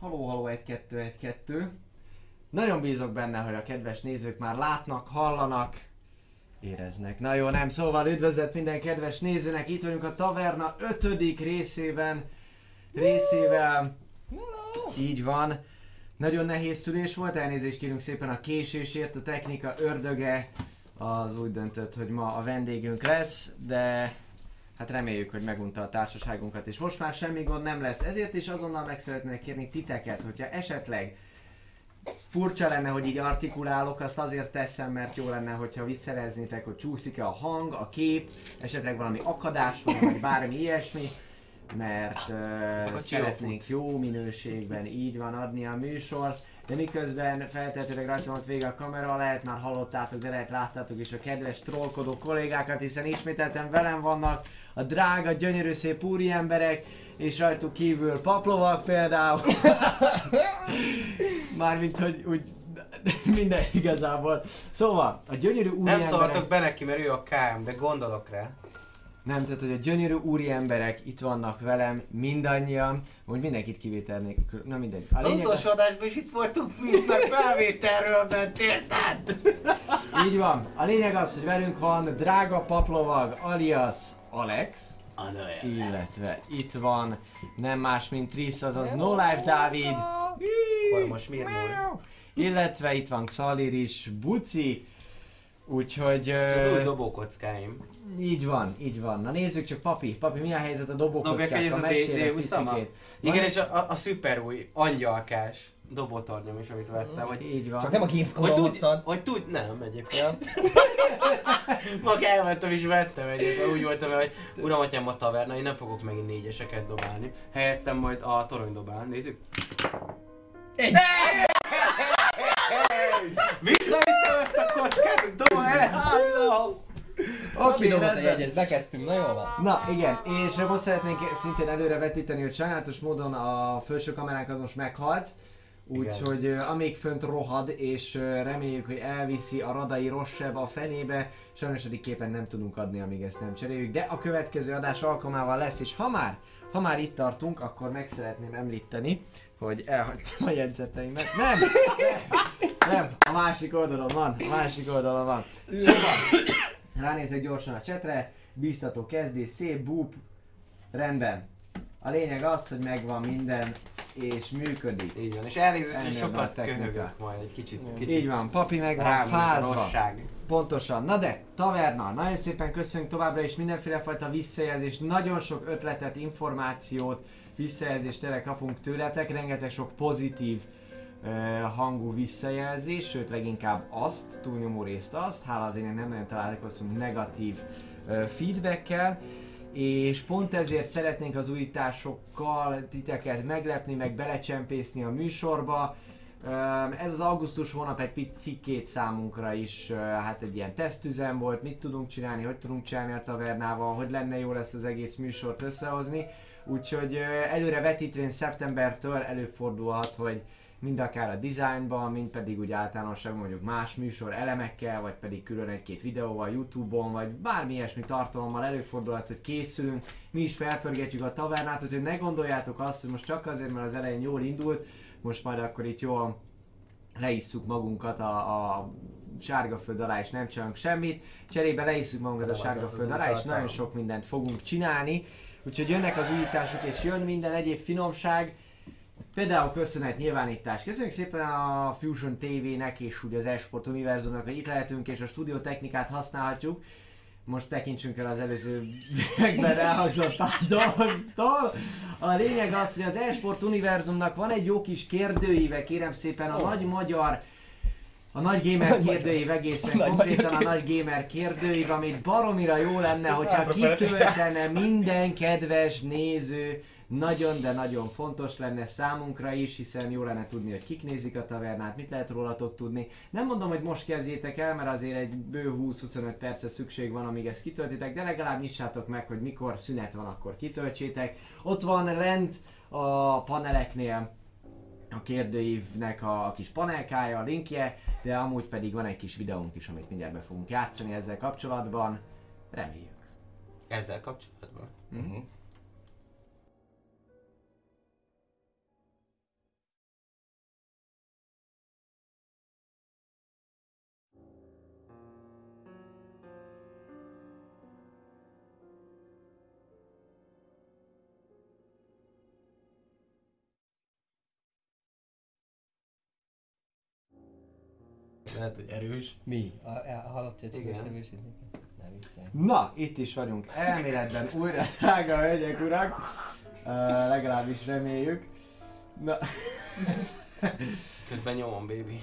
Haló, haló, 1 2 1 2 Nagyon bízok benne, hogy a kedves nézők már látnak, hallanak, éreznek. Na jó, nem, szóval üdvözlet minden kedves nézőnek, itt vagyunk a Taverna 5. részében, részével, így van. Nagyon nehéz szülés volt, elnézést kérünk szépen a késésért, a technika ördöge az úgy döntött, hogy ma a vendégünk lesz, de hát reméljük, hogy megunta a társaságunkat, és most már semmi gond nem lesz. Ezért is azonnal meg szeretnék kérni titeket, hogyha esetleg furcsa lenne, hogy így artikulálok, azt azért teszem, mert jó lenne, hogyha visszareznétek, hogy csúszik-e a hang, a kép, esetleg valami akadás van, vagy bármi ilyesmi, mert uh, a szeretnénk jó minőségben így van adni a műsor, de miközben feltehetőleg rajta volt vége a kamera, lehet már hallottátok, de lehet láttátok is a kedves trollkodó kollégákat, hiszen ismételten velem vannak a drága, gyönyörű szép úri emberek, és rajtuk kívül paplovak például. Mármint, hogy úgy minden igazából. Szóval, a gyönyörű úri Nem emberek... szóltok be neki, mert ő a KM, de gondolok rá. Nem, tehát hogy a gyönyörű úri emberek itt vannak velem, mindannyian, hogy mindenkit kivétel nélkül, na mindegy. A lényeg utolsó adásban is itt voltunk mind, mert felvételről ment, érted? így van. A lényeg az, hogy velünk van drága paplovag alias Alex, illetve itt van nem más, mint Trisz, azaz No Life Dávid, Kormos Mirmúr. illetve itt van Xalir is, Buci, úgyhogy... És az új dobókockáim. így van, így van. Na nézzük csak, papi, papi, mi a helyzet a dobókockákkal? a Mesélj egy D- D20-amat? picikét. Igen, és a, a, a szuper új angyalkás dobótornyom is, amit vettem, hogy Így van. Csak nem a hogy Gamescom-ra tud, hoztad. hogy tud, nem egyébként. Mag elmentem és vettem egyet, mert úgy voltam, hogy uram, atyám a taverna, én nem fogok megint négyeseket dobálni. Helyettem majd a torony dobál, nézzük. Egy. Visszaviszem ezt a kockát, el! Oké, Oké, okay, rendben. egyet, bekezdtünk, na jól van. Na igen, és most szeretnénk szintén előre vetíteni, hogy sajnálatos módon a felső kameránk az most meghalt. Úgyhogy amíg fönt rohad, és ö, reméljük, hogy elviszi a radai rossebb a fenébe, sajnos eddig képen nem tudunk adni, amíg ezt nem cseréljük, de a következő adás alkalmával lesz, és ha már, ha már itt tartunk, akkor meg szeretném említeni, hogy elhagytam a jegyzeteimet. Nem! Nem, nem, a másik oldalon van, a másik oldalon van. Szóval, ránézek gyorsan a csetre, bíztató kezdés, szép búp, rendben. A lényeg az, hogy megvan minden, és működik. Így van, és elnézést, hogy sokat köhögök majd egy kicsit, kicsit. Így van, papi meg van fázva. Pontosan. Na de, taverna, nagyon szépen köszönjük továbbra is mindenféle fajta visszajelzést, nagyon sok ötletet, információt, visszajelzést tényleg kapunk tőletek, rengeteg sok pozitív hangú visszajelzés, sőt leginkább azt, túlnyomó részt azt, hála az ének nem nagyon találkozunk negatív ö, feedbackkel, és pont ezért szeretnénk az újításokkal titeket meglepni, meg belecsempészni a műsorba. Ez az augusztus hónap egy picikét számunkra is, hát egy ilyen tesztüzem volt, mit tudunk csinálni, hogy tudunk csinálni a tavernával, hogy lenne jó lesz az egész műsort összehozni. Úgyhogy előre vetítvén szeptembertől előfordulhat, hogy mind akár a designban, mind pedig úgy általánosságban mondjuk más műsor elemekkel, vagy pedig külön egy-két videóval Youtube-on, vagy bármi ilyesmi tartalommal előfordulhat, hogy készülünk, mi is felpörgetjük a tavernát, hogy ne gondoljátok azt, hogy most csak azért, mert az elején jól indult, most majd akkor itt jól leisszuk magunkat a, a sárga föld alá, és nem csinálunk semmit. Cserébe leisszuk magunkat a De sárga föld alá, és nagyon sok mindent fogunk csinálni. Úgyhogy jönnek az újítások, és jön minden egyéb finomság. Például köszönet nyilvánítás. Köszönjük szépen a Fusion TV-nek és ugye az Esport Univerzumnak, hogy itt lehetünk és a stúdió technikát használhatjuk. Most tekintsünk el az előző években elhangzott pár dologtól. A lényeg az, hogy az Esport Univerzumnak van egy jó kis kérdőíve, kérem szépen, a nagy magyar a nagy gamer kérdőív egészen konkrétan a nagy gamer kérdőív, amit baromira jó lenne, hogyha kitöltene minden kedves néző, nagyon, de nagyon fontos lenne számunkra is, hiszen jó lenne tudni, hogy kik nézik a tavernát, mit lehet rólatok tudni. Nem mondom, hogy most kezdjétek el, mert azért egy bő 20-25 perce szükség van, amíg ezt kitöltitek, de legalább nyissátok meg, hogy mikor szünet van, akkor kitöltsétek. Ott van lent a paneleknél a kérdőívnek a, kis panelkája, a linkje, de amúgy pedig van egy kis videónk is, amit mindjárt be fogunk játszani ezzel kapcsolatban. Reméljük. Ezzel kapcsolatban. Mhm. Lehet, hogy erős. Mi? A, a halott? Nem viccelj. Na, itt is vagyunk. Elméletben újra, drága hölgyek, urak. Uh, legalábbis reméljük. Na, Közben nyomom, baby.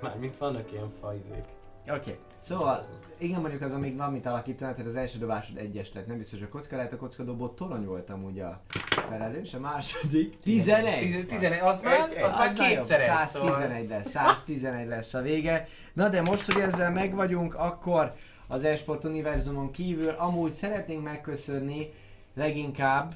Mármint vannak ilyen fajzék. oké. Okay. Szóval, igen, mondjuk azon még van mit alakítani, tehát az első dobásod egyes lett, nem biztos, hogy a kocka lehet, a kockadobó torony voltam ugye a felelős, a második 11. Tiz- Tizenegy, az már, az már Az nagyobb, kétszer egy, szóval. 111 lesz, 111 lesz a vége. Na de most, hogy ezzel megvagyunk, akkor az Esport univerzumon kívül amúgy szeretnénk megköszönni leginkább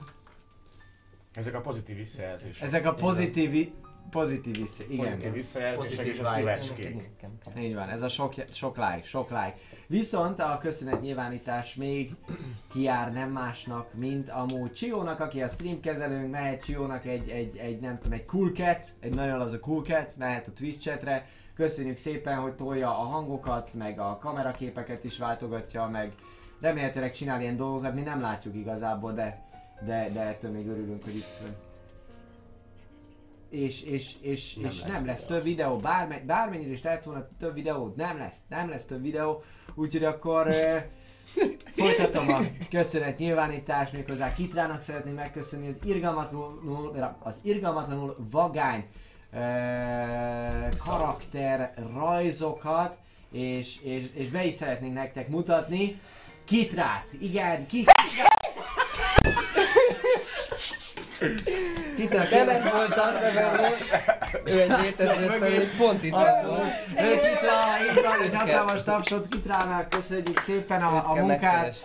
Ezek a pozitív visszajelzések. ezek a pozitív, pozitív vissza, igen. Pozitív visszajelzések és a szívecskék. Így van, ez a sok, sok like, sok like. Viszont a köszönet nyilvánítás még kiár nem másnak, mint amúgy Csiónak, aki a stream kezelőnk, mehet Csiónak egy, egy, egy nem tudom, egy cool cat, egy nagyon az a cool cat, mehet a Twitch chatre. Köszönjük szépen, hogy tolja a hangokat, meg a kameraképeket is váltogatja, meg remélhetőleg csinál ilyen dolgokat, mi nem látjuk igazából, de, de, de ettől még örülünk, hogy itt. És, és, és, Nem és lesz nem lesz több videó, bárme, bármennyire is lehet volna több videó, nem lesz, nem lesz több videó, úgyhogy akkor uh, folytatom a köszönet nyilvánítás, méghozzá Kitrának szeretném megköszönni az irgalmatlanul, az irgalmatlanul vagány uh, karakter rajzokat, és, és, és be is szeretnénk nektek mutatni. Kitrát, igen, kit... Kitra, Kelet volt az, de ő egy létező szerint pont itt lesz volt. Ő Kitra, így van, egy hatalmas tapsot Kitrának, köszönjük szépen a, a munkát.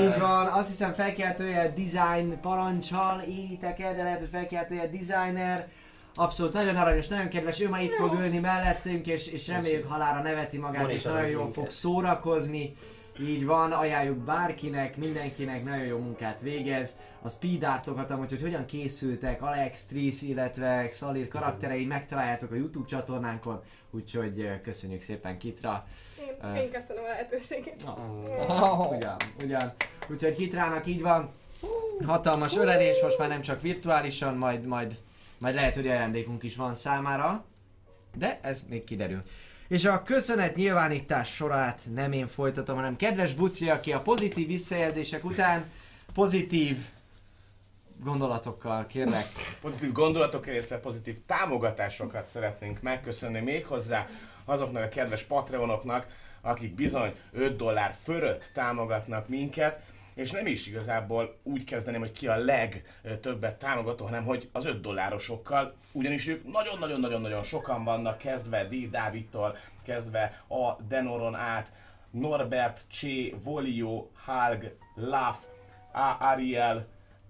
Így van, azt hiszem felkeltője design parancsal éritek el, de lehet, hogy felkeltője designer. Abszolút nagyon aranyos, nagyon kedves, ő már itt fog ülni mellettünk, és, és reméljük halára neveti magát, és nagyon jól fog szórakozni. Így van, ajánljuk bárkinek, mindenkinek nagyon jó munkát végez. A speed artokat amúgy, hogy hogyan készültek Alex, Tris, illetve Xalir karakterei megtaláljátok a YouTube csatornánkon, úgyhogy köszönjük szépen Kitra. Én, én köszönöm a lehetőséget. Oh. Ugyan, ugyan. Úgyhogy Kitrának így van. Hatalmas ölelés, most már nem csak virtuálisan, majd, majd, majd lehet, hogy ajándékunk is van számára. De ez még kiderül. És a köszönet nyilvánítás sorát nem én folytatom, hanem kedves Buci, aki a pozitív visszajelzések után pozitív gondolatokkal kérlek. Pozitív gondolatokért, illetve pozitív támogatásokat szeretnénk megköszönni méghozzá azoknak a kedves patreonoknak, akik bizony 5 dollár fölött támogatnak minket, és nem is igazából úgy kezdeném, hogy ki a legtöbbet támogató, hanem hogy az 5 dollárosokkal, ugyanis ők nagyon-nagyon-nagyon-nagyon sokan vannak, kezdve D. Dávidtól, kezdve a Denoron át, Norbert, Csé, Volio, Halg, Laf, A. Ariel,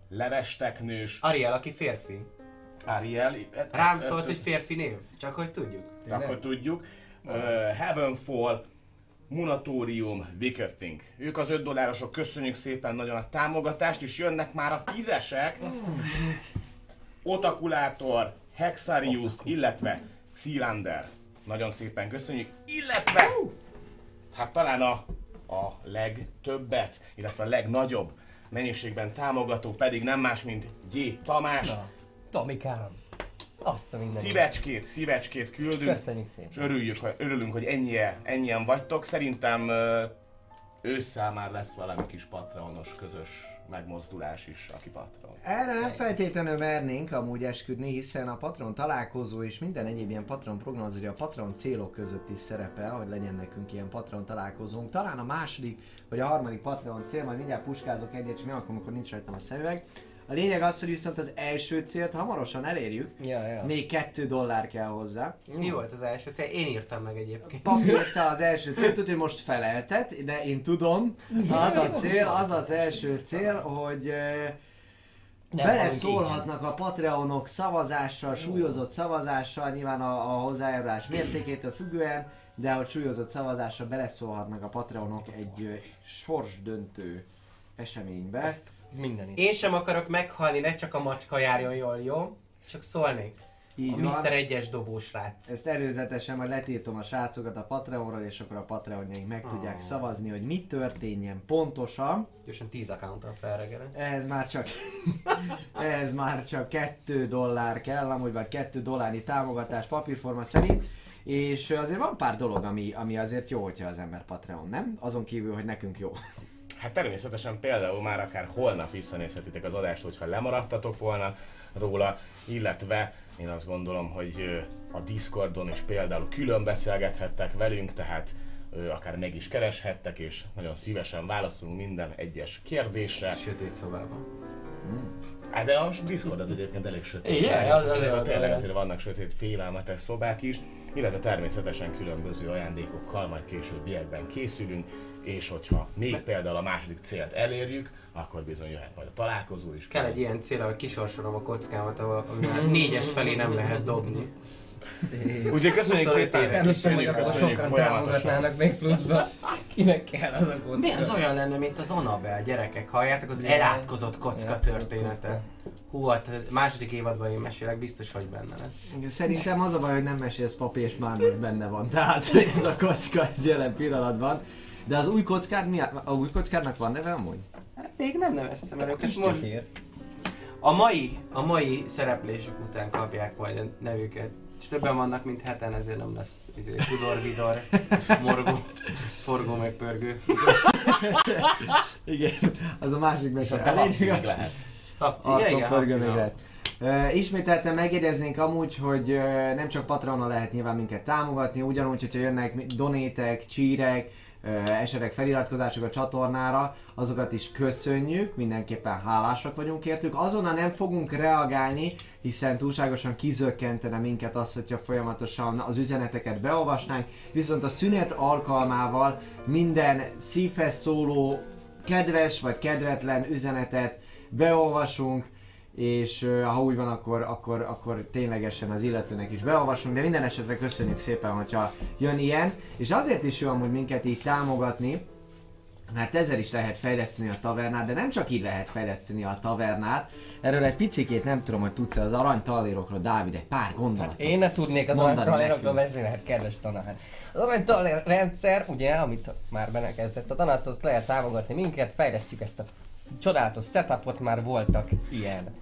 Levesteknős, Ariel, aki férfi. Ariel. Rám szólt, hogy férfi név, csak hogy tudjuk. Akkor tudjuk. Uh, Heavenfall, Munatorium, Wicked Thing. Ők az 5 dollárosok, köszönjük szépen nagyon a támogatást, és jönnek már a tízesek. Otakulátor, Hexarius, illetve Xylander. Nagyon szépen köszönjük. Illetve, hát talán a, a legtöbbet, illetve a legnagyobb mennyiségben támogató pedig nem más, mint G. Tamás. Na, Tomikám. Azt a mindenit. Szívecskét, szívecskét küldünk. Köszönjük És szépen. örüljük, hogy, örülünk, hogy ennyien, ennyien vagytok. Szerintem ö, ősszel már lesz valami kis patronos közös megmozdulás is, aki patron. Erre nem feltétlenül mernénk amúgy esküdni, hiszen a patron találkozó és minden egyéb ilyen patron prognózia a patron célok között is szerepel, hogy legyen nekünk ilyen patron találkozónk. Talán a második vagy a harmadik patron cél, majd mindjárt puskázok egyet, és mi akkor, amikor nincs rajtam a szemüveg. A lényeg az, hogy viszont az első célt hamarosan elérjük, Ja, ja. még kettő dollár kell hozzá. Mi volt az első cél? Én írtam meg egyébként. Papírta az első célt, hogy most feleltet, de én tudom, az a cél, az az első cél, hogy Nem beleszólhatnak a Patreonok szavazással, súlyozott szavazással, nyilván a, a hozzájárulás mértékétől függően, de hogy súlyozott szavazással beleszólhatnak a Patreonok egy sorsdöntő eseménybe. Mindenit. Én sem akarok meghalni, ne csak a macska járjon jól, jó? Csak szólnék. Így a van. Mr. Egyes dobós rác. Ezt előzetesen majd letiltom a srácokat a Patreonról, és akkor a Patreonjaink meg tudják Oh. szavazni, hogy mi történjen pontosan. Gyorsan 10 accounton felregelem. Ez már csak, ez már csak 2 dollár kell, amúgy vagy 2 dollárnyi támogatás papírforma szerint. és azért van pár dolog, ami, ami azért jó, hogyha az ember Patreon, nem? Azon kívül, hogy nekünk jó. Hát természetesen például már akár holnap visszanézhetitek az adást, hogyha lemaradtatok volna róla, illetve én azt gondolom, hogy a Discordon is például külön beszélgethettek velünk, tehát akár meg is kereshettek, és nagyon szívesen válaszolunk minden egyes kérdésre. Sötét szobában. Hát de a Discord az egyébként elég sötét. Igen, az- az- azért az- tényleg az- azért vannak sötét félelmetes szobák is, illetve természetesen különböző ajándékokkal majd későbbiekben készülünk, és hogyha még például a második célt elérjük, akkor bizony jöhet majd a találkozó is. Kell egy ilyen cél, hogy kisorsolom a kockámat, ahol ami már négyes felé nem lehet dobni. Úgyhogy köszönjük 25 szépen. Nem hiszem, hogy köszönjük, akkor köszönjük sokan támogatnának még pluszba. Kinek kell az a kocka? Mi az olyan lenne, mint az Annabelle, gyerekek? Halljátok az elátkozott kocka története? Hú, hát második évadban én mesélek, biztos, hogy benne lesz. Szerintem az a baj, hogy nem mesélsz papi, és már most benne van, tehát ez a kocka ez jelen pillanatban. De az új kockád mi? A új kockádnak van neve amúgy? Hát még nem neveztem el őket, most gyökér. a mai, a mai szereplésük után kapják majd a nevüket. És többen vannak, mint heten, ezért nem lesz izé, Tudor, Vidor, Morgó, Forgó, meg Pörgő. Igen, az a másik mese. A még igaz? lehet. Arcon igen, pörgő még lehet. Uh, ismételten megjegyeznénk amúgy, hogy uh, nem csak Patrona lehet nyilván minket támogatni, ugyanúgy, hogyha jönnek donétek, csírek, esetleg feliratkozások a csatornára, azokat is köszönjük, mindenképpen hálásak vagyunk értük. Azonnal nem fogunk reagálni, hiszen túlságosan kizökkentene minket az, hogyha folyamatosan az üzeneteket beolvasnánk, viszont a szünet alkalmával minden szívhez szóló kedves vagy kedvetlen üzenetet beolvasunk, és ha úgy van, akkor, akkor, akkor ténylegesen az illetőnek is beolvasunk, de minden esetre köszönjük szépen, hogyha jön ilyen, és azért is jó amúgy minket így támogatni, mert ezzel is lehet fejleszteni a tavernát, de nem csak így lehet fejleszteni a tavernát. Erről egy picikét nem tudom, hogy tudsz az arany talérokról, Dávid, egy pár gondolatot. Hát én ne tudnék az aranytalérokról beszélni, hát kedves tanár. Az aranytalér rendszer, ugye, amit már benne kezdett a tanátos, lehet támogatni minket, fejlesztjük ezt a csodálatos setupot, már voltak ilyen.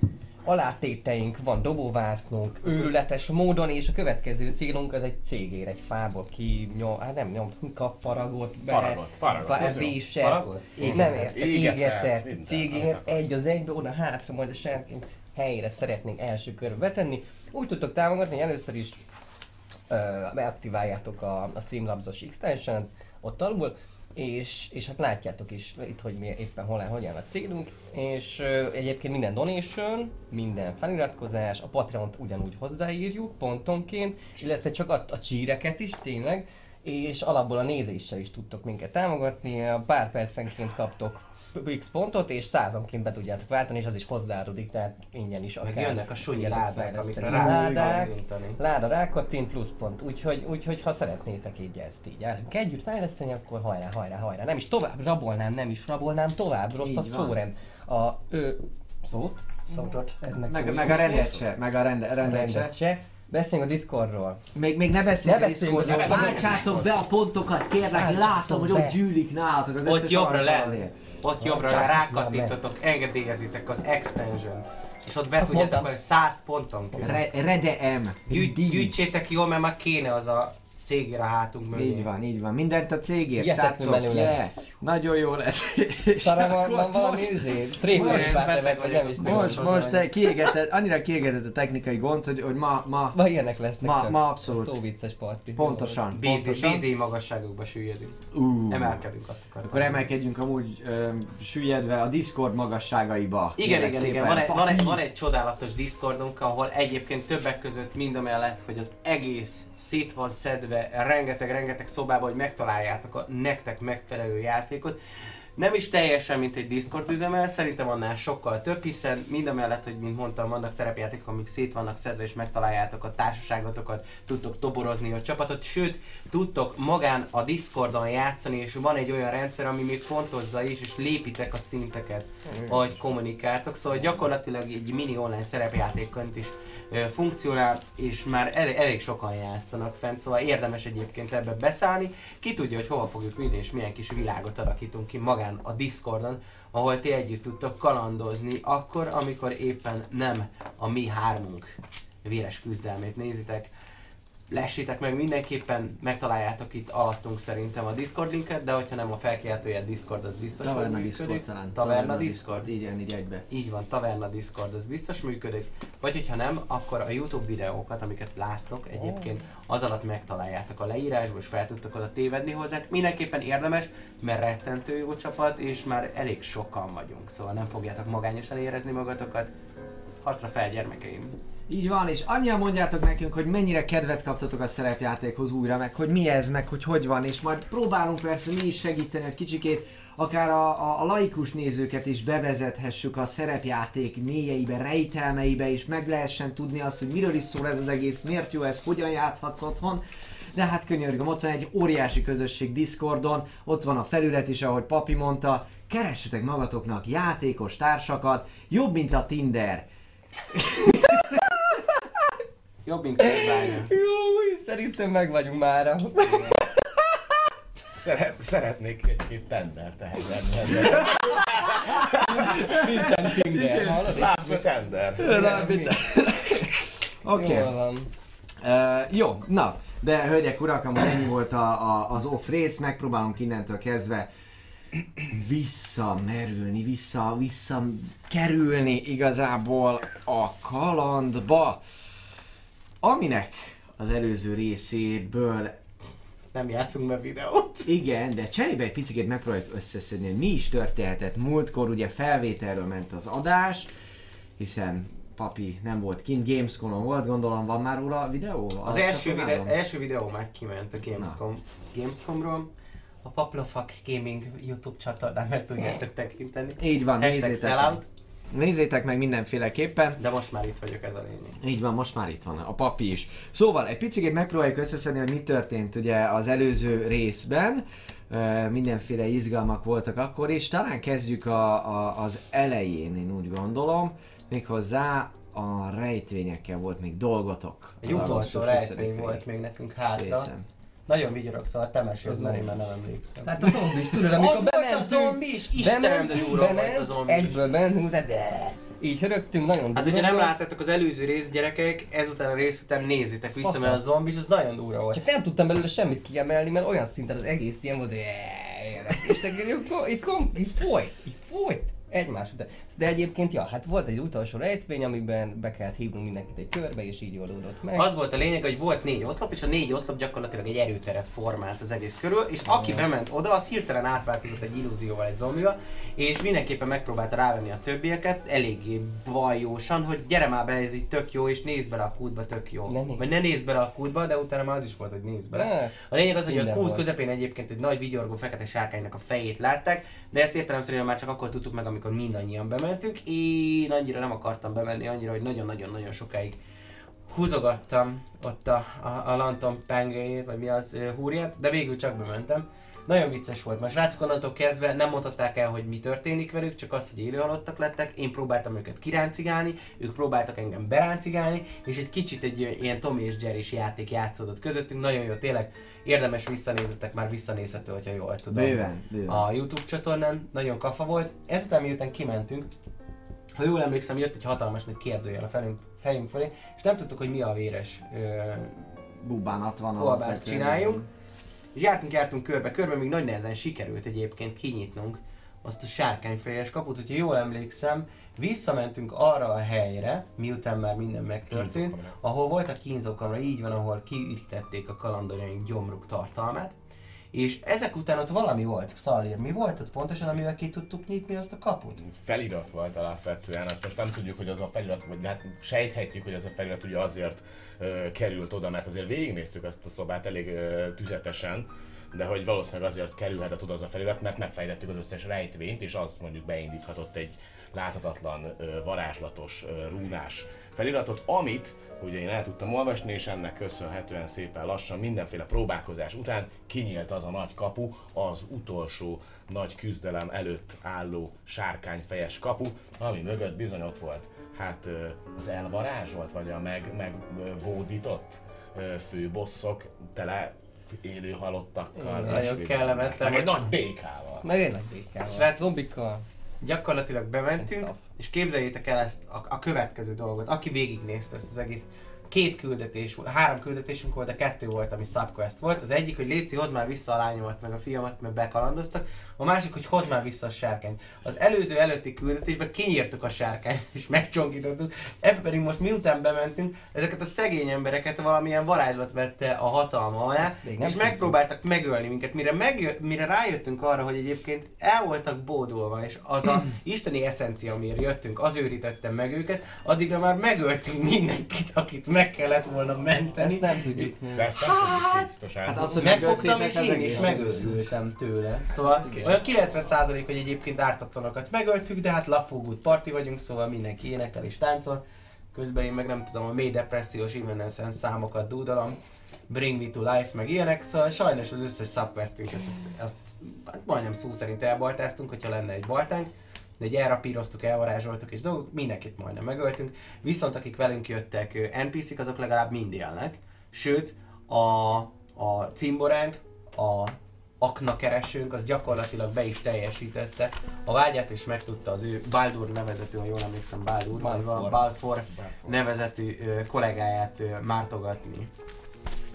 Alátéteink, van dobóvásznunk, őrületes módon, és a következő célunk az egy cégér, egy fából ki nyom, hát nem nyom, kap faragot, be, Faragot, faragot, fa- vése, Faragot? Nem értek, Égetett, cégér, egy az egybe, oda hátra, majd a sárként helyére szeretnénk első körbe betenni. Úgy tudtok támogatni, először is ö, beaktiváljátok a, a Streamlabs-os extension ott alul, és, és hát látjátok is itt, hogy mi éppen hol áll, hogyan a cégünk, és ö, egyébként minden donation, minden feliratkozás, a Patreon-t ugyanúgy hozzáírjuk pontonként, illetve csak a, a csíreket is tényleg, és alapból a nézéssel is tudtok minket támogatni, a pár percenként kaptok X pontot, és százonként be tudjátok váltani, és az is hozzáadódik, tehát ingyen is akár. Meg jönnek a sunyi ládák, amikre ládák, láda rákattint plusz pont, úgyhogy, úgyhogy ha szeretnétek így ezt így elünk együtt fejleszteni, akkor hajrá, hajrá, hajrá. Nem is tovább rabolnám, nem is rabolnám tovább, rossz Így a szórend. A ő szót, Szótot. ez meg, Meg, szó- meg a rendet se, meg a rende, a rendet se. rendet se. Beszéljünk a Discordról. Még, még ne beszéljünk Ne a Discordról, váltsátok be a pontokat, kérlek, Váltsátok látom, hogy ott gyűlik nálatok az Ott jobbra le, ott jobbra le rákattintotok, engedélyezitek az expansion. És ott be Azt tudjátok, hogy 100 ponton kell. Re, Rede M. Gyűjt, gyűjtsétek jól, mert már kéne az a cégére a hátunk mögé. Így van, így van. Mindent a cégért, Hihetetlen srácok. menő Yeah. Nagyon jó lesz. Talán van, van valami most- izé, tréfás vagy vagyok. nem is tudom. Most, most te kiégetett, annyira kiégetett a technikai gond, hogy, hogy ma, ma, Ma ilyenek lesznek Ma- csak. ma abszolút. A Szóvicces parti. pontosan, Bízi, pontosan. bízi magasságokba süllyedünk. Uh, Emelkedünk azt akartam. Akkor emelkedjünk amúgy ö, süllyedve a Discord magasságaiba. Igen, Kérlek igen, szépen. igen. Van egy, van, egy, Papi. van egy csodálatos Discordunk, ahol egyébként többek között mind a mellett, hogy az egész szét van szedve rengeteg-rengeteg szobába, hogy megtaláljátok a nektek megfelelő játékot. Nem is teljesen, mint egy Discord üzemel, szerintem annál sokkal több, hiszen mind a mellett, hogy mint mondtam, vannak szerepjátékok, amik szét vannak szedve, és megtaláljátok a társaságotokat, tudtok toborozni a csapatot, sőt, tudtok magán a Discordon játszani, és van egy olyan rendszer, ami még fontozza is, és lépitek a szinteket, ahogy kommunikáltok, szóval gyakorlatilag egy mini online szerepjátékként is funkcionál, és már elég, elég sokan játszanak fent, szóval érdemes egyébként ebbe beszállni. Ki tudja, hogy hova fogjuk vinni, és milyen kis világot alakítunk ki magán a Discordon, ahol ti együtt tudtok kalandozni, akkor, amikor éppen nem a mi hármunk véres küzdelmét nézitek. Lessétek meg, mindenképpen megtaláljátok itt alattunk szerintem a Discord linket, de hogyha nem a felkiáltójel Discord, az biztos, Taverna hogy Discord működik. talán. Taverna Discord. Igen, így egybe. Így van, Taverna Discord, az biztos működik. Vagy hogyha nem, akkor a YouTube videókat, amiket láttok, egyébként az alatt megtaláljátok a leírásba, és fel tudtok oda tévedni hozzá. Mindenképpen érdemes, mert rettentő jó csapat, és már elég sokan vagyunk, szóval nem fogjátok magányosan érezni magatokat. Harcra fel, gyermekeim! Így van, és annyian mondjátok nekünk, hogy mennyire kedvet kaptatok a szerepjátékhoz újra, meg hogy mi ez, meg hogy hogy van, és majd próbálunk persze mi is segíteni, hogy kicsikét akár a, a, a laikus nézőket is bevezethessük a szerepjáték mélyeibe, rejtelmeibe, és meg lehessen tudni azt, hogy miről is szól ez az egész, miért jó ez, hogyan játszhatsz otthon. De hát könyörgöm, ott van egy óriási közösség Discordon, ott van a felület is, ahogy Papi mondta, keressetek magatoknak játékos társakat, jobb, mint a Tinder. Jobb, mint közbánya. Jó, szerintem meg vagyunk mára. Szeret, szeretnék egy-két tender tehát lenni. Minden Tinder, hallod? Látni tender. Oké. Jól van. Uh, jó, na, de hölgyek, urak, amúgy ennyi volt a, a, az off rész, megpróbálunk innentől kezdve visszamerülni, vissza, vissza kerülni igazából a kalandba, aminek az előző részéből Nem játszunk be videót. igen, de cserébe egy picit megpróbáljuk összeszedni, hogy mi is történhetett. Múltkor ugye felvételről ment az adás, hiszen papi nem volt kint, Gamescom-on volt, gondolom van már róla a videó? Az első, videó, első videó már kiment a Gamescom, Gamescomról. A Paplofak Gaming YouTube csatornán meg tudjátok tekinteni. Így van, Hashtag nézzétek sellout, Nézzétek meg mindenféleképpen. de most már itt vagyok, ez a lényeg. Így van, most már itt van a papi is. Szóval egy picit megpróbáljuk összeszedni, hogy mi történt ugye az előző részben. Mindenféle izgalmak voltak akkor is. Talán kezdjük a, a, az elején, én úgy gondolom. Méghozzá a rejtvényekkel volt még dolgotok. Utolsó augusztus rejtvény 20-ai volt még nekünk hátra. részen. Nagyon vigyorok, szóval te mesélsz, Az mert én már nem emlékszem. Hát a zombis, tudod, amikor az volt a bementünk, zombis! Istenem, de durva volt a zombis. egyből bement, de, de így hörögtünk, nagyon Hát durva ugye nem láttátok az előző rész, gyerekek, ezután a rész után nézzétek vissza, mert a zombis az nagyon durva volt. Csak nem tudtam belőle semmit kiemelni, mert olyan szinten az egész ilyen volt, hogy és így folyt, így folyt egymás után. De egyébként, ja, hát volt egy utolsó rejtvény, amiben be kellett hívnunk mindenkit egy körbe, és így oldódott meg. Az volt a lényeg, hogy volt négy oszlop, és a négy oszlop gyakorlatilag egy erőteret formált az egész körül, és aki bement oda, az hirtelen átváltozott egy illúzióval, egy zombival, és mindenképpen megpróbálta rávenni a többieket, eléggé bajósan, hogy gyere már be, ez így tök jó, és nézd bele a kútba, tök jó. Ne nézz. Vagy ne nézd bele a kútba, de utána már az is volt, hogy nézd bele. Ne. A lényeg az, hogy a Minden kút volt. közepén egyébként egy nagy vigyorgó fekete sárkánynak a fejét látták, de ezt értelemszerűen már csak akkor tudtuk meg, amikor mindannyian bementünk. Én annyira nem akartam bemenni, annyira, hogy nagyon-nagyon-nagyon sokáig húzogattam ott a, a, a Lanton pengéjét, vagy mi az, húrját, de végül csak bementem. Nagyon vicces volt, mert srácok onnantól kezdve nem mondhatták el, hogy mi történik velük, csak azt, hogy élőhalottak lettek. Én próbáltam őket kiráncigálni, ők próbáltak engem beráncigálni, és egy kicsit egy ilyen Tommy és Jerry játék játszódott közöttünk. Nagyon jó, tényleg érdemes visszanézzetek, már visszanézhető, hogyha jól tudom Bőven, bőven. a YouTube csatornán, nagyon kafa volt. Ezután miután kimentünk, ha jól emlékszem, jött egy hatalmas nagy kérdőjel a fejünk, fejünk fölé, és nem tudtuk, hogy mi a véres ö, Bubánat van kolbászt csináljunk. És jártunk, jártunk körbe, körbe még nagy nehezen sikerült egyébként kinyitnunk azt a sárkányfejes kaput, hogyha jól emlékszem, visszamentünk arra a helyre, miután már minden megtörtént, Kínzókamra. ahol volt a kínzókamra, így van, ahol kiürítették a kalandorjaink gyomruk tartalmát, és ezek után ott valami volt, Szalír, mi volt ott pontosan, amivel ki tudtuk nyitni azt a kaput? Felirat volt alapvetően, azt most nem tudjuk, hogy az a felirat, vagy hát sejthetjük, hogy az a felirat ugye azért került oda, mert azért végignéztük ezt a szobát elég tüzetesen, de hogy valószínűleg azért kerülhetett oda az a felirat, mert megfejtettük az összes rejtvényt, és az mondjuk beindíthatott egy láthatatlan, varázslatos, rúnás feliratot, amit ugye én el tudtam olvasni, és ennek köszönhetően szépen lassan mindenféle próbálkozás után kinyílt az a nagy kapu, az utolsó nagy küzdelem előtt álló sárkányfejes kapu, ami mögött bizony ott volt hát az elvarázsolt, vagy a meg, megbódított főbosszok tele élő halottakkal. Nagyon és mindennek. kellemetlen. Meg egy nagy békával. Meg egy nagy békával. Srác- Zombikkal. Gyakorlatilag bementünk, és képzeljétek el ezt a, a következő dolgot, aki végignézte ezt az egész két küldetés, három küldetésünk volt, de kettő volt, ami subquest volt. Az egyik, hogy Léci, hozd már vissza a lányomat, meg a fiamat, mert bekalandoztak. A másik, hogy hozd már vissza a sárkányt. Az előző előtti küldetésben kinyírtuk a sárkányt, és megcsonkítottuk. Ebben pedig most miután bementünk, ezeket a szegény embereket valamilyen varázslat vette a hatalma alá, és megpróbáltak megölni minket. Mire, megjö- mire rájöttünk arra, hogy egyébként el voltak bódulva, és az a isteni eszencia, amiért jöttünk, az őrítette meg őket, addigra már megöltünk mindenkit, akit meg kellett volna menteni. Ezt nem tudjuk. De ezt nem tudjuk biztosan. Hát az, hogy Megfogtam és én is megőrültem tőle. Szóval olyan 90% hogy egyébként ártatlanokat megöltük, de hát lafogult parti vagyunk, szóval mindenki énekel és táncol. Közben én meg nem tudom, a mély depressziós Evanescence számokat dúdalom. Bring Me to Life, meg ilyenek, szóval sajnos az összes subquestünket azt, azt hát majdnem szó szerint elbaltáztunk, hogyha lenne egy baltánk, de egy elrapíroztuk, elvarázsoltuk és dolgok, mindenkit majdnem megöltünk. Viszont akik velünk jöttek NPC-k, azok legalább mind élnek. Sőt, a, a cimboránk, a akna keresőnk, az gyakorlatilag be is teljesítette a vágyát, és megtudta az ő Baldur nevezetű, ha jól emlékszem, Baldur, Balfour. Balfour, Balfour nevezetű ö, kollégáját mártogatni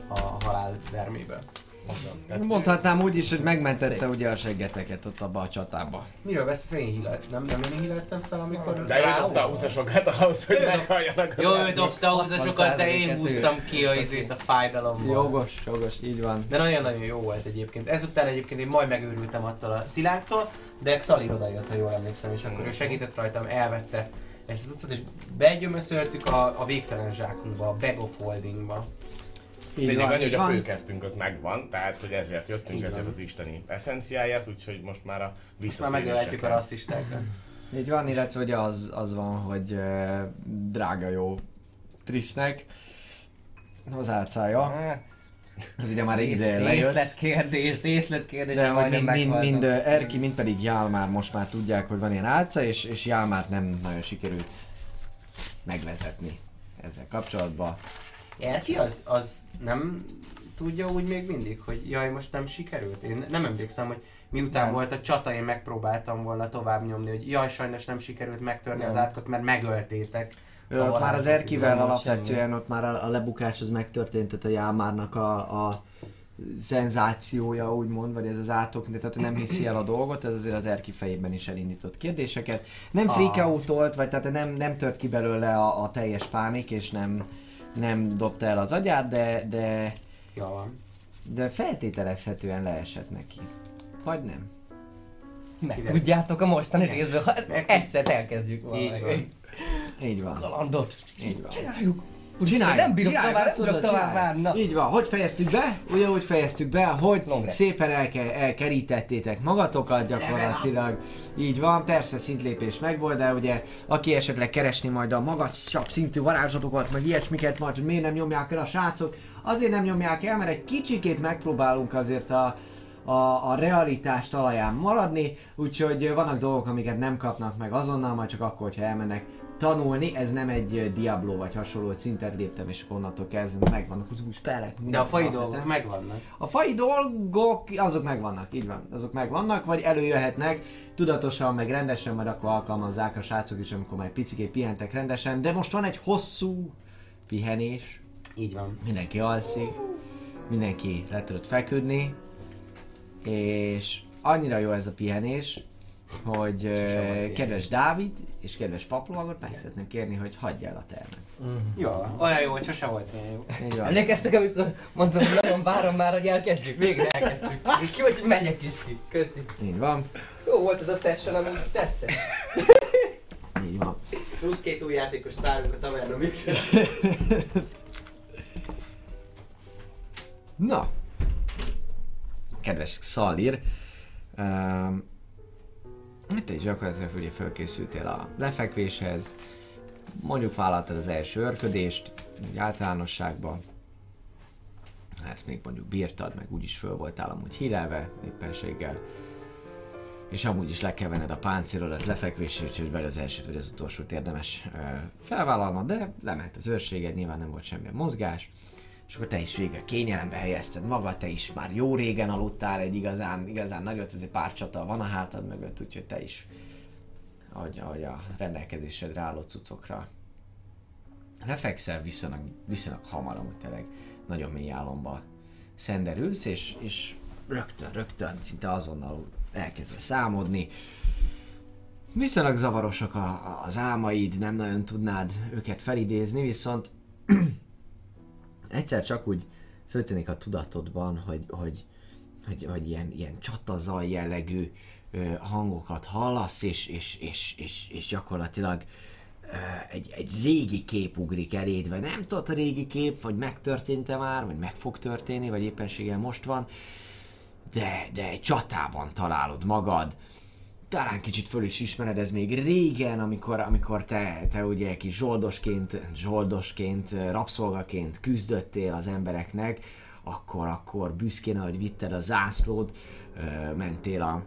a halál verméből. Mondhatnám úgy is, hogy megmentette ugye a seggeteket ott abba a csatába. Miről beszélsz? Én hílelt, nem, nem én híleltem fel, amikor... De ő dobta a húszasokat ahhoz, hogy meghalljanak Jó, ő dobta a húzasokat, de én 60%-et ő. húztam ki a izét a fájdalomból. Jogos, jogos, így van. De nagyon-nagyon jó volt egyébként. Ezután egyébként én majd megőrültem attól a szilánktól, de Xalir odajött, ha jól emlékszem, és akkor ő segített rajtam, elvette ezt az utcát, és begyömöszöltük a, a végtelen zsákunkba, a Bag of Holdingba. Így Lényeg annyi, hogy a van. főkeztünk az megvan, tehát hogy ezért jöttünk, Így ezért van. az isteni eszenciáért, úgyhogy most már a Most már visszatéréseken. megölhetjük a rasszistákat. Így van, illetve ugye az, az van, hogy uh, drága jó Trisznek az álcája, Hát, az ugye már egy ideje lejött. részletkérdés, részletkérdés, De hogy mind, mind, mind uh, Erki, mind pedig Jálmár most már tudják, hogy van ilyen álca, és, és Jálmár nem nagyon sikerült megvezetni ezzel kapcsolatban. Erki az, az nem tudja úgy még mindig, hogy jaj, most nem sikerült? Én nem emlékszem, hogy miután Nem. volt a csata, én megpróbáltam volna tovább nyomni, hogy jaj, sajnos nem sikerült megtörni Nem. az átkot, mert megöltétek. Ő, ott már az Erkivel alapvetően ott már a, a lebukás az megtörtént, tehát a Jálmárnak a, a szenzációja úgymond, vagy ez az átok, de tehát nem hiszi el a dolgot, ez azért az Erki fejében is elindított kérdéseket. Nem Ah. freakoutolt, vagy tehát nem, nem tört ki belőle a, a teljes pánik, és nem, nem dobta el az agyát, de, de, Ja, van. de feltételezhetően leesett neki. Vagy nem? Meg tudjátok a mostani részből, ha egyszer elkezdjük van. Így van. kalandot. Így van. Csináljuk. Csináljuk, nem bírok csináljuk, tovább, nem bírok tovább várni. Így van, hogy fejeztük be? Ugye úgy fejeztük be, hogy Longre. szépen elke, elkerítettétek magatokat gyakorlatilag. Így van, persze szintlépés megvolt, de ugye aki esetleg keresni majd a magasabb szintű varázslatokat, meg ilyesmiket majd, hogy miért nem nyomják el a srácok, azért nem nyomják el, mert egy kicsikét megpróbálunk azért a, a, a realitás talaján maradni, úgyhogy vannak dolgok, amiket nem kapnak meg azonnal, majd csak akkor, hogyha elmennek tanulni, ez nem egy Diablo vagy hasonló szintet léptem, és onnantól kezdve megvannak az új spellek. De a fai dolgok megvannak. a fai dolgok, azok megvannak, így van, azok megvannak, vagy előjöhetnek, tudatosan, meg rendesen, majd akkor alkalmazzák a srácok is, amikor már picikét pihentek rendesen, de most van egy hosszú pihenés, Így van. mindenki alszik, mindenki le tudott feküdni, és annyira jó ez a pihenés, hogy ilyen. kedves Dávid és kedves Paplovagot meg szeretném kérni, hogy hagyja el a termet. Jó, olyan jó, hogy sose volt ilyen jó. Így van. Emlékeztek, amikor mondtam, hogy nagyon várom már, hogy elkezdjük? Végre elkezdtük. És ki vagy, hogy megyek is ki. Köszi. Így van, Jó volt ez a session, amúgy tetszett. így van. Plusz két új játékost várunk a taverna műsor. Na, kedves Szalir, um, te is gyakorlatilag ugye fölkészültél a lefekvéshez, mondjuk vállaltad az első örködést, úgy általánosságban, hát még mondjuk bírtad, meg úgyis föl voltál amúgy hírelve éppenséggel, és amúgy is le kell venned a páncélodat lefekvésre, úgyhogy vagy az elsőt, vagy az utolsót érdemes ö, felvállalnod, de lemehet az őrséged, nyilván nem volt semmilyen mozgás, és akkor te is végre kényelembe helyezted magad, te is már jó régen aludtál egy igazán, igazán nagyot, ez egy pár csata van a hátad mögött, úgyhogy te is, ahogy, ahogy a rendelkezésedre álló cuccokra lefekszel viszonylag, viszonylag hamar, amúgy tényleg nagyon mély álomba szenderülsz, és, és rögtön, rögtön, szinte azonnal elkezdesz számodni. Viszonylag zavarosak a, az álmaid, nem nagyon tudnád őket felidézni, viszont egyszer csak úgy föltűnik a tudatodban, hogy, hogy, hogy, hogy ilyen, ilyen csatazaj jellegű ö, hangokat hallasz, és, és, és, és, és gyakorlatilag ö, egy, egy régi kép ugrik eléd, vagy nem tudod a régi kép, vagy megtörtént-e már, vagy meg fog történni, vagy éppenséggel most van, de, de egy csatában találod magad, talán kicsit föl is ismered, ez még régen, amikor, amikor te, te ugye kis zsoldosként, zsoldosként, rabszolgaként küzdöttél az embereknek, akkor, akkor büszkén, ahogy vitted a zászlót, mentél a,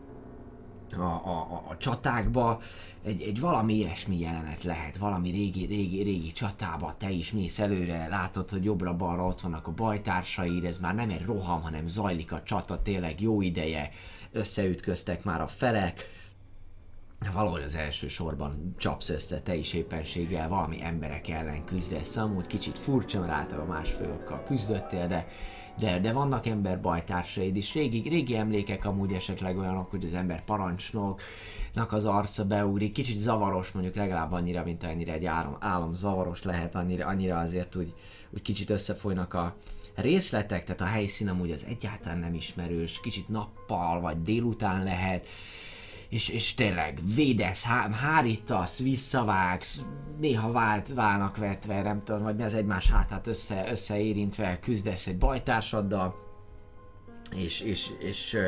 a, a, a csatákba, egy, egy valami ilyesmi jelenet lehet, valami régi, régi, régi csatába, te is mész előre, látod, hogy jobbra-balra ott vannak a bajtársaid, ez már nem egy roham, hanem zajlik a csata, tényleg jó ideje, összeütköztek már a felek, valahogy az első sorban csapsz össze te is éppenséggel, valami emberek ellen küzdesz, amúgy kicsit furcsa, mert általában más főokkal küzdöttél, de, de, de vannak ember bajtársaid is, régi, régi emlékek amúgy esetleg olyanok, hogy az ember parancsnoknak az arca beugrik, kicsit zavaros mondjuk legalább annyira, mint annyira egy álom, álom zavaros lehet, annyira, annyira azért úgy, úgy kicsit összefolynak a, részletek, tehát a helyszín amúgy az egyáltalán nem ismerős, kicsit nappal vagy délután lehet, és, és tényleg védesz, há, hárítasz, visszavágsz, néha vált, válnak vetve, nem tudom, vagy mi az egymás hátát össze, összeérintve küzdesz egy bajtársaddal, és, és, és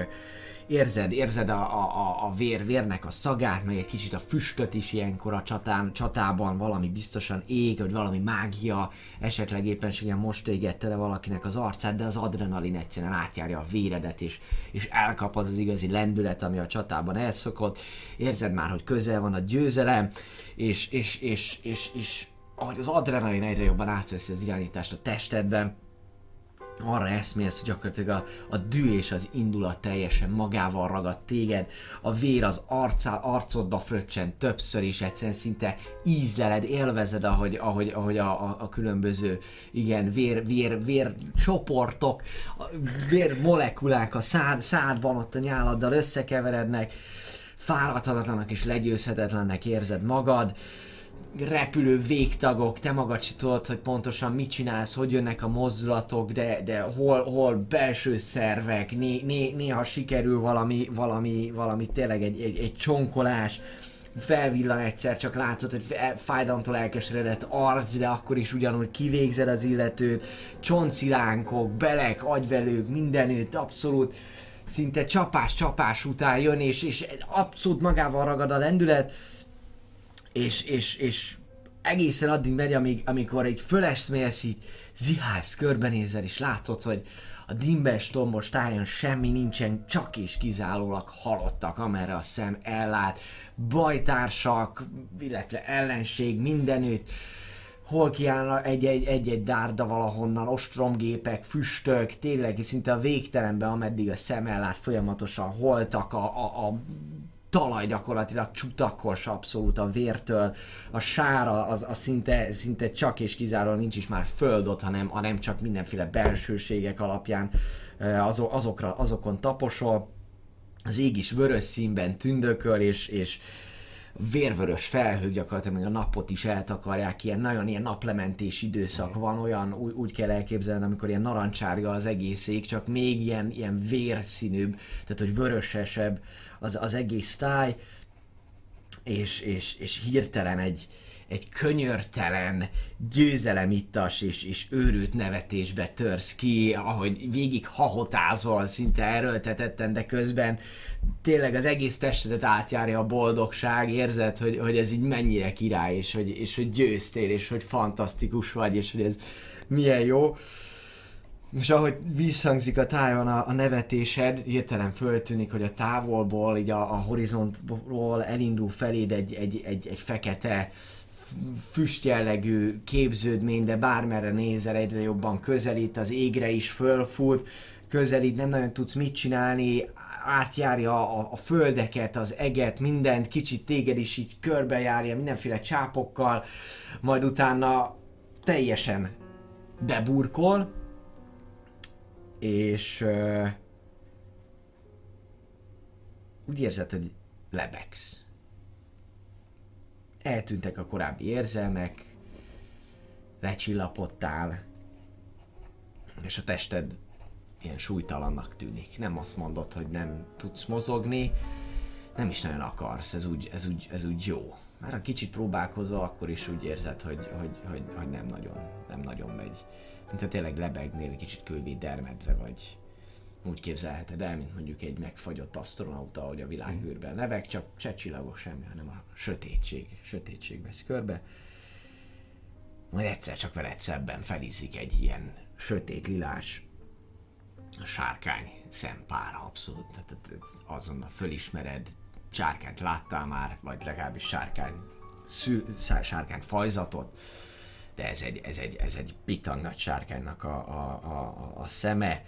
érzed, érzed a, a, a vér, vérnek a szagát, meg egy kicsit a füstöt is ilyenkor a csatán, csatában valami biztosan ég, vagy valami mágia, esetleg éppenséggel most égette le valakinek az arcát, de az adrenalin egyszerűen átjárja a véredet, és, és elkapod az igazi lendület, ami a csatában elszokott, érzed már, hogy közel van a győzelem, és, és, és, és, és ahogy az adrenalin egyre jobban átveszi az irányítást a testedben, arra eszmélsz, hogy gyakorlatilag a, a dű és az indulat teljesen magával ragad téged, a vér az arcá, arcodba fröccsen többször is, egyszerűen szinte ízleled, élvezed, ahogy, ahogy, ahogy a, a, a különböző, igen, vér, vér, vér csoportok, vér molekulák a szád, szádban, ott a nyáladdal összekeverednek, fáradhatatlanak és legyőzhetetlennek érzed magad, repülő végtagok, te magad sem tudod, hogy pontosan mit csinálsz, hogy jönnek a mozdulatok, de, de hol, hol belső szervek, né, né, néha sikerül valami, valami, valami tényleg egy, egy, egy csonkolás, felvillan egyszer, csak látod, hogy fájdalomtól elkeseredett arc, de akkor is ugyanúgy kivégzed az illetőt, csoncilánkok, belek, agyvelők, mindenütt, abszolút szinte csapás-csapás után jön, és, és abszolút magával ragad a lendület, és, és, és egészen addig megy, amíg, amikor egy föleszmélsz, így zihálsz, körbenézel, és látod, hogy a dimbes, tombos tájon semmi nincsen, csak és kizárólag halottak, amerre a szem ellát, bajtársak, illetve ellenség mindenütt, hol kiállna egy-egy dárda valahonnan, ostromgépek, füstök, tényleg szinte a végtelenben, ameddig a szem ellát folyamatosan holtak a, a, a talaj gyakorlatilag csutakos abszolút a vértől, a sára az, az szinte, szinte csak és kizárólag nincs is már föld ott, hanem, hanem csak mindenféle belsőségek alapján azok, azokra, azokon taposol, az ég is vörös színben tündököl, és, és vérvörös felhők gyakorlatilag még a napot is eltakarják, ilyen nagyon ilyen naplementés időszak van, olyan úgy, úgy kell elképzelni, amikor ilyen narancsárga az egész ég, csak még ilyen, ilyen vérszínűbb, tehát hogy vörösesebb az, az egész táj, és, és, és hirtelen egy, egy könyörtelen, győzelemittas és, és őrült nevetésbe törsz ki, ahogy végig hahotázol, szinte erőltetetten, de közben tényleg az egész testedet átjárja a boldogság, érzed, hogy, hogy ez így mennyire király, és hogy, és hogy győztél, és hogy fantasztikus vagy, és hogy ez milyen jó. És ahogy visszhangzik a tájon a, a nevetésed, hirtelen föltűnik, hogy a távolból, így a, a horizontból elindul feléd egy, egy, egy, egy fekete füstjellegű képződmény, de bármerre nézel, egyre jobban közelít, az égre is fölfut, közelít, nem nagyon tudsz mit csinálni, átjárja a, a földeket, az eget, mindent, kicsit téged is így körbejárja mindenféle csápokkal, majd utána teljesen beburkol, és uh, úgy érzed, hogy lebegsz. Eltűntek a korábbi érzelmek, lecsillapodtál, és a tested ilyen súlytalannak tűnik. Nem azt mondod, hogy nem tudsz mozogni, nem is nagyon akarsz, ez úgy, ez úgy, ez úgy jó. Már ha kicsit próbálkozol, akkor is úgy érzed, hogy, hogy, hogy, hogy nem, nagyon, nem nagyon megy. Mint ha tényleg lebegnél, egy kicsit kővé dermedve vagy. Úgy képzelheted el, mint mondjuk egy megfagyott astronauta, ahogy a világűrben lebeg, csak se csillagos semmi, hanem a sötétség. Sötétség vesz körbe. Majd egyszer csak veled szebben felizzik egy ilyen sötét lilás sárkány szempár abszolút. Tehát azonnal fölismered, sárkányt láttál már, vagy legalábbis sárkány, szű, sárkány fajzatot, de ez egy, ez egy, ez egy bitang nagy sárkánynak a, a, a, a szeme,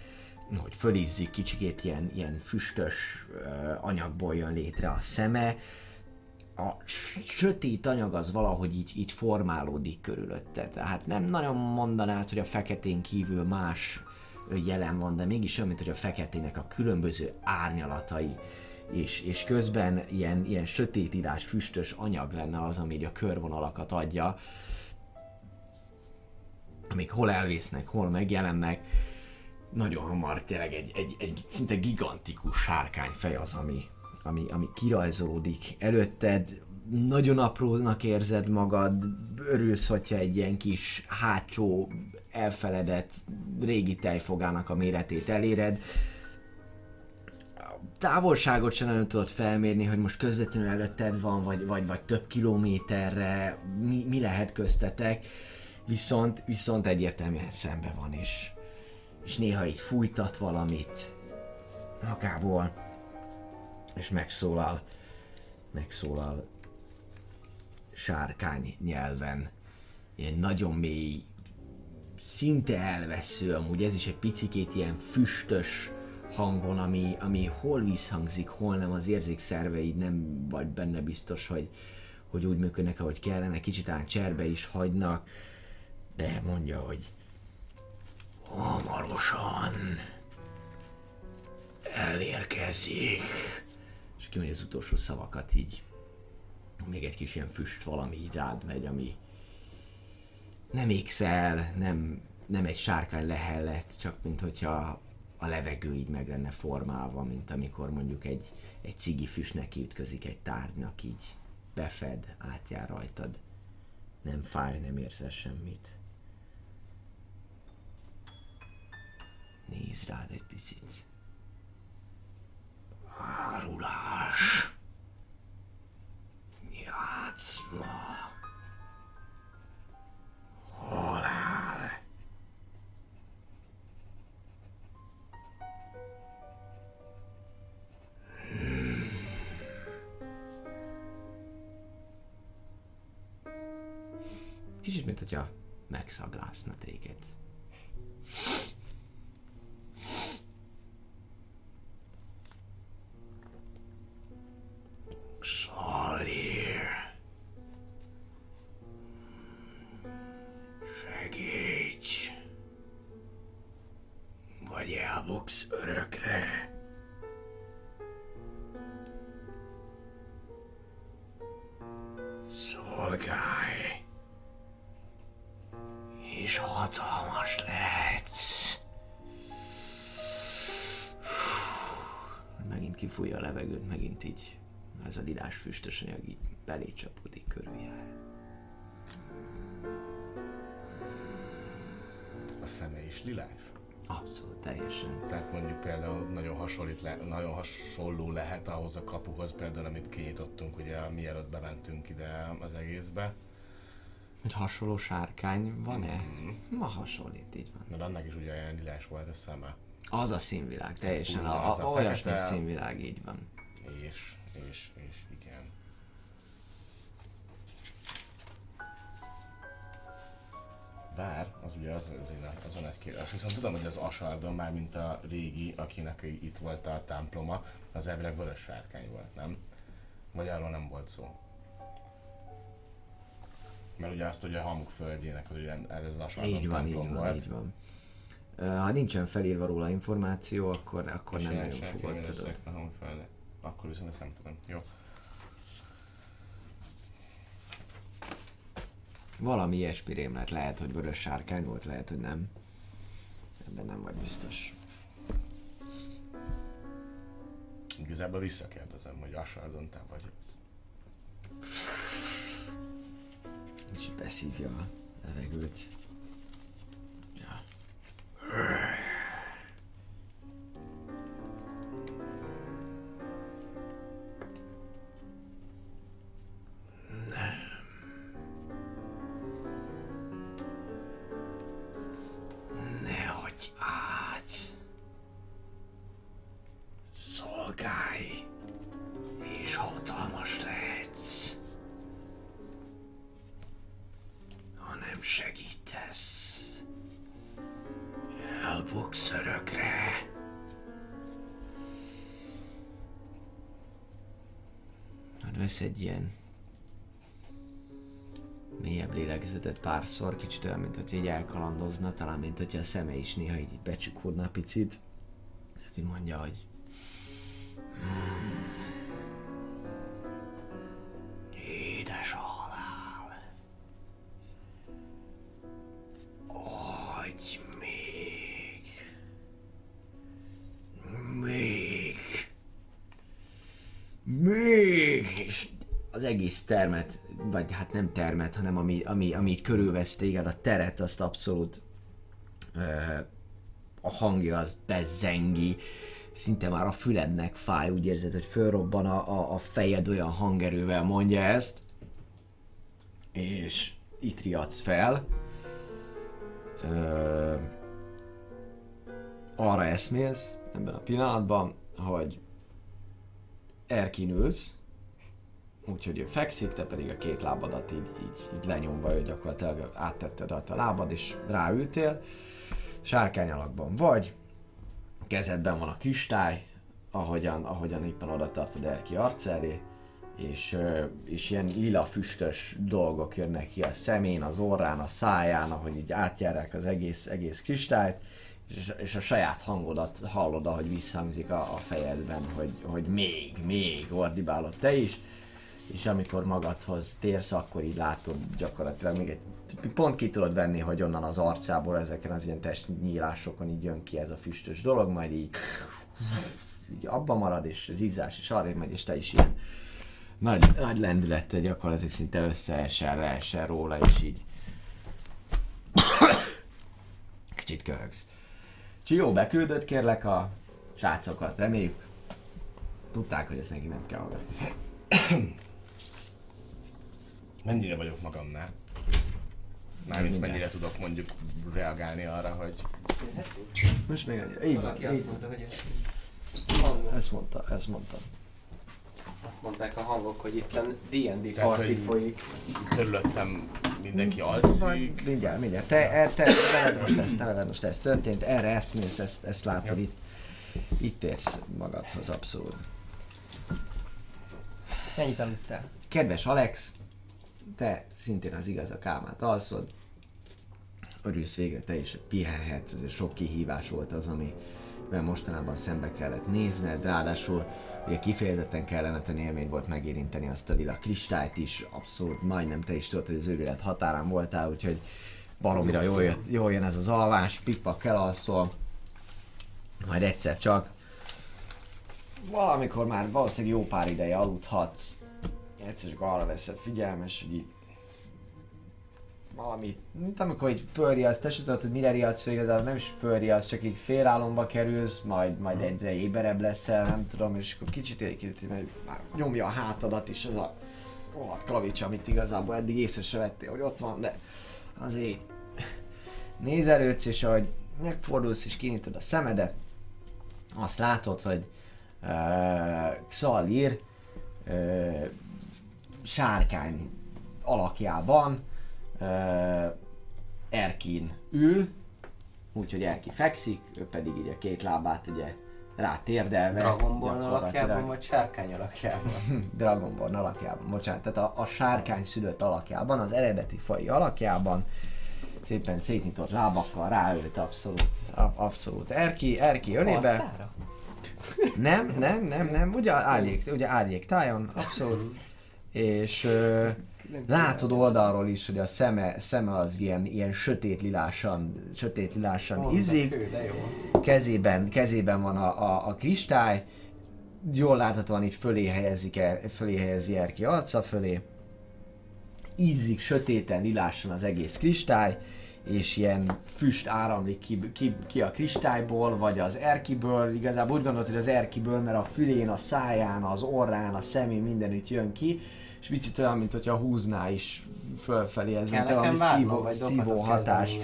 hogy fölizzik, kicsikét ilyen, ilyen füstös uh, anyagból jön létre a szeme, a sötét anyag az valahogy így, így formálódik körülötte. Tehát nem nagyon mondanád, hogy a feketén kívül más jelen van, de mégis olyan, mint hogy a feketének a különböző árnyalatai. És, és közben ilyen, ilyen sötétírás, füstös anyag lenne az, ami a körvonalakat adja, amik hol elvésznek, hol megjelennek. Nagyon hamar tényleg egy, egy, egy szinte gigantikus sárkányfej az, ami, ami, ami kirajzolódik előtted, nagyon aprónak érzed magad, örülsz, hogyha egy ilyen kis hátsó, elfeledett régi tejfogának a méretét eléred. A távolságot sem nagyon tudod felmérni, hogy most közvetlenül előtted van, vagy, vagy, vagy több kilométerre, mi, mi lehet köztetek, viszont, viszont egyértelműen szembe van, és, és néha így fújtat valamit magából, és megszólal, megszólal sárkány nyelven, ilyen nagyon mély, szinte elvesző, amúgy. Ez is egy picikét ilyen füstös hangon, ami, ami hol visszhangzik, hol nem, az érzékszerveid nem vagy benne biztos, hogy, hogy úgy működnek, ahogy kellene, kicsit talán cserbe is hagynak, de mondja, hogy hamarosan elérkezik. És kimondja az utolsó szavakat így még egy kis ilyen füst valami így rád megy, ami nem ékszel, nem, nem egy sárkány lehellet, csak mint hogyha a levegő így meg lenne formálva, mint amikor mondjuk egy, egy cigi füstnek ütközik egy tárgynak, így befed, átjár rajtad. Nem fáj, nem érzel semmit. Nézd rád egy picit. Árulás játszma. Halál. Kicsit, mint hogyha megszaglászna téged. A lilás füstös anyag így belé csapódik körüljár. A szeme is lilás? Abszolút, teljesen. Tehát mondjuk például nagyon, hasonlít le, nagyon hasonló lehet ahhoz a kapuhoz például, amit kinyitottunk ugye mielőtt bementünk ide az egészbe. Hogy hasonló sárkány van-e? Ma hasonlít, így van. Mert annak is ugye olyan lilás volt a szeme. Az a színvilág, teljesen. Fú, A, az a, a olyasmi fekete- színvilág, így van. És, és, és igen. Bár, az ugye az, az, az azon egy kérdés. Azt viszont tudom, hogy az Asardon már, mint a régi, akinek itt volt a temploma, az elvileg vörös sárkány volt, nem? Vagy arról nem volt szó. Mert ugye azt, hogy a hamuk földjének, hogy ez az a sarkon Így van, így templom van, volt. így van. Ha nincsen felírva róla információ, akkor, akkor És nem nagyon fogod tudod. a. Akkor viszont ezt nem tudom. Jó. Valami ilyesmi rémlet, lehet, hogy vörös sárkány volt, lehet, hogy nem. Ebben nem vagy biztos. Igazából visszakérdezem, hogy Asardon te vagy. Kicsit beszívja a levegőt. Ja. Párszor, kicsit olyan, mint hogy így elkalandozna, talán mint hogy a szeme is néha így becsukódna picit. És így mondja, hogy vagy hát nem termet, hanem ami, ami, ami így körülvesz téged, a teret, azt abszolút ö, a hangja az bezengi, szinte már a fülednek fáj, úgy érzed, hogy fölrobban a, a, a fejed olyan hangerővel mondja ezt, és itt riadsz fel. Ö, arra eszmélsz ebben a pillanatban, hogy Erkin ülsz, úgyhogy ő fekszik, te pedig a két lábadat így, így, így lenyomva, ő gyakorlatilag áttetted a lábad, és ráültél. Sárkány alakban vagy, kezedben van a kristály, ahogyan, ahogyan éppen oda tartod Erki arc elé, és, és ilyen lila füstös dolgok jönnek ki a szemén, az orrán, a száján, ahogy így átjárják az egész, egész kristályt, és, és a saját hangodat hallod, ahogy visszhangzik a, a fejedben, hogy, hogy még, még, ordibálod te is, és amikor magadhoz térsz, akkor így látod gyakorlatilag még egy pont ki tudod venni, hogy onnan az arcából ezeken az ilyen testnyílásokon így jön ki ez a füstös dolog, majd így, így abba marad, és az izzás is arra megy, és te is ilyen nagy, nagy lendülettel gyakorlatilag szinte összeesel, leesel róla, és így kicsit köhögsz. Csió, beküldött kérlek a srácokat, reméljük. Tudták, hogy ezt neki nem kell. Mennyire vagyok magamnál? Mármint mennyire tudok mondjuk reagálni arra, hogy Most még annyira. Így van, Valaki így azt van. mondta, hogy ez... Ezt mondta, ezt mondta. Azt mondták a hangok, hogy itt a D&D Tehát, party hogy- folyik. körülöttem mindenki Vagy alszik. mindjárt, mindjárt. Te, e, te, veled most ez, te veled most ez történt, erre eszmélsz, ezt, ezt látod Ja. itt. Itt érsz magadhoz abszolút. Mennyit aludtál? Kedves Alex, te szintén az igaz a kámát alszod. Örülsz végre te is, pihenhetsz, ez sok kihívás volt az, amivel mostanában szembe kellett nézned, ráadásul ugye kifejezetten kellemetlen élmény volt megérinteni azt a lila kristályt is, abszolút. Majdnem te is tudod, hogy az őrület határán voltál, úgyhogy baromira jól, jött, jól jön ez az alvás, pikpak elalszol, majd egyszer csak valamikor már valószínűleg jó pár ideje aludhatsz, egyszer csak arra leszed figyelmes, hogy így valami, mint amikor így fölriadsz, te se tudod, hogy mire riadsz föl, igazából nem is fölriadsz, csak így félálomba kerülsz, majd, majd egyre éberebb leszel, nem tudom, és akkor kicsit egy kicsit mert már nyomja a hátadat is az a rohadt kavics, amit igazából eddig észre se vettél, hogy ott van, de azért nézelődsz, és ahogy megfordulsz és kinyitod a szemedet, azt látod, hogy uh, Xalir uh, sárkány alakjában uh, Erkin ül, úgyhogy Erki fekszik, ő pedig így a két lábát ugye rá térdelve. Dragon Ball gyakorlatilag. alakjában, vagy sárkány alakjában? Dragon Ball alakjában, bocsánat, tehát a, a sárkány szülött alakjában, az eredeti fai alakjában, szépen szétnyitott lábakkal ráült abszolút, abszolút Erki, Erki. Arcára? Nem, nem, nem, nem, ugye árnyék, ugye árnyék tájon, abszolút. És ö, látod oldalról is, hogy a szeme, szeme az ilyen, ilyen sötét lilásan, sötét lilásan a izzik. kezében, kezében van a, a, a kristály, jól láthatóan itt fölé, helyezik el, fölé helyezi Erki arca fölé. Ízzik sötéten, lilásan az egész kristály, és ilyen füst áramlik ki, ki, ki a kristályból, vagy az erkiből. Igazából úgy gondolod, hogy az erkiből, mert a fülén, a száján, az orrán, a szemén mindenütt jön ki, és picit olyan, mint hogyha húzná is fölfelé, ez mint valami szívó, vagy szívó hatás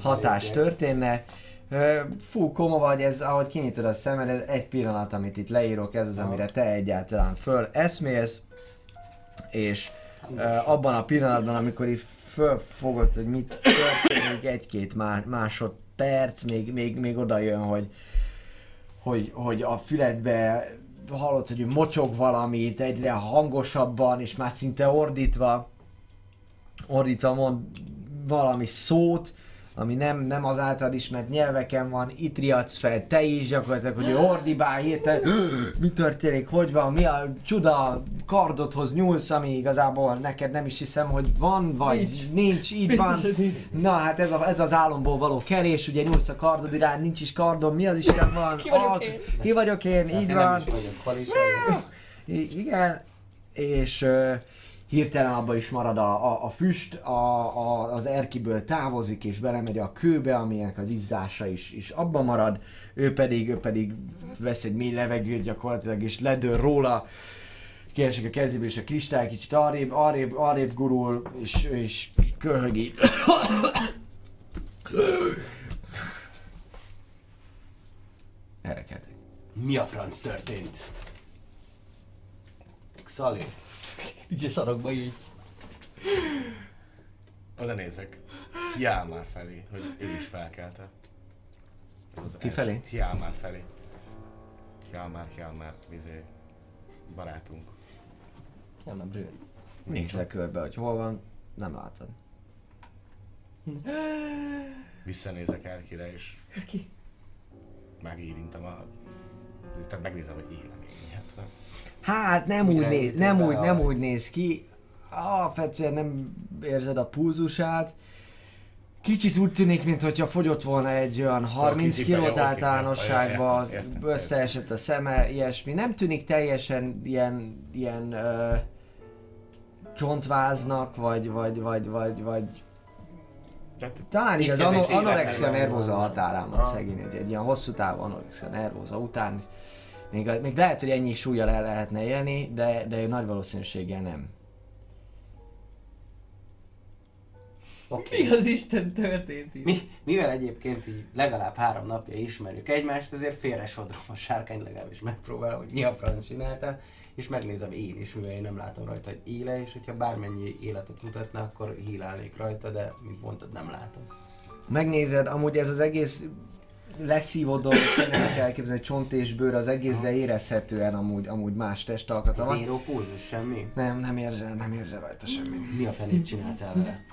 hatás történne. Fú, koma vagy, ez ahogy kinyitod a szemed, ez egy pillanat, amit itt leírok, ez az, amire te egyáltalán föl eszmélsz, és abban a pillanatban, amikor itt fölfogod, hogy mit történik, egy-két má- másodperc, még, még, még oda jön, hogy, hogy, hogy a füledbe hallod, hogy motyog valamit egyre hangosabban, és már szinte ordítva, ordítva mond valami szót, ami nem, nem az által ismert nyelveken van, itt riadsz fel, te is gyakorlatilag, hogy ordibál hirtelen, mi történik, hogy van, mi a csuda kardodhoz nyúlsz, ami igazából neked nem is hiszem, hogy van, vagy nincs, Nincs. így van. Biztos, hogy nincs. Na hát ez, a, ez az álomból való kerés, ugye nyúlsz a kardod irány, nincs is kardom, mi az Isten van? Ki vagyok Ah, én? Ki vagyok én, Hát így én van. Nem is vagyok, hol is vagyok. I- igen, és uh, hirtelen abban is marad a, a, a füst, a, a, az erkiből távozik és belemegy a kőbe, aminek az izzása is, is abban marad, ő pedig, ő pedig vesz egy mély levegőt gyakorlatilag és ledől róla, keresek a kezébe és a kristály kicsit arrébb, arrébb, arrébb gurul, és ő is köhög így. Erekedek. Mi a franc történt? Xali, Így a sarokba így. Oda nézek. Hiálmár felé, hogy ő is felkelte. Az Kifelé? első- Hiálmár felé. Hiálmár, Hiálmár, vizé. Barátunk. Nem, nem, brő. Nézel körbe, hogy hol van, nem látod. Visszanézek Erkire és Ki? megérintem a... Tehát megnézem, hogy él még. Hát, Hát nem úgy, néz, nem, úgy, nem úgy néz ki. Alapvetően nem érzed a pulzusát. Kicsit úgy tűnik, mintha fogyott volna egy olyan 30 kicipelje, kilót oké, általánosságban, összeesett a szeme, ilyesmi. Nem tűnik teljesen ilyen, ilyen ö, csontváznak, vagy, vagy, vagy, vagy, vagy tehát talán igaz, ano, is életlen anorexia nervosa határán van Aha. szegény, egy, egy ilyen hosszú távú anorexia nervosa után. Még, még lehet, hogy ennyi súlyjal el lehetne élni, de, de nagy valószínűséggel nem. oké. Mi az Isten történt itt? Mi, mivel egyébként így legalább három napja ismerjük egymást, ezért félre sodrom a sárkány legalábbis megpróbál, hogy mi a franc csinálta, és megnézem én is, mivel én nem látom rajta, hogy éle, és hogyha bármennyi életet mutatna, akkor hílálnék rajta, de mint mondtad, nem látom. Megnézed, amúgy ez az egész leszívott dolog, tényleg elképzelni, hogy csont és bőr az egész, de érezhetően amúgy, amúgy más testalkata van. Zéró pulzus, semmi? Nem, nem érzel, nem érzel rajta semmi. Mi a fenét csináltál vele?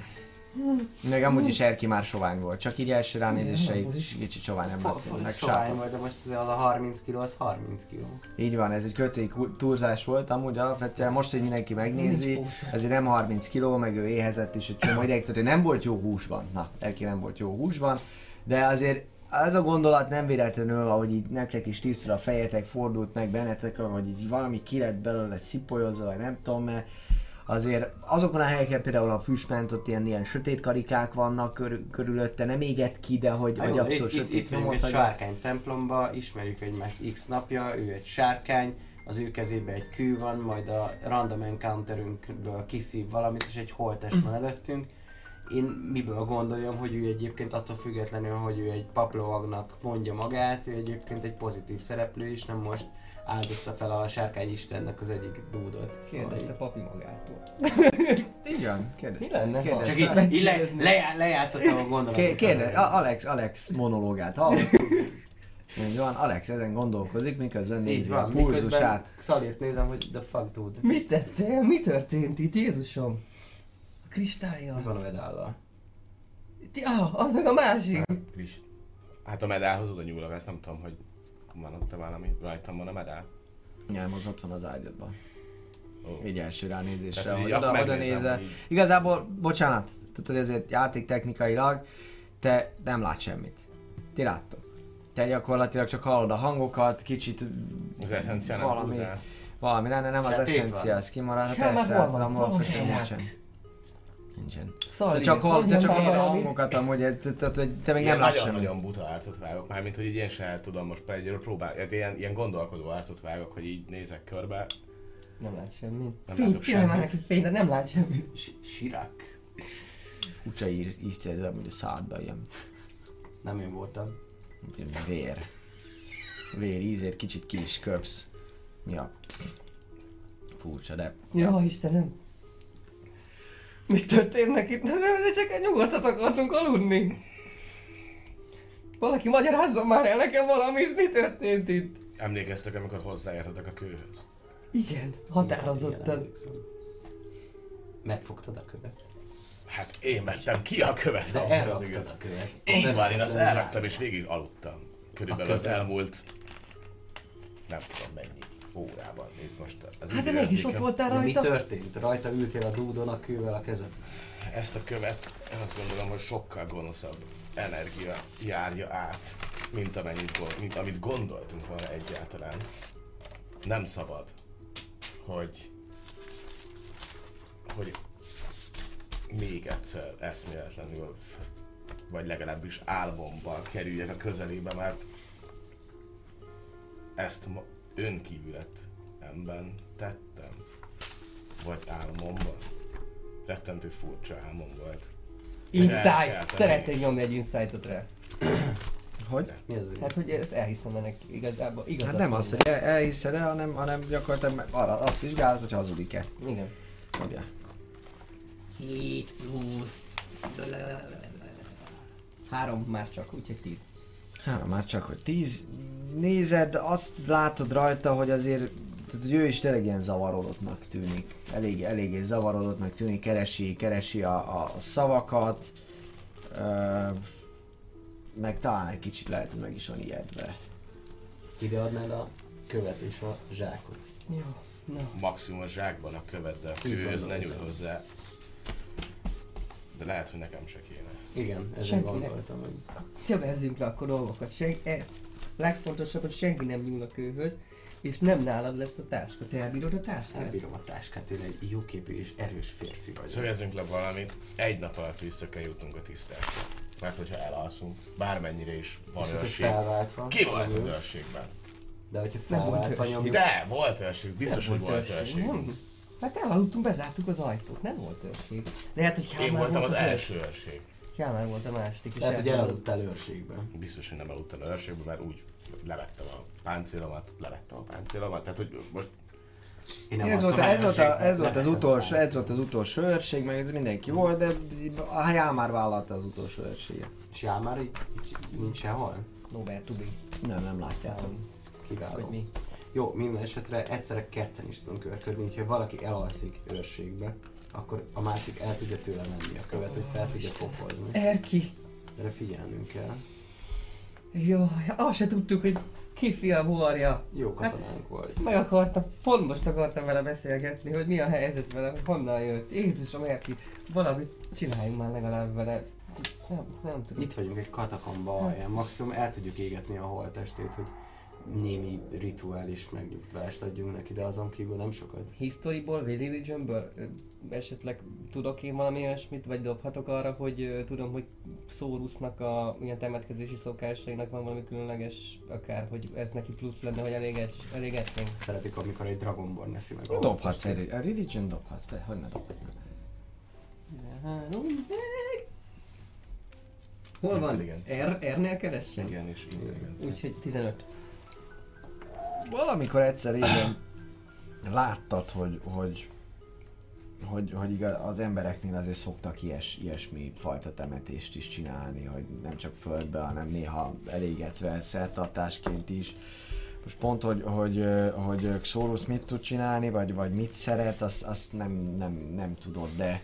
Meg amúgy is Erki már sovány volt, csak így első ránézésre így kicsit sovány nem fo- meg Sovány vagy, de most az a 30 kiló, az 30 kiló. Így van, ez egy kötély túlzás volt, amúgy alapvetően most, hogy mindenki megnézi, ezért nem 30 kiló, meg ő éhezett is egy csomó ideig, tehát ő nem volt jó húsban. Na, Erki nem volt jó húsban, de azért ez a gondolat nem véletlenül, ahogy így nektek is tisztul a fejetek, fordult meg bennetek, hogy így valami ki lett belőle szipolyozva, vagy nem tudom, mert azért azokon a helyeken például a füstment, ott ilyen, ilyen sötét karikák vannak körül, körülötte, nem égett ki, de hogy, hogy abszolút itt, itt, sötét itt vagyunk egy hagyott. sárkány templomba, ismerjük egymást x napja, ő egy sárkány, az ő kezében egy kő van, majd a random encounterünkből kiszív valamit, és egy holtest van előttünk. Én miből gondoljam, hogy ő egyébként attól függetlenül, hogy ő egy paplovagnak mondja magát, ő egyébként egy pozitív szereplő is, nem most áldozta fel a sárkány istennek az egyik dúdot. Szóval Kérdezte papi magától. Van, kérdezte. Mi lenne, Kérdezte. Csak így, így le, le, lejátszottam a gondolatot. Ké- Kérde, A- Alex, Alex monológát hallott. Így van, Alex ezen gondolkozik, miközben nézi a pulzusát. Xalirt nézem, hogy the fuck dude. Mit tettél? Mi történt itt, Jézusom? A Mi kristálya. van a medállal? Ja, az meg a másik. Kis. Hát a medálhoz oda nyúlok, ezt nem tudom, hogy van ott valami, rajtam van a medál. Nem, az ott van az ágyadban. Ó. Így első ránézésre, Tehát, hogy oda, akkor oda nézel. így- Igazából, bocsánat, tehát hogy ezért játéktechnikailag te nem látsz semmit. Ti láttok. Te gyakorlatilag csak hallod a hangokat, kicsit Az eszencia nem valami, húzál. valami, nem, nem az Sötét eszencia, az kimarad, hát már persze, hol hát van? a Hol van? Hol van? Nincsen. Szóval Te csak, hall, te csak a valamit. hangokat amúgy, te, te, te, még Ilyen nem látsz nagyon, semmit. nagyon buta arcot vágok, mármint hogy így én sem tudom most egyről próbál, hát ilyen, ilyen gondolkodó arcot vágok, hogy így nézek körbe. Nem lát semmit. Nem Fény, csinálj már neki fény, de nem lát semmit. Si- Sirak. Furcsa ír, ízt érzed amúgy a szádba, ilyen Nem én voltam. vér. Vér ízért kicsit ki is köpsz. Ja. Furcsa, de Ja, Istenem. Mi történnek itt? Nem, nem, de csak egy nyugodtat akartunk aludni. Valaki magyarázzon már el nekem valamit, mi történt itt? Emlékeztek, amikor hozzáértetek a kőhöz? Igen, határozottan. Megfogtad a követ. Hát én vettem ki a követ. De elraktad a követ. Így van, én azt elraktam és végig aludtam. Körülbelül az elmúlt nem tudom mennyi órában. Itt most az Hát de mégis ott voltál De mi rajta. történt? Rajta ültél a dúdon a kővel a kezed. Ezt a követ, én azt gondolom, hogy sokkal gonoszabb energia járja át, mint, amennyit, mint amit gondoltunk volna egyáltalán. Nem szabad, hogy, hogy még egyszer eszméletlenül, vagy legalábbis álmomban kerüljek a közelébe, mert ezt ma önkívületemben tettem. Vagy álmomban. Rettentő furcsa álmom volt. Insight! Szeretnék nyomni egy insightot rá. hogy? Mi az Hát, hogy ezt elhiszem ennek igazából. Igazat Hát nem az, hogy el, elhiszed el, hanem, hanem gyakorlatilag meg arra azt vizsgálod, hogy hazudik-e. Igen. Ugye? 7 plusz... 3 már csak, úgyhogy 10. Hát már csak, hogy 10. Nézed, azt látod rajta, hogy azért tehát, hogy ő is tényleg ilyen zavarodottnak tűnik. Elég, eléggé zavarodottnak tűnik, keresi, keresi a, a szavakat. Ö, meg talán egy kicsit lehet, hogy meg is van ijedve. Ide adnád a követ és a zsákot. Jó, na. Maximum a zsákban a követ, de a kőhöz ne nyúl hozzá. De lehet, hogy nekem se kéne. Igen, ezen Senkinek. gondoltam, hogy Szögezzünk le akkor dolgokat. Legfontosabb, hogy senki nem nyúl a kőhöz, és nem nálad lesz a táska. Te elbírod a táskát? elbírom a táskát, én egy jóképű és erős férfi vagyok. Szögezzünk le valamit, egy nap alatt vissza kell jutnunk a tisztásra. Mert hogyha elalszunk, bármennyire is van És őrség. felváltva, Ki volt az őrségben? De hogyha felváltva őrség. nyomjuk, De, volt őrség, biztos, Nem hogy volt őrség. őrség. Nem. Hát elaludtunk, bezártuk az ajtót, nem volt őrség. Lehet, hogy Én voltam volt az első őrség. Kálmán volt a második. lehet, hogy elaludtál őrségben. Biztos, hogy nem aludtam őrségben, mert úgy levettem a páncélomat, levettem a páncélomat, tehát hogy most Én nem Ez volt, ez, volt, a, ez volt az utolsó, ez volt az utolsó őrség, meg ez mindenki volt, de a Ján már vállalta az utolsó őrséget. És já már így, nincs sehol? To be. Nem, nem látjátok. Kiváló. Hogy mi? Jó, minden esetre egyszerre ketten is tudunk körködni, hogyha valaki elalszik őrségbe, akkor a másik el tudja tőle venni a követ, hogy fel tudja pofozni. Erki! Erre figyelnünk kell. Jó, azt se tudtuk, hogy ki fia buharja. Jó katonánk vagy. Meg akartam, pont most akartam vele beszélgetni, hogy mi a helyzet vele, honnan jött. Jézusom, Erki, valamit csináljunk már legalább vele. Nem, nem tudom. Itt vagyunk egy katakomba alján, maximum el tudjuk égetni a holttestét, hogy némi rituális megnyugvást adjunk neki, de azon kívül nem sokat. Historyból, religionből esetleg tudok én valami olyasmit, vagy dobhatok arra, hogy tudom, hogy Szórusznak a ilyen temetkezési szokásainak van valami különleges, akár, hogy ez neki plusz lenne, hogy elég, elég esmény. Szeretik, amikor egy Dragonborn neszi meg a Dobhatsz egy, a religion dobhatsz, be, hogy ne. Három, Hol van? R, R-nél keressen? igen, és intelligencia. Úgyhogy 15. Valamikor egyszer régen láttad, hogy, hogy hogy, hogy igaz, az embereknél azért szoktak ilyes, ilyesmi fajta temetést is csinálni, hogy nem csak földbe, hanem néha elégetve szertartásként is. Most pont, hogy, hogy, hogy Xorus mit tud csinálni, vagy, vagy mit szeret, azt, azt nem, nem, nem tudod, de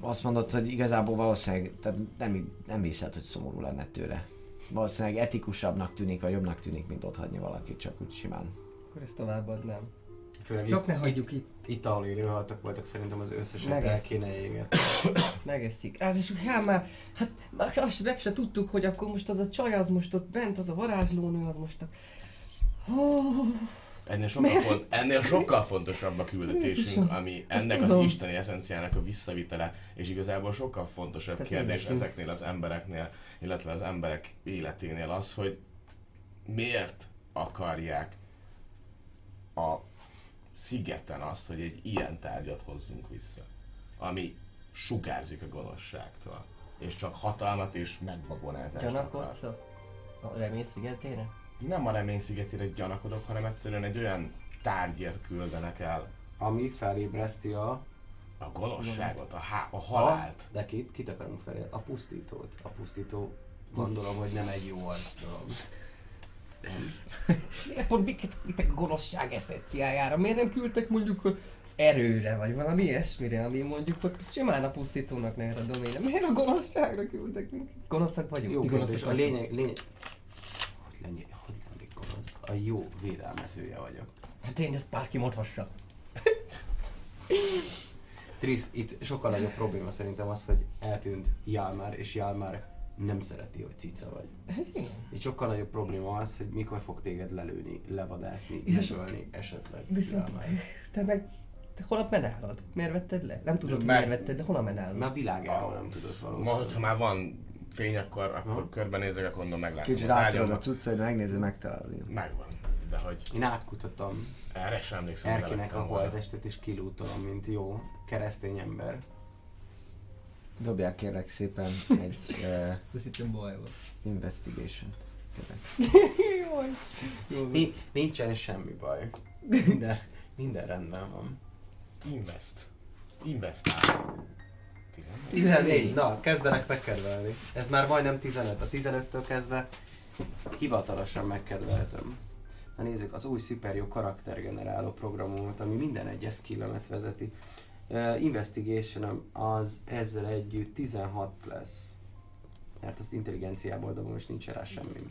azt mondod, hogy igazából valószínűleg tehát nem, nem hiszed, hogy szomorú lenne tőle. Valószínűleg etikusabbnak tűnik, vagy jobbnak tűnik, mint ott hagyni valakit csak úgy simán. Akkor ezt továbbadnám. Főleg Csak itt, ne hagyjuk itt. itt ahol élőhaltak voltak, szerintem az összeset el Megeszik. kéne égetni. Megeszik. Hát és hát már, hát már azt meg se tudtuk, hogy akkor most az a csaj, az most ott bent, az a varázslónő, az most a... Oh, Ennél sokkal, font, ennél sokkal fontosabb a küldetésünk, ami ennek az isteni eszenciának a visszavitele, és igazából sokkal fontosabb Te kérdés ezeknél az embereknél, illetve az emberek életénél az, hogy miért akarják a szigeten azt, hogy egy ilyen tárgyat hozzunk vissza, ami sugárzik a gonoszságtól, és csak hatalmat és megbabonázást akar. gyanakodsz a, a remény szigetére? Nem a remény szigetére gyanakodok, hanem egyszerűen egy olyan tárgyért küldenek el Ami felébreszti a... a gonoszságot, a, há- a halált. De kit, kit akarunk felé? A pusztítót. A pusztító gondolom, hogy nem egy jó arc dolog. Miért pont miket küldtek a gonoszság eszenciájára? Miért nem küldtek mondjuk az erőre, vagy valami ilyesmire, ami mondjuk simán a pusztítónak ne a doméne. Miért a gonoszságra küldtek minket? Gonoszak vagyunk. Jó gonoszak a lényeg, lényeg... Hogy lenni, hogy lennék gonosz? A jó védelmezője vagyok. Hát én ezt bárki mondhassa. Trisz, itt sokkal nagyobb probléma szerintem az, hogy eltűnt Jalmár, és Jalmár nem szereti, hogy cica vagy. Hát igen. Itt sokkal nagyobb probléma az, hogy mikor fog téged lelőni, levadászni, megölni esetleg. Viszont te meg te hol a menálod? Miért vetted le? Nem tudod, hogy Meg- miért vetted, de hol a menálod? Mert a világáról nem tudott Ma, valószínűleg. hogyha már van fény, akkor, akkor körbenézek, akkor mondom, meglátom Kicsit az átadod a ágyamat. cuccaid, megnézed, megtalálod. Megvan. De hogy Én átkutattam erre sem emlékszem. hogy Erkének a holtestet és kilútolom, mint jó keresztény ember. Dobják kérlek szépen egy uh, De hittem baj van. investigation. Jó, Ni- nincsen semmi baj. Minden, minden rendben van. Invest. Investál. 14. Na, kezdenek megkedvelni. Ez már majdnem 15. A 15-től kezdve hivatalosan megkedveltem. Na nézzük, az új szuperjó karaktergeneráló programomat, ami minden egyes skillemet vezeti. Uh, investigation az ezzel együtt 16 lesz. Mert azt intelligenciából dobom, és nincs rá semmi.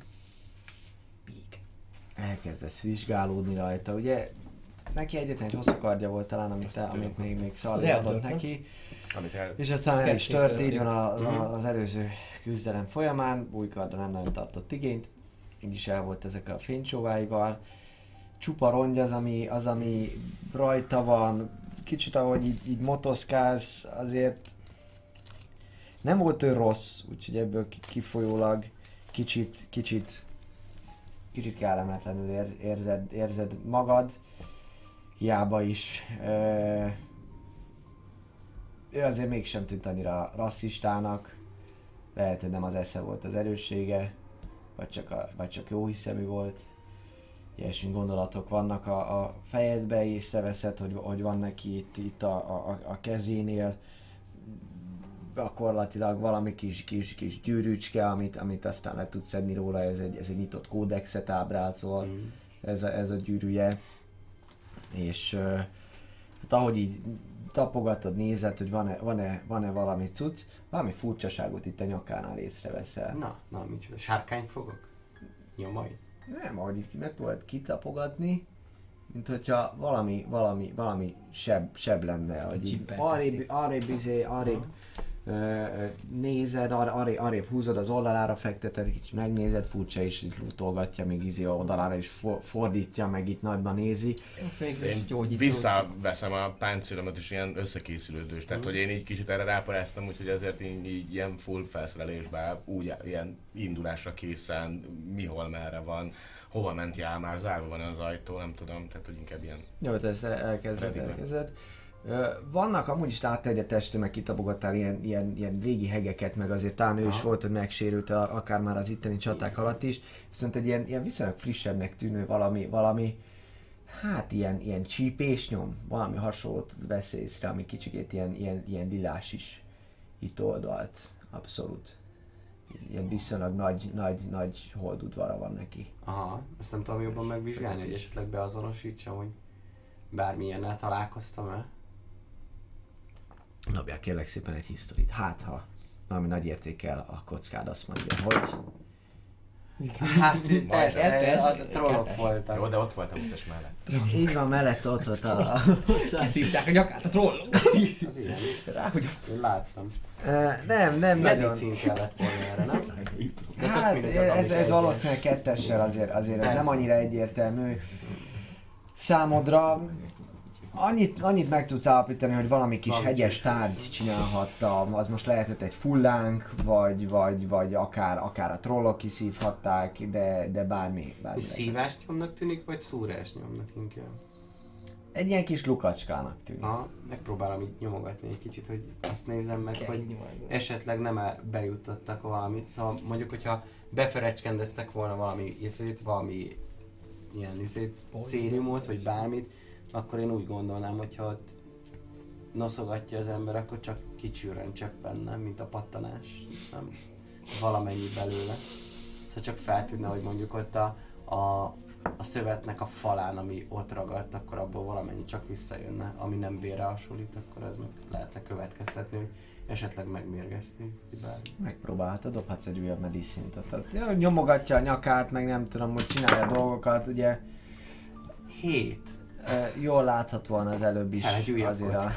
Elkezdesz vizsgálódni rajta, ugye? Neki egyetlen egy hosszú kardja volt talán, amit, te, amit még, még Szalvi Az adott neki. Amit el... És aztán el is tört, így van a, Mhm. a, az előző küzdelem folyamán, új kardra nem nagyon tartott igényt, így is el volt ezekkel a fénycsóváival. Csupa rongy az, ami, az, ami rajta van, kicsit ahogy így, így motoszkálsz, azért nem volt ő rossz, úgyhogy ebből ki- kifolyólag kicsit, kicsit, kicsit kellemetlenül ér, érzed, érzed magad, hiába is. Ö, ő azért mégsem tűnt annyira rasszistának, lehet, hogy nem az esze volt az erőssége, vagy csak, a, vagy csak jó hiszemű volt. Ilyesmi gondolatok vannak a, a fejedbe, észreveszed, hogy, hogy van neki itt, itt a, a, a kezénél gyakorlatilag valami kis, kis, kis gyűrűcske, amit, amit aztán le tudsz szedni róla, ez egy, ez egy nyitott kódexet ábrázol, Mm. ez a, ez a gyűrűje. És hát ahogy így tapogatod, nézed, hogy van-e, van-e, van-e valami cucc, valami furcsaságot itt a nyakánál észreveszel. Na, na, micsoda, sárkány fogok? Nyomai? Nem, ahogy így megpróbáld kitapogatni, mint hogyha valami, valami, valami seb, seb lenne, hogy arrébb, arrébb, izé, arrébb nézed, ar, arrébb, arrébb húzod az oldalára, fekteted, kicsit megnézed, furcsa is itt lutolgatja, még a oldalára is for, fordítja, meg itt nagyban nézi. Én visszaveszem a páncélomat és ilyen összekészülődős. Tehát, hogy én így kicsit erre ráparáztam, úgyhogy ezért így, így ilyen full felszerelésben, úgy ilyen indulásra készen, mihol merre van, hova ment jár már, zárva van az ajtó, nem tudom, tehát hogy inkább ilyen Jó, te ezt elkezded, elkezded. Vannak amúgy is láttad, hogy meg kitapogattál ilyen, ilyen, ilyen régi hegeket, meg azért talán ő is Aha. volt, hogy megsérült a, akár már az itteni csaták alatt is, viszont egy ilyen, ilyen viszonylag frissebbnek tűnő valami, valami hát ilyen, ilyen csípés nyom, valami hasonlót vesz észre, ami kicsikét ilyen, ilyen, ilyen lilás is itt oldalt. Abszolút. Ilyen viszonylag nagy, nagy, nagy holdudvara van neki. Aha, ezt nem tudom jobban megvizsgálni, hogy esetleg beazonosítsam, hogy bármilyennel találkoztam-e. Dobjál kérlek szépen egy historit. Hát ha valami nagy értékel a kockád azt mondja, hogy Hát persze, Kettes? a trollok Jó, voltak. de ott volt a húszas mellett. így van, mellett ott volt a... Kiszívták a nyakát a trollok. Az ilyen. Rá, hogy azt Én láttam. Ö, nem, nem nagyon. Medicin kellett volna erre, nem? De Hát az ez, ez valószínűleg kettessel azért, azért ez Persze. nem annyira egyértelmű. Számodra annyit, annyit meg tudsz állapítani, hogy valami kis Valami hegyes kis- tárgy csinálhatta, az most lehetett egy fullánk, vagy, vagy, vagy akár, akár a trollok kiszívhatták, de, de bármi. bármi szívás nyomnak tűnik, vagy szúrás nyomnak inkább? Egy ilyen kis lukacskának tűnik. Ha, megpróbálom így nyomogatni egy kicsit, hogy azt nézem meg, hogy esetleg nem -e bejutottak valamit. Szóval mondjuk, hogyha beferecskendeztek volna valami izét, valami ilyen izét, szériumot, vagy bármit, akkor én úgy gondolnám, hogyha ott noszogatja az ember, akkor csak kicsűrön csöppenne, mint a pattanás, nem? Valamennyi belőle. Szóval csak feltűnne, hogy mondjuk ott a, a, a szövetnek a falán, ami ott ragadt, akkor abból valamennyi csak visszajönne, ami nem vérre hasonlít, akkor ez meg lehetne következtetni, hogy esetleg megmérgezték, vagy bármi. Megpróbálhatod, dobhatsz egy újabb medicint. Tehát ja, nyomogatja a nyakát, meg nem tudom, hogy csinálja a dolgokat, ugye Hét. Jól láthatóan az előbb is Hát, újabb azért a,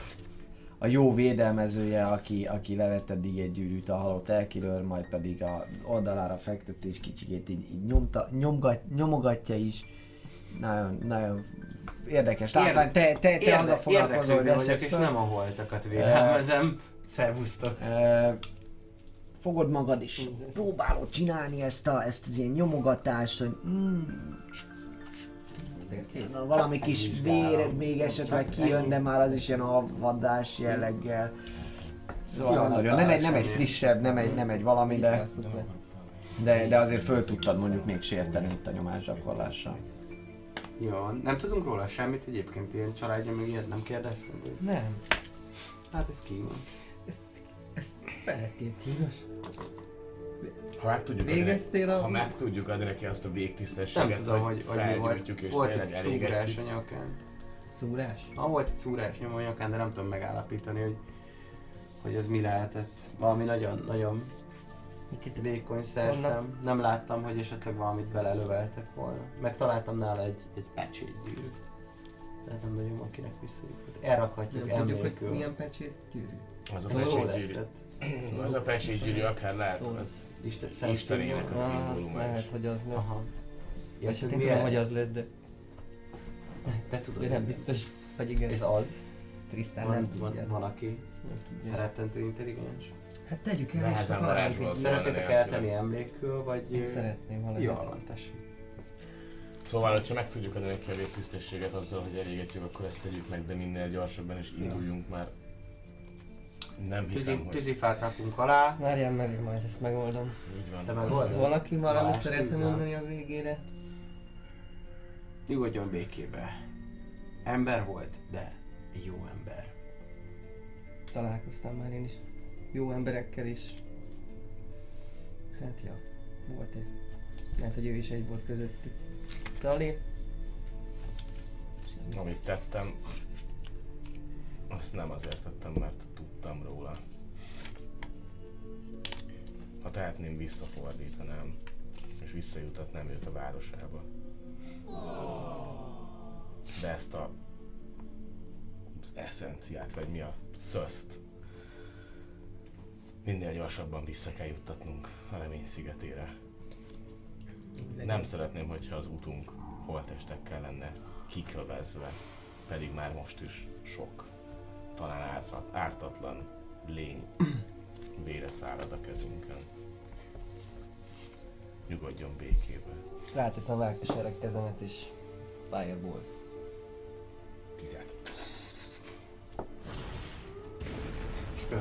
a jó védelmezője, aki, aki levett eddig egy gyűrűt a halott elkilőr, majd pedig a oldalára fektett és kicsikét így, így nyomta, nyomgat, nyomogatja is. Nagyon, nagyon érdekes látvány. Te, te, te az a foglalkozó, és nem a holtakat védelmezem. Szervusztok. Ö, fogod magad is, próbálod csinálni ezt, a, ezt az ilyen nyomogatást, hogy mm, na, valami kis vér még esetleg kijön, de már az is ilyen avadás jelleggel. Szóval nem, nagyon, nem, egy, nem egy frissebb, nem egy, nem egy valami, de, de, de azért föl tudtad mondjuk még sérteni itt a nyomásgyakorlással. Jó, nem tudunk róla semmit egyébként, ilyen családja, meg ilyet nem kérdeztem. Hogy... Nem. Hát ez ki van. Ez felettébb kínos. Ha meg tudjuk adni, a... ha meg tudjuk adni neki azt a végtisztességet, Nem tudom, hogy, hogy mi volt. és Volt egy szúrás a nyakán. Szúrás? Ha volt egy szúrás nyom a nyakán, de nem tudom megállapítani, hogy, hogy ez mi lehetett. Valami nagyon, nagyon vékony szerszem. Nem láttam, hogy esetleg valamit belelöveltek volna. Megtaláltam nála egy, egy pecsétgyűrűt. Tehát nem nagyon van kinek visszajutott. Elrakhatjuk Nem tudjuk, hogy milyen pecsét gyűrű. Az a Szóval esett. Az a pecsésgyűrű akár lehet, Szóval- az Isten, Istenének a szimbóluma lehet, hogy az lesz. Aha. Ja, És én tudom, hogy az lesz, de, Te tudod. nem biztos, hogy igen. Ez az. Trisztán Van, nem van, tudja. van aki rettentő intelligens. Hát tegyük el, varázsolt. egy... Szeret- Szeretnétek eltenni emlékül, vagy... Én szeretném valami. Jól van, tessék. Szóval, hogyha meg tudjuk adni neki a végtisztességet azzal, hogy elégetjük, akkor ezt tegyük meg, de minél gyorsabban is induljunk már. Nem hiszem, Tűzi, hogy tűzifát rakunk alá. Várjál meg, én majd ezt megoldom. így van. Te megoldod? Valaki valamit szeretne mondani a végére? Nyugodjon békébe. Ember volt, de jó ember. Találkoztam már én is jó emberekkel is. Hát ja, volt egy. Lehet, hogy ő is egy volt közöttük. Semmi. Amit tettem, azt nem azért tettem, mert tudtam róla. Ha tehetném, visszafordítanám, és visszajutatnám őt a városába. De ezt a az eszenciát, vagy mi a szöszt, minél gyorsabban vissza kell juttatnunk a remény szigetére. Nem szeretném, hogyha az utunk holtestekkel lenne kikövezve, pedig már most is sok, talán ártat, ártatlan lény vére szárad a kezünkön. Nyugodjon békébe. Ráteszem a lelkesereg kezemet és Fireball. Tizet.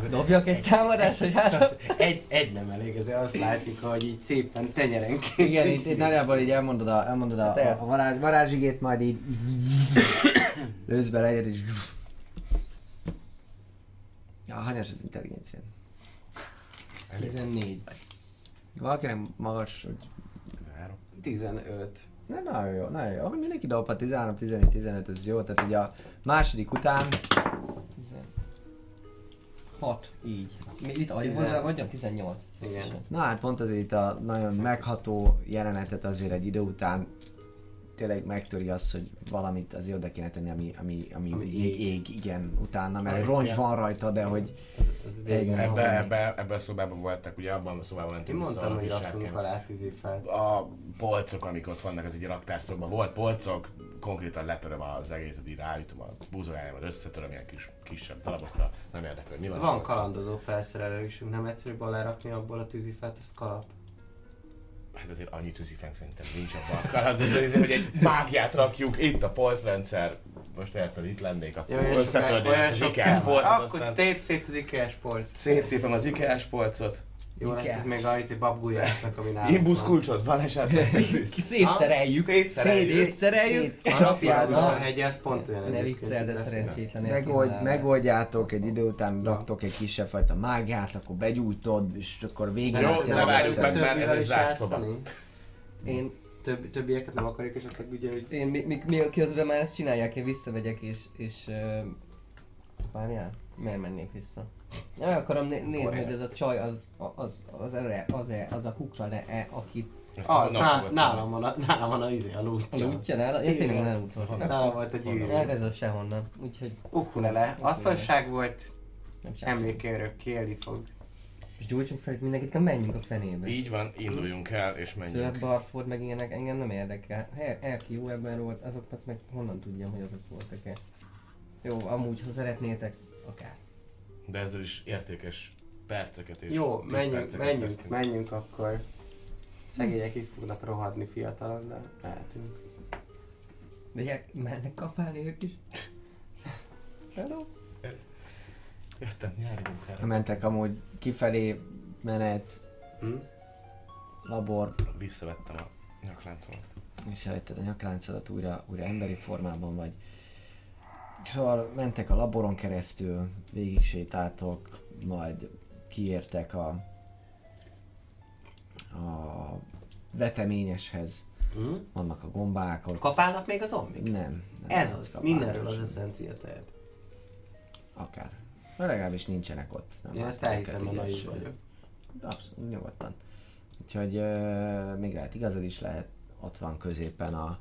Dobjak egy támadást, hogy hát... Egy, egy nem elég, ezért azt látjuk, hogy így szépen tenyerenként. Igen, itt, itt nagyjából így elmondod a, elmondod a, a, a varázs, varázsigét, majd így lősz bele egyet, és... Ja, hányas az intelligencia? 14. Valakinek magas, hogy... 13. 15. Nem, nagyon jó, nagyon jó. Ahogy mindenki dobhat 13, 14, 15, ez jó. Tehát ugye a második után 6, így. Mi itt adjuk hozzá, vagyok? 18. Igen. Na hát pont azért itt a nagyon megható jelenetet azért egy idő után tényleg megtöri azt, hogy valamit azért oda kéne tenni, ami, ami, ami, Ami ég, ég. ég, igen, utána, mert Az- rongy van rajta, de hogy Ez Igen. vége. Ebbe- Ebbe, ebbe, ebbe a szobában voltak, ugye abban a szobában mentünk vissza mondtam, a hogy raktunk alá tűzifát. A polcok, amik ott vannak, az egy raktárszobban volt polcok, konkrétan letöröm az egészet, így ráütöm a búzójámat, összetöröm ilyen kis, kisebb darabokra, nem érdekel, hogy mi van. a Van kalandozó felszerelésünk, nem egyszerűbb alárakni abból a tűzifát, az kalap. Hát azért annyi tűzifánk szerintem nincs abban a kalandozó, izé, hogy egy mágiát rakjuk, itt a polcrendszer, most érted, itt lennék, akkor összetörni az kell. polcot, Akkor aztán tép szét az ikás polc. széttépem az ikás polcot. Jó lesz ez még a izé babgulyásnak, ami nálunk Imbusz van. kulcsot van esetleg? Szétszereljük. Szétszereljük. Szétszereljük. Szét- A A napjában. hegye, az pont olyan Ne viccel, de szerencsétlen. megold, megoldjátok, egy idő után raktok egy kisebb fajta mágiát, akkor begyújtod, és akkor végén Jó, ne várjuk meg, mert ez egy zárt szoba. Én, Több, többieket nem akarjuk esetleg ugye, hogy én mi, mi, mi közben már ezt csinálják, én visszamegyek és, és uh, várjál, miért mennék vissza? El akarom né- nézni, hogy ez a csaj az, az, az, az, az, az, az a kukra le -e, aki az, honnan ná, nálam van a, nálam van a izé, a a lútja. útja nála, ja tényleg nem út volt. Nálam volt a Hát gyűrű. ez az sehonnan, úgyhogy Ukulele. Asszonság volt, emléke örökké élni fog. És gyújtsunk fel itt mindenkit, kell menjünk a fenébe. Így van, induljunk el és menjünk. Szövet Barford meg ilyenek engem nem érdekel. Erki jó ember volt, azokat meg honnan tudjam, hogy azok voltak-e. Jó, amúgy, ha szeretnétek, akár. De ezzel is értékes perceket és Jó, menjünk, perceket menjünk, vesztünk. menjünk akkor. Szegények itt fognak rohadni fiatalon, de mehetünk. De gyere, mennek kapálni ők is. Hello. Jöttem nyári munkára. Mentek amúgy kifelé menet, Hm? labor, Visszavettem a nyakláncomat. visszavetted a nyakláncodat, újra, újra emberi formában vagy. Szóval mentek a laboron keresztül, végig sétáltok, majd kiértek a, a veteményeshez. Hm? Vannak a gombák ott. Kapálnak még a zombik? Nem. nem Ez az kapálnak mindenről az eszencia tehet. Akár. De legalábbis nincsenek ott. Nem Én ezt elhiszem, mert naiv vagyok. Abszolút, nyugodtan. Úgyhogy uh, még lehet igazad is lehet, ott van középen a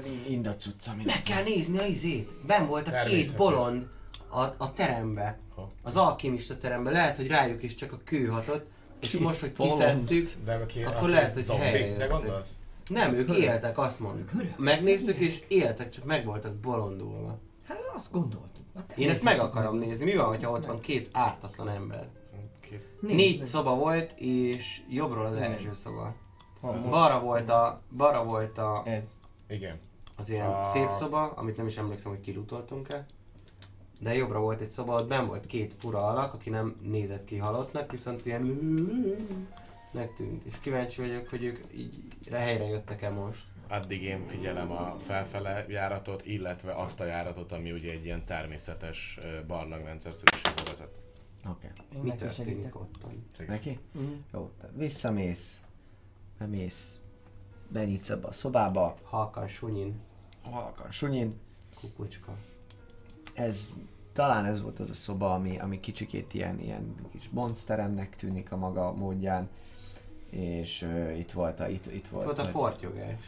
ilyen indacuc, ami Meg kell nézni a izét. Ben volt a két bolond a, a terembe. Ha. Az alkimista terembe. Lehet, hogy rájuk is csak a kő hatott. És most, hogy kiszedtük, Akkor lehet, hogy helyre gondolsz? nem, ők éltek, azt mondjuk. Megnéztük és éltek, csak meg voltak bolondulva. Hát azt gondoltuk. Én ezt meg akarom nézni. Mi van, hogyha ott van két ártatlan ember? Négy szoba volt, és jobbról az első szoba. Ha Balra volt a, balra volt a, Ez. Igen. az ilyen A- szép szoba, amit nem is emlékszem, hogy kilutoltunk-e. De jobbra volt egy szoba, ott ben volt két fura alak, aki nem nézett ki halottnak, viszont ilyen megtűnt. És kíváncsi vagyok, hogy ők így helyre jöttek-e most. Addig én figyelem a felfele járatot, illetve azt a járatot, ami ugye egy ilyen természetes barlangrendszer szerűségbe vezet. Oké. Én Mi történik ottan? Neki? Mhm. Jó, visszamész, bemész, benyitsz abba a szobába, Halkan, sunyin, halkan sunyin, kukucska. ez talán ez volt az a szoba, ami, ami kicsikét ilyen, ilyen kis monsteremnek tűnik a maga módján. És uh, itt volt a, itt, itt volt, Ott volt a fortyogás.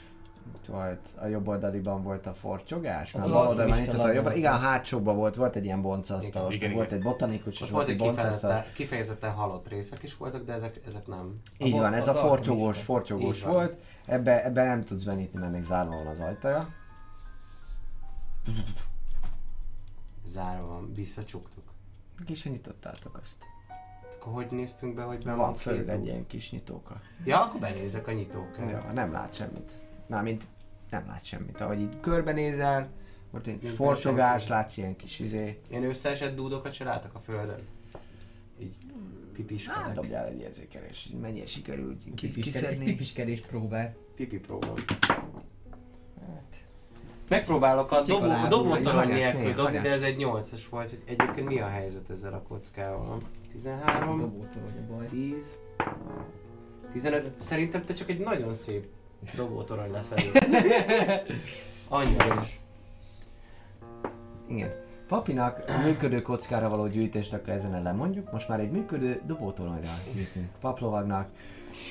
Itt volt, a jobb oldaliban volt a fortyogás, a bal oldalban a jobb, labor. igen, a hátsóban volt, volt egy ilyen boncasztalos, Igen, meg volt igen. egy botanikus, és volt egy boncasztalos. kifejezetten, kifejezetten halott részek is voltak, de ezek, ezek nem. Így A van, ez a fortyogós, fortyogós volt, ebbe, ebbe nem tudsz benyitni, mert még zárva van az ajtaja. Zárva van, visszacsuktuk. Kis nyitottátok azt. Akkor hogy néztünk be, hogy ben Van van fölül egy ilyen kis nyitóka. Ja, akkor benézek a nyitókán. Ja, nem lát semmit. Mármint nem lát semmit. Ahogy így körbenézel, Ott egy senki. látsz ilyen kis izé. Ilyen összeesett dúdokat se láttak a földön? Így Hát pipiskedek. dobjál egy érzékelés, mennyire sikerült kiszedni. kipiskedés próbál. Pipi próbál. Hát, Megpróbálok a dobó, hanyás, nélkül dobni, de ez egy 8-as volt. hogy Egyébként mi a helyzet ezzel a kockával? 13, dobótorony a baj. 10, 15. Szerintem te csak egy nagyon szép dobótorony leszel. Annyira is. Igen. Papinak a működő kockára való gyűjtést akkor ezen lemondjuk, most már egy működő dobótoronyra gyűjtünk. Paplovagnak.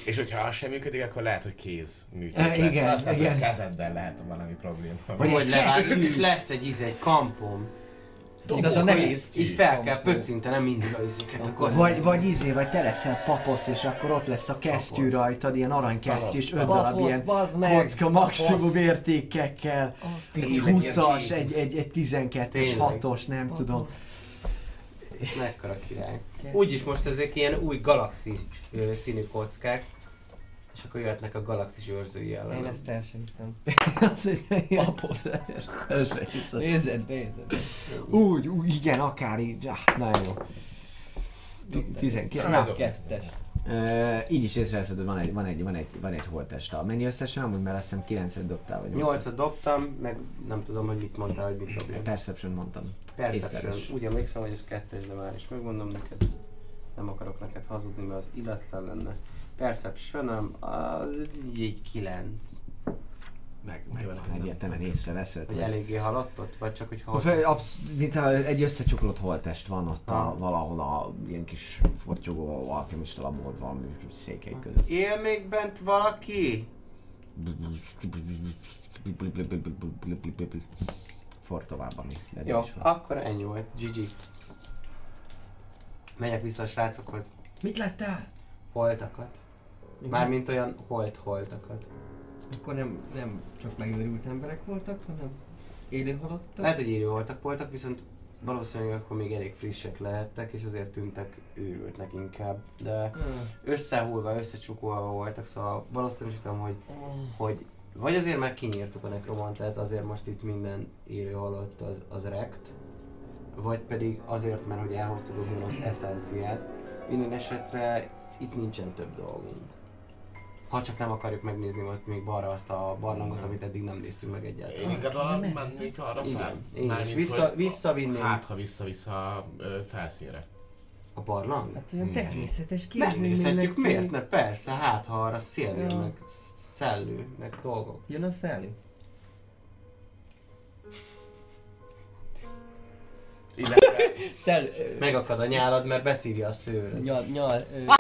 És hogyha az sem működik, akkor lehet, hogy kéz működik. E, igen, lehet, igen. kezeddel lehet valami probléma. Vagy Vagy és lesz egy íz, egy kampom. Igaz, a Akkor nehéz. így, fel kell pöccintenem mindig a izéket. Vagy, vagy izé, vagy te leszel paposz, és akkor ott lesz a kesztyű rajtad, ilyen aranykesztyű, és öt darab ilyen kocka maximum értékekkel. Egy Tényleg, 20-as, ilyen egy, egy, egy 12-es, Tényleg. 6-os, nem tudom. Mekkora király. Úgyis most ezek ilyen új galaxis színű kockák, és akkor jöhetnek a galaxis őrzői Én ellen. ezt el sem hiszem. Az egy ilyen- Paposz. Ez se hiszem. Nézed, nézed. Úgy, úgy, igen, akár így, ah, nagyon jó. Ti- 19. Na, Na, kettes. Ö, így is észreveszed, hogy van egy, van egy, van egy, van egy holtesta. Mennyi összesen? Amúgy mert azt hiszem 9 dobtál, vagy 8 dobtam, meg nem tudom, hogy mit mondtál, hogy mit dobjam. Perception mondtam. Perception. észleves. Úgy emlékszem, hogy ez kettes, de már is megmondom neked. Nem akarok neked hazudni, mert az illetlen lenne. Perception az egy 9. Meg, meg van egyértelműen észreveszed. Vagy hogy- eléggé halottot? Vagy csak, hogy fe- absz- mintha egy összecsuklott holtest van ott a, Ah. valahol a ilyen kis fortyogó alkemista labor valami székely között. Él még bent valaki? For tovább, ami Jó, akkor ennyi volt. GG. Megyek vissza a srácokhoz. Mit láttál? Holtakat. Mármint olyan holt-holtakat. Akkor nem, nem csak megőrült emberek voltak, hanem élő halottak. Lehet, hogy élő voltak voltak, viszont valószínűleg akkor még elég frissek lehettek, és azért tűntek őrültnek inkább. De összehullva, összecsukolva voltak, szóval valószínűsítem, hogy, hogy vagy azért már kinyírtuk a nekromantát, azért most itt minden élő halott az, az rekt, vagy pedig azért, mert hogy elhoztuk a gonosz eszenciát. Minden esetre itt nincsen több dolgunk. Ha csak nem akarjuk megnézni ott még balra azt a barlangot, amit eddig nem néztünk meg Én egyáltalán. inkább valami mennék arra fel. Igen, én is. Mármint, Vissza, visszavinném Hát, ha vissza-vissza felszínre. a barlang. Hát olyan Mhm. természetes képzőménynek Megnézhetjük, miért ne? Persze, hát ha arra szél Ja. meg szellő, meg dolgok. Jön a szellő. Illetve Szell... Megakad a nyálad, mert beszívja a szőröt. Nyal, nyal, ö,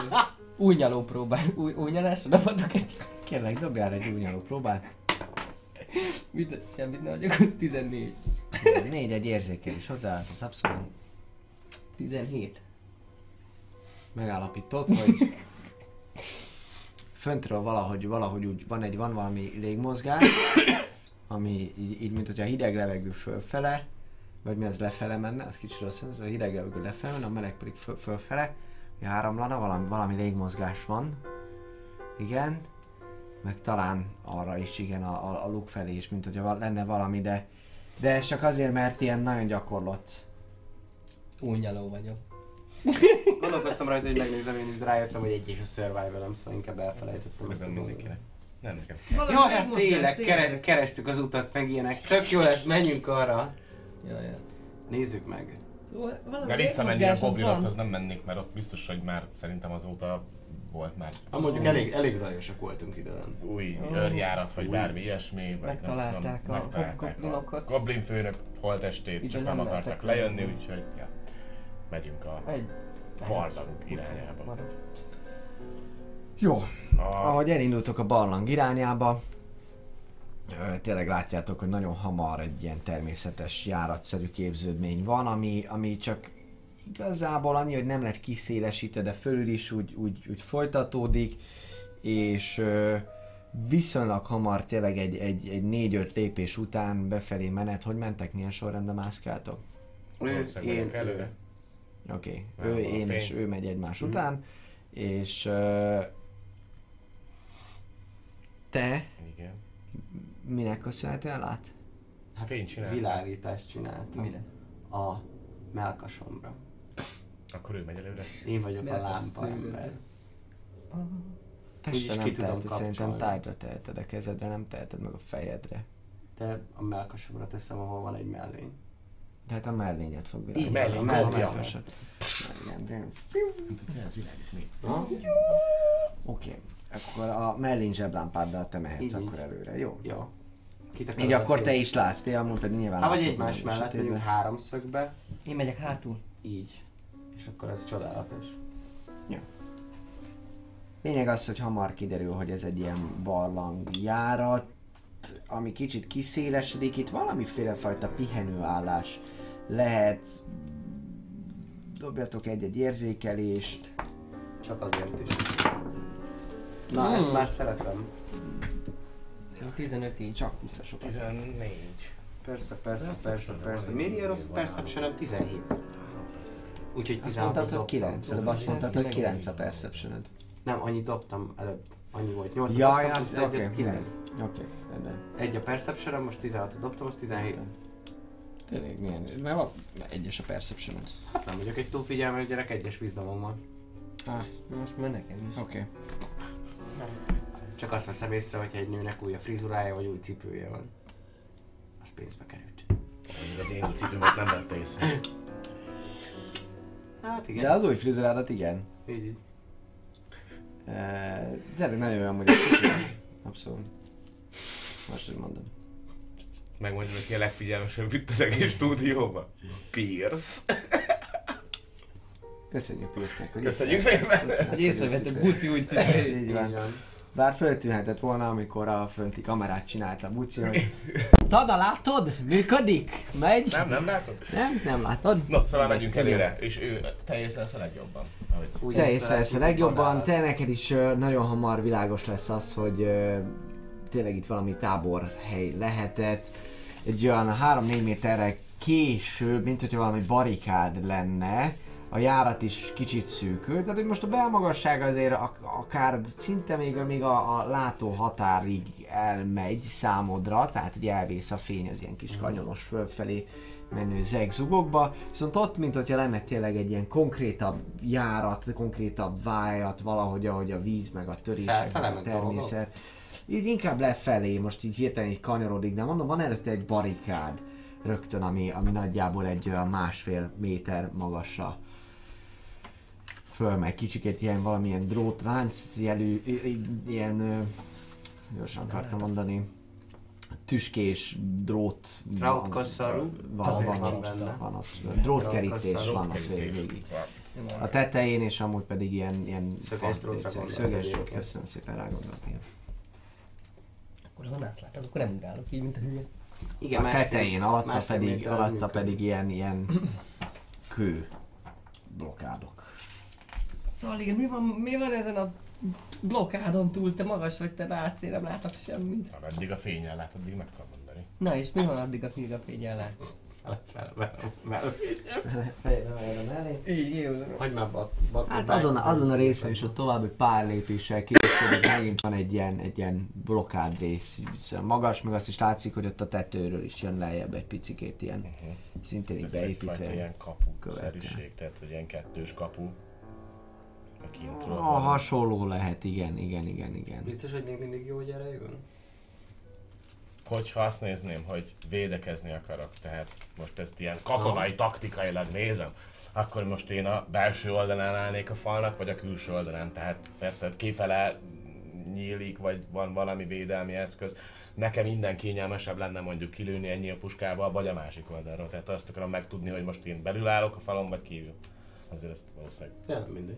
új nyaló próbál. Új, új nyalásra nem adok egy. Kérlek, dobjál egy újnyaló próbát. Mindent, semmit ne adjak, az 14. Négy egy érzékelés hozzá, az abszolút 17. megállapított, hogy föntről valahogy, valahogy úgy van egy, van valami légmozgás, ami így, így mint hogyha a hideg levegő fölfele, vagy mi az lefele menne, az kicsit rossz, a hideg levegő lefele a meleg pedig föl, fölfele, áramlana, valami, valami légmozgás van. Igen. Meg talán arra is, igen, a, a, a luk felé is, mint hogyha val- lenne valami, de, de ez csak azért, mert ilyen nagyon gyakorlott. Új nyaló vagyok. Gondolkoztam rajta, hogy megnézem én is, de rájöttem, hogy egy és a survival szóval inkább elfelejtettem ezt a dolgot. mindenkinek. Nem nekem. Ja, hát tényleg, kere, kerestük az utat, meg ilyenek. Tök jó lesz, menjünk arra. Ja, ja. Nézzük meg. Valami De visszamenni a goblinokhoz nem mennék, mert ott biztos, hogy már szerintem azóta volt már Ha mondjuk elég, elég zajosak voltunk időn. új Ó. őrjárat, vagy bármi ilyesmi. Vagy Megtalálták nem a megtalálták goblinokat. Goblin főnök holtestét, csak nem nem akartak lejönni, lejönni. úgyhogy ja, megyünk a Egy. barlang irányába. Marad. Jó, A, ahogy elindultok a barlang irányába, tényleg látjátok, hogy nagyon hamar egy ilyen természetes járatszerű képződmény van, ami, ami csak igazából annyi, hogy nem lett kiszélesítve, de fölül is úgy, úgy, úgy folytatódik, és ö, viszonylag hamar tényleg egy, egy, egy négy-öt lépés után befelé menet, hogy mentek, milyen sorrendben mászkáltok? Ő, én, előre. Oké, okay. ő, én és ő megy egymás Mhm. után, és ö, te Igen. Minek köszönhetően lát? Hát Fényt csináltál? világítást csináltam. Mire? A melkasomra. Akkor ő megy előre. Én vagyok a Melkas lámpa ember. Testre Úgyis nem ki tudom teheted, szerintem kapcsolni. tájra teheted a kezedre, nem teheted meg a fejedre. De a melkasomra teszem, ahol van egy mellény. Tehát a mellényed fog Így, világítani. mellény a dobja. melkasod. Igen, Ez világít még. Oké, akkor a mellény zseblámpáddal te mehetsz Így, akkor így. előre, jó? Jó. Kitakarod Így akkor te is látsz, te amúgy pedig nyilván Hát vagy egymás mellett, mondjuk háromszögbe. Én megyek hátul. Így. És akkor ez csodálatos. Lényeg az, hogy hamar kiderül, hogy ez egy ilyen barlangjárat, ami kicsit kiszélesedik, itt valamiféle fajta pihenőállás lehet. Dobjatok egy-egy érzékelést. Csak azért is. Na, Hmm. ezt már szeretem. 15 így. Csak visszasokat. 14. Persze, persze, persze, persze. Miért ilyen rossz perception 17? Úgyhogy Azt 16 mondtad, hogy 9, előbb azt mondtad, hogy 9 a perception Nem, annyit dobtam előbb. Annyi volt. 8 Jaj, dobtam, az, egy, oké, az 9. Oké, rendben. Egy a perception most 16 dobtam, az 17. Tényleg milyen, mert van egyes a perception Hát nem vagyok egy túl figyelmes gyerek, egyes bizalommal. Ah, Most már nekem is. oké. Csak azt veszem észre, hogyha egy nőnek új a frizurája, vagy új cipője van. Az pénzbe került. Mondjuk az én új cipőmet nem vette észre. Hát igen. De az új frizurádat igen. Így, így. Tényleg nagyon olyan, hogy Abszolút. Most hogy mondom. Megmondjuk, hogy ki a legfigyelmesebb itt az egész stúdióban. Pierce. Köszönjük Pilsznek, hogy Köszönjük szépen. Hogy észrevetted Buci úgy cipőjét. Így van. Bár föltűnhetett volna, amikor a fönti kamerát csinálta Buci, hogy Tada, látod? Működik? Megy? Nem, nem látod? Nem, nem látod? No, szóval megyünk előre, és ő te észre lesz a legjobban. Ahogy Úgy Te észre észrevesz a legjobban, te neked is nagyon hamar világos lesz az, hogy tényleg itt valami táborhely lehetett. Egy olyan 3-4 méterre később, mint hogyha valami barikád lenne, a járat is kicsit szűkül, tehát hogy most a belmagasság azért ak- akár szinte még, még a, a látó határig elmegy számodra, tehát hogy elvész a fény az ilyen kis kanyonos fölfelé menő zegzugokba, viszont ott, mint hogyha lenne tényleg egy ilyen konkrétabb járat, konkrétabb vájat, valahogy ahogy a víz, meg a törések, meg a dolgok? természet. Így inkább lefelé, most így hirtelen így kanyarodik, de mondom, van előtte egy barikád rögtön, ami, ami nagyjából egy olyan másfél méter magasra fölmegy. Kicsikét ilyen valamilyen drótlánc jelű, ilyen, gyorsan akartam mondani, tüskés drót Drótkosszarú, van, van, van van, benne. van ott, drótkerítés van ott végig. A tetején és amúgy pedig ilyen, ilyen Szöges drótra Szöges drót, köszönöm szépen rá gondolni. Akkor azon átlátod, akkor nem ugrálok így, mint a hülye. Igen, A tetején, alatta pedig, alatta pedig ilyen, ilyen kő blokádok. Szóval igen, mi van, mi van ezen a blokkádon túl? Te magas vagy, te látsz, én nem látok semmit. Ha eddig a fényen lát, addig meg tudom mondani. Na és mi van addig, amíg a fényen lát? Fel, fel, fel, fel. Fejre mellé. Így. Hagyd már bak, bak, Hát azon, azon a részen is ott további pár lépéssel később megint van egy ilyen, egy ilyen blokád rész, viszont magas, meg azt is látszik, hogy ott a tetőről is jön lejjebb egy picikét ilyen, Uh-huh. szintén így Ez beépítve. ilyen kapu tehát hogy ilyen kettős kapu. A kintről. A van. hasonló lehet, igen, igen, igen, igen. Biztos, hogy még mindig jó, hogy erre jön? Hogyha azt nézném, hogy védekezni akarok, tehát most ezt ilyen katonai taktikailag nézem, akkor most én a belső oldalán állnék a falnak, vagy a külső oldalán, tehát érted, kifele nyílik, vagy van valami védelmi eszköz. Nekem minden kényelmesebb lenne mondjuk kilőni ennyi a puskával, vagy a másik oldalról. Tehát azt akarom megtudni, hogy most én belül állok a falon, vagy kívül. Azért ezt valószínűleg nem mindegy.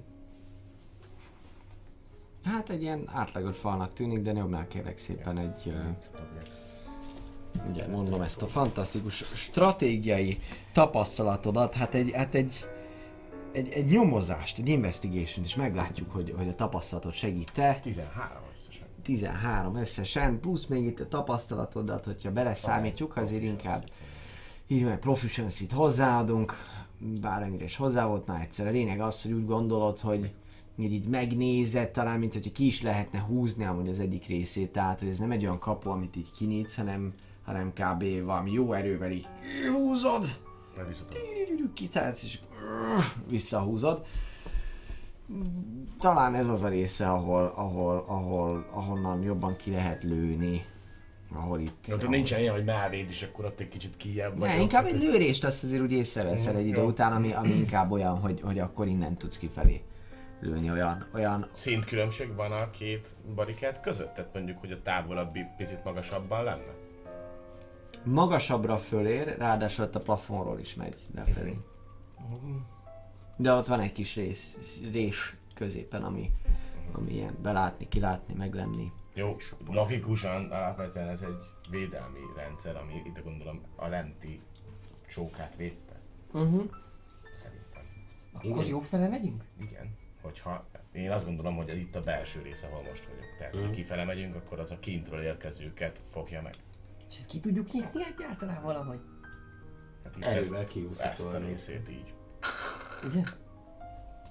Hát egy ilyen átlagos falnak tűnik, de nyomnál kérlek szépen egy, ö, ugye mondom ezt a fantasztikus stratégiai tapasztalatodat, hát egy, hát egy, egy, egy nyomozást, egy investigation és meglátjuk, hogy, hogy a tapasztalatot segít-e. 13 összesen. 13 összesen, plusz még itt a tapasztalatodat, hogyha beleszámítjuk, azért inkább így meg proficiency-t hozzáadunk, bármennyire is hozzá volt már egyszer. A lényeg az, hogy úgy gondolod, hogy így, így megnézed, talán mint hogyha ki is lehetne húzni amúgy az egyik részét, tehát hogy ez nem egy olyan kapu, amit így kinyitsz, hanem, hanem kb. valami jó erővel így húzod, kiszállsz és visszahúzod. Talán ez az a része, ahol, ahol, ahol, ahonnan jobban ki lehet lőni. Ahol itt... Ott nincsen ilyen, hogy melvéd, és akkor ott egy kicsit kijebb vagy. Ne, inkább egy lőrést azt azért úgy észreveszel egy idő után, ami, ami inkább olyan, hogy, hogy akkor innen tudsz kifelé lőni olyan, olyan Szintkülönbség van a két barikát között? Tehát mondjuk, hogy a távolabbi picit magasabban lenne? magasabbra fölér, ráadásul ott a plafonról is megy lefelé. De ott van egy kis rész, rés középen, ami, ami ilyen belátni, kilátni, meglenni. Jó, logikusan alapvetően ez egy védelmi rendszer, ami ide gondolom a lenti csókát védte. Uh-huh. Szerintem. Akkor Igen. jó fele megyünk? Igen. Hogyha én azt gondolom, hogy ez itt a belső rész, ahol most vagyok. Tehát, Mhm. ha kifele megyünk, akkor az a kintről érkezőket fogja meg. És ezt ki tudjuk nyitni egyáltalán valahogy? Hát itt Erővel ezt, ezt a részét így. Ugye?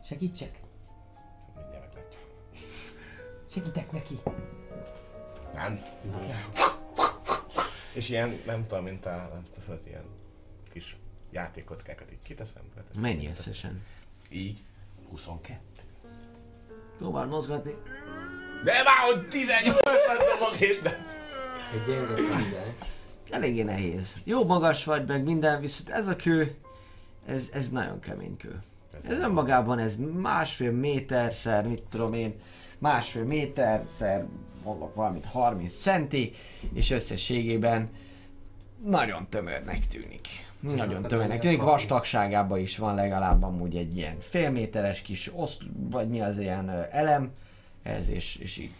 Segítsek! Mindjárt meglátjuk. Segítek neki! Nem? És ilyen, nem tudom, mint a, nem tudom, az ilyen kis játékkockákat így kiteszem. leteszem, Mennyi összesen? Így. 22. Próbál mozgatni. De már, hogy 18 dobok és nem. Egy gyenge krízel. Eléggé nehéz. Jó magas vagy, meg minden, viszont ez a kő, ez, ez nagyon kemény kő. Ez önmagában ez másfél méterszer, mit tudom én, másfél méterszer, mondok valamit, 30 centi, és összességében nagyon tömörnek tűnik. Nagyon tömörnek tűnik, vastagságában is van legalább amúgy egy ilyen fél méteres kis oszt, vagy mi az ilyen elem, ez és, és így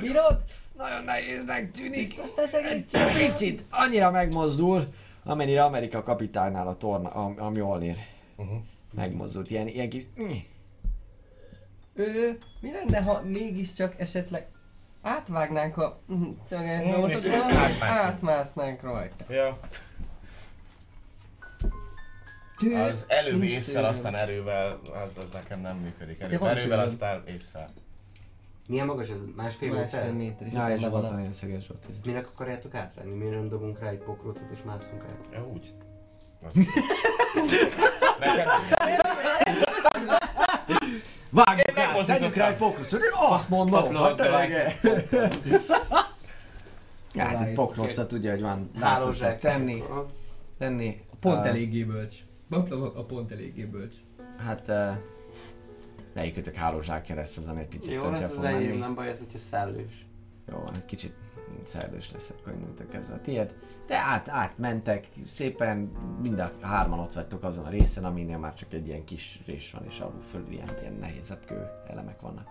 Bírod? nagyon nehéznek tűnik. Biztos te segítsek? Picit, annyira megmozdul, amennyire Amerika kapitánynál a torna, a, a Mjolnir Uh-huh. megmozdult. Ilyen, ilyen kis... Ö, mi lenne, ha mégiscsak esetleg átvágnánk a Mm, és és átmászni. átmásznánk rajta. Ja, Tű, az előbb észszel, aztán erővel, az, az nekem nem működik. Van erővel, tőlem. aztán észszel. Milyen magas ez? Másfél Másfél méter? méter, és Ja, és volt van a... olyan szöges volt ez. Minek akarjátok átvenni? Miért nem dobunk rá egy pokrócot és mászunk át? Ja, úgy. Nekem Vágjuk megmozdítottam. tegyük rá egy pokrócot, én azt mondom, hát tényleg. hát egy Nice. pokrocot ugye, hogy van, rá Hálózsák. tenni, tenni. Pont eléggé bölcs. Baklava a pont eléggé bölcs. Hát, uh, melyikötök hálózsák kereszt, az ami egy picit Jó, ez az enyém, nem baj ez, hogyha szellős. Jó, egy kicsit szerdős lesz akkor innentől kezdve a tiéd. De át, átmentek, szépen mind a hárman ott vagytok azon a részen, aminél már csak egy ilyen kis rés van, és alul föl ilyen, ilyen nehézebb kő elemek vannak.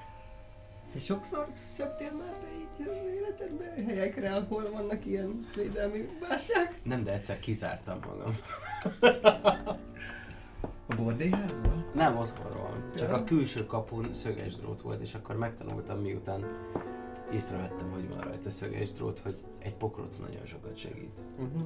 Te sokszor szöktél már be így a életedbe helyekre, ahol vannak ilyen védelmi bástyák? Nem, de egyszer kizártam magam. A bordélyházban? Nem otthonról, csak Ja. a külső kapun szöges drót volt, és akkor megtanultam miután észrevettem, hogy van rajta szöges drót, hogy egy pokroc nagyon sokat segít. Uh-huh.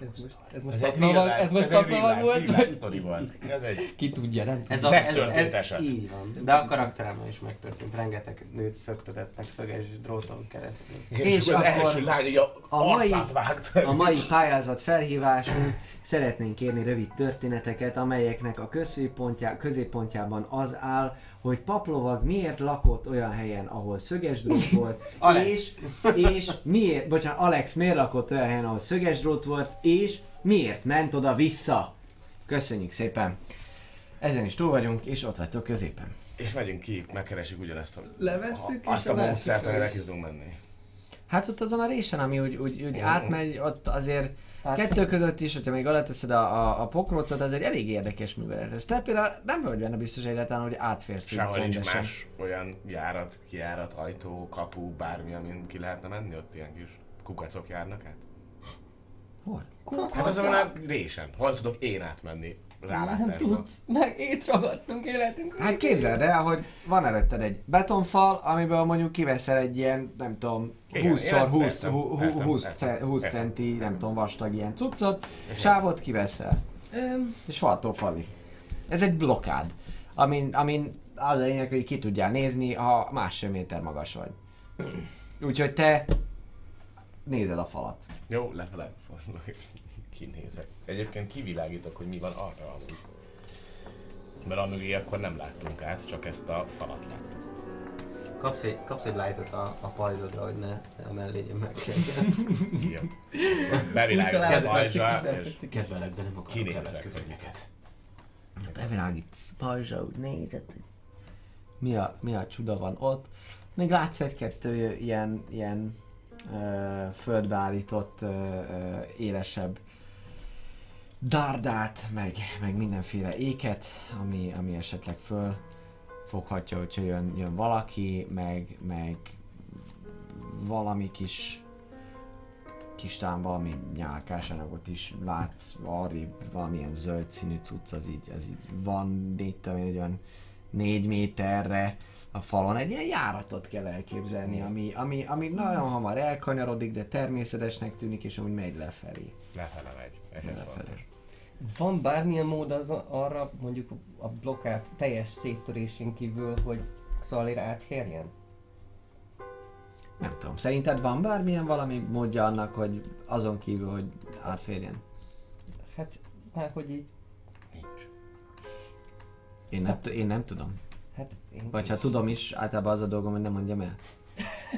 Ez most, ez most Ez real ez most ez egy paplavag real volt? real story volt. Ez egy... Ki tudja, nem Ez tudja. a, ez, Megtörtént ez, eset. Így van. De a karakteremmel is megtörtént. Rengeteg nőt szöktetett meg szöges dróton keresztül. És És, az akkor első lány a, a mai- vágta. A mai pályázat felhívásunk szeretnénk kérni rövid történeteket, amelyeknek a középpontjá, középpontjában az áll, hogy Paplovag miért lakott olyan helyen, ahol szöges drót volt, és, és miért, bocsánat, Alex miért lakott olyan helyen, ahol szöges drót volt, és miért ment oda vissza. Köszönjük szépen! Ezen is túl vagyunk, és ott vagytok középen. És megyünk ki, megkeresjük ugyanezt a... Levesszük, és azt a a módszert, amire ki tudunk menni. Hát ott azon a résen, ami úgy, úgy, úgy átmegy, ott azért Hát- kettő között is, hogyha még alá teszed a, a, a pokrócot, az egy elég érdekes művelet. Ez te például nem vagy benne biztos egyáltalán, hogy átférsz Sehol nincs rendesen. más olyan járat, kijárat, ajtó, kapu, bármi, amin ki lehetne menni, ott ilyen kis kukacok járnak át. Hol? Hát azon a résen. Hol tudok én átmenni Nem rálátásba? tudsz, meg étragadtunk életünk. Hát képzeld el, hogy van előtted egy betonfal, amiből mondjuk kiveszel egy ilyen, nem tudom, Igen, 20 én ezt 20 értem, 20 értem, 20 értem, 20 értem. centi, nem tudom, vastag ilyen cuccot, sávot kiveszel, Öm, és faltól fali. Ez egy blokád, amin, amin az a lényeg, hogy ki tudjál nézni, ha másfél méter magas vagy. Úgyhogy te nézed a falat. Jó, lefele fordulok kinézek. Egyébként kivilágítok, hogy mi van arra amúgy. Mert amögé akkor nem láttunk át, csak ezt a falat láttuk. Kapsz egy, kapsz egy lightot a, a pajzsodra, hogy ne, ne mellé meg Jó. Bevilágítok a pajzsra, hogy és Kedvelek, de nem akarok Kinézek közé. neked. Bevilágítasz pajzsa, úgy nézed, hogy mi a, mi a csuda van ott. Még látsz egy-kettő ilyen, ilyen ö, földbe állított ö, ö, élesebb dárdát, meg, meg mindenféle éket, ami, ami esetleg föl foghatja, hogyha jön, jön valaki, meg, meg valami kis kis talán valami nyálkás anyagot is látsz, arrébb valamilyen zöld színű cucc, az így, az így van, én, egy olyan négy méterre a falon egy ilyen járatot kell elképzelni, ami, ami, ami nagyon hamar elkanyarodik, de természetesnek tűnik, és amúgy megy lefelé. lefele megy. És ez Lefele. fontos. Van bármilyen mód az arra, mondjuk a blokkát teljes széttörésén kívül, hogy Xalir átférjen? Nem tudom, szerinted van bármilyen valami módja annak, hogy azon kívül, hogy átférjen? Hát, már hogy így, Nincs. Én nem, t- én nem tudom. hát én Vagy ha tudom is, általában az a dolgom, hogy nem mondjam el.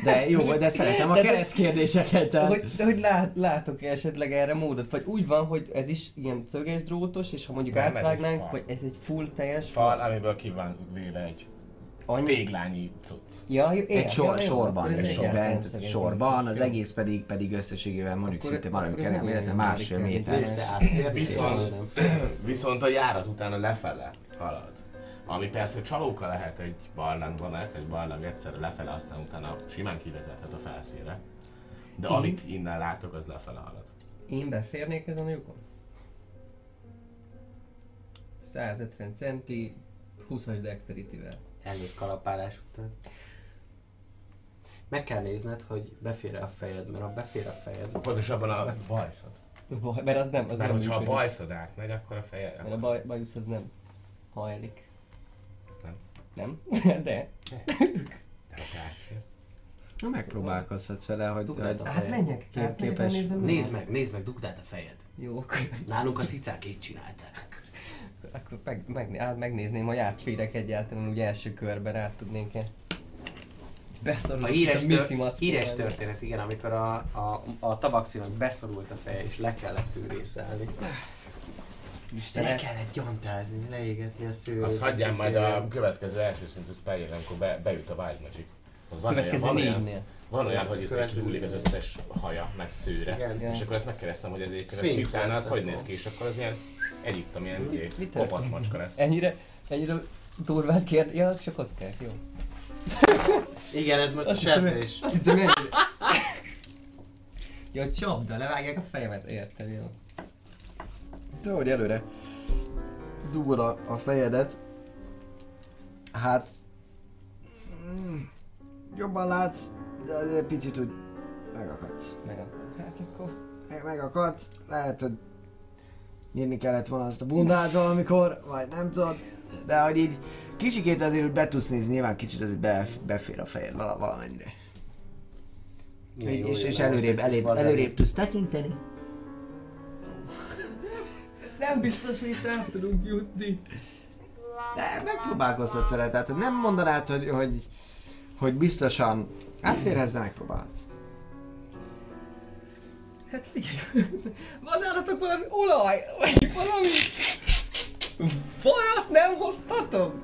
De jó, de szeretem a kereszt kérdéseket. De tehát- hogy, de hogy lát, látok esetleg erre módot? Vagy úgy van, hogy ez is ilyen szöges drótos, és ha mondjuk Nem, átvágnánk, fal. vagy ez egy full teljes Fal, amiből ki van véve egy Annyi? téglányi cucc. Ja, jó, Egy sor, ja, sorban, egy sorban, sorban, az egész pedig, pedig összességében mondjuk Akkor- szinte nem illetve olyan másfél méter. Viszont-. Viszont a járat utána lefele halad. Ami persze csalóka lehet egy barlangban, mert egy barlang egyszerre lefele, aztán utána simán kivezethet a felszínre. De amit innen látok, az lefele halad. Én beférnék ezen a lyukon? 150 centi, 20-as dexterity-vel. Elég kalapálás után. Meg kell nézned, hogy befér a fejed, mert ha befér a fejed, Pontosabban a bajszod. Baj- Mert az nem, az Mert nem hogyha a működik. bajszod átmegy, akkor a feje... Mert a baj, bajusz az nem hajlik. Nem. De. De. Na megpróbálkozhatsz vele, hogy, Dugd hogy át a Hát fejed. menjek, Kép- hát menjek, képes. nézem. Nézd meg, nézd meg, dugd át a fejed. Jó, akkor, Nálunk a cicák így csinálták. akkor meg, meg, át, megnézném, hogy átférek egyáltalán úgy első körben át tudnék-e. Beszorulok A híres, tör, híres történet, igen, amikor a, a, a tabaxinak beszorult a feje, és le kellett fűrészelni. Istenem. Le kellett gyantázni, leégetni a szőrét. Azt hagyján majd a következő első szintű spelljel, amikor be, beüt a Wild Magic. Az van, olyan, Következő van, olyan, négynél. van olyan, hogy ez kihullik az összes haja, meg szőre. Igen. Ja. És akkor ezt megkérdeztem, hogy ez egyébként a cicán az hogy néz ki, és akkor az ilyen Egyiptom, ilyen kopasz macska lesz. Ennyire, ennyire durvát kérd... Ja, csak kockák, jó. Igen, ez most a sebzés. Azt hittem. Jó, csapda, levágják a fejemet, értem, jó. Te, hogy előre dugod a, a fejedet, hát mm, jobban látsz, de azért picit úgy megakadsz. Meg. Hát akkor... Meg, megakadsz, lehet, hogy nyírni kellett volna azt a bundát valamikor, vagy nem tudod, de hogy így kicsikét azért úgy be tudsz nézni, nyilván kicsit azért be, befér a fejed vala, valamennyire. Jó, és, jó, és előrébb, egy bazár. előrébb tudsz tekinteni. Nem biztos, hogy itt rá tudunk jutni. De megpróbálkozhatsz vele, tehát nem mondanád, hogy, hogy, hogy biztosan átférhez, de megpróbálhatsz. Hát figyelj, van nálatok valami olaj, vagy valami... Vajat nem hoztatok?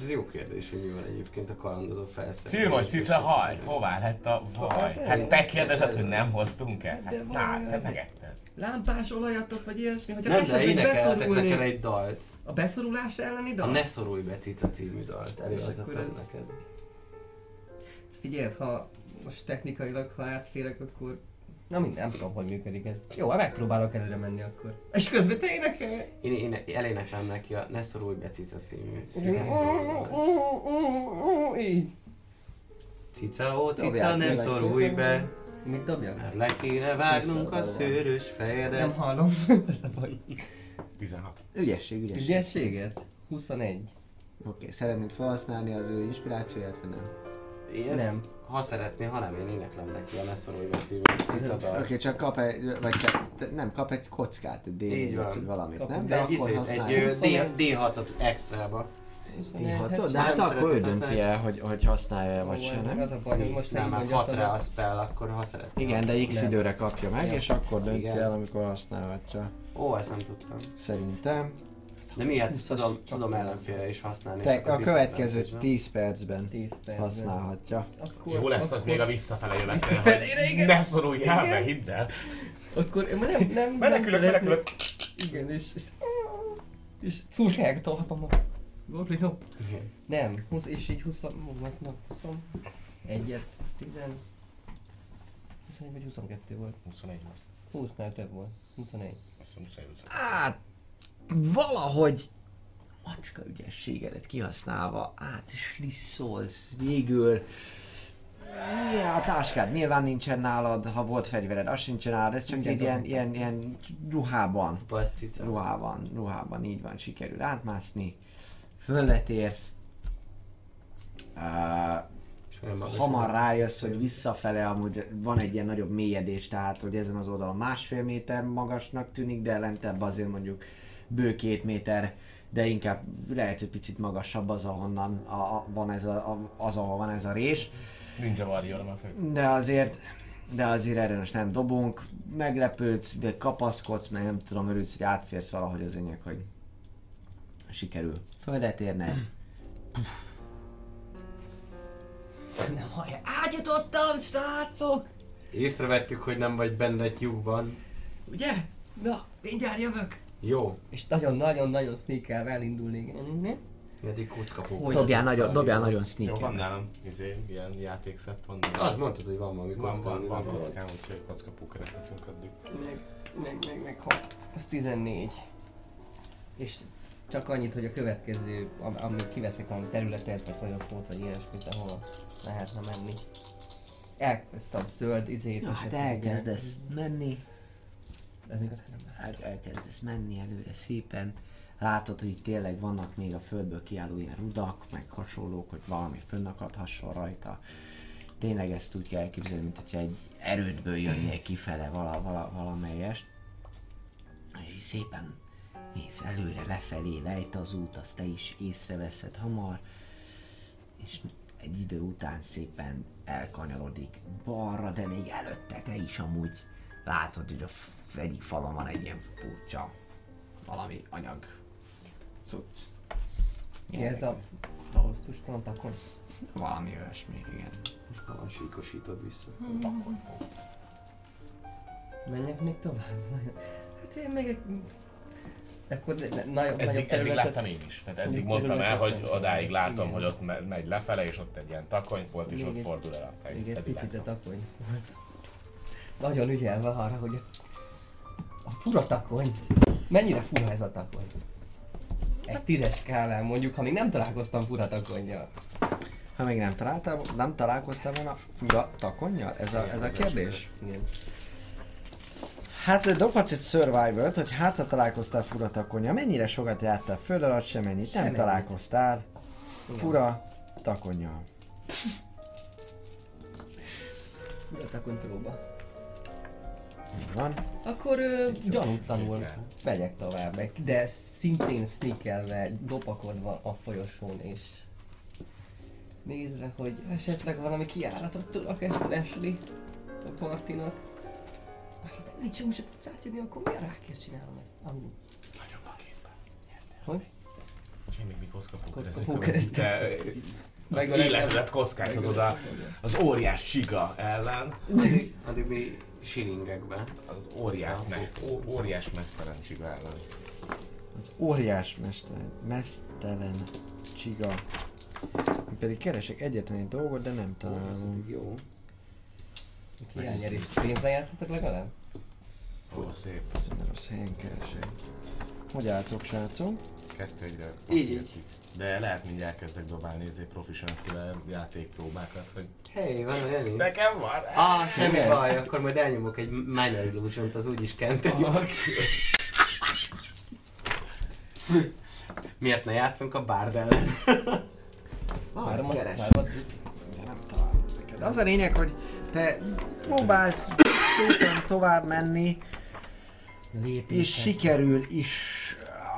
Ez jó kérdés, hogy mi van egyébként a kalandozó felszerelés. Cilmos cica haj, hová lett a vaj? Hát te kérdezed, hogy nem hoztunk-e? Hát na, te megetted. Lámpás olajatok, vagy ilyesmi, hogyha Nem, de esetleg neked beszorulni... egy dalt. A beszorulás elleni A dal? Ne szorulj be cica című dalt. Előadhatom ez- neked. Figyeld, ha most technikailag, ha átférek, akkor... Na mind, nem tudom, hogy működik ez. Jó, hát megpróbálok előre menni akkor. És közben te énekelj! Én, én eléneklem neki a Ne szorulj be cica című. Így. Cica, ó cica, ne szorulj be, Mit dobjak? mert le kéne vágnunk a szőrös Nem fejedet. hallom. Ez a baj. 16. Ügyesség, ügyesség. Ügyességet? 21. Oké, okay, szeretnéd felhasználni az ő inspirációját, vagy nem? Én? Nem. Ha szeretné, ha nem, én éneklem neki a be című cica Oké, okay, csak kap egy, vagy ke- nem, kap egy kockát, egy d vagy valamit, Kap nem? egy- De Egy, akkor izét, egy használja. ö, D- D6-ot extrába. D6-ot? De hát Nem akkor ő dönti el, hogy, hogy használja vagy sem, nem? Az a baj, hogy most nem, hát mondjad, hat rá a spell, akkor ha szeretné. Igen, de x időre kapja meg, és akkor dönti el, amikor használhatja. Ó, ezt nem tudtam. Szerintem. De mi hát ezt tudom, tudom ellenfélre is használni. Te és a következő disadvantage-ra. 10 percben 10 percben. használhatja. Akkor, Jó lesz az még a visszafele jövetel, Visszafelére, igen. hogy ne szoruljál be, hidd el. Akkor nem, nem, nem Menekülök, menekülök. Igen, és... És, és szúrság tolhatom a goblino. Igen. Nem, 20, és így 20, vagy na, 20, egyet, 10, 21 vagy 22 volt. 21 volt. 20-nál több volt. 21. Azt hiszem 21 volt. Hát, valahogy macska ügyességedet kihasználva át is lisszolsz végül. Ja, a táskád nyilván nincsen nálad, ha volt fegyvered, az sincsen nálad, ez csak Mindent egy ilyen, ilyen, ilyen ruhában, Basz cica. ruhában, ruhában, így van, sikerül átmászni, földet érsz. Uh, hamar rájössz, hogy visszafele amúgy van egy ilyen nagyobb mélyedés, tehát hogy ezen az oldalon másfél méter magasnak tűnik, de lentebb azért mondjuk bő két méter, de inkább lehet, hogy picit magasabb az, ahonnan a, van ez a, a, az, ahol van ez a rés. Ninja Warrior, már fő. De azért, de azért erre most nem dobunk, meglepődsz, de kapaszkodsz, mert nem tudom, örülsz, hogy átférsz valahogy az lényeg, hogy sikerül földet érned. Nem hallja, átjutottam, srácok! Észrevettük, hogy nem vagy benne egy lyukban. Ugye? Na, mindjárt jövök. Jó. És nagyon-nagyon-nagyon sneakelve elindulnék. Eddig. Hogy Dobjál, nagyon, a dobjál nagyon Jó, sneaker. van nálam izé, ilyen játékszett, van. Az mondtad, hogy van valami van, kocka. van, van nem kockám, úgyhogy kocka pukerethetünk addig. Meg, meg, meg, meg 6. Az 14. És csak annyit, hogy a következő, am- amíg kiveszek valami területet, vagy folyosót, vagy ilyesmit, ahol lehetne menni. El, ezt a zöld izét. Na, hát elkezdesz menni, ugye- Ez nem hát elkezdesz menni előre szépen, látod, hogy tényleg vannak még a földből kiálló ilyen rudak, meg hasonlók, hogy valami fönnakadhasson rajta. Tényleg ezt úgy kell elképzelni, mint hogyha egy erődből jönnél kifele vala, vala, valamelyest. És így szépen mész előre, lefelé, lejt az út, azt te is észreveszed hamar, és egy idő után szépen elkanyarodik balra, de még előtte te is amúgy látod, hogy a f- egyik falon van egy ilyen furcsa valami anyag cucc. Mi ez a tausztustalan takon? Valami olyasmi, igen. Most már van síkosítod vissza. Menjek még tovább? Hát én még egy... Akkor nagyobb, nagyobb Eddig, eddig területet... láttam én is. Tehát eddig Eddig mondtam el, hogy odáig látom, Igen. hogy ott me- megy lefele, és ott egy ilyen takony volt, és Még ott egy- fordul el a. Még egy Eddig picit a takony. Nagyon ügyelve arra, hogy a fura takony. Mennyire fura ez a takony? Egy tízes skálán mondjuk, ha még nem találkoztam fura takonnyal. Ha még nem találtál, nem találkoztál volna fura takonnyal? Ez a, ez a kérdés? Igen. Hát dobhatsz egy survival hogy hát ha találkoztál fura takonnyal. Mennyire sokat jártál föl alatt, semennyit nem Semennyit. találkoztál fura takonnyal. Fura takony próba. Így van. Akkor ö, gyanútlanul megyek tovább, de szintén sneakelve, dopakodva a folyosón és nézve, hogy esetleg valami kiállatot tudok ezt lesni a partinak. De úgy sem tudsz átjönni, akkor miért rákér csinálom ezt? Amúgy. Nagyobb a képen. Hogy? És én még mi kocka Meg az a életedet kockáztatod a, az óriás csiga ellen. Addig, addig mi shillingekben. Az óriás, óriás mesztelen csiga ellen. Az óriás mester, mesztelen csiga. Én pedig keresek egyetlen egy dolgot, de nem Ez találom. addig jó. Hiányerés. Pénzre játszotok legalább? Ó, szép. Helyen keresek. Hogy álltok, srácok? Kettő egyre. Így, így. De lehet mindjárt kezdek dobálni ezért professional játékpróbákat, hogy Hé, van olyan nekem van. Ah, semmi Igen. baj, akkor majd elnyomok egy Minor Illusion-t, az úgyis kenteni. Miért ne játszunk a Bard ellen? Nem találom neked. Az a lényeg, hogy te próbálsz szépen tovább menni, Lépni és sikerül is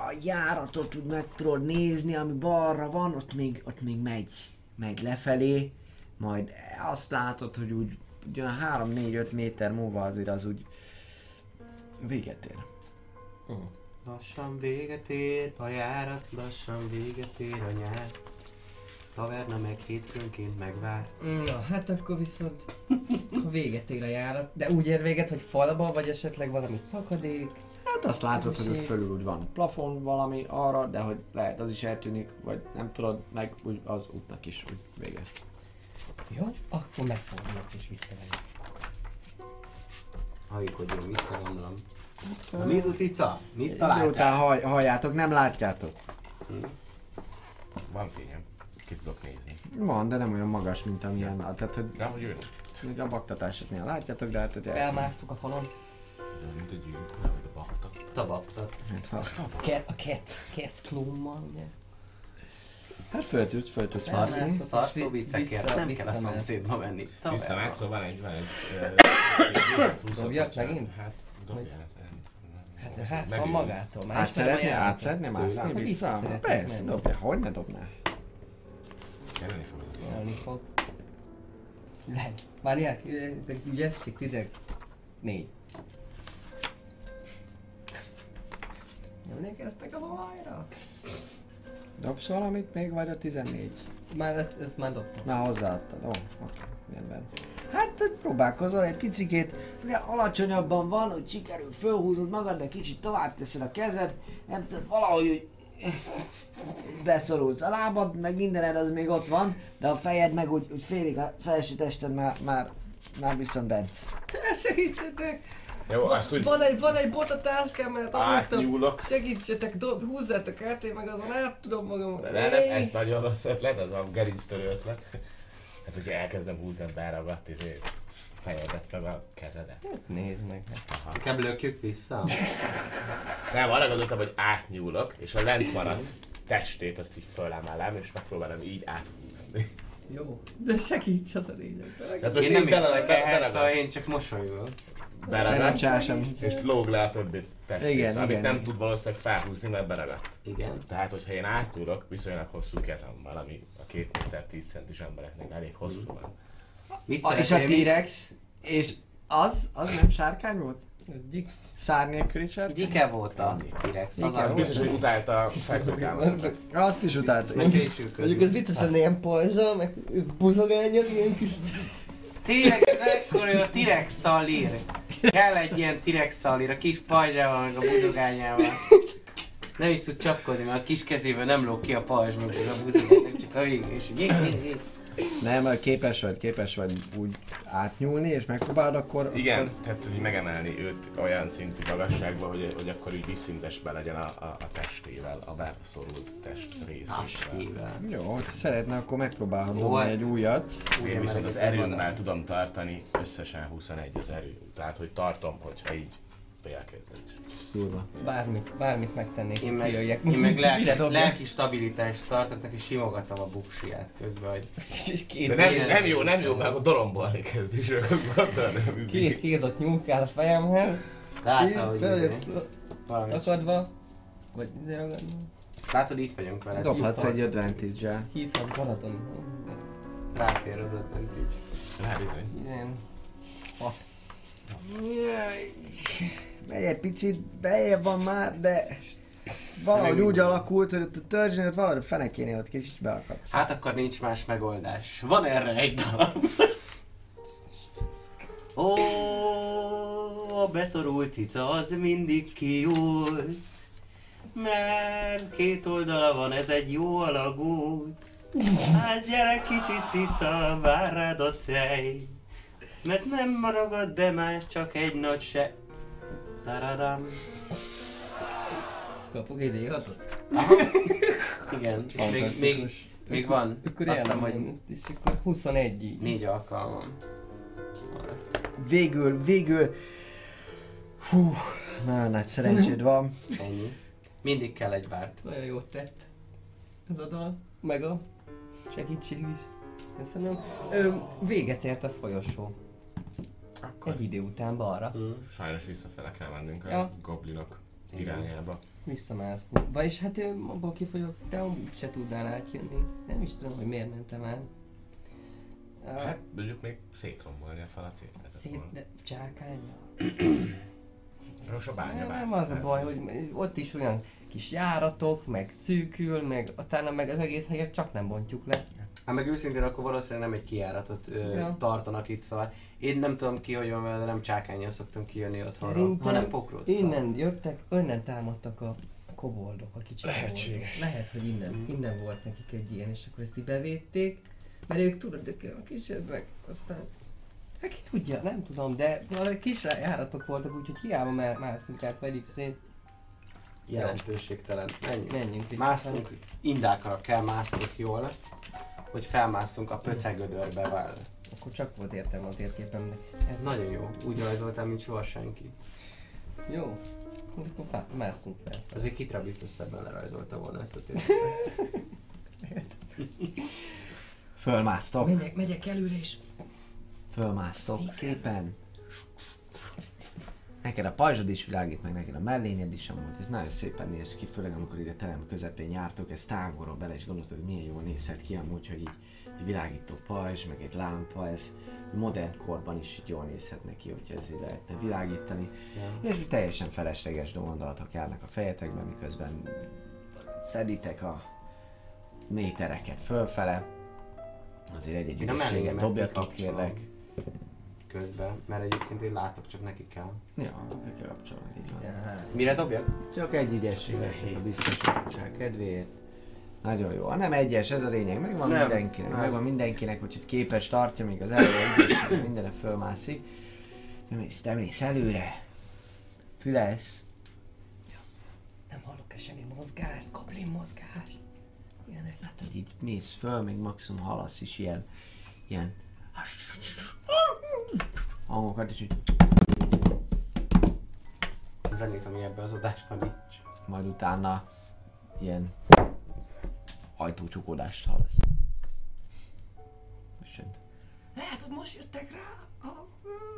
a járatot úgy meg tudod nézni, ami balra van, ott még, ott még megy, megy lefelé, majd azt látod, hogy úgy ugyan 3-4-5 méter múlva azért az úgy véget ér. Lassan véget ér a járat, lassan véget ér a nyár. Taverna meg hétfőnként megvár. Na, hát akkor viszont, ha véget ér a járat, de úgy ér véget, hogy falba, vagy esetleg valami szakadék. Hát azt látod, hogy ott fölül úgy van plafon valami arra, de hogy lehet az is eltűnik, vagy nem tudod, meg úgy az útnak is úgy vége. Jó, akkor megfordulok és visszamegyek. Hajkodjon vissza, gondolom. A Mizu cica, mit Miután találtál? haj, halljátok, nem látjátok. Van fényem. Ki tudok nézni. Van, de nem olyan magas, mint amilyen, tehát hogy Nem, hogy ő még a baktatásoknél látjátok, de hát hogy Elmásztuk a falon. mint a gyűrűk, nem, hogy a bakta. Tabaktat. hát, ha- A cat, a cat, cat klómmal, ugye? hát föltűz, föltűz Szarszó viccekért vissza- nem kell a szomszédba menni. Taverna. szóval van egy, van egy... Dobjak megint? Hát, dobjál. Hát, hát van Megőrülsz. magától. Már Át ismerem a szeretné, át járatot. szeretné mászni Tőlem? vissza? Persze, dobja, hogy ne dobná? Kelleni fog az ilyen. Jönni fog. Lehet. Várják, de ügyesség, 14. Emlékeztek az olajra? Dobsz valamit még, vagy a 14? Már ezt, ezt már dobtam. Na, hozzáadtad. Ó, oké, rendben. Hát, hogy próbálkozol egy picikét, mivel alacsonyabban van, hogy sikerül fölhúzod magad, de kicsit tovább teszed a kezed, nem tudod, valahogy beszorulsz. A lábad, meg mindened az még ott van, de a fejed meg úgy, úgy félig a felső tested már, már, már viszont bent. Segítsetek! Jó, azt úgy Van egy, van egy bot a táskám, mert aludtam. átnyúlok. Segítsetek, dob, húzzátok át, én meg azon át tudom magam. De nem, nem, ez nagyon rossz ötlet, ez a gerinctörő ötlet. Hát, hogyha elkezdem húzni, beragadt izé fejedet, meg a kezedet. Nézd meg. hát. Inkább lökjük vissza. Nem, arra gondoltam, hogy átnyúlok, és a lent maradt testét azt így fölemelem, és megpróbálom így áthúzni. Jó. De segíts az a lényeg. Tehát Én nem így bele- értek bele- ehhez, szóval én csak mosolyogok. Beragadt, és lóg le a többi testrész, Igen, amit igen, nem igen. tud valószínűleg felhúzni, mert beragadt. Igen. Tehát, hogyha én átnyúlok viszonylag hosszú kezemmel, ami a 2 méter 10 centis embereknél elég hosszú van. Mit A, és a T-rex, és az, az nem sárkány volt? Ez. Szár nélküli sárkány? Gyike volt a T-rex. Az az biztos, hogy utálta a felkőtámaszokat. Azt is utálta. Mondjuk ez lenne ilyen pajzsa, meg buzogányok, ilyen kis... Tényleg az exkorő a T-rex szalír. Kell egy ilyen T-rex szalír, a kis pajzsával, meg a buzogányával. Nem is tud csapkodni, mert a kis kezével nem lóg ki a pajzs, meg a buzogány, csak a vég, és így, így, így. Nem, képes vagy, képes vagy úgy átnyúlni, és megpróbálod akkor... Igen, tehát hogy megemelni őt olyan szintű magasságba, hogy, hogy akkor így visszintesbe legyen a, a, a testével, a beszorult test részével. Jó, hogy szeretne, akkor megpróbálhat Jó, dobni hát- egy újat. Én viszont az erőmmel tudom tartani, összesen 21 az erő. Tehát, hogy tartom, hogyha így félkézzel is. Durva. Bármit, bármit megtennék, Én meg, kijöjjek. én meg lelki, lelki stabilitást tartok neki, simogatom a buksiját közben, hogy két, De nem, nem jó, nem jó, mert akkor dorombolni kezd, nem két kéz ott nyúlkál a fejemhez. látod, hogy izé. Takadva. Vagy izé. Látod, itt vagyunk veled. Dobhatsz egy advantage-el. Hívhatsz Balatoni. Ráfér az advantage. Hát bizony. Ilyen... Hat. Jaj, Megy egy picit, bejebb van már, de valahogy úgy alakult, hogy ott a törzsön ott valahogy a fenekénél ott kicsit beakadt. Hát akkor nincs más megoldás. Van erre egy darab. Ó, a beszorult cica az mindig kijult. Mert két oldala van, ez egy jó alagút. Hát gyere kicsi cica, vár rád a tej. Mert nem maragad be más, csak egy nagy se... Taradam. Kapok egy D6-ot? Igen, és még, még, még van. Akkor Azt hiszem, hogy ezt is, akkor 21 így. négy alkalmam. Végül, végül... Hú, nagyon nagy szerencséd van. Ennyi. Mindig kell egy bárt. Nagyon jót tett ez a dal, meg a segítség is. Köszönöm. Ö, véget ért a folyosó. Akkor Egy idő után balra. Mm. sajnos visszafele kell mennünk a Ja. goblinok irányába. Visszamászni. Vagyis hát ő abból kifolyok, te amúgy se tudnál átjönni. Nem is tudom, hogy miért mentem el. Hát mondjuk még szétrombolni a falat Szét, de csákánya. Most a bánya nem az a baj, hogy ott is olyan kis járatok, meg szűkül, meg utána meg az egész helyet csak nem bontjuk le. Hát meg őszintén akkor valószínűleg nem egy kijáratot ö, Ja. tartanak itt, szóval én nem tudom ki, hogy van de nem csákányan szoktam kijönni otthonról, Szerintem hanem pokrot. Innen jöttek, innen támadtak a koboldok, a kicsi Lehetséges. koboldok. Lehet, hogy innen, Mm. innen volt nekik egy ilyen, és akkor ezt így bevédték, mert ők tudod, ők a kisebbek, aztán Hát ki tudja, nem tudom, de valami kis járatok voltak, úgyhogy hiába má- mászunk át, pedig szét Jelentőségtelen. Menjünk. menjünk vissza. Mászunk, indákra kell másznunk jól, hogy felmászunk a pöcegödörbe vele. Akkor csak volt értelme a térképemnek. Ez Nagyon jó, úgy rajzoltam, mint soha senki. Jó. Akkor mászunk fel. Azért Kitra biztos szebben lerajzolta volna ezt a térképet. Fölmásztok, Megyek, megyek előre és fölmásztok szépen. Neked a pajzsod is világít, meg neked a mellényed is amúgy, ez nagyon szépen néz ki, főleg amikor ide terem közepén jártok, ez távolról bele is gondoltok, hogy milyen jól nézhet ki amúgy, hogy így egy világító pajzs, meg egy lámpa, ez modern korban is jól nézhet neki, hogyha ezért lehetne világítani. Ja. És teljesen felesleges gondolatok járnak a fejetekben, miközben szeditek a métereket fölfele. Azért egy-egy ügyességet dobjatok, kérlek. Közben, mert egyébként én látok, csak neki kell. Ja, akkor kell kapcsolni, így van. Tehát, Mire dobjak? Csak egy ügyességet a biztonság kedvéért. Nagyon jó. Ha nem egyes, ez a lényeg. Megvan Nem, mindenkinek. nem. Megvan mindenkinek, úgyhogy képes tartja, még az elő ügyesség mindenre fölmászik. Te mész, te mész előre. Fülesz. nem hallok-e semmi mozgást, goblin mozgás. Ilyenek. Hogy így mész föl, még maximum hallasz is ilyen, ilyen hangokat, és így Zenét, ami ebbe az adásban nincs. majd utána ilyen ajtócsukódást hallasz. És csönd. Lehet, hogy most jöttek rá a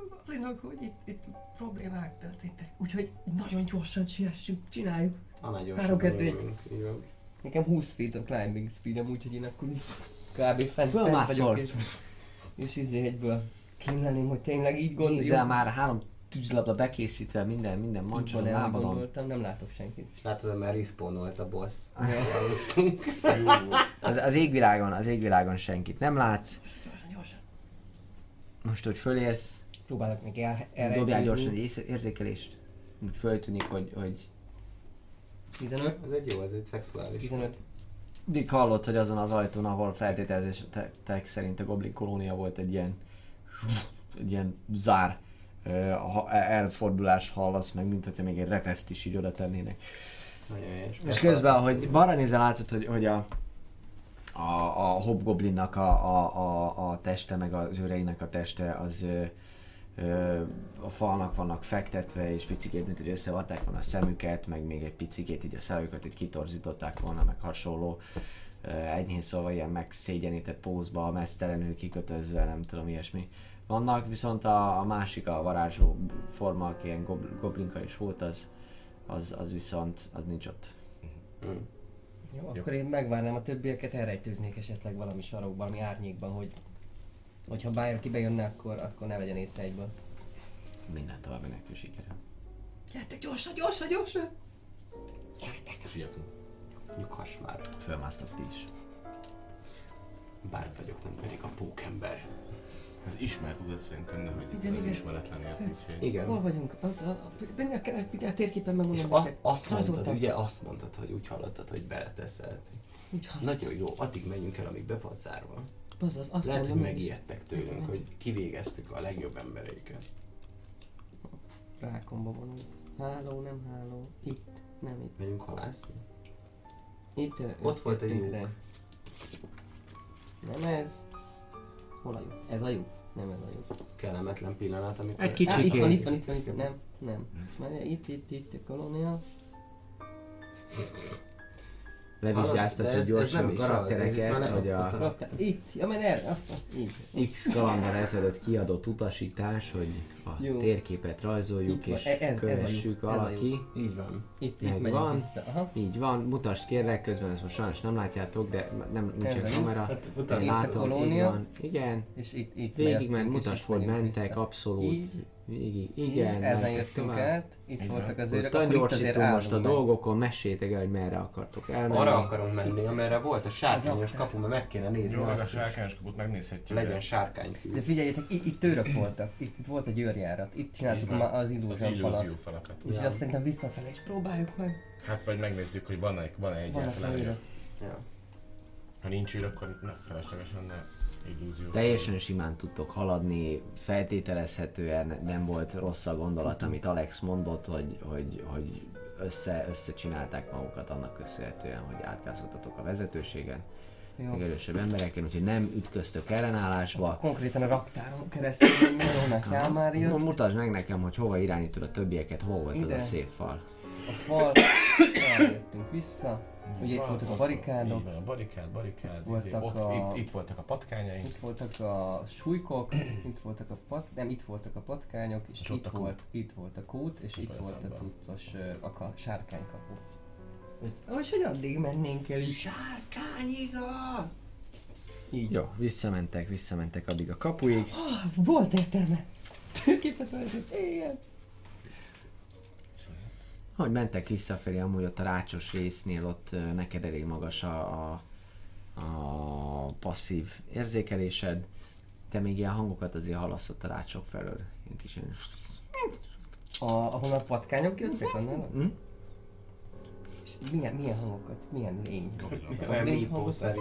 goblinok, hogy itt, itt problémák történtek. Úgyhogy nagyon gyorsan siessünk, csináljuk. Annál gyorsan van. Nekem 20 feet a climbing speedem, úgyhogy én akkor kb. fent, fent vagyok. És, és izé egyből kémlelném, hogy tényleg így gondoljuk. Nézzel már három tűzlapra bekészítve, minden, minden mancson, lábadon. gondoltam, nem látok senkit. És látod, hogy már respawnolt a boss. Az, az égvilágon, az égvilágon senkit nem látsz. Gyorsan, gyorsan. Most, hogy fölérsz, Próbálok még el, erre dobjál gyorsan egy érzékelést. Úgy föltűnik, hogy, hogy 15, Ez egy jó, ez egy szexuális. 15. Mindig hallott, hogy azon az ajtón, ahol feltételezések szerint a Goblin kolónia volt egy ilyen, egy ilyen zár ö, elfordulást hallasz meg, mint hogyha még egy reteszt is így oda tennének. Nagyon helyes. És közben, ahogy balra nézel, látod, hogy, hogy a, a, a hobgoblinnak a, a, a, a teste, meg az őreinek a teste, az ö, ö, a falnak vannak fektetve, és picikét, mint hogy összevarták volna a szemüket, meg még egy picikét így a szájukat így kitorzították volna, meg hasonló. Ö, enyhén szólva ilyen megszégyenített pózba, mesztelenül kikötözve, nem tudom, ilyesmi vannak, viszont a, a másik, a varázsló forma, aki ilyen gob, goblinka is volt, az, az, az viszont, az nincs ott. Mm. Jó, akkor én megvárnám a többieket, elrejtőznék esetleg valami sarokban, valami árnyékban, hogy hogyha bárki bejönne, akkor, akkor ne vegyen észre egyből. Minden további nekünk sikerül. Gyertek gyorsan, gyorsan, gyorsan! Sietunk. Nyughass már. Fölmásztok ti is. Bár vagyok, nem pedig a pókember. Ez ismert utat szerintem nem egy Igen, az igen. ismeretlenért, úgyhogy... Hol Igen. vagyunk? Az a... Benne kell a térképen megmondom És azt, nektek. azt mondtad, ugye azt mondtad, hogy úgy hallottad, hogy beleteszel. Úgy. Nagyon jó, addig megyünk el, amíg be van zárva. Azaz, azt Lehet, hogy megijedtek tőlünk, Nem. hogy kivégeztük a legjobb embereiket. Rákomba van az. Háló, nem háló. Itt, nem itt. Megyünk halászni? Itt Ott volt egy lyuk. Nem ez. Hol a lyuk? Ez a lyuk? Nem ez a lyuk. Kellemetlen pillanat, amikor... Egy kicsi- Á, itt van, itt van, itt van, itt van. Nem, nem. Már itt, itt, itt a kolónia. Levizsgáztatod ez- ez gyorsan nem a az, ez karaktereket, ott a. Itt, ja men erre, így. X kalandal ezelőtt kiadott utasítás, hogy a Jó. térképet rajzoljuk van, és e- ez- ez kövessük ez a alaki. Így van. Itt, itt megyünk vissza. Aha. Így van, mutasd kérlek, közben ezt most sajnos nem látjátok, de nem nincs Ez lyuk. kamera. Hát, Én utána- Itt a látom, így van. Igen, És itt, itt végig ment, mutasd, hogy mentek, abszolút. Így. Végig, Igen, ezen jöttünk tovább. át, itt Igen. voltak az őrök, akkor itt azért most a meg. dolgokon, meséljétek el, hogy merre akartok elmenni. Arra akarunk menni, amerre volt a sárkányos kapu, mert meg kéne nézni Jó, a azt is. sárkányos kaput megnézhetjük. Legyen sárkánytűz. De figyeljetek, itt, itt őrök voltak, itt, itt volt egy őrjárat, itt csináltuk ma az Az illúzió falat. illúzió falakat. Úgyhogy azt szerintem visszafelé is próbáljuk meg. Hát vagy megnézzük, hogy van-e, van-e Vannak egyáltalán. Ja. Ha nincs őr, akkor ne feleslegesen ne illúzió. Teljesen simán tudtok haladni, feltételezhetően nem volt rossz a gondolat, amit Alex mondott, hogy, hogy, hogy össze, összecsinálták magukat annak köszönhetően, hogy átkázoltatok a vezetőségen, Jó. erősebb embereken, úgyhogy nem ütköztök ellenállásba. Konkrétan a raktáron keresztül menni, onnan Kálmár jött. Mutasd meg nekem, hogy hova irányítod a többieket, hol volt az Ide. a szép fal. A fal, eljöttünk vissza. Ugye itt voltak a barikádok, Így van, a barikád, barikád. Voltak izé, ott, a- itt, itt, voltak a patkányaink. itt voltak a súlykok, itt voltak a pat, nem, itt voltak a patkányok, és, És itt a kút. volt, itt volt a kút, és itt Itt volt a cuccos a ka, sárkánykapu. Hogy, hogy, hogy addig mennénk el is. Sárkányiga! Így. Jó, visszamentek, visszamentek addig a kapuig. Volt értelme. Térképet rajzolt, igen. Ahogy mentek visszafelé, amúgy ott a rácsos résznél, ott neked elég magas a, a, a passzív érzékelésed. Te még ilyen hangokat azért hallasz ott a rácsok felől. Ilyen kis ilyen... A, ahol a patkányok jöttek annál? Hm? És milyen, milyen hangokat? Milyen lény? Ez mípószerű.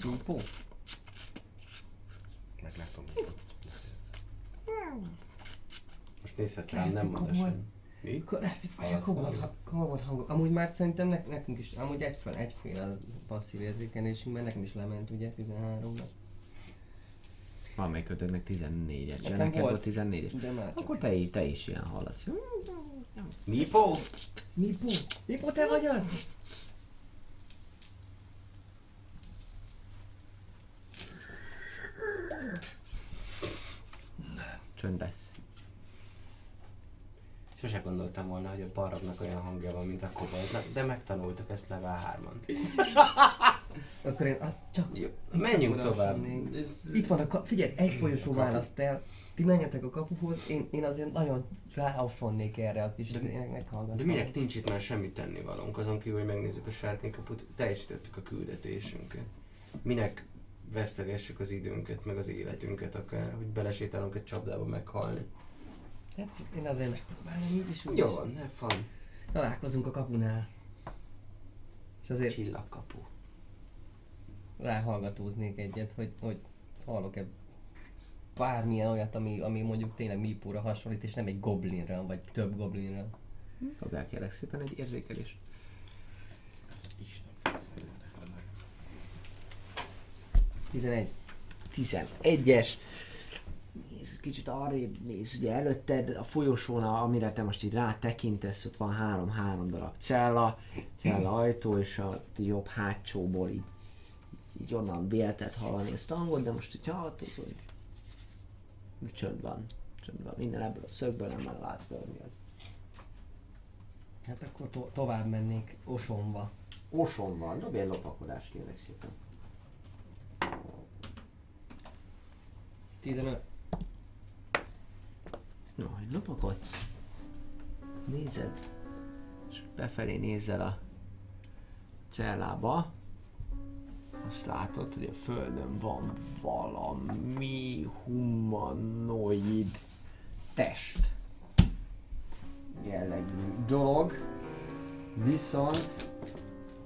Csípó? Meglátom. Most nézhetsz rám, nem sem. Mi? Komoly, valamit? ha- komoly hangok. Amúgy már szerintem nek, nekünk is, amúgy egyféle, egyféle a passzív érzékelésünk, mert nekem is lement ugye 13-ra. Valamelyik kötődnek 14-es. Nekem Nekem, nekem volt. volt 14-es. De már csak. Akkor te, is- te is ilyen hallasz. Mípó? Mipó? Mipó, te vagy az? Csönd lesz. Sose gondoltam volna, hogy a barabnak olyan hangja van, mint a koboldnak, de megtanultuk ezt level 3-on. Akkor én ah, csak... Jó, csak menjünk oda tovább. Ez- Itt van a ka- figyelj, egy folyosó kapu. választ el. Ti menjetek a kapuhoz, én, én azért nagyon ráhasonnék erre a kis De- éneknek hallgatom. De minek nincs itt már semmit tennivalónk, azon kívül, hogy megnézzük a sárkánykaput, teljesítettük a küldetésünket. Minek vesztegessük az időnket, meg az életünket akár, hogy belesétálunk egy csapdába meghalni. Hát én azért megpróbálom így is úgy Jó is. van, have fun. Találkozunk a kapunál. És azért Csillagkapu. ráhallgatóznék egyet, hogy, hogy hallok-e bármilyen olyat, ami, ami mondjuk tényleg Mipóra hasonlít, és nem egy goblinra, vagy több goblinra. Dobjál kérlek szépen egy érzékelés. Isten. 11. 11-es. Kicsit arrébb néz, ugye előtted a folyosón, amire te most így rátekintesz, ott van három-három darab cella, cella ajtó, és a jobb hátsóból így, így, onnan vélted hallani ezt a hangot, de most így hallhatod, hogy csönd van. Csönd van. Minden ebből a szögből nem nagyon látsz be, mi az. Hát akkor to- tovább mennék Osonba. Oson van, dobj egy lopakodást kérlek szépen. 15. No, hogy lopakodsz, nézed, és befelé nézel a cellába, azt látod, hogy a földön van valami humanoid test jellegű dolog, viszont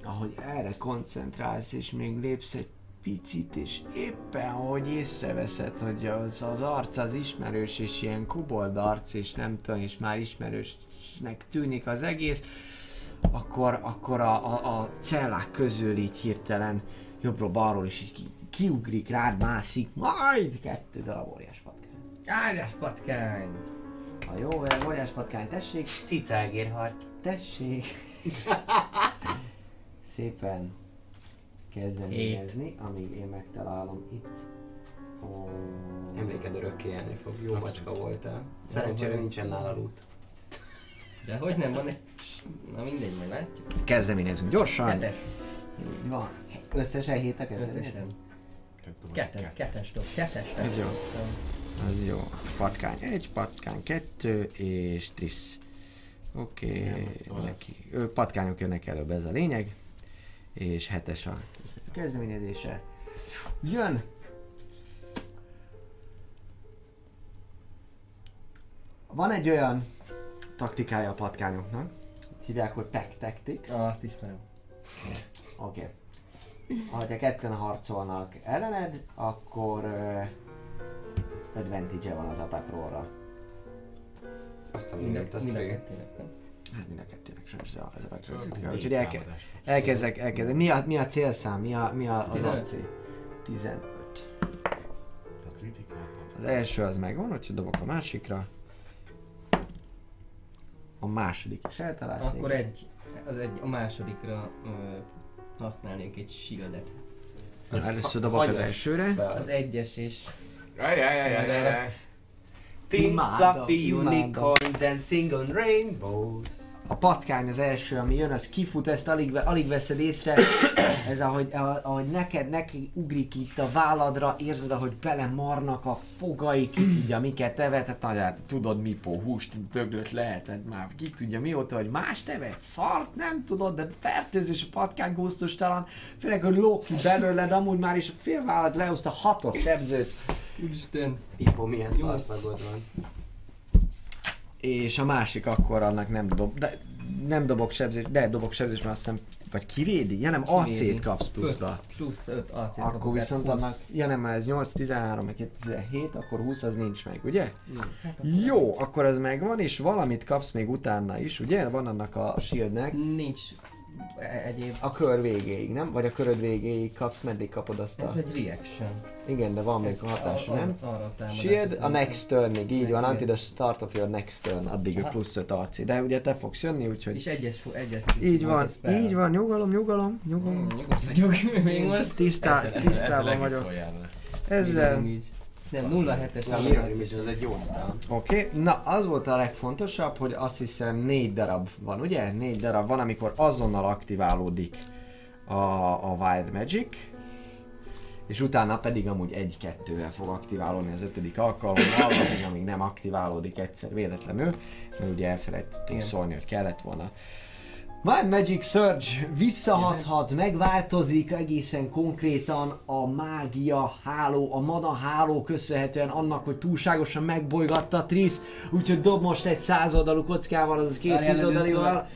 ahogy erre koncentrálsz és még lépsz egy picit, és éppen ahogy észreveszed, hogy az, az arc az ismerős, és ilyen kobold arc, és nem tudom, és már ismerősnek tűnik az egész, akkor, akkor a, a, a cellák közül így hirtelen jobbról-balról is így ki, kiugrik rád, mászik, majd kettő darab óriás patkány. Ágyas patkány! A jó óriás patkány, tessék, Cicágérhart. tessék. Szépen kezdeményezni, amíg én megtalálom itt. Ó, Emléked örökké élni fog, jó macska voltál. Szerencsére nincsen nála lút. De hogy nem van egy... Na mindegy, majd látjuk. Kezdeményezünk gyorsan. Kettes. Van. Összesen hétek kezdeményezünk. Kettes, kettes top. Ez jó. Az jó. Patkány egy, patkány kettő, és trisz. Oké, okay. neki. Ő, patkányok jönnek előbb, ez a lényeg. És hetes a kezdeményezése. Jön! Van egy olyan taktikája a patkányoknak, hívják, hogy pack tactics. Ah, azt ismerem. Oké. Okay. Ha ketten harcolnak ellened, akkor uh, advantage van az attack rollra. A Mind a, mindent, azt mind a kettőnek, nem? Hát mind a kettőnek sajnos ez a, ez a taktika. Úgyhogy elke, elkezdek, elkezdek. Mi a, mi a célszám? Mi a, mi a, az 15. AC? 15. A kritikát. Az első az megvan, hogyha dobok a másikra. A második is eltalálnék. Akkor egy, az egy, a másodikra ö, használnék egy shieldet. Az Először dobok az Hagyjas elsőre. Az egyes és Ajajajajajaj. Pink Imádom, fluffy imádom. unicorn dancing on rainbows. A patkány az első, ami jön, az kifut, ezt alig, alig veszed észre. Ez ahogy, ahogy- neked, neki ugrik itt a válladra, érzed, ahogy belemarnak a fogai, ki tudja miket tevetett, nagyát, tudod mi pó, húst, döglött lehetett már, ki tudja mióta, hogy más tevet, szart, nem tudod, de fertőzés a patkány gusztustalan, főleg, hogy lók ki belőled, amúgy már is a fél vállad lehozta hatot sebzőt, Úristen. Ippo, milyen szarszagod van. És a másik akkor annak nem dob, de nem dobok sebzést, de dobok sebzést, mert azt hiszem, vagy kivédi? Ja nem. AC-t kapsz pluszba. Plusz 5 AC Akkor viszont annak, ja nem, ez 8, 13, meg 17, akkor 20 az nincs meg, ugye? Hát Jó, akkor ez megvan, és valamit kapsz még utána is, ugye? Van annak a shieldnek. Nincs egyéb. A kör végéig, nem? Vagy a köröd végéig kapsz, meddig kapod azt a... Ez egy reaction. Igen, de van még Ez a hatás, a- a- nem? Shield a next turnig, így van, until the start of your next turn, addig Aha. plusz 5 AC, de ugye te fogsz jönni, úgyhogy... És egyes, egyes Így van, így van, nyugalom, nyugalom, nyugalom. Mm, Nyugodt vagyok még most. Tisztában vagyok. Ezzel. Nem, 0-7-es. A Mirror Image az egy jó spell. Oké, okay. na az volt a legfontosabb, hogy azt hiszem négy darab van, ugye? Négy darab van, amikor azonnal aktiválódik a, a Wild Magic, és utána pedig amúgy egy-kettővel fog aktiválódni az ötödik alkalommal, amíg, amíg nem aktiválódik egyszer véletlenül, mert ugye elfelejtettünk szólni, hogy kellett volna. Wild Magic Surge visszahathat, megváltozik egészen konkrétan a mágia háló, a mana háló köszönhetően annak, hogy túlságosan megbolygatta Trisz, úgyhogy dob most egy százoldalú kockával, az két tízoldalival.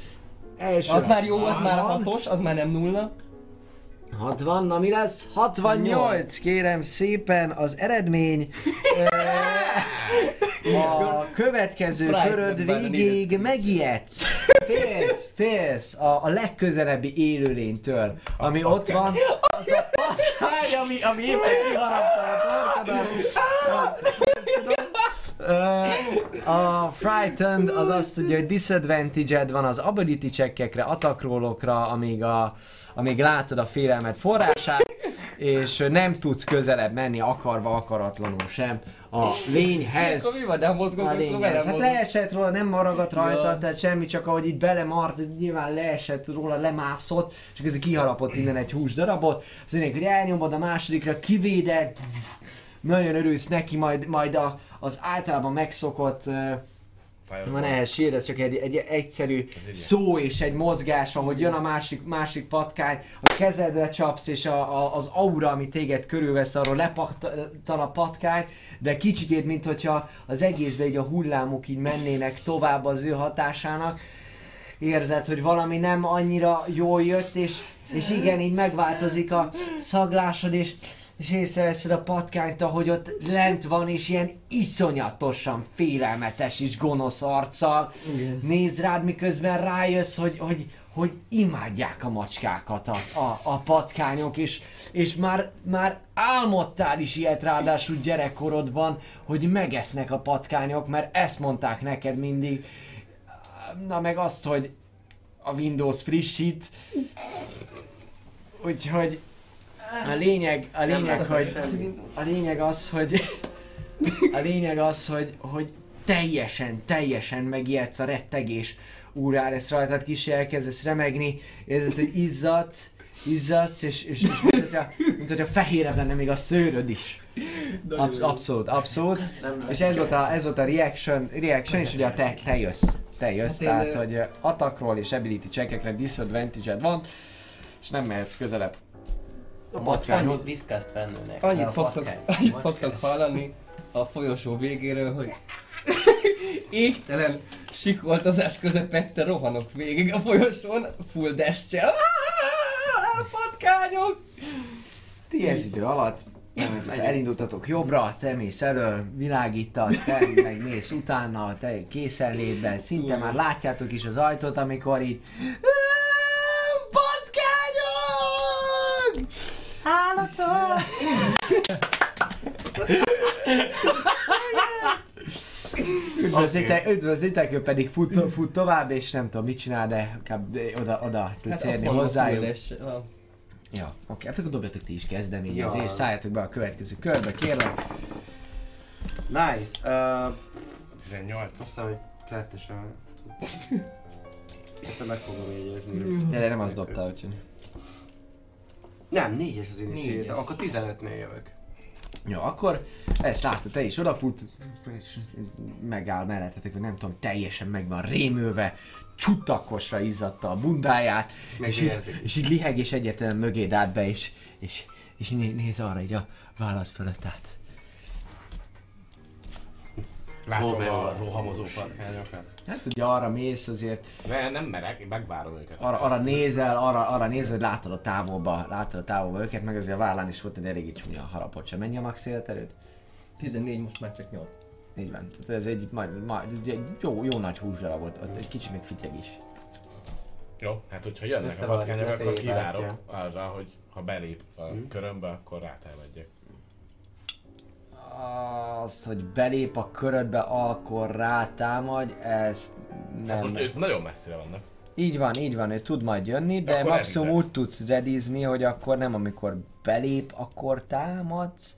Az már jó, az már 60. hatos, az már nem nulla. 60, na mi lesz? 68, kérem szépen, az eredmény a következő Pride köröd végéig nézd. megijedsz. Félsz, félsz a, a legközelebbi élőlénytől, ami ott van, az a patkány, ami, ami éppen kiharapta a torkodat. Ö, A Frightened az azt tudja, hogy disadvantage van az ability checkekre, attack rollokra, amíg, a, amíg látod a félelmet forrását, és nem tudsz közelebb menni akarva, akaratlanul sem a lényhez. Akkor mi van, de A akkor lényhez. Hát leesett róla, nem maragadt rajta, Ja. tehát semmi, csak ahogy itt belemart, nyilván leesett róla, lemászott, és ez kiharapott innen egy húsdarabot. Az lényeg, hogy elnyomod a másodikra, kivéded, nagyon örülsz neki, majd, majd a, az általában megszokott uh, van ehhez sír, ez csak egy, egy egyszerű egy szó és egy mozgás, ahogy jön a másik, másik patkány, a kezedre csapsz, és a, a, az aura, ami téged körülvesz, arról lepattan a patkány, de kicsikét, mint hogyha az egészben így a hullámok így mennének tovább az ő hatásának. Érzed, hogy valami nem annyira jól jött, és, és igen, így megváltozik a szaglásod, és és észreveszed a patkányt, ahogy ott lent van, és ilyen iszonyatosan félelmetes és gonosz arccal. Néz rád, miközben rájössz, hogy, hogy, hogy imádják a macskákat a, a, a patkányok, és, és már, már álmodtál is ilyet ráadásul gyerekkorodban, hogy megesznek a patkányok, mert ezt mondták neked mindig. Na meg azt, hogy a Windows frissít, úgyhogy A lényeg, a lényeg, hogy a lényeg az, hogy a lényeg az, hogy, hogy teljesen, teljesen megijedsz a rettegés úrá lesz rajtad kis elkezdesz remegni, érzed, hogy izzadsz, izzadsz, és, és, és mint, hogyha, mint hogyha fehérebb lenne még a szőröd is. Absz- abszolút, abszolút. És ez volt a, ez volt a reaction, reaction és ugye te, te jössz. Te jössz, Hát tehát hogy ö, attackról és ability checkekre disadvantage van, és nem mehetsz közelebb a patkányhoz. Diszkászt vennőnek. Annyit fogtok, annyit fogtok hallani a folyosó végéről, hogy égtelen sikoltozás közepette rohanok végig a folyosón, full dash-csel. Patkányok! Ti ez idő alatt elindultatok jobbra, te mész elő, világítasz, te meg mész utána, te készenlétben, szinte már látjátok is az ajtót, amikor így Patkányok! Állatok! Üdvözlitek, üdvözlitek, ő pedig fut, fut tovább, és nem tudom mit csinál, de inkább oda, oda érni Hát a hozzájuk. Ja, oké, hát akkor dobjatok ti is kezdeményezést, Ja. ja. szálljatok be a következő körbe, kérlek. Nice. Uh, 18. azt hiszem, hogy kettesen. Egyszer meg fogom jegyezni. De, de nem az dobta, úgyhogy. Nem, négyes az initiator, Négyes. akkor 15-nél jövök. Jó, akkor ezt látod, te is odafut, és megáll mellettetek, vagy nem tudom, teljesen meg van rémülve, csutakosra izzadta a bundáját, és így, Megérzik. és így liheg, és egyértelműen mögéd állt be, és, és, és né- néz arra így a vállad fölött át. Látom Hol a rohamozó patkányokat. Hát ugye arra mész azért, Ne, nem merek, én megvárom őket. arra, arra nézel, arra, arra nézel, hogy látod a távolba, látod a távolba őket, meg azért a vállán is volt egy eléggé csúnya harapot sem. Mennyi a max életerőd? 14, most már csak 8. Így van. Tehát ez egy, majd, majd, egy jó, jó nagy húsdarab volt, ott egy kicsi még fityeg is. Jó, hát hogyha jönnek a patkányok, akkor kivárok arra, hogy ha belép a Hm. körömbe, akkor rátámadjak. Az, hogy belép a körödbe, akkor rátámadj, ez Hát nem. most ők nagyon messzire vannak. Így van, így van, ő tud majd jönni, de Akkor maximum elhiszem. úgy tudsz redizni, hogy akkor nem amikor belép, akkor támadsz.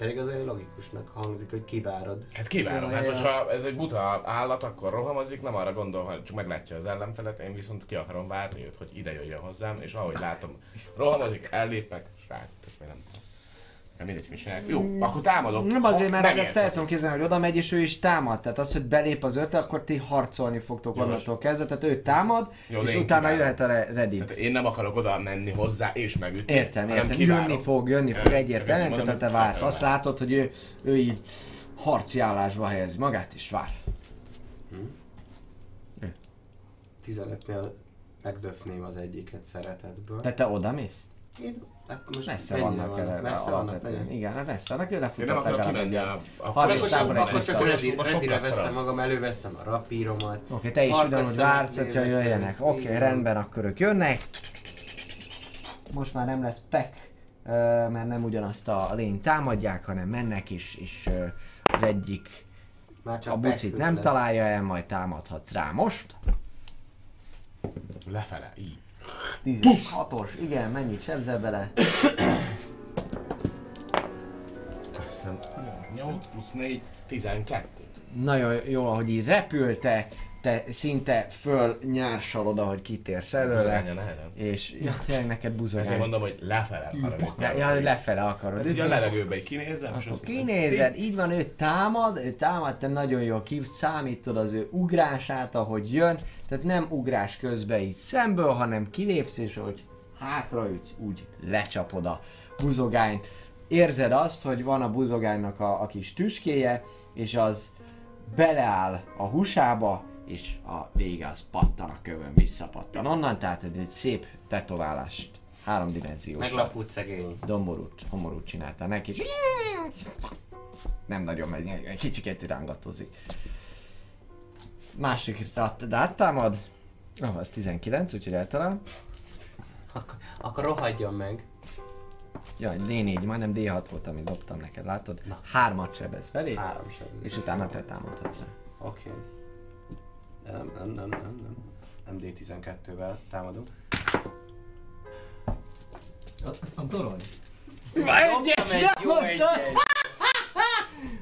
Pedig az olyan logikusnak hangzik, hogy kivárod. Hát kivárom, hát ja. hogyha ez egy buta állat, akkor rohamozik, nem arra gondol, hogy csak meglátja az ellenfelet, én viszont ki akarom várni őt, hogy ide jöjjön hozzám, és ahogy látom, rohamozik, ellépek, vagy nem tudom. Nem mindegy, mi csinálják. Jó, akkor támadok. Nem azért, mert ezt el tudom képzelni, hogy oda megy és ő is támad. Tehát az, hogy belép az öt, akkor ti harcolni fogtok Jó, onnantól kezdve. Tehát ő támad, Jó, és utána kivárom. jöhet a re- ready. Tehát én nem akarok oda menni hozzá és megütni. Értem, értem. kivárok. Jönni fog, jönni fog egyértelműen, tehát te vársz. Azt látod, hogy ő, ő így harci állásba helyezi magát, és vár. 15-nél megdöfném az egyiket szeretetből. De te oda mész? Én, hát most Messze mennyire vannak erre. Messze vannak. Igen, hát messze vannak, ő Én nem akarok kimenni egy a, a Harminc Akkor számra egy akkor veszem magam, előveszem a rapíromat. Oké, te is ugyanúgy vársz, hogyha jöjjenek. Oké, rendben, akkor ők jönnek. Most már nem lesz pek, mert nem ugyanazt a lényt támadják, hanem mennek is, és az egyik Már csak a bucit nem lesz. találja el, majd támadhatsz rá most. Lefele, így. 16-os, igen, mennyit sebzel bele? Azt hiszem 8 plusz 4, 12. Nagyon jó, ahogy így repülte, te szinte föl nyársalod, ahogy kitérsz előle. És ja, tényleg neked Ezért buzogány. mondom, hogy lefele akarom. Ja, ja, hogy lefele akarod. Tehát ugye a levegőbe így kinézem, és Akkor azt kinézed, így van, ő támad, ő támad, te nagyon jól kiszámítod az ő ugrását, ahogy jön, tehát nem ugrás közben így szemből, hanem kilépsz, és hogy hátraütsz, úgy lecsapod a buzogányt. Érzed azt, hogy van a buzogánynak a, a kis tüskéje, és az beleáll a húsába, és a vége az pattan a kövön, visszapattan onnan, tehát egy, egy szép tetoválást, háromdimenziós Meglapult szegény. domborút, homorút csináltál neki, és nem nagyon megy, egy kicsiket rángatózik. Másik áttámad, ah, az 19, úgyhogy eltalál. Akkor, akkor rohadjon meg. Jaj, D4, majdnem D6 volt, amit dobtam neked, látod? Na. Hármat sebez belé, Három sem. és utána te támadhatsz. Oké. Nem, nem, nem, nem, nem. MD12-vel támadunk. A, a torony. Dobtam egy jó.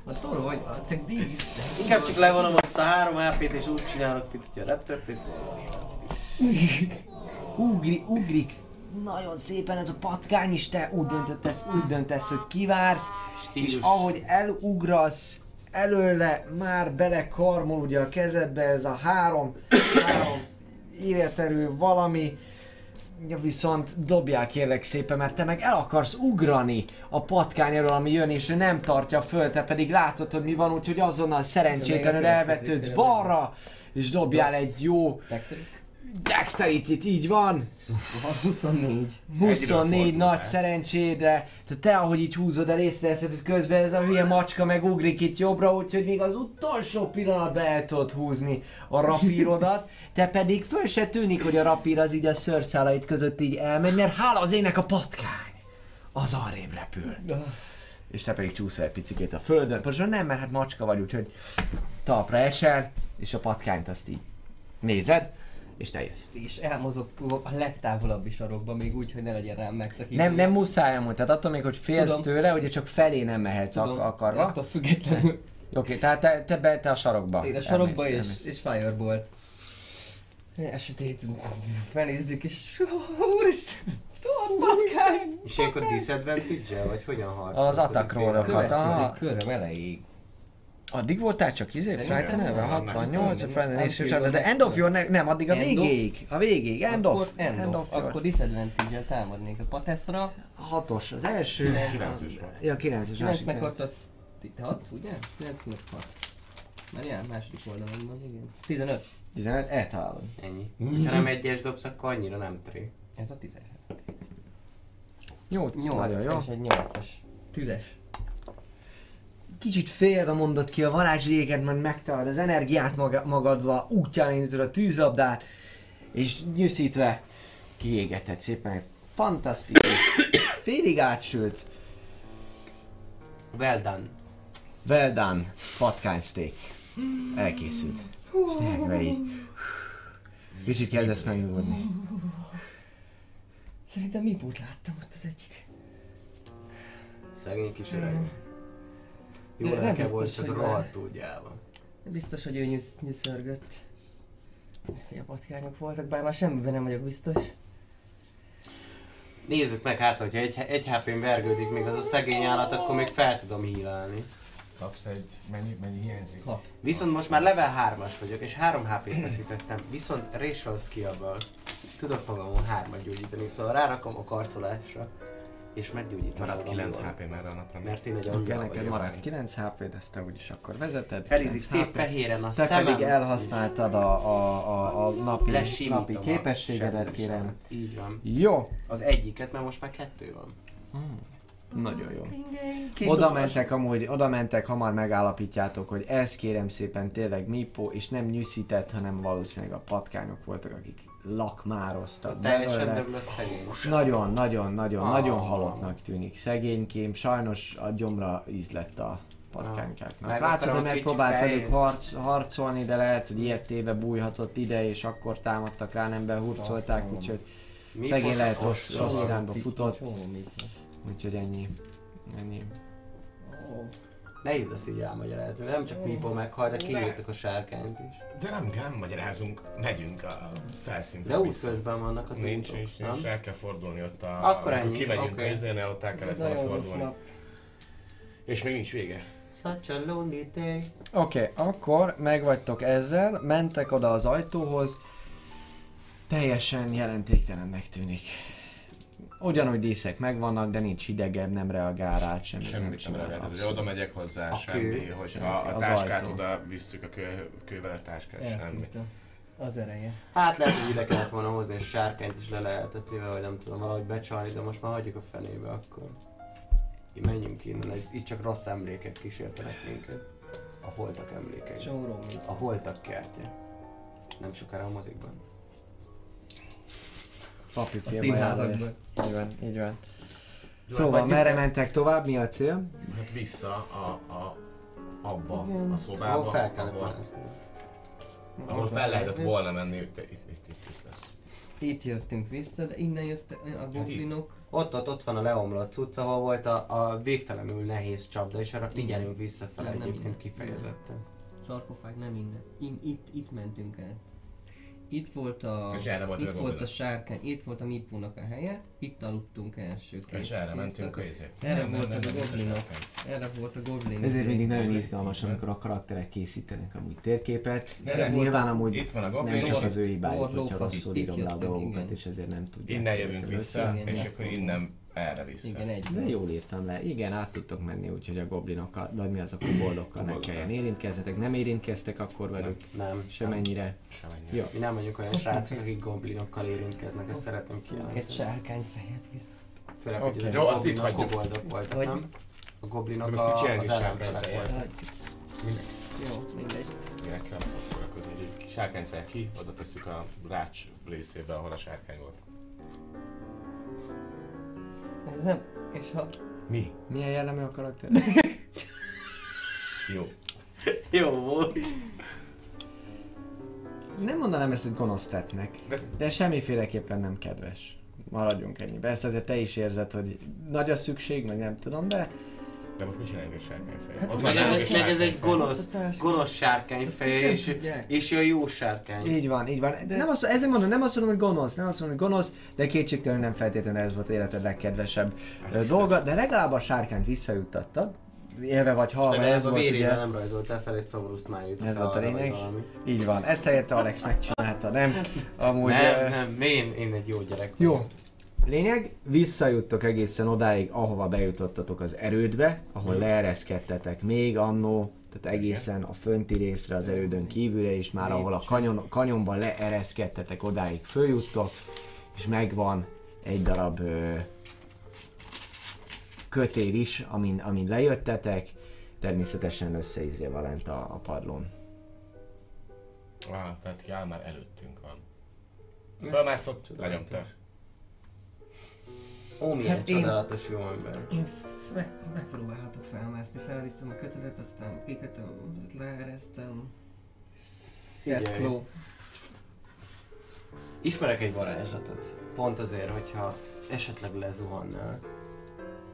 A torony, a csak dísz. Inkább csak levonom azt a 3 HP-t és úgy csinálok, mint hogyha nem történt volna. Ugri, ugrik. Nagyon szépen ez a patkány is, te úgy döntesz, úgy döntesz, hogy kivársz, Stílus. és ahogy elugrasz, előle már belekarmol ugye a kezedbe ez a három, három életerő valami, Ja, viszont dobjál kérlek szépen, mert te meg el akarsz ugrani a patkány elől, ami jön, és ő nem tartja föl, te pedig látod, hogy mi van, úgyhogy azonnal szerencsétlenül elvetődsz balra, és dobjál egy jó Dexterity? Dexterity így van. Van 24. 24 fordult nagy át. szerencsédre, te, te ahogy így húzod el észreveszed, hogy közben ez a hülye macska meg ugrik itt jobbra, úgyhogy még az utolsó pillanatban el tudod húzni a rapírodat, te pedig föl se tűnik, hogy a rapír az így a szőrszálait között így elmegy, mert hála az ének a patkány, az arrébb repül. És te pedig csúszol egy picikét a földön, pontosan nem, mert hát macska vagy, úgyhogy talpra esel, és a patkányt azt így nézed, és te jössz. És elmozog a legtávolabbi sarokba, még úgy, hogy ne legyen rám megszakítva. Nem, nem muszáj amúgy, tehát attól még, hogy félsz Tudom. tőle, ugye csak felé nem mehetsz ak- Tudom, akarva. Attól függetlenül. Oké, tehát te, te, be, te a sarokba. Én a sarokba Elmész, és, elmész. és Firebolt. Esetét felnézzük és... Úristen! Patkány! És ilyenkor disadvantage vagy hogyan harcolsz? Az attack roll-okat. Következő aha. köröm elejéig. Addig voltál csak izé, Frighten elve? nem, 68, a nem, Frighten és de end of your, ne, nem, addig a End of? végéig. A végéig, end akkor of. End, of. your. Akkor disadvantage-el támadnék a pateszra. Hatos, az első. Kilenc. Kilences volt. Ja, 9 és 9 másik. meg 6 az... 6, ugye? 9 meg 6. Már ilyen második oldalon van, igen. 15. 15, eltalálod. Ennyi. Ha nem egyes dobsz, akkor annyira nem tré. Ez a 17. 8, nagyon 8 jó. és egy 8-as. Tüzes. Kicsit félre mondod ki a varázsléget, majd megtalálod az energiát maga, magadba, útján indítod a tűzlabdát, és nyűszítve kiégeted szépen egy fantasztikus, félig átsült, Well done. well done patkány steak. Elkészült. Megve így. Kicsit kezdesz megnyugodni. Szerintem Mipót láttam ott az egyik. Szegény kis öreg. De Jó nem lelke biztos, volt, csak rohadtul gyáva. Biztos, hogy ő nyűsz, nyűszörgött. A patkányok voltak, bár már semmiben nem vagyok biztos. Nézzük meg hát, hogyha egy, egy HP-n vergődik még az a szegény állat, akkor még fel tudom hílálni. Kapsz egy... Mennyi, mennyi hiányzik? Ha. Viszont most már level 3-as vagyok, és 3 HP-t veszítettem. Viszont racial skill tudok magamon 3-at gyógyítani, szóval rárakom a karcolásra, és meggyógyítom Maradt magam 9 jól. HP már a napra. Mert én egy angyal neked maradt 9 hp de ezt te úgyis akkor vezeted. Felízik 9 szép fehéren a Te szemem. pedig elhasználtad a, a, a, a napi, Lesimítom napi képességedet, kérem. Így van. Jó. Az egyiket, mert most már kettő van. Nagyon jó. Oda mentek amúgy, oda mentek, hamar megállapítjátok, hogy ez kérem szépen tényleg Mipo, és nem nyűszített, hanem valószínűleg a patkányok voltak, akik lakmároztak Teljesen belőle. döglött szegény. Nagyon, nagyon, nagyon, Ah. nagyon halottnak tűnik szegénykém. Sajnos a gyomra ízlett a patkánykáknak. Meg Látszod, hogy megpróbált velük harc, harcolni, de lehet, hogy ilyetébe bújhatott ide, és akkor támadtak rá, nem behurcolták, Basszom. úgyhogy Mi szegény lehet rossz, rossz irányba futott, úgyhogy ennyi. Ennyi. Ó, Nehéz lesz így elmagyarázni, nem csak Mipo meghal, de kiírtak a sárkányt is. De nem, nem magyarázunk, megyünk a felszínre. De úgy vissza. közben vannak a Nincs, túltok, nincs, nem? nincs, el kell fordulni ott a... Akkor ott ennyi, Kimegyünk oké. a izénél, ott el kellett volna nagyon rossz fordulni. nap. És még nincs vége. Such a lonely day. Oké, okay, akkor megvagytok ezzel, mentek oda az ajtóhoz, teljesen jelentéktelennek tűnik. Ugyanúgy díszek megvannak, de nincs hidegebb, nem reagál rá, semmi. Semmit nem reagált, hogy abszolút. oda megyek hozzá, A semmi, kő. hogyha Semmi, a az táskát ajtó. oda visszük, a kő, kővel a táskát, semmi. Eltűnt a- az ereje. Hát lehet, hogy ide kellett volna hozni egy sárkányt is le lehetett mivel, vagy nem tudom valahogy becsalni, de most már hagyjuk a fenébe akkor. Így menjünk innen, itt csak rossz emlékek kísértenek minket. A holtak emlékei. A holtak kertje. Nem sokára a mozikban. Papi A színházakban. Így van, így van. Jó, Szóval merre ezt. mentek tovább, mi a cél? Hát vissza a, a, abba, Igen. a Ahol szobába, fel kellett ahol, ahol fel lehetett volna menni, itt, itt, itt, itt, itt lesz. Itt jöttünk vissza, de innen jöttek a goblinok. Ott, ott, ott van a leomlott cucc, ahol volt a, a végtelenül nehéz csapda, és arra figyelünk visszafele egyébként innen. kifejezetten. Szarkofág nem innen. In, itt, itt mentünk el. Itt volt a, És erre volt itt a volt a sárkány, itt volt a mipónak a helye, itt aludtunk első két És erre mentünk a izé. Erre Nem, nem, voltak nem, a nem, goblinok. Erre volt a goblin. Ezért mindig nagyon izgalmas, amikor a karakterek készítenek amúgy térképet. De De nem nyilván volt- amúgy Itt van a nem goblin, csak és az ő hibájuk, hogyha rosszul írom le a dolgokat, és ezért nem tudják. Innen jövünk vissza, és akkor innen erre vissza. Igen, egy. De jól írtam le. Igen, át tudtok menni, úgyhogy a goblinokkal, vagy mi az a koboldokkal ne kelljen érintkezzetek. Nem érintkeztek akkor velük Nem. semennyire. Semennyire. Jó. Mi nem vagyunk olyan srácok, akik goblinokkal érintkeznek, ezt szeretném Egy kijelenteni. sárkány fejet viszont. Főleg, Oké. hogy Jó, a azt itt goblinok hagyjuk. koboldok voltak, Vagy- nem? A goblinok Most a, az egy ellenfelek voltak. Jó, mindegy. Minek kell foglalkozni, hogy egy sárkányfej ki, oda tesszük a rács részébe, ahol a sárkány volt. Ez nem, és ha Mi? Milyen jellemű a karakter? Jó. Jó volt. Nem mondanám ezt egy gonosz tettnek, De semmiféleképpen nem kedves. Maradjunk ennyibe. Ezt azért te is érzed, hogy nagy a szükség, meg nem tudom, de De most mit csináljunk egy sárkányfej? Hát Meg ez, egy meg ez egy sárkányfej. gonosz, Oktatás. gonosz sárkány Ezt feje, nem és, és a jó sárkány. így van, így van. De nem azt, ezért mondom, nem azt mondom, hogy gonosz, nem azt mondom, hogy gonosz, de kétségtelenül nem feltétlenül ez volt életed legkedvesebb Hát dolga, de legalább a sárkányt visszajuttattad. Élve vagy halva, ez a ugye. nem rajzoltál fel egy szomorú smiley-t Ez volt a lényeg. valami. Így van, ezt helyette Alex megcsinálta, nem? Amúgy, Nem, nem, én, én egy jó gyerek Jó. Lényeg, visszajuttok egészen odáig, ahova bejutottatok az erődbe, ahol Jó. leereszkedtetek még annó, tehát egészen a fönti részre az erődön kívülre is, már ahol a kanyon, kanyonban leereszkedtetek, odáig följuttok, és megvan egy darab ö, kötél is, amin, amin lejöttetek, természetesen összeizélve lent a, a padlón. Ah, tehát ki áll már előttünk van. Felmászott, Csodálatos. lenyomta. Ó, milyen Hát én- csodálatos jó ember. Én me- megpróbálhatok felmászni, felviszem a kötelet, aztán kikötöm, leeresztem. Figyelj. Ismerek egy varázslatot. Pont azért, hogyha esetleg lezuhannál,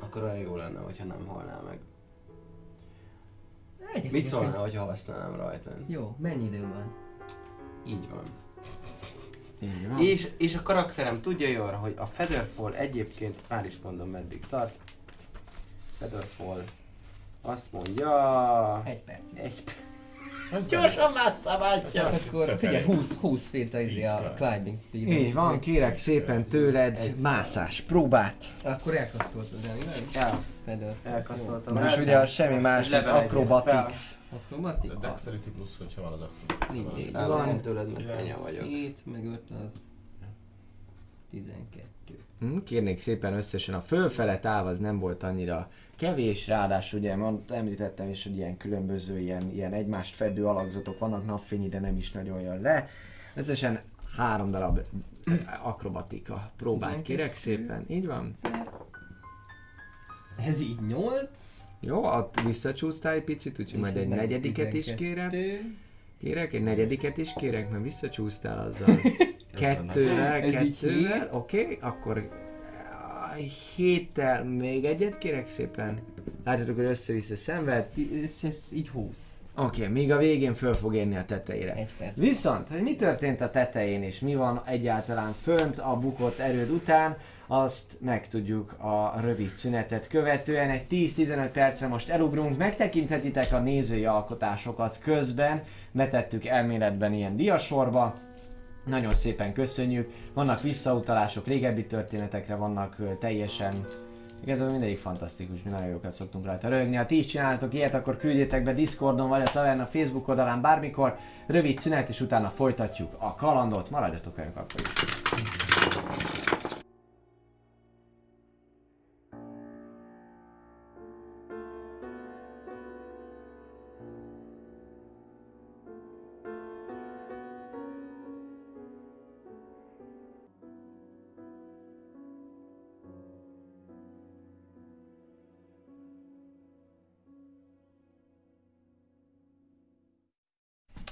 akkor olyan jó lenne, hogyha nem halnál meg. Egyetértünk. Mit szólnál, hogyha használnám rajtad? Jó, mennyi idő van? Így van. És, és a karakterem tudja jól, hogy a Featherfall egyébként, már is mondom meddig tart. Featherfall azt mondja... Egy perc. Egy Gyorsan már szabadja! Akkor Tök figyelj, elég. 20, 20 feet a, izé a climbing speed. Így van, kérek szépen tőled Egy mászás próbát. Akkor elkasztoltad el, nem? El, Feather. elkasztoltam. Most ugye semmi más, mint acrobatics. Akrobatik? A Dexterity plusz, hogyha van az. Így El van. tőled, mert Kilenc. anya vagyok. 7, meg 5 az 12. Hm, Kérnék szépen összesen a fölfele táv az nem volt annyira kevés, ráadásul ugye mond, említettem is, hogy ilyen különböző, ilyen, ilyen egymást fedő alakzatok vannak, napfény ide nem is nagyon jön le. Összesen három darab eh, akrobatika próbát kérek szépen, így van? Ez így 8. Jó, ott visszacsúsztál egy picit, úgyhogy majd egy negyediket is kérek. Kérek, egy negyediket is kérek, mert visszacsúsztál azzal. Kettővel, kettővel, oké, okay, akkor héttel még egyet kérek szépen. Látjátok, hogy össze-vissza szenved. Ez, ez így 20. Oké, okay, még a végén föl fog érni a tetejére. Egy perc. Viszont, hogy mi történt a tetején és mi van egyáltalán fönt a bukott erőd után, azt megtudjuk a rövid szünetet követően. Egy 10-15 percre most elugrunk, megtekinthetitek a nézői alkotásokat közben, betettük elméletben ilyen diasorba, nagyon szépen köszönjük. Vannak visszautalások régebbi történetekre, vannak teljesen Igazából mindegyik fantasztikus, mi nagyon jókat szoktunk rajta rögni. Ha ti is csináltok ilyet, akkor küldjétek be Discordon vagy a Taverna Facebook oldalán bármikor. Rövid szünet, és utána folytatjuk a kalandot. Maradjatok velünk akkor is.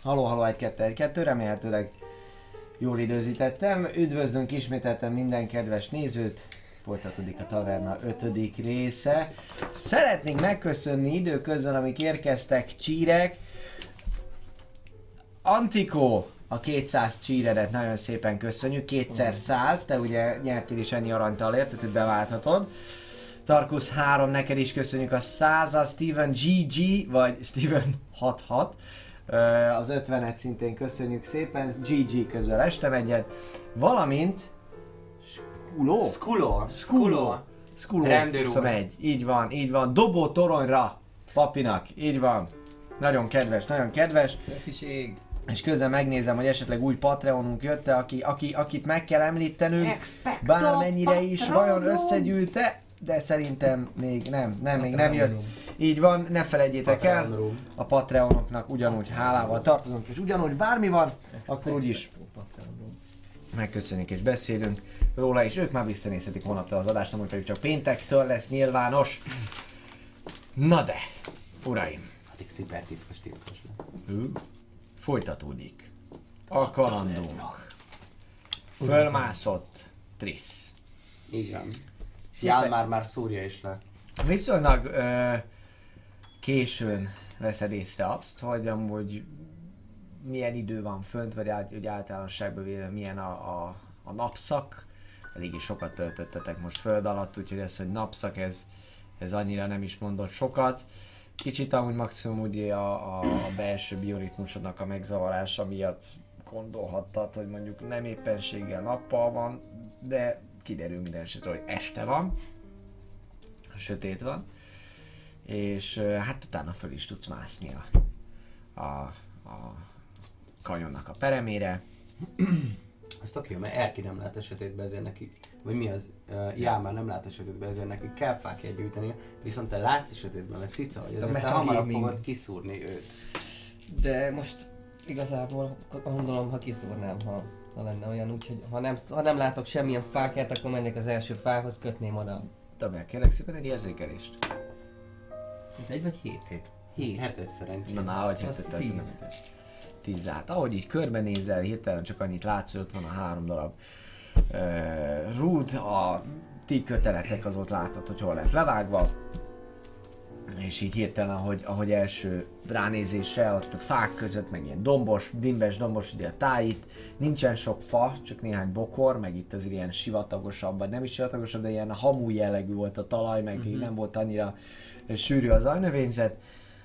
Haló, haló, 1 2 1 2 remélhetőleg jól időzítettem. Üdvözlünk ismételten minden kedves nézőt. Folytatódik a taverna ötödik része. Szeretnénk megköszönni időközben, amik érkeztek csírek. Antikó, a 200 csíredet nagyon szépen köszönjük, kétszer 100, te ugye nyertél is ennyi aranytalért, tehát beválthatod. Tarkus 3, neked is köszönjük a 100 Steven GG, vagy Steven 66. Az 50-et szintén köszönjük szépen, GG közben estem egyet. Valamint Skuló? Skulo. Skulo. Skuló Rendőr úr. 21. Így van, így van. Dobó toronyra papinak. Így van. Nagyon kedves, nagyon kedves. Kösziség. És közben megnézem, hogy esetleg új Patreonunk jött aki, aki, akit meg kell említenünk, Expecto bármennyire is vajon összegyűlte, de szerintem még nem, nem, még nem jött. Így van, ne felejtjétek el, a Patreonoknak ugyanúgy hálával tartozunk, és ugyanúgy bármi van, akkor úgyis megköszönjük és beszélünk róla, és ők már visszanézhetik holnaptól az adást, amúgy pedig csak péntektől lesz nyilvános. Na de, uraim, Addig szuper titkos titkos lesz. Ő. Folytatódik. A kalandunk. Fölmászott Trisz. Így van. Jál már már szúrja is le. Viszonylag ö, későn veszed észre azt, hogy amúgy milyen idő van fönt, vagy át, úgy általánosságban véve milyen a, a, a napszak. Eléggé sokat töltöttetek most föld alatt, úgyhogy ez, hogy napszak, ez, ez annyira nem is mondott sokat. Kicsit amúgy maximum ugye a, a, a belső bioritmusodnak a megzavarása miatt gondolhattad, hogy mondjuk nem éppenséggel nappal van, de kiderül minden esetre, hogy este van, sötét van, és hát utána föl is tudsz mászni a, a, a kanyonnak a peremére. Azt oké, mert Erki nem lát a sötétbe, ezért neki, vagy mi az, uh, Jál már nem lát a sötétbe, ezért neki kell fákját gyűjteni, viszont te látsz a sötétben, mert cica vagy, ezért te hamarabb fogod kiszúrni őt. De most igazából gondolom, ha kiszúrnám, ha, ha lenne olyan, úgyhogy ha nem, ha nem látok semmilyen fákját, akkor mennék az első fához, kötném oda. Tabel, kérlek szépen egy érzékelést. Ez egy vagy hét? Hét. Hét. Hetes szerencsé. Na, Az hát tíz. Tíz át. Ahogy így körbenézel, hirtelen csak annyit látsz, hogy ott van a három darab uh, rúd, a ti köteletek az ott látod, hogy hol lett levágva. És így hirtelen, ahogy, ahogy első ránézésre, ott a fák között, meg ilyen dombos, dimbes dombos, ugye a tájit, nincsen sok fa, csak néhány bokor, meg itt azért ilyen sivatagosabb, vagy nem is sivatagosabb, de ilyen hamu jellegű volt a talaj, meg így nem volt annyira sűrű az ajnövényzet.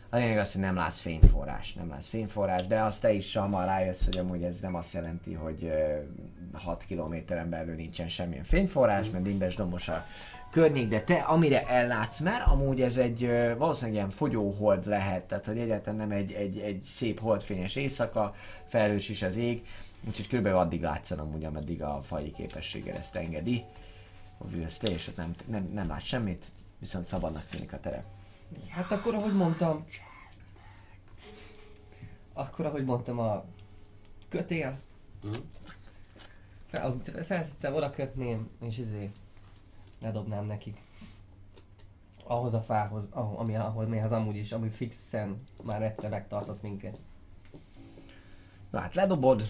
A lényeg az, hogy nem látsz fényforrás, nem látsz fényforrás, de azt te is hamar rájössz, hogy amúgy ez nem azt jelenti, hogy ö, 6 kilométeren belül nincsen semmilyen fényforrás, mert dimbes dombos a környék, de te amire ellátsz, mert amúgy ez egy valószínűleg ilyen fogyóhold lehet, tehát hogy egyáltalán nem egy, egy, egy szép holdfényes éjszaka, felhős is az ég, úgyhogy körülbelül addig látszan amúgy, ameddig a fai képessége ezt engedi. Hogy ülsz te, és ott nem, nem, nem látsz semmit, viszont szabadnak tűnik a terep. Hát akkor, ahogy mondtam, akkor, ahogy mondtam, a kötél, Mhm. fel, felszittem, oda kötném, és izé, ledobnám nekik. Ahhoz a fához, ahol, ami, ahol mihez amúgy is, ami fixen már egyszer megtartott minket. Na hát ledobod,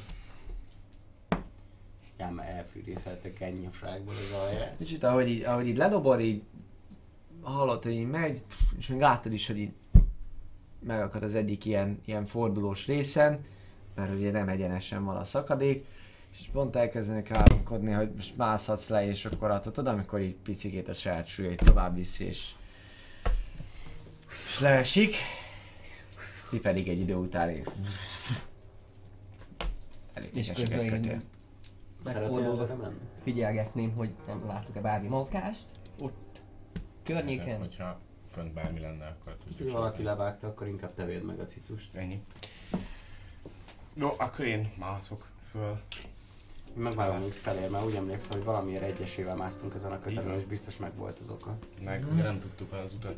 Jál már elfűrészelte kennyaságból az alját. Kicsit ahogy így, ahogy így ledobod, így hallod, hogy így megy, és még láttad is, hogy így megakad az egyik ilyen, ilyen fordulós részen, mert ugye nem egyenesen van a szakadék, és pont elkezdenek álmodni, hogy most mászhatsz le, és akkor attól tudod, amikor így picikét a saját súlyait tovább viszi, és, és leesik, ti pedig egy idő után így elég És közben én megfordulva figyelgetném, hogy nem látok-e bármi mozgást. Környéken. Hogyha fönt bármi lenne, akkor tudjuk. Ha valaki levágta, akkor inkább te védd meg a cicust. Ennyi. Jó, akkor én mászok föl. Megvárom, hogy felér, mert úgy emlékszem, hogy valamiért egyesével másztunk ezen a kötelön, és biztos meg volt az oka. Meg ugye nem tudtuk az utat.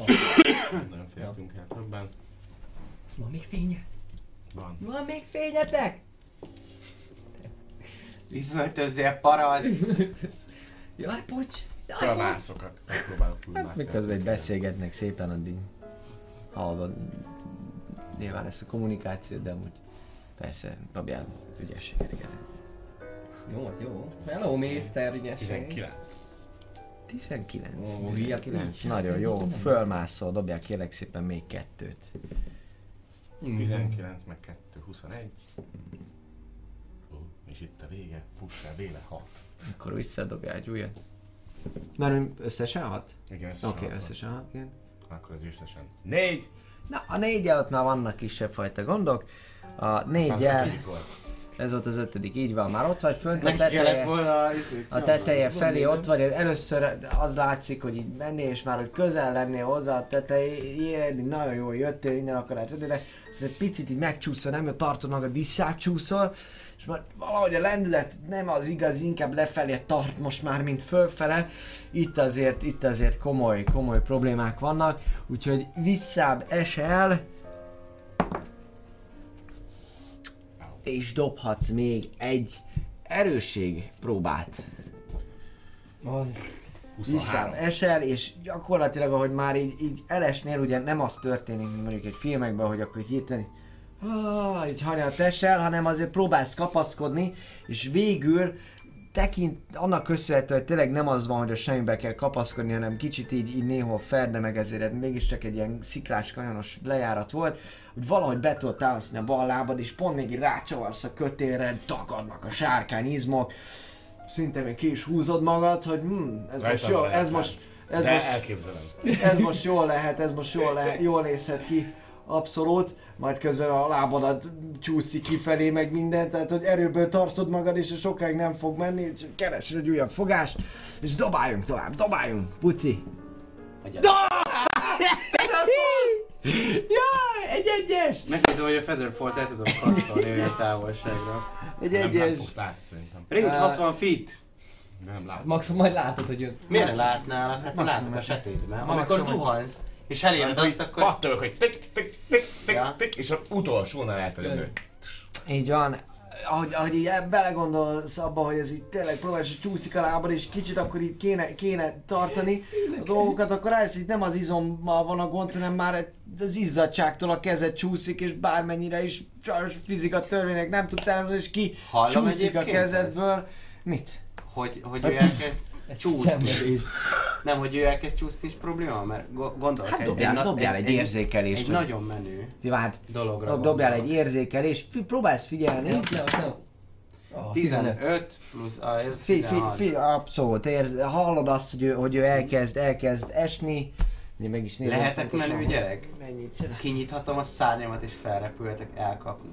Nagyon féltünk el többen. Van még fénye? Van. Van még fényetek? Üvöltözzél, paraz! Jaj, bocs! Jaj, bocs! Fölmászok, megpróbálok fölmászni. Miközben egy beszélgetnek szépen, addig hallod nyilván ezt a kommunikációt, de amúgy persze babján ügyességet kell. Jó, az jó. Hello, Mr. Ügyesség. 19. 19. Ó, 19. így. Nagyon jó. 19. Fölmászol, dobják kérlek szépen még kettőt. 19 meg 2, 21. Ó, és itt a vége. Fussál, véle 6. Akkor visszadobjál egy újat. Mert hogy összesen hat? Igen, összesen Oké, okay, hat összesen hat, igen. Akkor az összesen 4. Na, a négyel ott már vannak kisebb fajta gondok. A négyel, ez volt az ötödik, így van, már ott vagy fönt a teteje. volna... izé, A teteje felé ott vagy, először az látszik, hogy így mennél, és már hogy közel lennél hozzá a tetejére, nagyon jól jöttél, minden akarat jöttél, de ez egy picit így megcsúszol, nem tartod magad, visszácsúszol, és már valahogy a lendület nem az igaz, inkább lefelé tart most már, mint fölfele. Itt azért, itt azért komoly, komoly problémák vannak, úgyhogy visszább esel, és dobhatsz még egy erősség próbát. Az... Visszább esel, és gyakorlatilag, ahogy már így, így elesnél, ugye nem az történik, mint mondjuk egy filmekben, hogy akkor hirtelen ah, így hanyat esel, hanem azért próbálsz kapaszkodni, és végül tekint, annak köszönhető, hogy tényleg nem az van, hogy a semmibe kell kapaszkodni, hanem kicsit így, így néhol ferde meg ezért mégiscsak egy ilyen sziklás kanyonos lejárat volt, hogy valahogy be tudod támasztani a bal lábad, és pont még rácsavarsz a kötélre, tagadnak a sárkányizmok, szinte még ki is húzod magad, hogy hm, ez most jó, ez most, ez De most, elképzelem. ez most jól lehet, ez most jól, lehet, jól nézhet ki, abszolút, majd közben a lábadat csúszik kifelé, meg minden, tehát hogy erőből tartod magad, és sokáig nem fog menni, és keresd egy újabb fogást, és dobáljunk tovább, dobáljunk, puci. Jaj, egy egyes! Megnézem, hogy a Featherfall-t el tudom kasztolni olyan távolságra. Egy Nem, nem egyes! fogsz látni szerintem. Range Á. 60 feet. De nem látom. Maximum majd látod, hogy jön. Miért ne látnálak? Hát Maximum látok a sötétben. Amikor zuhansz, és eléred azt, akkor... Pattogok, hogy tik, tik, tik, tik, Ja. tik, és az utolsónál eltörődő. Így van. Ahogy, ahogy így belegondolsz abba, hogy ez így tényleg próbálsz, hogy csúszik a lábad, és kicsit akkor így kéne, kéne tartani a dolgokat, akkor rájössz, hogy nem az izommal van a gond, hanem már az izzadságtól a kezed csúszik, és bármennyire is sajnos fizika törvények nem tudsz elmondani, és ki Hallom csúszik a kezedből. Mit? Hogy, hogy ő elkezd csúszni. Szenvedés. Nem, hogy ő elkezd csúszni is probléma? Mert go- gondolok Hát egy, dobjál, na- dobjál egy, érzékelést. Egy nagyon menő Hát, dologra dob, dobjál egy érzékelést, próbálsz figyelni. Nem, nem, nem. Oh, 15 plusz a ez Fi, fi, 16. fi, abszolút, érz, hallod azt, hogy ő, hogy ő elkezd, elkezd esni. Én meg is Lehetek menő gyerek? Mennyit. Kinyithatom a szárnyamat és felrepülhetek elkapni.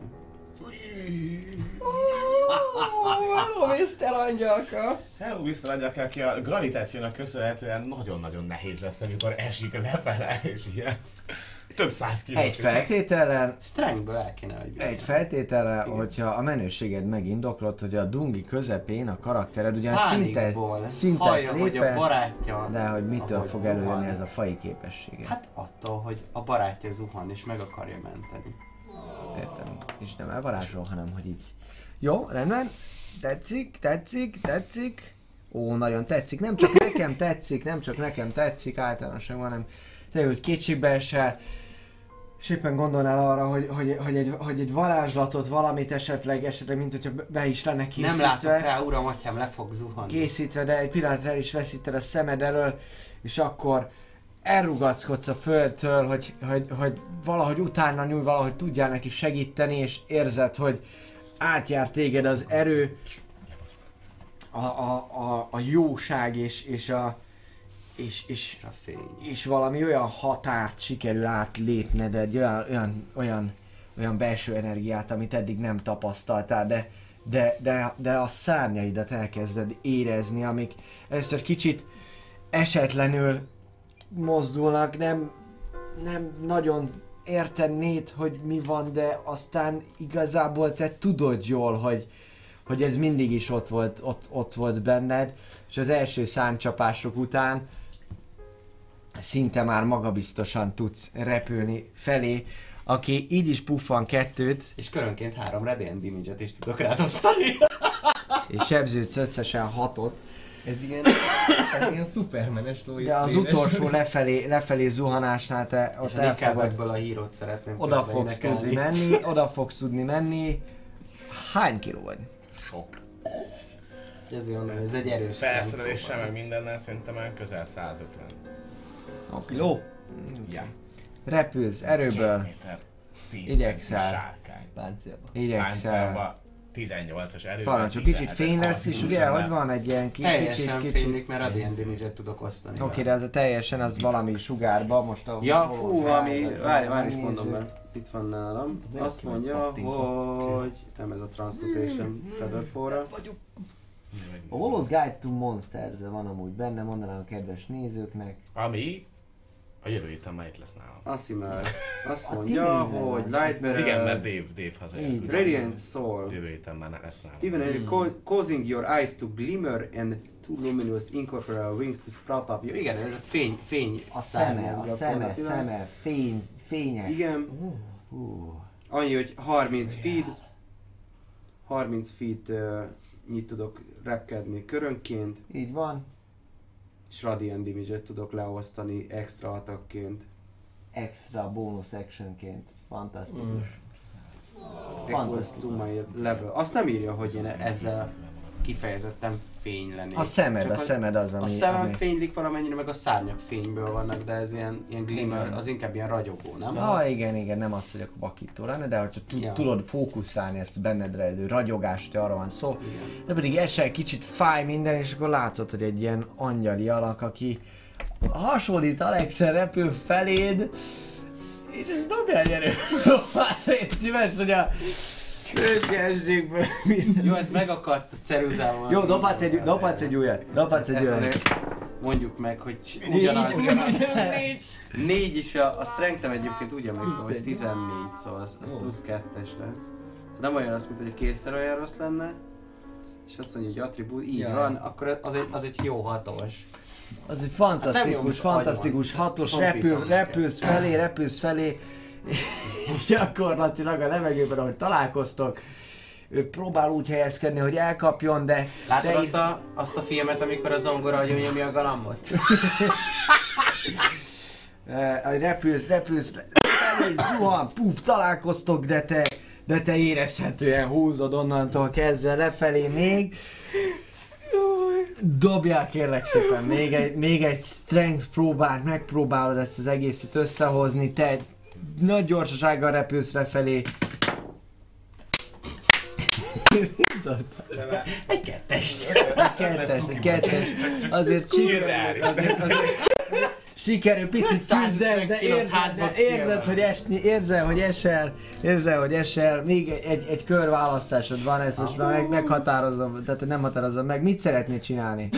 Hello, Mr. Angyalka! Hello, Mr. Agyaka, aki a gravitációnak köszönhetően nagyon-nagyon nehéz lesz, amikor esik lefele, és ilyen több száz kiló. Egy feltétellel, Strengthből el kéne, hogy egy feltétellel, hogyha a menőséged megindoklott, hogy a dungi közepén a karaktered ugyan szinte, szinte Hallja, hogy a lépe, barátja... de hogy mitől fog zuhan. előjönni ez a fai képessége. Hát attól, hogy a barátja zuhan és meg akarja menteni. Értem. És nem elvarázsol, hanem hogy így. Jó, rendben. Tetszik, tetszik, tetszik. Ó, nagyon tetszik. Nem csak nekem tetszik, nem csak nekem tetszik általánosan, hanem tényleg, hogy kétségbe esel. És éppen gondolnál arra, hogy, hogy, hogy, egy, hogy egy varázslatot, valamit esetleg, esetleg, mint hogyha be is lenne készítve. Nem látok rá, uram, atyám, le fog zuhanni. készítve, de egy pillanatra el is veszíted a szemed elől, és akkor elrugackodsz a földtől, hogy, hogy, hogy valahogy utána nyúl, valahogy tudjál neki segíteni, és érzed, hogy átjár téged az erő, a, a, a, a jóság és, és a és, és, És a fény. és valami olyan határt sikerül átlépned, egy olyan, olyan, olyan, olyan belső energiát, amit eddig nem tapasztaltál, de, de, de, de a szárnyaidat elkezded érezni, amik először kicsit esetlenül mozdulnak, nem, nem nagyon értenéd, hogy mi van, de aztán igazából te tudod jól, hogy, hogy ez mindig is ott volt, ott, ott volt benned, és az első számcsapások után szinte már magabiztosan tudsz repülni felé, aki így is puffan kettőt, És körönként három radiant damage is tudok rád osztani. és sebződsz összesen hatot, Ez ilyen, ez ilyen szupermenes Lois de az utolsó lefelé, lefelé zuhanásnál te ott ebből a hírót szeretném oda fogsz tudni menni, oda fogsz tudni menni. Hány kiló vagy? Sok. Ezért mondom, ez egy erős Felszereléssel, meg mindennel szerintem már közel 150. Oké. Jó. Ja. Repülsz erőből, Két méter, 10 Igyekszel. sárkány. Páncélba. igyekszel. Páncélba 18-as erő. Parancsol, kicsit fény lesz is, ugye, hogy van egy ilyen ki- kicsit, Teljesen kicsit... fénylik, mert radiant damage tudok osztani. Oké, de ez a teljesen az valami sugárba, most a... Ja, fú, ami, várj, várj is mondom be. Itt van nálam. Azt mondja, hogy nem ez a Transmutation Featherfall-ra. A Holos Guide to Monsters van amúgy benne, mondanám a kedves nézőknek. Ami a jövő héten már itt lesz nálam. Azt A mondja, tényleg, hogy Lightbearer, Igen, mert Dave, Dave hazajött. Radiant Soul. Jövő héten már lesz nálam. Even Hmm. causing your eyes to glimmer and two luminous incorporeal wings to sprout up. Igen, ez a fény, fény A szeme, a szeme, szeme, fény, fényes. Igen, Hú. annyi, hogy 30 feet, 30 feet uh, nyit tudok repkedni körönként, Így van. És radiant damage tudok leosztani extra atakként. Extra bonus actionként. Fantasztikus. Mm. My level. Azt nem írja, hogy én ezzel kifejezetten fény lennék. A szemed, Csak a szemed az, ami... A szemem ami... fénylik valamennyire, meg a szárnyak fényből vannak, de ez ilyen, ilyen glimmer, az inkább ilyen ragyogó, nem? Ah, igen, igen, nem az, hogy akkor vakító lenne, de hogyha tud, Ja. tudod fókuszálni ezt a benned rejlő ragyogást, arra van szó. Igen. De pedig esel kicsit fáj minden, és akkor látod, hogy egy ilyen angyali alak, aki hasonlít Alexen repül feléd, és ez dobja egy erő. Légy szíves, hogy a kölcsönségből minden. Jó, ez megakadt a ceruzával. Jó, dobhatsz egy, dobhatsz egy újat, dobhatsz egy újat. mondjuk meg, hogy ugyanaz. Ugyanaz. Négy is a, a strength egyébként úgy emlékszem, hogy 14, szóval az, az plusz kettes lesz. Szóval nem olyan az, mint hogy a kétszer olyan rossz lenne, és azt mondja, hogy attribút, így Ja. van, akkor az egy, az egy jó hatos. Az egy Hát fantasztikus, jó, fantasztikus, hatos, repül, repülsz felé, repülsz felé, gyakorlatilag a levegőben, ahogy találkoztok, ő próbál úgy helyezkedni, hogy elkapjon, de... Látod de azt a, azt a filmet, amikor a zongora agyon nyomja a galambot? Repülsz, repülsz, zuhan, puf, találkoztok, de te, de te érezhetően húzod onnantól kezdve lefelé még. Dobjál kérlek szépen, még egy, még egy strength próbát, megpróbálod ezt az egészet összehozni, te nagy gyorsasággal repülsz lefelé. Egy kettest. Kettes, kettes, azért sikerül, azért, azért sikerül picit küzdesz, de 150 kilót érzed, de érzed, hogy esni, érzel, hogy esel, érzel, hogy esel, még egy, egy, egy kör választásod van, ezt most már meg, meghatározom, tehát nem határozom meg, mit szeretnél csinálni?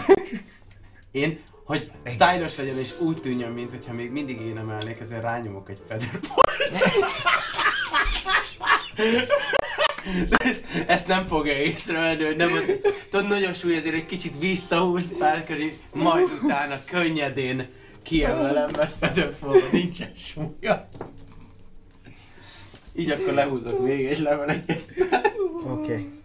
Én, hogy stylos legyen és úgy tűnjön, mint hogyha még mindig én emelnék, ezért rányomok egy feather De ezt, ezt nem fogja észrevenni, hogy nem az, tudod, nagyon súly, ezért egy kicsit visszahúz párkari, majd utána könnyedén kiemelem, mert featherfall nincsen súlya. Így akkor lehúzok még egy level egy Oké. Okay.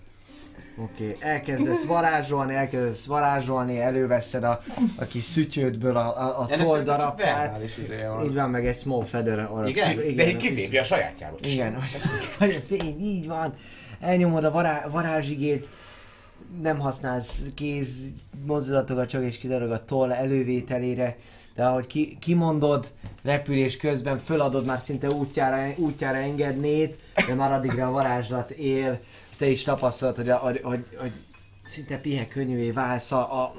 Oké, okay. elkezdesz varázsolni, elkezdesz varázsolni, előveszed a, a kis szütyődből a, a, a toll verbális izé. Így van, meg egy small feather orra. Igen? De így kitépi a sajátjából. Igen, hogy, a fény, így van. Elnyomod a vará, varázsigét, nem használsz kéz mozdulatokat, csak és kizárólag a toll elővételére, de ahogy ki, kimondod, repülés közben föladod már szinte útjára, útjára engednéd, de már addigra a varázslat él, te is tapasztalod, hogy, a, hogy, hogy, hogy szinte pihe könnyűvé válsz, a, a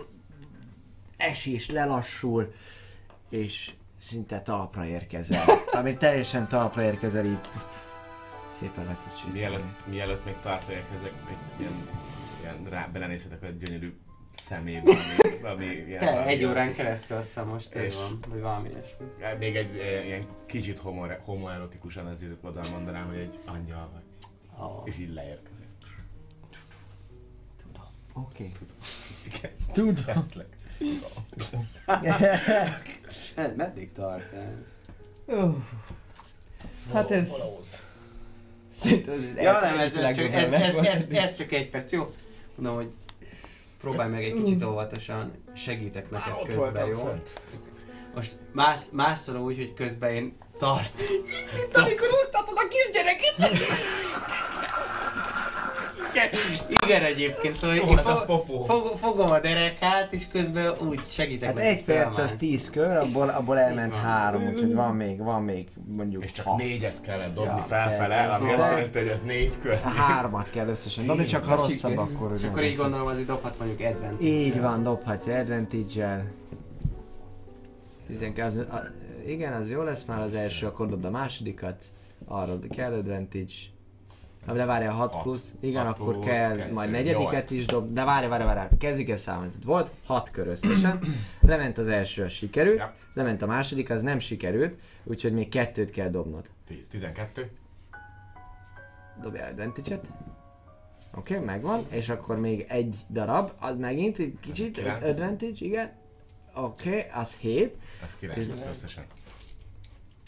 esés lelassul, és szinte talpra érkezel. Ami teljesen talpra érkezel, így szépen le tudsz. Mielőtt, mielőtt még talpra érkezek, még ilyen, ilyen rá, belenézhetek a gyönyörű szemébe, ami, valami ilyen... Te, valami egy órán keresztül azt hiszem most ez És- van, vagy valami ilyesmi. Még egy eh, ilyen kicsit homo, homoerotikusan azért oda mondanám, hogy egy angyal vagy. Oh. És így leérkezek. Oké. Tudom. Med- Meddig tart ez? Hát ez... Szerintem ez Ja nem, ez, ez, csak, ez, ez, ez, ez csak egy perc, jó? Mondom, hogy próbálj meg egy kicsit óvatosan, segítek neked Ott közben, jó? fönt. Most mász, másszal úgy, hogy közben én tart. Amikor úsztatod a kisgyereket! Igen, egyébként, szóval én fog, fog, fogom a derekát, és közben úgy segítek Hát egy perc az. 10 kör, abból, abból elment három, úgyhogy van még, van még mondjuk És csak hat. négyet kellett dobni Ja, felfele, ami azt jelenti, hogy ez négy kör. Hármat kell összesen dobni, csak ha rosszabb, akkor És akkor így gondolom, azért dobhat mondjuk advantage Így van, dobhatja advantage-el. 12, az, a, igen, az jó lesz már az első, akkor dobd a másodikat. Arra kell advantage. De várjál, 6 Hat. plusz. Igen, Hat akkor plusz kell kettő, majd negyediket nyolc. is dob. De várj, várj, várj, kezdjük el számolni. Volt 6 kör összesen. Lement az első, az sikerült. Ja. Lement a második, az nem sikerült. Úgyhogy még kettőt kell dobnod. 10, 12. Dobjál advantage-et. Oké, okay, megvan, és akkor még egy darab, az megint egy kicsit, Kilenc. advantage, igen. Oké, okay, az 7, Ez 9 összesen.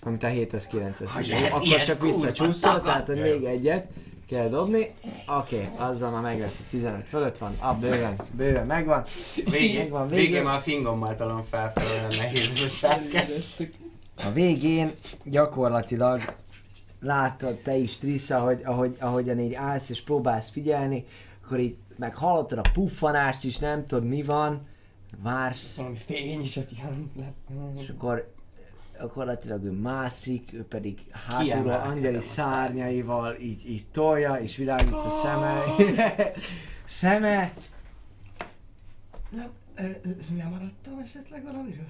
Amit a 7 az 9 Hogy összesen. lehet Akkor csak visszacsúszol, tehát hogy még egyet kell dobni. Oké, okay, azzal már meg lesz, ez 15 fölött van, ah, bőven, bőven megvan. Végén, megvan, végén végén. már a fingommal talán felfelé, olyan nehéz a sárkány. A végén gyakorlatilag látod te is Trisha, hogy ahogy, ahogyan így állsz és próbálsz figyelni, akkor így meg hallottad a puffanást is, nem tudod mi van, vársz, Valami fény is ott ilyen. és akkor gyakorlatilag ő mászik, ő pedig hátulról angyali szárnyaival így, így tolja, és világít a szeme. szeme, Nem, lemaradtam esetleg valamiről?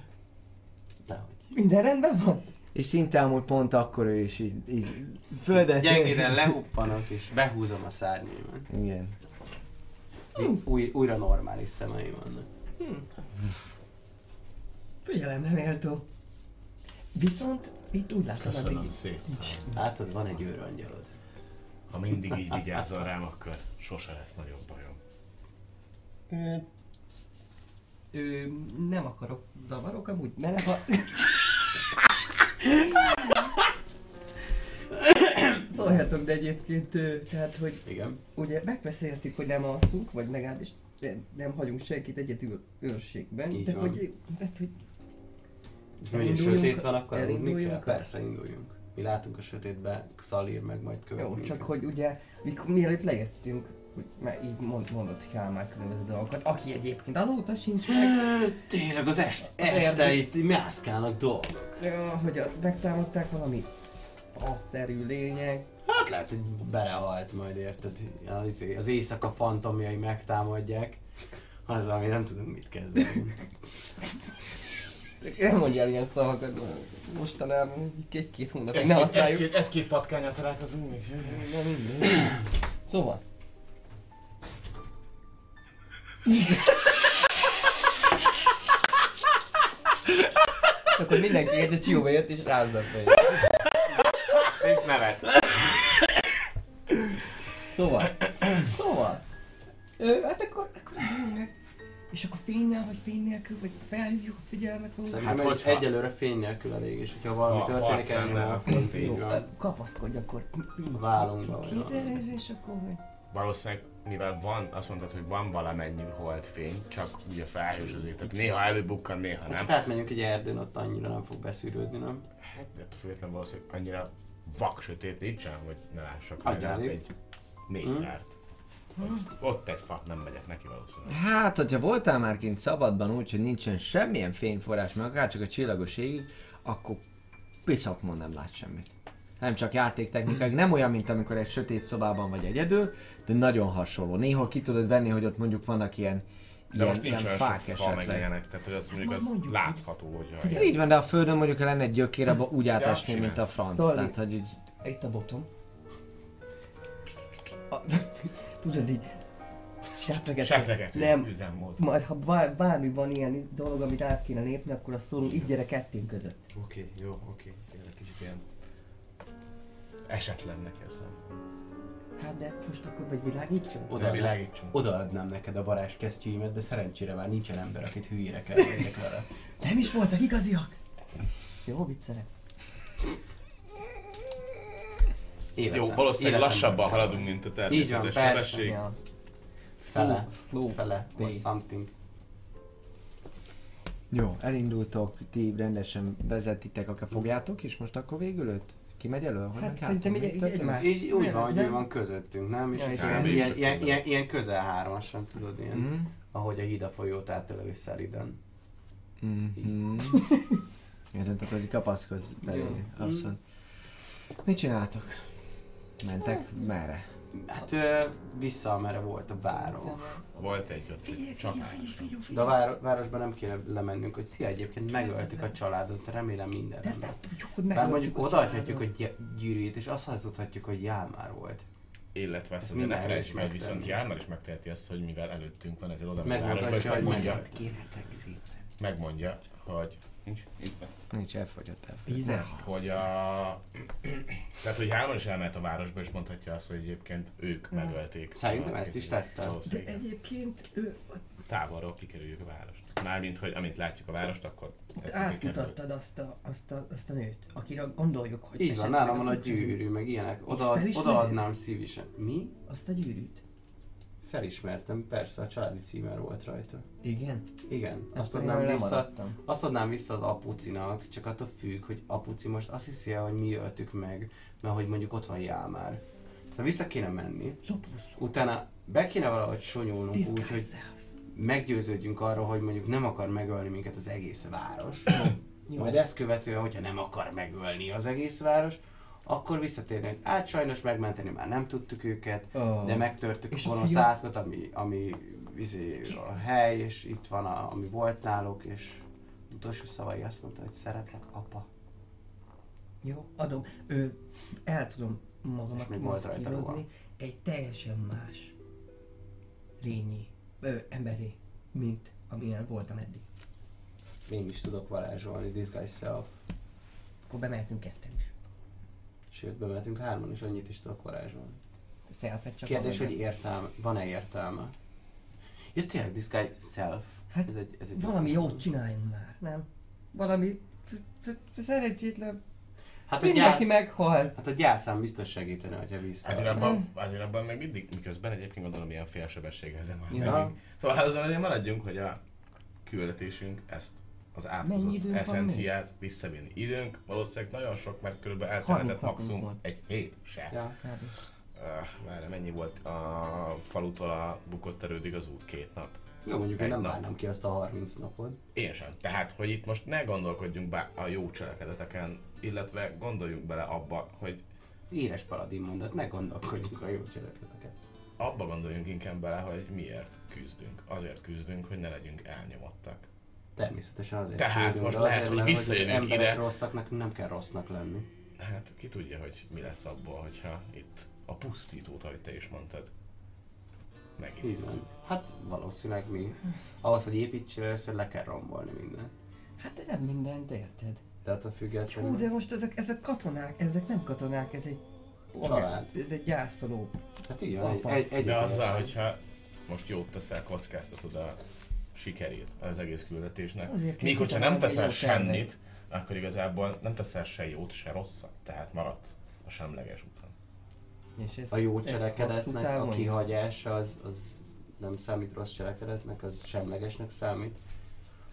Dehogy. Minden rendben van? és szinte amúgy pont akkor ő is így, így földet. Gyengéden lehuppanok és behúzom a szárnyaimat. Igen. Új, újra normális szemeim vannak. Figyelemre méltó. Viszont itt úgy látom, Köszönöm addig szépen. Látod, van egy őrangyalod. Ha mindig így vigyázol rám, akkor sose lesz nagyobb bajom. Ö, ö, nem akarok zavarok amúgy, mert ha... Szóljatok, de egyébként, ö, tehát, hogy Igen. ugye megbeszéltük, hogy nem alszunk, vagy legalábbis nem, nem hagyunk senkit egyedül őrségben, Így de van. hogy, tehát, hogy És Elinduljunk- sötét van, akkor aludni kell? Persze, induljunk. Mi látunk a sötétbe, Szalír meg majd követ jó, minket. csak hogy ugye, mikor, mielőtt lejöttünk, mert így mond, mondott Kálmán különböző dolgokat, aki egyébként azóta sincs meg, Tényleg az est, este itt mászkálnak dolgok. Ja, hogy a, megtámadták valami a-szerű lényeg. Hát lehet, hogy belehalt majd érted. Az, az éjszaka fantomjai megtámadják. Az, ami nem tudunk mit kezdeni. Nem mondjál ilyen szavakat, mostanában egy-két hónapig ne használjuk. Egy-két egy-két patkányat találkozunk még. Mindegy. Szóval. Akkor mindenki ért, hogy Csióba jött és rázza a fejét. És nevet. Szóval. Szóval. Ö, hát akkor, akkor meg. És akkor fénynel, vagy fény nélkül, vagy felhívjuk a figyelmet magunkra. Hát, egy, hogyha- egyelőre fény nélkül elég, és hogyha valami Ha történik harcrendel, elnyom, akkor akkor fény kapaszkodj akkor. A vállunkba Két és akkor meg. Valószínűleg, mivel van, azt mondtad, hogy van valamennyi holdfény, csak ugye felhős az ég, tehát néha előbukkan, néha Ha nem. csak átmenjünk egy erdőn, ott annyira nem fog beszűrődni, nem? Hát, de függetlenül valószínűleg annyira vak sötét nincsen, hogy ne lássak meg egy métert. Ott, ott egy fa, nem megyek neki valószínűleg. Hát, hogyha voltál már kint szabadban úgy, hogy nincsen semmilyen fényforrás, meg akár csak a csillagos égig, akkor piszakmon nem lát semmit. Nem csak játéktechnikák, nem olyan, mint amikor egy sötét szobában vagy egyedül, de nagyon hasonló. Néha ki tudod venni, hogy ott mondjuk vannak ilyen, De ilyen, most nincs ilyen fák fa meg esetleg. ilyenek, tehát hogy az mondjuk az Mondjuk, látható, hogy Ja, jaj. így van, de a földön mondjuk ha lenne egy gyökér, abban úgy átesni, simán. mint a franc. Szóval Tehát, hogy így... Itt a botom. A, tudod így, sepleget. Seplegető Nem, üzemmód. majd ha bár, bármi van ilyen dolog, amit át kéne lépni, akkor azt szólunk, így gyere kettőnk között. Oké, okay, jó, oké. Okay. Egy kicsit ilyen Esetlennek érzem. Hát de most akkor vagy világítsunk? Oda oda, világítsunk. odaadnám neked a varázskesztyűimet, de szerencsére már nincsen ember, akit hülyére kell vele. Nem is voltak igaziak? Jó, viccelek. Életem- Jó, valószínűleg életemben lassabban haladunk, mint a Így van, természetes persze. sebesség. Fele, Slow. fele, or something. Jó, elindultok, ti rendesen vezetitek, akár fogjátok, és most akkor végül őt? Ki megy elő? Hogy Hát szerintem egy- egy- egymás. Így úgy Nem, van, hogy ő van közöttünk, nem? És Ja, és ilyen, ilyen, ilyen, ilyen, ilyen közel hármasan, tudod, ilyen, Mhm. ahogy a híd a folyót átölel vissza Eliden. Mhm. Érted, akkor hogy kapaszkodsz belé. Abszolút. Mit csináltok? Mentek merre? Hát ö, vissza, amerre volt a város. Volt egy ott csapás. De a váro- városban nem kéne lemennünk, hogy szia, egyébként megöltük a családot, remélem minden De ezt nem tudjuk, hogy Bár megöltük mondjuk a odaadhatjuk, családot. gy- gyűrűjét, és azt hazudhatjuk, hogy Jálmár volt. Illetve ezt Ezt azért ne minden felejtsd meg, is viszont megtenni. Jálmar is megteheti azt, hogy mivel előttünk van, ezért oda megy a városba, és hogy megmondja, megölt. Kérek szépen. megmondja, hogy nincs, nincs be. Nincs, elfogyott, elfogyott. Tízen. hogy a... Tehát, hogy Hálman is elment a városba, és mondhatja azt, hogy egyébként ők megölték. Szerintem a- ezt is tette. De Valószínűleg. egyébként ő Távolról kikerüljük a várost. Mármint, hogy amint látjuk a várost, akkor... ezt átmutattad azt a, azt, a, azt a nőt, akire gondoljuk, hogy Így van, nálam van a gyűrű, meg ilyenek. Oda, odaadnám szívesen. Mi? Azt a gyűrűt? Felismertem, persze, a családi címer volt rajta. Igen. Igen, Ezt azt adnám vissza, azt adnám vissza az apucinak, csak attól függ, hogy apuci most azt hiszi hogy mi öltük meg, mert hogy mondjuk ott van Jálmár. Szóval vissza kéne menni, Lopózó. utána be kéne valahogy sonyolnunk úgy, Disguise hogy self. meggyőződjünk arról, hogy mondjuk nem akar megölni minket az egész város. Jó. Majd ezt követően, hogyha nem akar megölni az egész város, akkor visszatérni, hogy hát sajnos megmenteni már nem tudtuk őket, Ó. de megtörtük És a a gonosz fiú? átkot, ami, ami izé, a hely, és itt van, a, ami volt náluk, és utolsó szavai azt mondta, hogy szeretlek, apa. Jó, adom. Ő, el tudom magamat maszkírozni egy teljesen más lényi, ö, emberi, mint amilyen voltam eddig. Én is tudok varázsolni, disguise self. Akkor bemehetünk ketten. Sőt, bemehetünk hárman, és annyit is tudok varázsolni. Selfet csak Kérdés, hogy értelme, van-e értelme? Ja, tényleg, disguise self. Hát, ez egy, ez egy Valami jót csináljunk már, nem? Valami szerencsétlen. Hát a, Mindenki gyá... meghalt. hát a gyászán biztos segítene, hogyha vissza. Azért abban, azért abban még mindig, miközben egyébként gondolom ilyen félsebességgel, de már Ja. Szóval azon azért maradjunk, hogy a küldetésünk ezt az Mennyi áthozott időnk van eszenciát visszavinni. Időnk valószínűleg nagyon sok, mert körülbelül eltelhetett 30 napunk maximum van. egy hét se. Ja. Kb. Uh, várj, mennyi volt a falutól a bukott erődig az út? Két nap? Jó, mondjuk én nem nap. várnám ki azt a 30 napot. Én sem. Tehát, hogy itt most ne gondolkodjunk be a jó cselekedeteken, illetve gondoljunk bele abba, hogy Éres paladin mondat, ne gondolkodjunk a jó cselekedeteket. abba gondoljunk inkább bele, hogy miért küzdünk. Azért küzdünk, hogy ne legyünk elnyomottak. Természetesen azért Tehát küldünk, most de lehet, azért, hogy visszajönünk emberek ide. rosszak, nekünk nem kell rossznak lenni. Hát ki tudja, hogy mi lesz abból, hogyha itt a pusztítót, ahogy te is mondtad, megidézzük. Hát valószínűleg mi. Ahhoz, hogy építsél, először le kell rombolni mindent. Hát de nem mindent érted. De attól Hú, függetlenül... de most ezek, ezek katonák, ezek nem katonák, ez egy... Család. Ez egy gyászoló. Hát igen, egy, egy, egy De azzal, hogyha most jót teszel, kockáztatod a sikerét az egész küldetésnek. Azért Míg hogyha nem teszel semmit, akkor igazából nem teszel se jót, se rosszat. Tehát maradsz a semleges úton. És ez, A jó cselekedetnek a kihagyása az, az nem számít rossz cselekedetnek, az semlegesnek számít.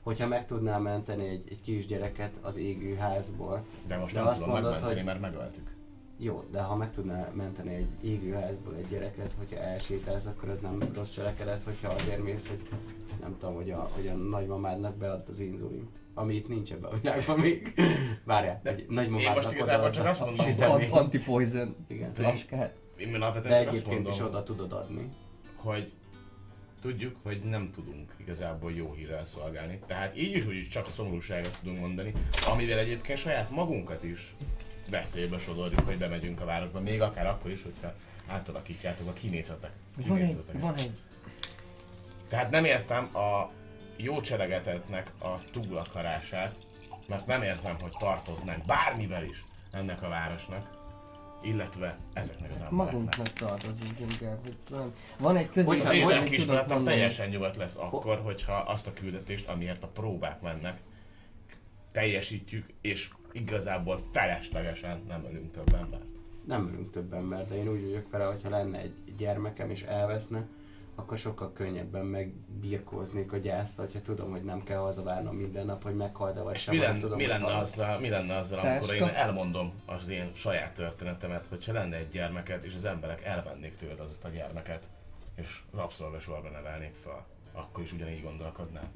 Hogyha meg tudnál menteni egy, egy kisgyereket az égő házból, De most De nem azt tudom mondod, megmenteni, hogy- mert megöltük. Jó, de ha meg tudnál menteni egy égő házból egy gyereket, hogyha elsétálsz, akkor ez nem rossz cselekedet, hogyha azért mész, hogy nem tudom, hogy a, hogy a nagymamádnak bead az inzulin. Ami itt nincs ebben a világban még. Várjál, De egy én nagymamádnak most igazából csak azt mondom, Anti-poison Igen. flaskát. Én De alapvetően csak azt egyébként is oda tudod adni. hogy tudjuk, hogy nem tudunk igazából jó hírrel szolgálni. Tehát így is úgy is csak szomorúságot tudunk mondani, amivel egyébként saját magunkat is veszélybe sodorjuk, hogy bemegyünk a városba, még akár akkor is, hogyha átalakítjátok a kinézetek. Van egy, van egy Tehát nem értem a jó cselegetetnek a túl akarását, mert nem érzem, hogy tartoznánk bármivel is ennek a városnak, illetve ezeknek az embereknek. magunknak tartozunk inkább. hogy Van, egy közé, Hogyha én lelkiismeretem teljesen nyugodt lesz akkor, hogyha azt a küldetést, amiért a próbák mennek, teljesítjük, és igazából feleslegesen nem ölünk több embert. nem ölünk több ember, de én úgy vagyok vele, hogyha lenne egy gyermekem és elveszne, akkor sokkal könnyebben megbirkóznék a gyászsal, hogyha tudom, hogy nem kell hazavárnom minden nap, hogy meghalt-e vagy És sem, mi, lenne, tudom, mi, hogy lenne azzal, mi lenne azzal, amikor Táska? én elmondom az én saját történetemet, hogyha lenne egy gyermeket, és az emberek elvennék tőled azt a gyermeket, és rabszolgasorba nevelnék fel, akkor is ugyanígy gondolkodnál.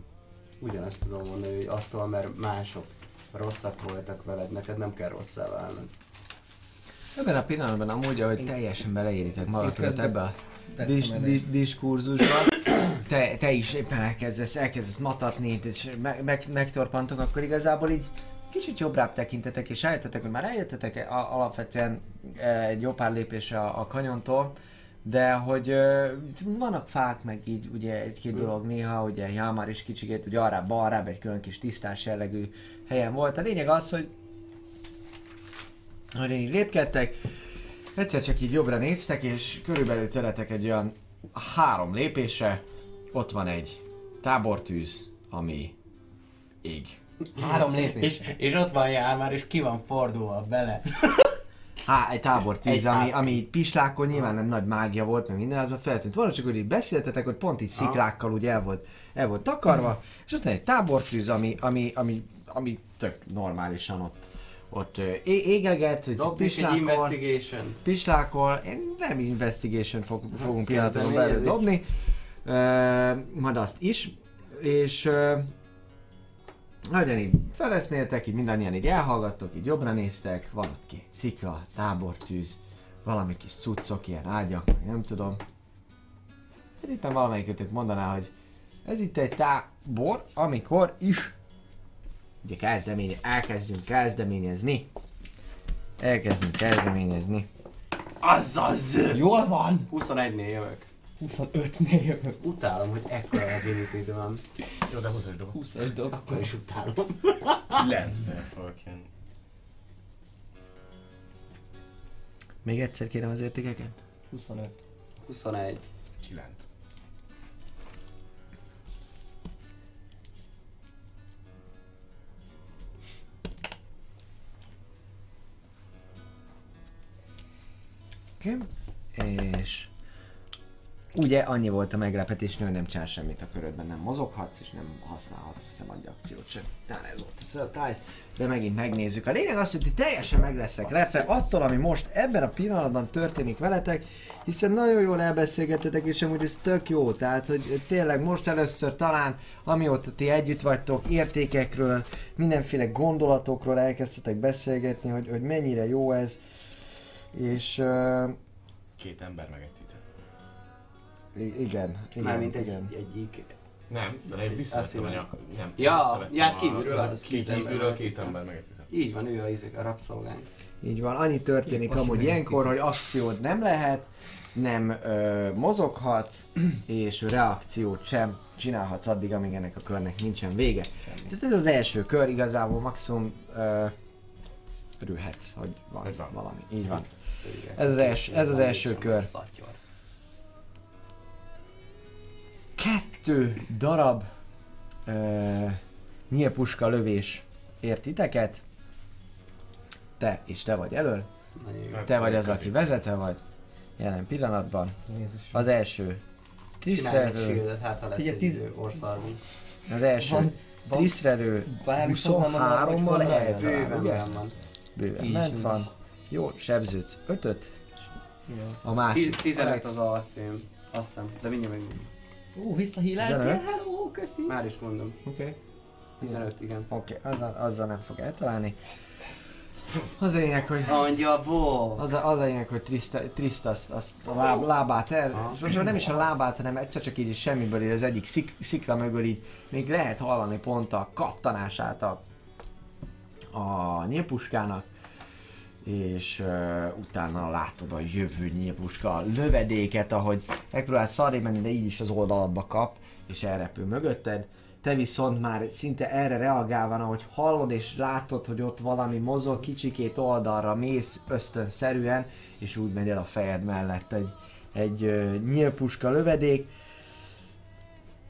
Ugyanezt tudom mondani, hogy attól, mert mások rosszak voltak veled, neked nem kell rosszá válnod. Ebben a pillanatban amúgy, ahogy teljesen beleéritek magatokat ebbe a dis, dis, diskurzusba, te, te is éppen elkezdesz, elkezdesz matatni, és meg, meg, megtorpantok, akkor igazából így kicsit jobbrább tekintetek, és rájöttetek, hogy már eljöttetek a- alapvetően eh, egy jó pár lépés a, a kanyontól, de hogy ö, vannak fák, meg így ugye egy-két dolog néha, ugye Jámár is kicsikét, ugye arra balrább egy külön kis tisztás jellegű helyen volt. A lényeg az, hogy hogy így lépkedtek, egyszer csak így jobbra néztek, és körülbelül tőletek egy olyan három lépésre, ott van egy tábortűz, ami ég. Három lépés. És, és ott van jár már, és ki van fordulva bele. Há, egy tábortűz, Egy ami, ami pislákon nyilván nem nagy mágia volt, meg minden, az már feltűnt volna, csak hogy így beszéltetek, hogy pont így sziklákkal ugye el volt, el volt takarva, és ott van egy tábortűz, ami, ami, ami, ami tök normálisan ott, ott ö, égeget, hogy Dobnék egy pislákol, investigation pislákol, én nem investigation fog, fogunk pillanaton belül dobni, uh, majd azt is, és uh, nagyon így feleszméltek, így mindannyian így elhallgattok, így jobbra néztek, van ott két szikla, tábortűz, valami kis cuccok, ilyen ágyak, nem tudom. Hát éppen valamelyikőtök mondaná, hogy ez itt egy tábor, amikor is ugye kezdeménye, elkezdjünk kezdeményezni. Elkezdünk kezdeményezni. Azaz! Jól van! 21-nél jövök. 25-nél jövök. Utálom, hogy ekkora ability van. Jó, de 20 dob. 20-as dob. Akkor is utálom. 9-nél fogok jönni. Még egyszer kérem az értékeket? 25. 21. 9. Oké. És ugye annyi volt a meglepetés, hogy nem csinál semmit a körödben, nem mozoghatsz, és nem használhatsz, azt hiszem, adja akciót sem. Tehát ez volt a surprise, de megint megnézzük. A lényeg az, hogy ti teljesen meg leszek lepve attól, ami most ebben a pillanatban történik veletek, hiszen nagyon jól elbeszélgetetek, és amúgy ez tök jó, tehát hogy tényleg most először talán, amióta ti együtt vagytok, értékekről, mindenféle gondolatokról elkezdtetek beszélgetni, hogy, hogy mennyire jó ez, és uh, Két ember meg egy titek. I- igen, igen, Mármint egy, igen. egyik. Nem, de én Azt visszavettem a hiszem. nyak. Nem, Ja, ja, hát kívülről a- az, két ember Kívülről két titek. ember meg egy titek. Így van, ő a, a rabszolgánk. Így van, annyi történik Épp amúgy ilyenkor, hogy akciót nem lehet, nem ö, mozoghatsz, és reakciót sem csinálhatsz addig, amíg ennek a körnek nincsen vége. Tehát ez az első kör, igazából maximum ö, örülhetsz, hogy van, Hogy van. valami. Így van. Ez az els- ez az első kör. Szatyor. Kettő darab ö, nyílpuska lövés ért titeket. Te és te vagy elől. Te vagy az, aki vezető vagy jelen pillanatban. Jézus. Az első Triszrelő, hát ha lesz tíz- orszarvunk. az első Triszrelő Várjuk, hogy 23-mal hol lehet lehet. talán, Bőven ment is. van. Jó, sebződsz 5 Jó. a másik. Ti- 15 Alex, az alcím. Azt hiszem, de mindjárt meg. Ó, visszahíleltél? 15? Hello, köszi. Már is mondom. Oké, 15, igen. oké, azzal, azzal nem fog eltalálni. Az a lényeg, hogy Anya volt! Az a, az a lényeg, hogy Trista, Trista azt, azt a láb, lábát el, és most nem is a lábát, hanem egyszer csak így semmiből így az egyik szik, szikla mögül így még lehet hallani pont a kattanását a, a nyílpuskának, és uh, utána látod a jövő nyílpuska lövedéket, ahogy megpróbál szarré menni, de így is az oldaladba kap, és elrepül mögötted. Te viszont már szinte erre reagálva, ahogy hallod és látod, hogy ott valami mozog, kicsikét oldalra mész ösztönszerűen, és úgy megy el a fejed mellett egy, egy uh, nyílpuska lövedék,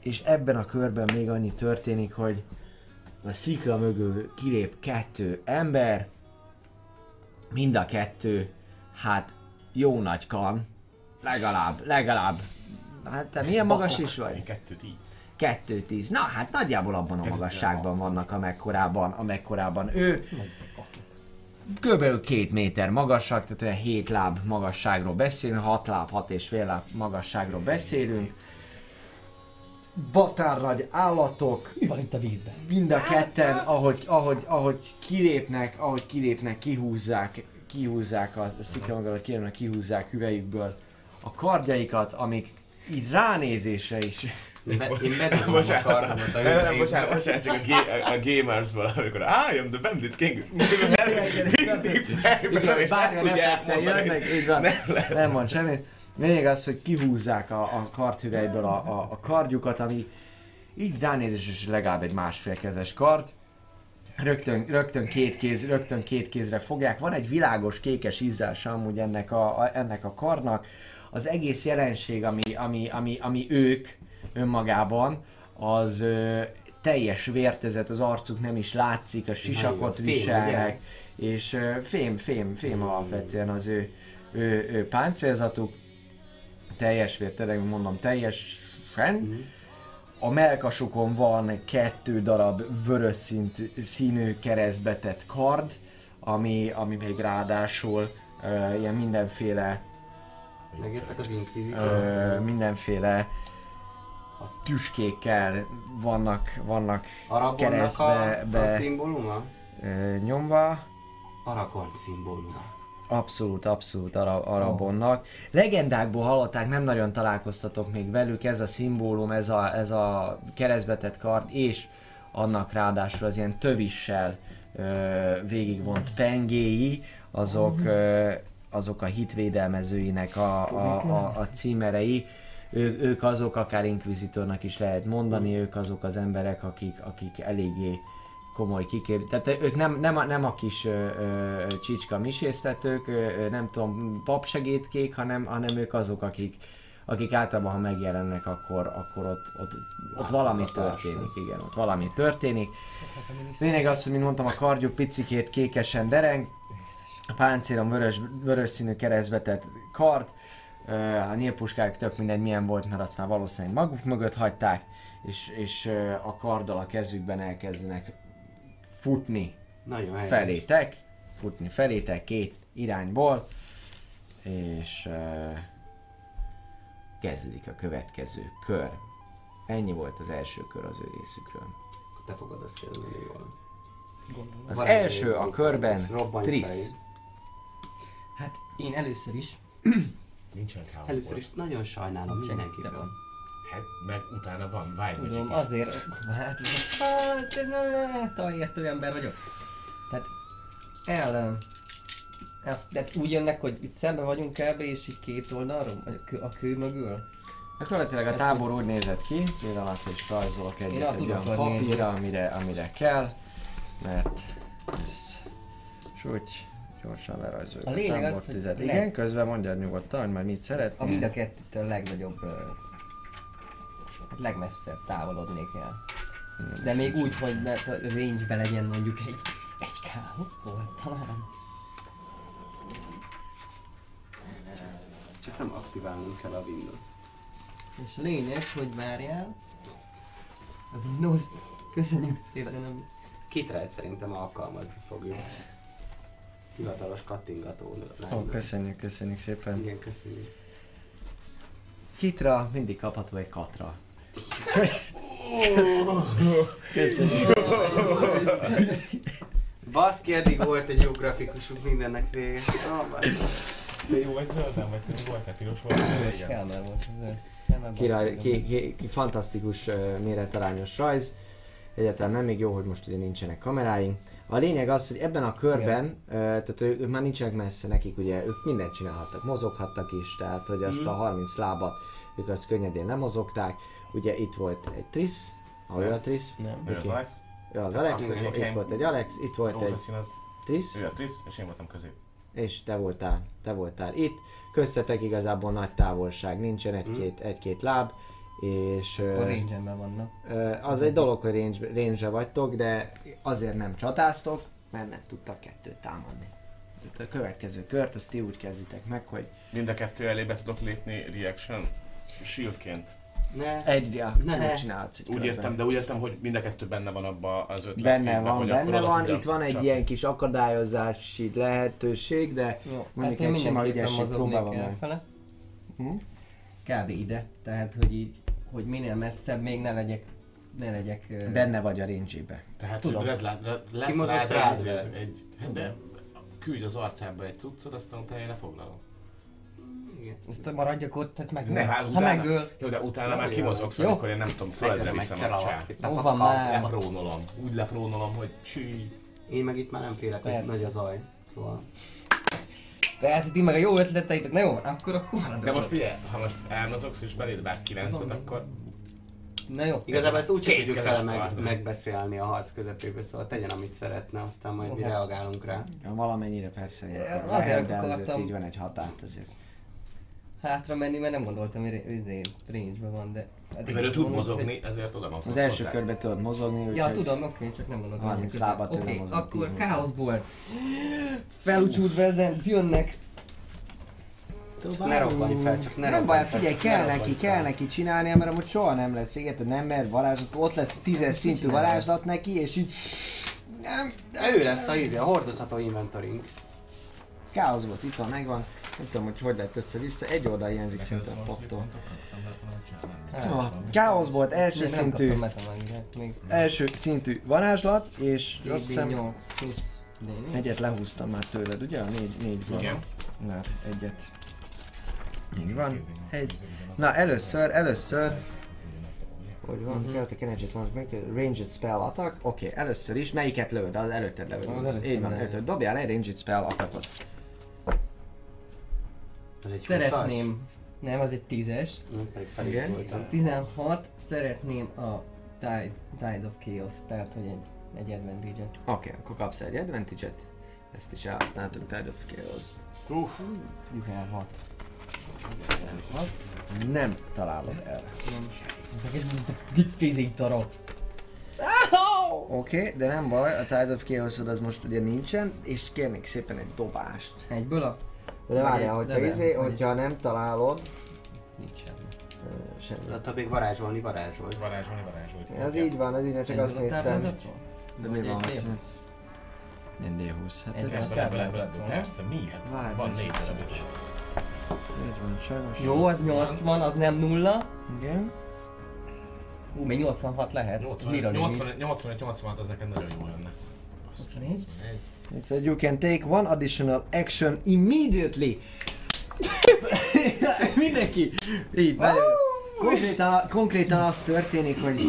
és ebben a körben még annyi történik, hogy a szikla mögül kilép kettő ember, mind a kettő, hát jó nagy kan, legalább, legalább Hát te milyen magas is vagy? 2-10. 2-10. Na hát nagyjából abban a magasságban vannak, amekkorában, amekkorában ő. Körülbelül két méter magasak, tehát olyan 7 láb magasságról beszélünk, 6 láb, 6 és fél láb magasságról beszélünk. Batárnagy állatok, Mi van itt a vízben? mind a ketten, ahogy, ahogy, ahogy kilépnek, ahogy kilépnek, kihúzzák, kihúzzák a sziklamagat, kérem, kihúzzák hüvelyükből a kardjaikat, amik így ránézésre is Be, én bedugom a kardomat a nem, bocsánat, bocsánat, csak a, ga- a, a Gamersből, amikor I am the Bandit King, mindig Igen, és nem tudják mondani. van. Nem mond semmit. Lényeg az, hogy kihúzzák a, a kardhüvelyből a, a, a kardjukat, ami így ránézés legalább egy másfél kezes kard. Rögtön, rögtön, két kéz, rögtön két kézre fogják. Van egy világos kékes ízása amúgy ennek a, a, ennek a karnak. Az egész jelenség, ami, ami, ami, ami ők önmagában, az ö, teljes vértezet, az arcuk nem is látszik, a sisakot fém, viselnek, és ö, fém, fém, fém alapvetően az ő, ő, ő páncélzatuk. Teljes vér, tényleg mondom, teljesen. A melkasukon van kettő darab vörös szint, színű keresztbetett kard, ami, ami még ráadásul uh, ilyen mindenféle Megjöttek az inkvizitor. ö, mindenféle Azt- tüskékkel vannak, vannak Aragonnak keresztbe a, a be, szimbóluma? ö, nyomva. Aragon szimbóluma. Abszolút, abszolút ara, arabonnak. Legendákból hallották, nem nagyon találkoztatok még velük, ez a szimbólum, ez a, ez a keresztbetett kard, és annak ráadásul az ilyen tövissel ö, végigvont pengéi, azok, ö, azok a hitvédelmezőinek a, a, a, a címerei. Ő, ők azok, akár inkvizitornak is lehet mondani, ők azok az emberek, akik, akik eléggé komoly kikép... Tehát ők nem, nem, a, nem a kis ö, ö, csicska misésztetők, ö, nem tudom, papsegédkék, hanem, hanem ők azok, akik, akik általában, ha megjelennek, akkor, akkor ott, ott, ott valami történik, lesz. igen, ott valami történik. Lényeg az, hogy mint mondtam, a kardjuk picikét kékesen dereng, a páncélon vörös, vörös színű keresztbetett kard, a nyílpuskák tök mindegy milyen volt, mert azt már valószínűleg maguk mögött hagyták, és, és a karddal a kezükben elkezdenek futni Nagyon helyes. felétek, futni felétek két irányból, és uh, kezdődik a következő kör. Ennyi volt az első kör az ő részükről. Akkor te fogod azt kezdeni jól. Az Van első a körben Trisz. Hát én először is. Nincsen. Először is nagyon sajnálom van. Hát, meg utána van Wild Tudom, azért... Hát, hát, hát, hát, értő ember vagyok. Tehát el, el, de úgy jönnek, hogy itt szembe vagyunk kb. és így két oldalról, vagy a kő, a kő mögül. Gyakorlatilag a tábor úgy nézett ki, pillanat és rajzolok Én egyet egy olyan papírra, amire, amire kell, mert ezt súgy gyorsan lerajzoljuk A lényeg az, tábor hogy tüzet. le- Igen, közben mondjad nyugodtan, hogy majd mit A szeretnél. mind a kettőtől legnagyobb, hát legmesszebb távolodnék el. De még úgy, hogy ne, a range-be legyen mondjuk egy, egy káoszból talán. Csak nem aktiválnunk kell a Windows. És a lényeg, hogy várjál. A Windows, köszönjük szépen, nem Kitrájt szerintem alkalmazni fogjuk. Hivatalos kattingató Ó, lenne. köszönjük, köszönjük szépen. Igen, köszönjük. Kitra mindig kapható egy katra. Köszönjük. Baszki, eddig volt egy jó grafikusunk mindennek vége. De jó vagy zöld, nem vagy voltál piros volt? És kell már volt Király, a- ki, ki, ki, fantasztikus uh, méretarányos rajz. Egyáltalán nem még jó, hogy most ugye nincsenek kameráink. A lényeg az, hogy ebben a körben, uh, tehát ők, ők már nincsenek messze nekik, ugye ők mindent csinálhattak, mozoghattak is, tehát hogy azt a 30 lábat ők azt könnyedén nem mozogták. Ugye itt volt egy Trisz, ha ő a Trisz, Nem. Ő az. Alex, ő az Alex, Azt itt én- volt egy Alex, itt volt egy az, Trisz, ő a Trisz, és én voltam közé. és te voltál, te voltál itt. Köztetek igazából nagy távolság, nincsen egy-két, egy-két láb, és... Akkor range vannak. Az egy dolog, hogy range, range vagytok, de azért nem csatáztok, mert nem tudtak kettőt támadni. Tehát a következő kört, azt ti úgy kezditek meg, hogy Mind a kettő elé be tudok lépni reaction. shieldként. Ne. Egy reakciót Ne. csinálsz egy Úgy körben. értem, de úgy értem, hogy mind a kettő benne van abba az ötlet Benne filmben, van, benne van, itt van egy csapni. ilyen kis akadályozási lehetőség, de Jó, Mondjuk hát én egy sima ügyesség próbálom meg. Hm? Kb. ide. Tehát, hogy így, hogy minél messzebb még ne legyek, ne legyek... benne vagy a range Tehát, Tudom. red, red, lesz Kimozogsz rád rá, egy, de- egy, egy, de küldj az arcába egy cuccot, aztán utána én lefoglalom. Igen. Ezt maradjak ott, tehát megöl. Ne, hát ha utána, megöl, jó, de utána már Jó, kimozogsz, jó. amikor én nem tudom, földre viszem a csá. Ó, van már. Leprónolom. Úgy leprónolom, hogy csí. Én meg itt már nem félek, hogy nagy a zaj. Szóval... Persze, ti meg a jó ötleteitek, na jó, akkor akkor maradok De most figyelj, ha most elmozogsz és beléd vág 9 akkor Na jó. Igazából ezt úgy sem tudjuk vele meg, megbeszélni a harc közepébe, szóval tegyen amit szeretne, aztán majd mi reagálunk rá. Ja, valamennyire persze. Ja, Ja, azért azért akartam. így van egy határt ezért. Hátra menni, mert nem gondoltam, hogy izé, range van, de... Mert ő tud mondom, hogy- mozogni, ezért oda mozog Az első hozzá. körben tudod mozogni, úgyhogy... Ja, tudom, oké, csak nem gondoltam, hogy 30 közel. lábat Oké, mozog, akkor 10 káoszból. Felúcsúdva ezen, jönnek. Ne robbanj fel, csak ne nem baj, fel, figyelj, ne kell neki, fel. kell neki csinálnia, mert amúgy soha nem lesz, érted, nem mer varázslat, ott lesz tízes szintű varázslat neki, és így... Nem, Ő lesz a ízi, a hordozható inventorink. káosz volt, itt van, megvan. Nem tudom, hogy hogy lett össze-vissza, egy oldal hiányzik szinte a paptól. Ah, Káosz volt, első Nem, nem szintű, még. első szintű varázslat, és azt hiszem DB8 plusz D4. egyet lehúztam már tőled, ugye? A négy, négy van. Na, egyet. Így van. Egy. Na, először, először... Hogy van? Mhm. Chaotic Energy Transmit, Ranged Spell Attack. Oké, okay, először is. Melyiket lövöd? Az előtted lövöd. Az előttem Így van, előtted. Dobjál egy Ranged Spell Attackot. Ez egy Szeretném, nem, az egy tízes. 20-as? Hm, pedig fel is Igen. voltam. Az 16, szeretném a Tide, Tide of Chaos, tehát hogy egy, egy advantage-et. Oké, okay, akkor kapsz egy advantage-et. Ezt is elhasználtuk, Tide of Chaos. Uff, 16. Nem találod el. Fizik darab. Oké, okay, de nem baj, a Tide of chaos az most ugye nincsen, és kérnék szépen egy dobást. Egyből a... De Vagy várjál, hogyha, level, izé, hogyha nem találod, Nincs semmi. semmi. De attól még varázsolni varázsolt. varázsolni, varázsolt. Ez így van, ez így csak azt néztem. De mi van, hogy... D20? Milyen D20? Hát ez a? Persze, miért? Várj, Van négy darab. így van, sajnos. Jó, az 80, az nem nulla. Igen. Ú, még 86 lehet. 80, Mira 80, 85, 86 az neked nagyon jó lenne. 84? It said you can take one additional action immediately. Mindenki. Így, jó. konkrétan, konkrétan az történik, hogy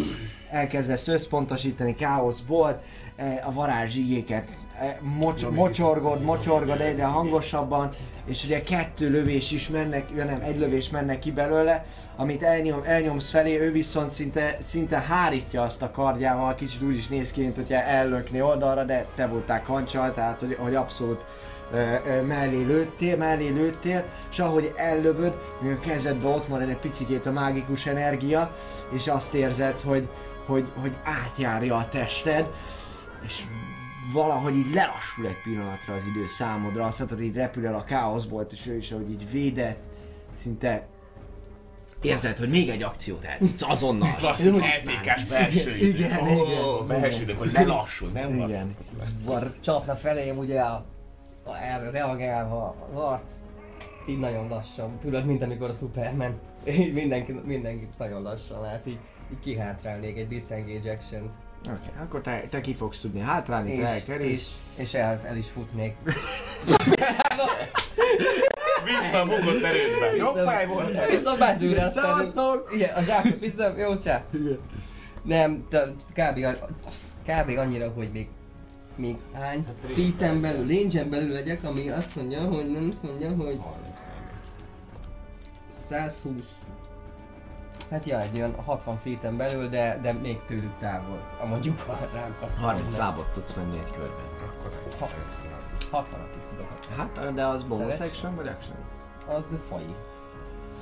elkezdesz összpontosítani káoszból eh, a varázsigéket. Eh, Mocs, mocsorgod, mocsorgod egyre hangosabban, és ugye kettő lövés is mennek, ja nem, egy lövés mennek ki belőle, amit elnyom, elnyomsz felé, ő viszont szinte, szinte hárítja azt a kardjával, kicsit úgy is néz ki, mint hogyha ellökni oldalra, de te voltál kancsal, tehát hogy, hogy abszolút mellé lőttél, mellé lőttél, és ahogy ellövöd, még a kezedbe ott marad egy picikét a mágikus energia, és azt érzed, hogy, hogy, hogy átjárja a tested, és valahogy így lelassul egy pillanatra az idő számodra, azt látod, hogy így repül el a káoszból, és ő is, ahogy így védett, szinte érzed, hogy még egy akciót el tudsz azonnal. Klasszik. LTK-s belső idő. Igen, Ó, igen, Belső idő, hogy lelassul, nem? Igen. Var csapna felém ugye a, a erre reagálva az arc. Így nagyon lassan. Tudod, mint amikor a Superman. Mindenki, mindenki nagyon lassan lát, így, így kihátrálnék egy disengage action Oké, okay, akkor te, te ki fogsz tudni hátrálni, te és, elkerülsz. és, és el, el is futnék. Vissza a bugott erődbe. Jó fáj volt. Vissza a mezőre, aztán... Igen, a zsákot viszem, jó csá. Nem, te, kb. kb. annyira, hogy még még hány feet belül, range belül legyek, ami azt mondja, hogy nem mondja, hogy 120 Hát ja, egy olyan 60 feet belül, de, de még tőlük távol. A mondjuk ha rám kasztál. 30 lábot tudsz menni egy körben. Akkor 60 is tudok. Hát, de az bonus action vagy action? Az faji.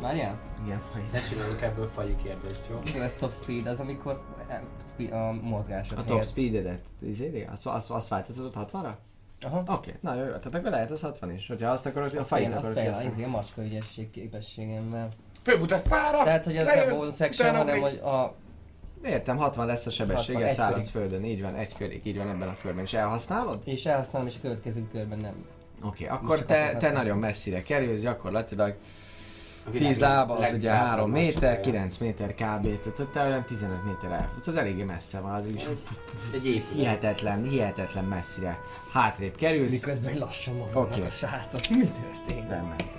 Várjál? Igen, vagy. Ne csináljunk ebből faji kérdést, jó? Mikor ez top speed, az amikor spe- a mozgásod A top speededet, izéri? Azt, azt, azt változtatod 60-ra? Aha. Oké, okay. na jó, jó, tehát akkor lehet az 60 is, hogyha azt akarod, a A fejét a akarod fején, kihasználni. izé, a macska ügyesség képességemmel. Fölmutat fára, Tehát, hogy ez lejön, nem bonus action, utána hanem hogy a... Értem, 60 lesz a 60, száraz körig. földön, így van, egy körig, így van ebben a körben. És elhasználod? És elhasználom, és a következő körben nem. Oké, okay, akkor te, te nagyon messzire kerülsz, gyakorlatilag A világ 10 lába az ugye legtávolabban 3 méter, csinálja. 9 méter kb. Tehát te olyan 15 méter elfutsz, az eléggé messze van, az is Egy épület. hihetetlen, hihetetlen messzire hátrébb kerülsz. Miközben lassan mozognak Oké. a srácok. Mi történik? Rendben.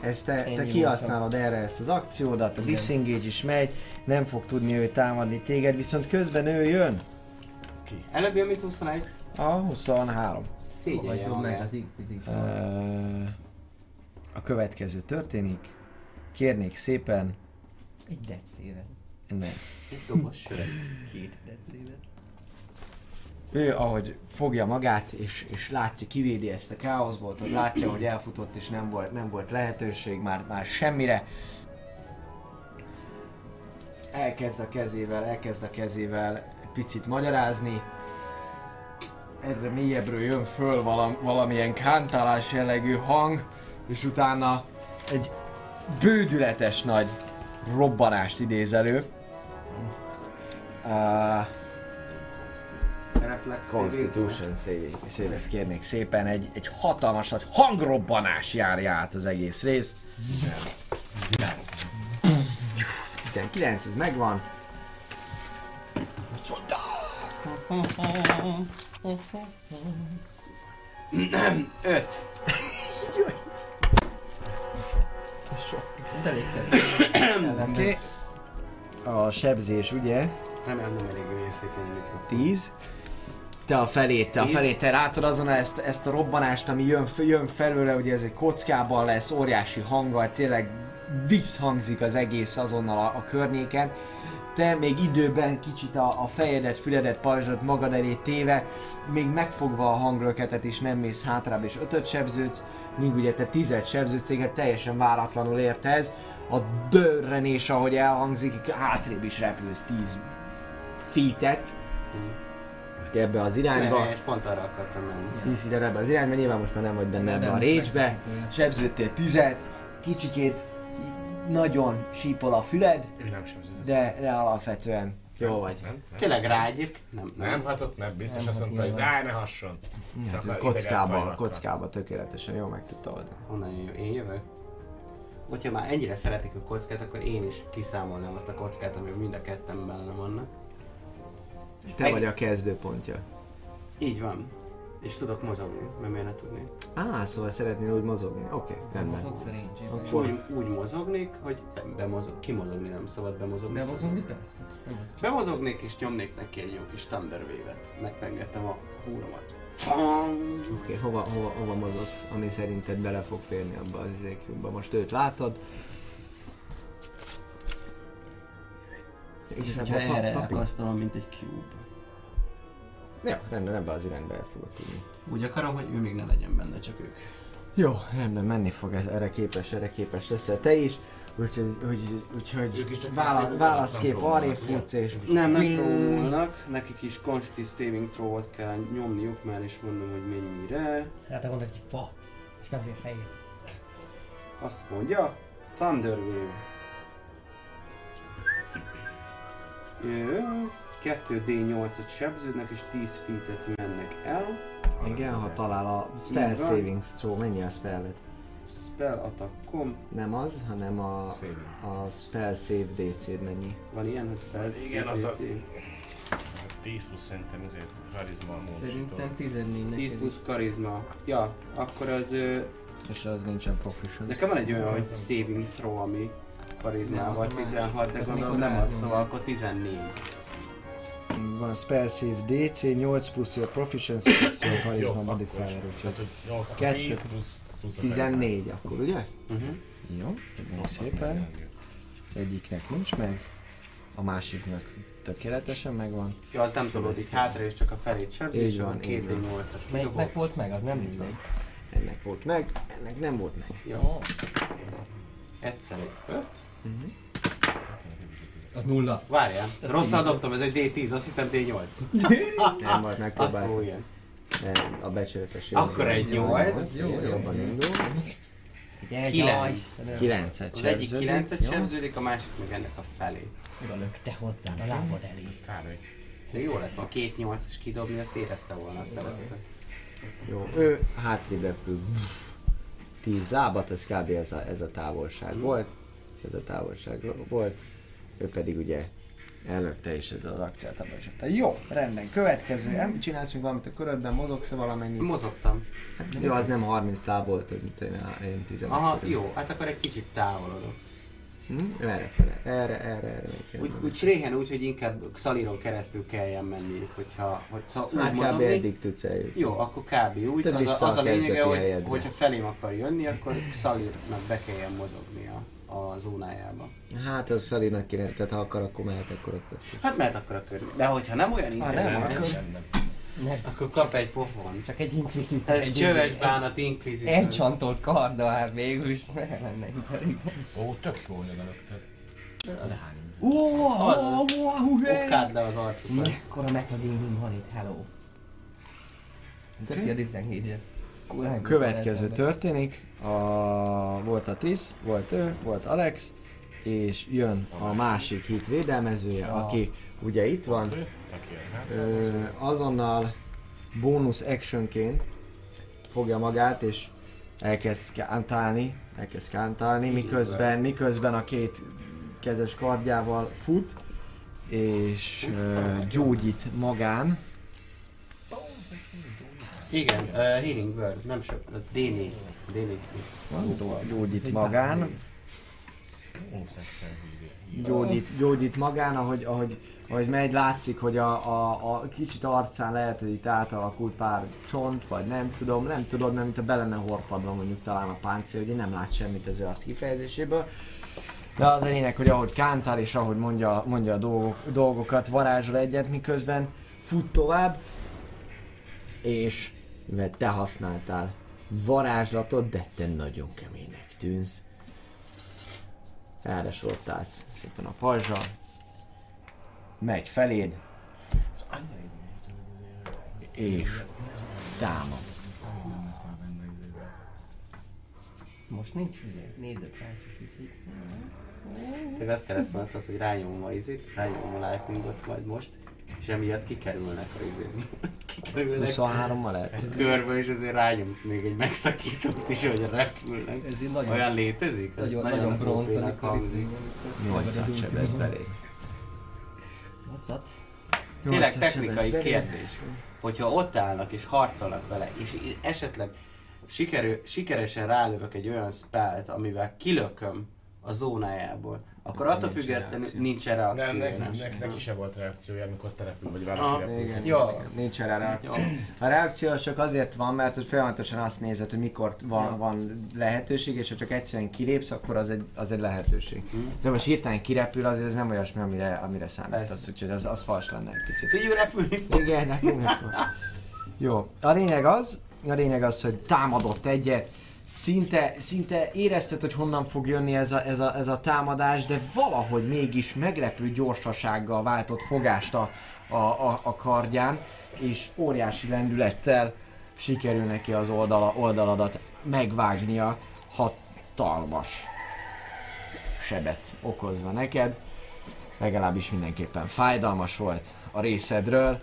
Ezt te, te Ennyi kihasználod erre ezt az akciódat, a disengage is megy, nem fog tudni ő támadni téged, viszont közben ő jön. Előbb jön, mint 21. A 23. Szégyelje meg az A következő történik. Kérnék szépen, Egy dead széven. nem. Egy dobos sör. Két dead széven. Ő, ahogy fogja magát, és, és látja, kivédi ezt a káoszból, tehát látja, hogy elfutott, és nem volt, nem volt lehetőség már, már semmire. Elkezd a kezével, elkezd a kezével picit magyarázni. Erre mélyebbről jön föl valam, valamilyen kántálás jellegű hang, és utána egy bődületes nagy robbanást idéz elő. Uh, Reflex Constitution save-et kérnék szépen, egy, egy hatalmas nagy hangrobbanás járja át az egész részt. 19, ez megvan. 5. De elég kell. Oké. A sebzés ugye Remélem nem eléggé érzékeny a mikrofon. 10. Te a felét, te a felét, te látod azon ezt, ezt a robbanást, ami jön, jön felőle, ugye ez egy kockában lesz, óriási hanggal, tényleg visszhangzik az egész azonnal a, a környéken. Te még időben kicsit a, a fejedet, füledet, pajzsot magad elé téve, még megfogva a hanglöketet is nem mész hátrább és ötöt sebződsz, míg ugye te tizet sebződsz, téged teljesen váratlanul ért ez. A dörrenés, ahogy elhangzik, hátrébb is repülsz 10 feet-et, most ebbe az irányba. Ne, és pont arra akartam menni. Tíz ide ebbe az irányba, nyilván most már nem vagy benne ebbe a ja. Sebződtél tizet, kicsikét nagyon sípol a füled, nem de, de alapvetően jó vagy. Nem, nem. Tényleg rá egyébként? Nem, nem. Nem hatott, nem, biztos Nem azt hat mondta, hogy ráj, ne hasson. Hát, már kockába, kockába tökéletesen jól meg tudta oldani. Honnan jön? Én jövök? Hogyha már ennyire szeretik a kockát, akkor én is kiszámolnám azt a kockát, ami mind a ketten benne vannak. Te Egy- vagy a kezdőpontja. Így van. És tudok mozogni, mert miért ne tudnék. Á, szóval szeretnél úgy mozogni? Oké, rendben. Mozogsz a range És úgy, úgy mozognék, hogy bemozog, kimozogni nem szabad bemozogni. Bemozogni persze. Bemozogni. Bemozognék és nyomnék neki egy jó kis Thunder Wave-et. Megpengettem a húromat. Fang! Oké, hova, hova, hova mozogsz, ami szerinted bele fog férni abba az izékjukba? Most őt látod. És ebbe hogyha erre akasztalom, mint egy cube. Jó, rendben, ebbe az irányba el fogod tudni. Úgy akarom, hogy ő még ne legyen benne, csak ők. Jó, rendben, menni fog ez, erre képes, erre képes leszel te is. Úgyhogy, úgy, úgyhogy Ők is csak vála, játékok, válaszkép nem ugye? futsz és... Nem, nem próbálnak, nekik is Consti Saving Throw-ot kell nyomniuk, már is mondom, hogy mennyire. Hát van egy fa. És megvé a fejét. Azt mondja, Thunder 2D8-at sebződnek és 10 feet-et mennek el. Igen, ha talál a spell savings throw, mennyi a spellet? Spell attackom. Nem az, hanem a, Saving. a spell save DC-d mennyi. Van ilyen, hogy spell Igen, az a- DC? 10 plusz szerintem ezért karizma a. Szerintem 14 neked 10 is. plusz karizma. Ja, akkor az... ö, És az nincsen proficient. Nekem van egy olyan, hogy saving throw, ami karizmával más. 16, de gondolom nem az, szóval akkor 14. Van spell save DC, 8 plusz your proficiency plusz your charisma akkor modifier, úgyhogy Tehát, hogy jó, akkor Kettő. 10 plusz, plusz a 14 akkor, ugye? Uh-huh. Jó, köszönöm szépen. Egyiknek nincs meg, a másiknak tökéletesen megvan. Ja, az nem tolódik hátra, és csak a felét sebzi, Így és van, akkor így van. 2D8-as Melyiknek volt meg? Az nem mindegy. Ennek volt meg, ennek nem volt meg. Jó, egyszer egy 5. Az nulla. Várjál, rosszal dobtam, ez egy D10, azt hittem D8. Nem Akkor megpróbáltam. igen. Nem, a becsületesség. Akkor egy nyolc. Jó, jobban indul. Egy Kilenc. aj, Kilencet Az egyik sebződik, 9-et jó? sebződik, a másik meg ennek a felé. Oda lökte hozzá a lábad elé. Kb. De jó lett volna két 8 is kidobni, azt érezte volna a szeretetet. Jó, ő hátrébb repül. Tíz lábat, ez kb. ez a, ez a távolság volt. Ez a távolság volt. Ő pedig ugye ellökte és ez az akciát abba is adta. Jó, rendben. Következő. Nem csinálsz még valamit a körödben, mozogsz valamennyit? Mozogtam. Jó, az nem 30 láb volt, ez mint én, én 15. Aha, körül. jó, hát akkor egy kicsit távolodok. Hm? Erre fele. Erre, erre, erre. Úgy, úgy Sréhen úgy, hogy inkább Xaliron keresztül kelljen menni, hogyha, hogy szóval úgy Hát kb. eddig tudsz eljutni. Jó, akkor kb. úgy. Tehát Az a, az a lényege, hogy, hogyha felém akar jönni, akkor Xalirnak be kelljen mozogni a, zónájába. Hát az Szalinak kéne, tehát ha akar, akkor mehet, akkor akkor. Hát mehet akkor a körül. De hogyha nem olyan Ha nem, intelligens, akkor- Nem, akkor kap egy pofon. csak egy inkvizit. Ez egy csöves bánat inkvizitor. Encsantolt karda hát végül is lenne intelligens. Ó, tök jó, hogy oda Lehány. Ó, Az, Okád le az arcukat. Mekkora metagaming van itt, hello. Köszi a 17 Kurán, Következő történik, a, volt a Trisz, volt ő, volt Alex, és jön a másik hit védelmezője, Ah. aki ugye itt van, jó, ö, azonnal bónusz actionként fogja magát, és elkezd kántálni, elkezd kántálni, miközben, miközben a két kezes kardjával fut, és ö, gyógyít magán. Igen, uh, Healing Word, nem sok, az D4. D4 plusz. Gyógyít magán. gyógyít, gyógyít magán, ahogy, ahogy, ahogy megy, látszik, hogy a, a, a kicsit arcán lehet, hogy itt átalakult pár csont, vagy nem tudom, nem tudod, nem, mint a be lenne horpadva mondjuk talán a páncél, hogy nem lát semmit az ő arc kifejezéséből. De az a lényeg, hogy ahogy kántál és ahogy mondja, mondja a dolgok, dolgokat, varázsol egyet, miközben fut tovább, és mivel te használtál varázslatot, de te nagyon keménynek tűnsz, erre sorottálsz szépen a pajzsal, megy feléd, és támad. Most nincs izé, nézőtárcsos, úgyhogy... Még azt kellett mondtad, hogy rányomom a izét, rányomom a lightningot majd most, és emiatt kikerülnek a izét. kikerülnek 23-mal lehet. a körbe, és azért rányomsz még egy megszakítót is, hogy repülnek. Ez így nagyon, Olyan létezik? Ez nagyon, nagyon bronz, OP-nek hangzik. 8 sebez belé. Nyolcat? Tényleg technikai kérdés, hogyha ott állnak és harcolnak vele, és esetleg sikerül, sikeresen rálövök egy olyan spellt, amivel kilököm a zónájából, akkor attól függetlenül reakció. nincs erre Nem, reakció. neki, nem? neki, neki se volt reakciója, amikor te repül, vagy Ah, valaki repül. Igen, Jó. igen, nincs erre reakció. A reakció csak azért van, mert hogy folyamatosan azt nézed, hogy mikor van, van lehetőség, és ha csak egyszerűen kilépsz, akkor az egy, az egy lehetőség. De most hirtelen kirepül, azért ez nem olyasmi, amire, amire számítasz, úgyhogy az, az fals lenne egy picit. Figyelj repülni fog. Igen, nekünk is van. Jó, a lényeg az, a lényeg az, hogy támadott egyet, szinte, szinte érezted, hogy honnan fog jönni ez a, ez, a, ez a támadás, de valahogy mégis meglepő gyorsasággal váltott fogást a, a, a, a kardján, és óriási lendülettel sikerül neki az oldala, oldaladat megvágnia hatalmas sebet okozva neked. Legalábbis mindenképpen fájdalmas volt a részedről.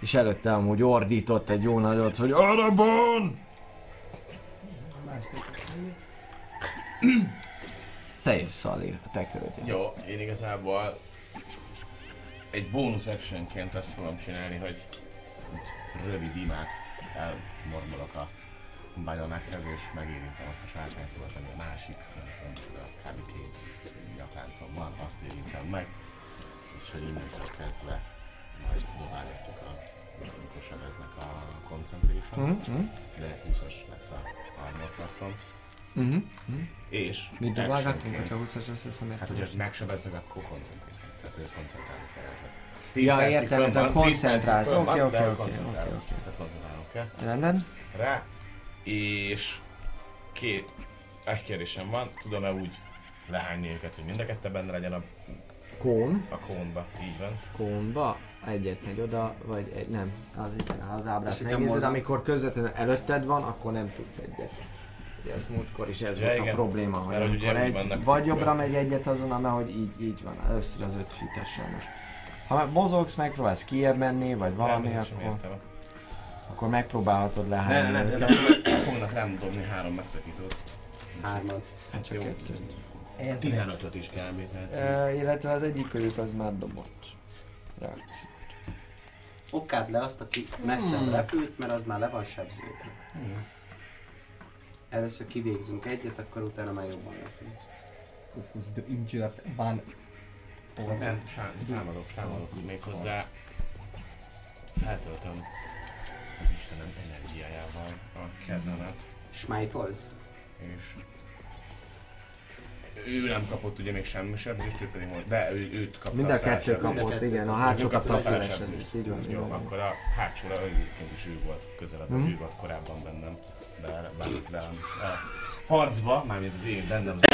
És előtte amúgy ordított egy jó nagyot, hogy Arabon! Te jössz, Szalir, a te köröd. Jó, én igazából egy bónusz actionként azt fogom csinálni, hogy egy rövid imát elmormolok a bajonekhez, és megérintem azt a sárkányszóval, ami a másik, kb. két nyakláncom van, azt érintem meg, és hogy innentől kezdve majd dobáljuk a amikor sebeznek a concentration, Mhm. de 20-as lesz a armor classzom. Mhm. És Mit dobálgatunk, actionként- hogyha 20-as lesz, azt Hát, hogy hogyha megsebeznek, akkor koncentrálni. Tehát, hogy koncentrálni kell. Ja, értem, te koncentrálsz. Oké, oké, oké, oké, oké. Rendben? rá. És két, egy kérdésem van, tudom-e úgy lehányni őket, hogy mind a kettő benne legyen a, Kón. a kónba, így van. Kónba. Egyet megy oda, vagy egy, nem. Az, itt, az ábrát megnézed, amikor közvetlenül előtted van, akkor nem tudsz egyet. Ez múltkor is ez Ja, volt a igen. probléma, hogy Mert ugye amikor egy, vagy külön. jobbra megy egyet azonnal, mert hogy így, így van, először az öt fites sajnos. Ha mozogsz, megpróbálsz kiebb menni, vagy valami, Nem, akkor, akkor megpróbálhatod lehányni ne, ne, de őket. akkor fognak rám dobni három megszakítót. Hármat. Hát csak Jó. kettőt. Ez 15-öt is kb. Tehát Ö, illetve az egyik közük az már dobott. Reakció. Okád le azt, aki messze Hmm. repült, mert az már le van sebződve. Először kivégzünk egyet, akkor utána már jobban leszünk. Focus the injured. Nem, sá- támadok, támadok még hozzá. Feltöltöm az Istenem energiájával a kezemet, Smite-olsz? és ő nem kapott ugye még semmi sebzést, ő pedig volt, de ő, őt kapta Mind a kettő felsebzést. Kapott, kettő igen, a hátsó kapta a fele felesebzést. Így van, így Jó, van. akkor a hátsóra egyébként is ő volt közelebb, Mhm. ő volt korábban bennem. De bármit velem. Harcba, mármint az én bennem.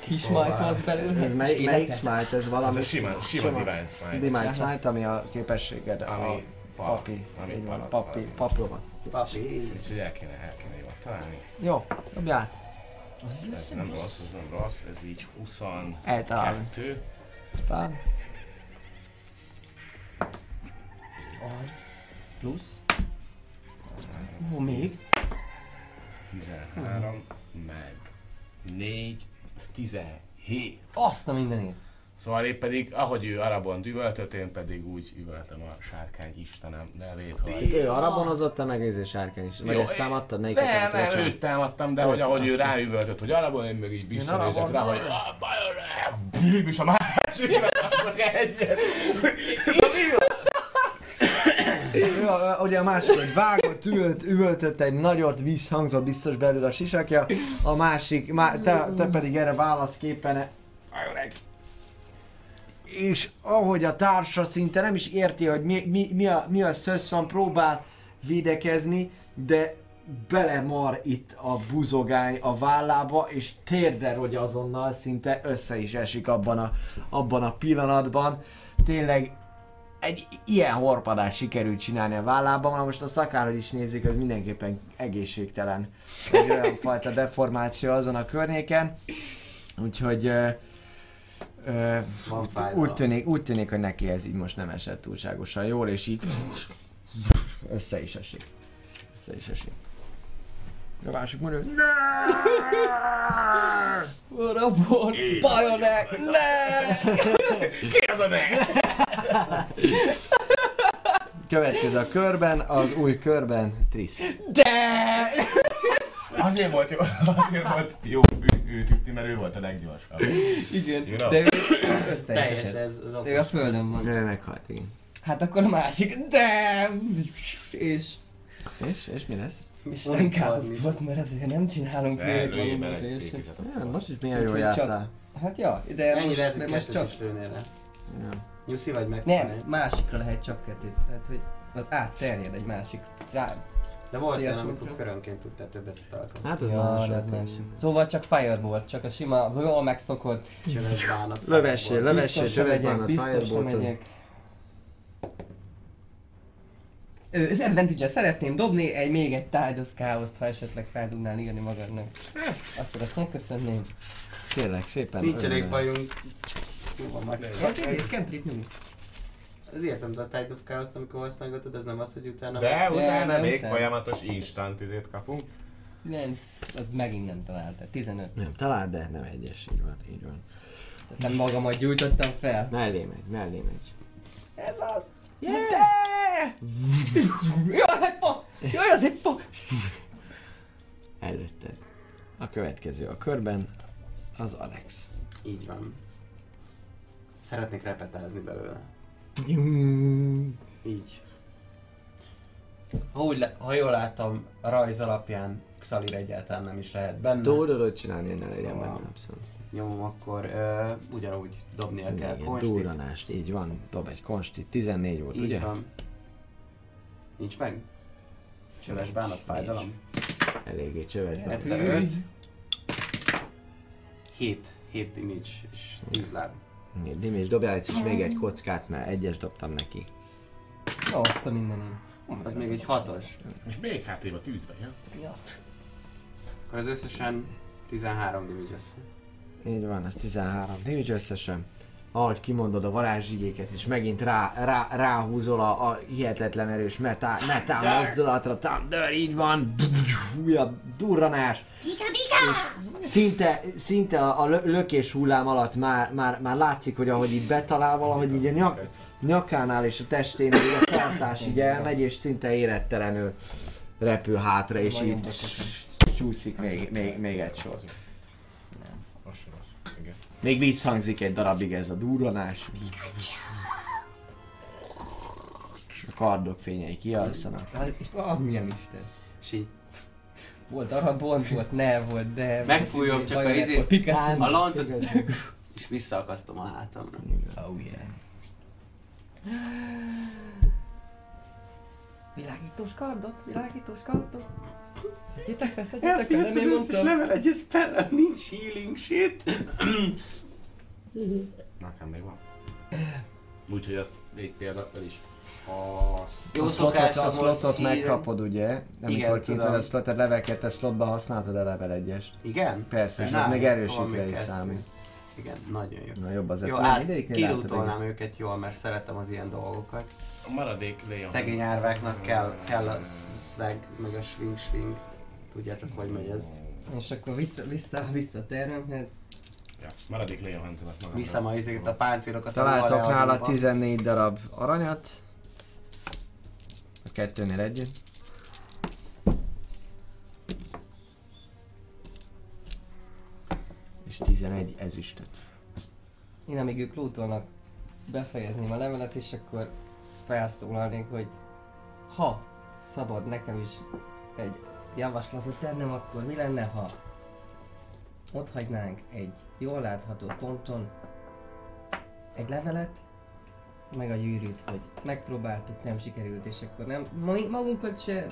Kis smite az belőle. Ez mely, melyik smite? Ez Ez valami... a sima, sima Divine Smite. Divine smite, ami a képességed, Ami papi, ami papi, palat. paproma. Papi. Úgyhogy el kéne, el kéne jól találni. Jó, dobjál. Ez nem rossz, ez nem rossz, ez így 22. Eltalálni. Talán. Az. Plusz. Ó, még. 13, meg 4, ez 17. Azt a mindenét. Szóval én pedig, ahogy ő arabon üvöltött, én pedig úgy üvöltem a sárkány istenem nevét, hogy... Ő arabonozott a megnézés sárkány is. Jó, ezt támadtad? Melyiket Nem, nem, Bocsánat. őt támadtam, de hogy ahogy ő ráüvöltött, hogy arabon, én meg így visszanézek arabon- rá, hogy "Ah, bajon, bűm is a másikra, akkor egyet. Ő, a- ugye a másik, hogy vágott, üvölt, üvöltött egy nagyot, visszhangzott biztos belőle a sisakja, a másik, má, te, te pedig erre válaszképpen és ahogy a társa szinte nem is érti, hogy mi, mi, mi, a, mi a szösz van, próbál védekezni, de belemar itt a buzogány a vállába, és térdre rogy azonnal, szinte össze is esik abban a, abban a pillanatban. Tényleg egy ilyen horpadást sikerült csinálni a vállában, na most a szakárhogy is nézik, az mindenképpen egészségtelen. Egy olyan fajta deformáció azon a környéken. Úgyhogy ö, ö, úgy, tűnik, úgy tűnik, hogy neki ez így most nem esett túlságosan jól, és így össze is esik. Össze is esik. A másik mondja, hogy bajonek, ne! Ki az a ne? következő a körben, az új körben Trisz. De! Azért volt jó, azért volt jó ő, őt ütni, mert ő volt a leggyorsabb. Igen, You know? de ő össze is Teljes esett. ez Ő a földön van. Ő meghalt, igen. Hát akkor a másik, de! És... És, és mi lesz? És inkább az volt, mert azért nem csinálunk De még valamit, most is milyen jól jártál. Hát ja, de Ennyi most, lehet, hogy de most csak... Ja. Nyuszi vagy meg? Nem, másikra lehet csak kettőt. Tehát, hogy az átterjed egy másik. Rá... De volt olyan, amikor körönként tudtál többet spellkazni. Hát az Ja, más. de ez másik. Szóval csak Firebolt, csak a sima, jól megszokott. Csöves bánat. Lövessél, Fireball. lövessél, megyek, bánat, Firebolt-ot. megyek. Az advantage szeretném dobni egy, még egy Tide Chaos-t, ha esetleg fel tudnál írni magadnak. Akkor azt megköszönném. Kérlek szépen. Nincs elég bajunk. Jó van, meg. Ez ez cantrip nyugi. Az értem, de a Tide of chaos amikor használgatod, az nem az, hogy utána... De utána de még utána. folyamatos instant izét kapunk. 9, az megint nem találta. 15. Nem, talán, de nem egyes, így van, így van. Nem magamat gyújtottam fel. Mellé megy, mellé megy. Ez az! Yeah. De! Jaj, fa! Jaj, az egy fa! Előtted. A következő a körben az Alex. Így van. Szeretnék repetázni belőle. Így. Ha, úgy le, ha jól láttam, a rajz alapján Xalir egyáltalán nem is lehet benne. Tudod csinálni, ne legyen Szóval- benne abszolút. Nyomom, akkor ö, ugyanúgy dobnia kell Igen, konstit. durranást, így van. Dob egy konstit, 14 volt, Így ugye? van. Nincs meg? Csöves bánat, fájdalom. Eléggé csöves. benne. Egyszer öt. 7. 7 damage és 10 láb. Dimis, dobjál egy, és még egy kockát, mert egyes dobtam neki. Na, azt a mindenén. Az még egy hatos. És még hátrébb a tűzbe, ja? Ja. Akkor az összesen 13 damage lesz. Így van, ez 13 damage összesen. Ahogy kimondod a varázsigéket, és megint rá, rá, ráhúzol a, a hihetetlen erős metál, metál mozdulatra, Thunder, így van, újabb durranás. És Szinte, szinte a, a lö- lökés hullám alatt már, már, már látszik, hogy ahogy így betalál valahogy így a nyak, nyakánál és a testénél így a tartás így elmegy, és szinte érettelenül repül hátra, és így csúszik még, még, még egy sor. Az se rossz. Igen. Még visszhangzik egy darabig ez a durranás. És a kardok fényei kialszanak. Az, és az milyen isten. Így Volt arabon, volt ne, volt de... Megfújom csak a izét, a lantot, és visszaakasztom a hátamra. Oh yeah. Világítós kardot, világítós kardot. Szedjétek le, szedjétek le, nem én mondtam. level egyes spell nincs healing shit. Nekem még van. Úgyhogy az még például is. Az... Jó a slotot, a slotot megkapod ugye, amikor kint van a slot, a level 2 slotba használtad a level 1-est. Igen? Persze, és ez még erősítve is számít. Igen, nagyon jó. Na jobb az Jó, át, kilutolnám őket jól, mert szeretem az ilyen dolgokat. A maradék Leon. Szegény árváknak kell, kell a swag, meg a swing swing. Tudjátok, hogy megy ez. És akkor vissza, vissza, vissza a teremhez. Ja, maradék Leon Hansenet magamra. Viszem a izéket, a páncélokat. a Találtok ruhareadóba. nála 14 darab aranyat. A kettőnél együtt. És 11 ezüstöt. Én amíg ők lútolnak, befejezném a levelet, és akkor felszólalnék, hogy ha szabad nekem is egy javaslatot tennem, akkor mi lenne, ha ott hagynánk egy jól látható ponton egy levelet, meg a gyűrűt, hogy megpróbáltuk, nem sikerült, és akkor nem, ma- magunkat se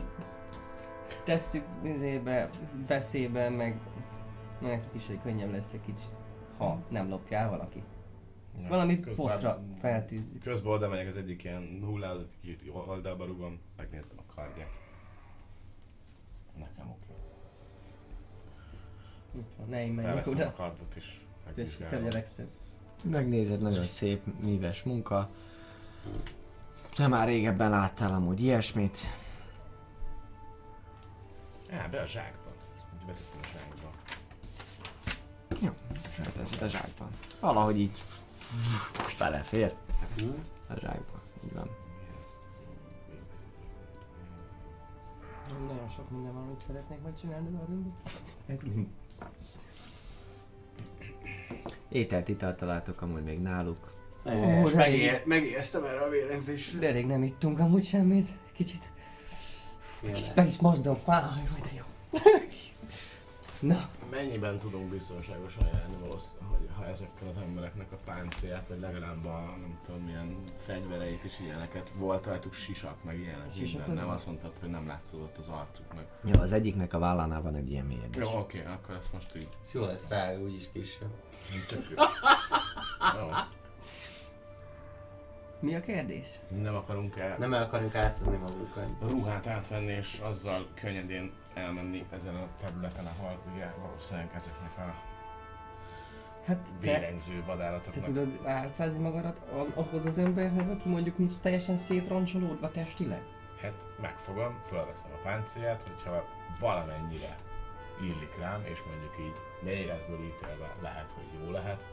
tesszük izébe, veszélybe, meg nekik is egy könnyebb lesz egy kicsit, ha nem lopja el valaki. Ja. Valami Közben- potra feltűzzük. Közben oda megyek az egyik ilyen hullázati kis oldalba rugom, megnézem a kardját. Nekem oké. Van, Ne én menjek Felveszem a oda. kardot is. Megvizsgálom. Megnézed, nagyon szép, míves munka. Te már régebben láttál amúgy ilyesmit. Á, be a zsákba. Beteszem a zsákba. Felteszed a zsákban. Valahogy így most belefér Hm? a zsákba. Így van. Nagyon sok minden van, amit szeretnék majd csinálni velünk. Ez mind. Ételt, italt találtok amúgy még náluk. És de megér, megijesztem erre a vérengzésre. De elég nem ittunk amúgy semmit. Kicsit meg is mosdom, fáj, vagy de jó. Na, Mennyiben tudunk biztonságosan járni valószínűleg, hogy ha ezekkel az embereknek a páncélját, vagy legalább a nem tudom milyen fegyvereit és ilyeneket, volt rajtuk sisak, meg ilyenek, Sisak minden. Nem azt mondtad, hogy nem látszódott az arcuknak. Jó, az egyiknek a vállánál van egy ilyen mélyedés. Jó, oké, akkor ezt most így. Ez jó lesz rá, úgyis később. Csak... Jó. mi a kérdés? Nem akarunk el Nem el akarunk átszazni magunkat. a ruhát átvenni és azzal könnyedén elmenni ezen a területen, ahol ugye valószínűleg ezeknek a Hát te, vérengző te vadállatoknak. tudod álcázni magadat ahhoz az emberhez, aki mondjuk nincs teljesen szétroncsolódva testileg? Hát megfogom, fölveszem a páncélját, hogyha valamennyire illik rám, és mondjuk így méretből ítélve lehet, hogy jó lehet.